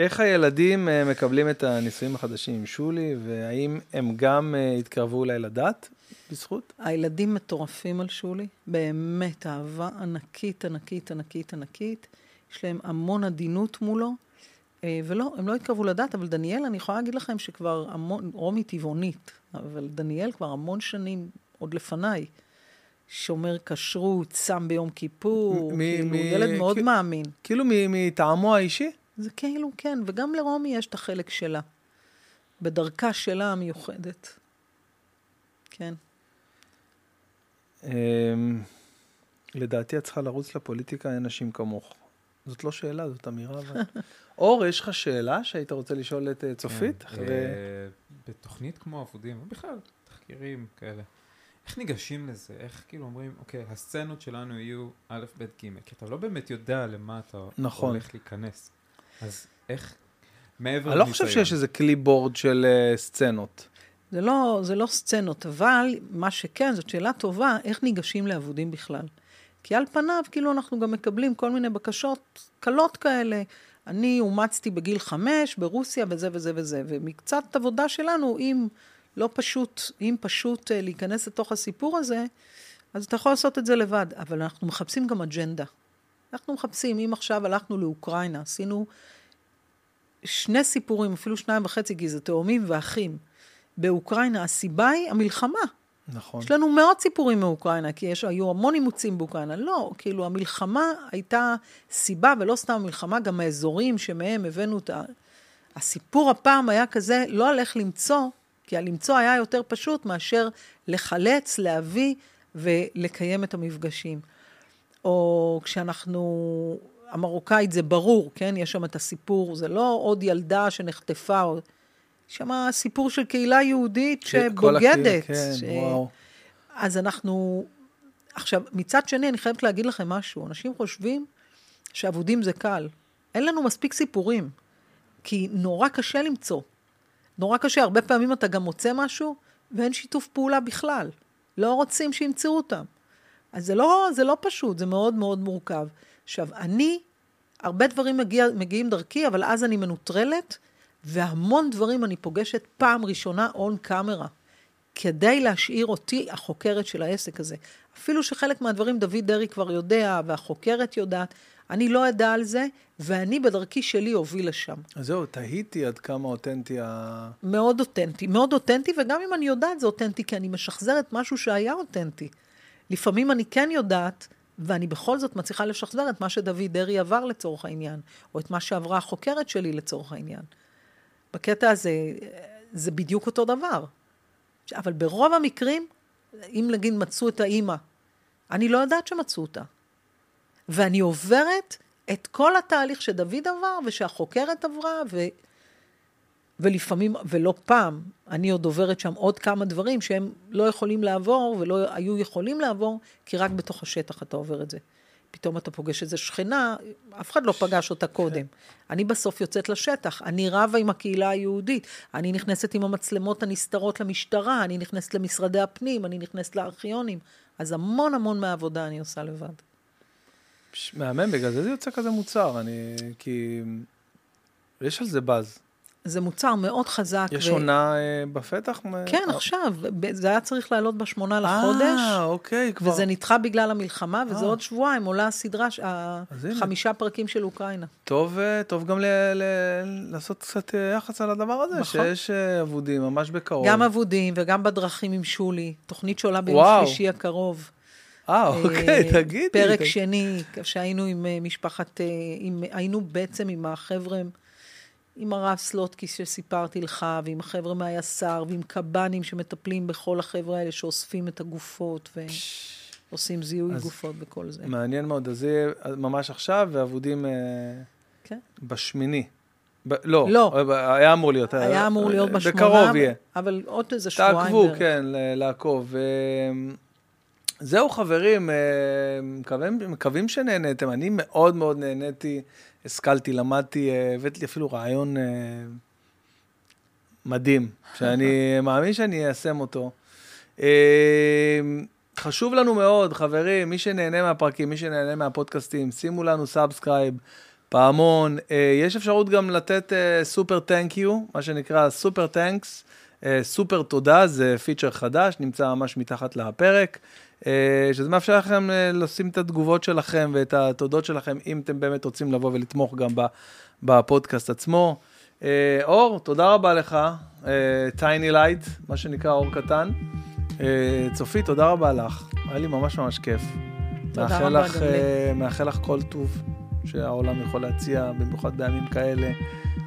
איך הילדים אה, מקבלים את הנישואים החדשים עם שולי, והאם הם גם אה, התקרבו אולי לדת בזכות? הילדים מטורפים על שולי, באמת אהבה ענקית, ענקית, ענקית, ענקית. יש להם המון עדינות מולו, אה, ולא, הם לא התקרבו לדת, אבל דניאל, אני יכולה להגיד לכם שכבר המון, רומי טבעונית, אבל דניאל כבר המון שנים, עוד לפניי, שומר כשרות, צם ביום כיפור, מ- כאילו, מ- ילד מאוד כי- מאמין. כאילו מטעמו האישי? זה כאילו, כן, וגם לרומי יש את החלק שלה, בדרכה שלה המיוחדת. כן. אמ, לדעתי את צריכה לרוץ לפוליטיקה, אין נשים כמוך. זאת לא שאלה, זאת אמירה. אבל... אור, יש לך שאלה שהיית רוצה לשאול את אה, צופית? כן. אה, בתוכנית כמו אבודים, ובכלל, תחקירים כאלה. איך ניגשים לזה? איך כאילו אומרים, אוקיי, הסצנות שלנו יהיו א', ב', ג', כי אתה לא באמת יודע למה אתה נכון. הולך להיכנס. אז איך, מעבר אני לא חושב שיש איזה כלי בורד של אה, סצנות. זה לא, זה לא סצנות, אבל מה שכן, זאת שאלה טובה, איך ניגשים לאבודים בכלל. כי על פניו, כאילו אנחנו גם מקבלים כל מיני בקשות קלות כאלה. אני אומצתי בגיל חמש ברוסיה וזה וזה וזה, ומקצת עבודה שלנו, אם לא פשוט, אם פשוט אה, להיכנס לתוך הסיפור הזה, אז אתה יכול לעשות את זה לבד. אבל אנחנו מחפשים גם אג'נדה. אנחנו מחפשים, אם עכשיו הלכנו לאוקראינה, עשינו שני סיפורים, אפילו שניים וחצי, כי זה תאומים ואחים. באוקראינה, הסיבה היא המלחמה. נכון. יש לנו מאות סיפורים מאוקראינה, כי יש, היו המון אימוצים באוקראינה. לא, כאילו, המלחמה הייתה סיבה, ולא סתם המלחמה, גם האזורים שמהם הבאנו את ה... הסיפור הפעם היה כזה, לא על איך למצוא, כי הלמצוא היה יותר פשוט מאשר לחלץ, להביא ולקיים את המפגשים. או כשאנחנו, המרוקאית זה ברור, כן? יש שם את הסיפור, זה לא עוד ילדה שנחטפה, או... יש שם סיפור של קהילה יהודית כן, כל הקהילה, שבוגדת. כן, ש... וואו. אז אנחנו... עכשיו, מצד שני, אני חייבת להגיד לכם משהו. אנשים חושבים שאבודים זה קל. אין לנו מספיק סיפורים, כי נורא קשה למצוא. נורא קשה, הרבה פעמים אתה גם מוצא משהו, ואין שיתוף פעולה בכלל. לא רוצים שימצאו אותם. אז זה לא, זה לא פשוט, זה מאוד מאוד מורכב. עכשיו, אני, הרבה דברים מגיע, מגיעים דרכי, אבל אז אני מנוטרלת, והמון דברים אני פוגשת פעם ראשונה און קאמרה, כדי להשאיר אותי החוקרת של העסק הזה. אפילו שחלק מהדברים דוד דרעי כבר יודע, והחוקרת יודעת, אני לא אדע על זה, ואני בדרכי שלי אוביל לשם. אז זהו, תהיתי עד כמה אותנטי ה... מאוד אותנטי, מאוד אותנטי, וגם אם אני יודעת זה אותנטי, כי אני משחזרת משהו שהיה אותנטי. לפעמים אני כן יודעת, ואני בכל זאת מצליחה לשחזר את מה שדוד דרעי עבר לצורך העניין, או את מה שעברה החוקרת שלי לצורך העניין. בקטע הזה, זה בדיוק אותו דבר. אבל ברוב המקרים, אם נגיד מצאו את האימא, אני לא יודעת שמצאו אותה. ואני עוברת את כל התהליך שדוד עבר ושהחוקרת עברה, ו... ולפעמים, ולא פעם, אני עוד עוברת שם עוד כמה דברים שהם לא יכולים לעבור ולא היו יכולים לעבור, כי רק בתוך השטח אתה עובר את זה. פתאום אתה פוגש איזו שכנה, אף אחד לא פגש אותה קודם. אני בסוף יוצאת לשטח, אני רבה עם הקהילה היהודית, אני נכנסת עם המצלמות הנסתרות למשטרה, אני נכנסת למשרדי הפנים, אני נכנסת לארכיונים. אז המון המון מהעבודה אני עושה לבד. מהמם, בגלל זה זה יוצא כזה מוצר, אני... כי... יש על זה באז. זה מוצר מאוד חזק. יש עונה אה, בפתח? כן, אה, עכשיו. זה היה צריך לעלות בשמונה לחודש. אה, אוקיי, כבר. וזה נדחה בגלל המלחמה, וזה אה. עוד שבועיים עולה הסדרה, ש-. החמישה פרקים של אוקראינה. טוב, אה, טוב גם ל- ל- לעשות קצת אה, יח"צ על הדבר הזה, נכון. שיש אה, אבודים ממש בקרוב. גם אבודים וגם בדרכים עם שולי, תוכנית שעולה ביום וואו. שלישי הקרוב. אה, אוקיי, אה, תגידי. פרק תג- שני, שהיינו עם אה, משפחת, אה, עם, היינו בעצם עם החבר'ה, עם הרב סלוטקיס שסיפרתי לך, ועם החבר'ה מהיס"ר, ועם קב"נים שמטפלים בכל החבר'ה האלה שאוספים את הגופות ועושים זיהוי גופות וכל זה. מעניין מאוד, אז זה ממש עכשיו, ואבודים אה, כן. בשמיני. ב- לא, לא. אה, היה אמור להיות. אה, היה אמור להיות בשמונה, בקרוב יהיה. אבל עוד איזה שבועיים. תעקבו, בערך. כן, לעקוב. זהו חברים, מקווים, מקווים שנהניתם. אני מאוד מאוד נהניתי, השכלתי, למדתי, אה, הבאתי לי אפילו רעיון אה, מדהים, שאני מאמין שאני איישם אותו. אה, חשוב לנו מאוד, חברים, מי שנהנה מהפרקים, מי שנהנה מהפודקאסטים, שימו לנו subscribe, פעמון. יש אפשרות גם לתת super thank you, מה שנקרא Super Thanks. סופר תודה, זה פיצ'ר חדש, נמצא ממש מתחת לפרק, שזה מאפשר לכם אה, לשים את התגובות שלכם ואת התודות שלכם, אם אתם באמת רוצים לבוא ולתמוך גם בפודקאסט עצמו. אה, אור, תודה רבה לך, tiny light, מה שנקרא אור קטן. אה, צופית, תודה רבה לך, היה לי ממש ממש כיף. תודה רבה לך, גם לי. אה, מאחל לך כל טוב שהעולם יכול להציע, במיוחד בימים כאלה,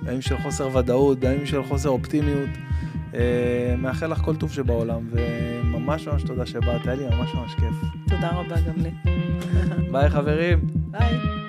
בימים של חוסר ודאות, בימים של חוסר אופטימיות. אה, מאחל לך כל טוב שבעולם, וממש ממש תודה שבאת, היה לי ממש ממש כיף. תודה רבה גם לי. ביי חברים. ביי.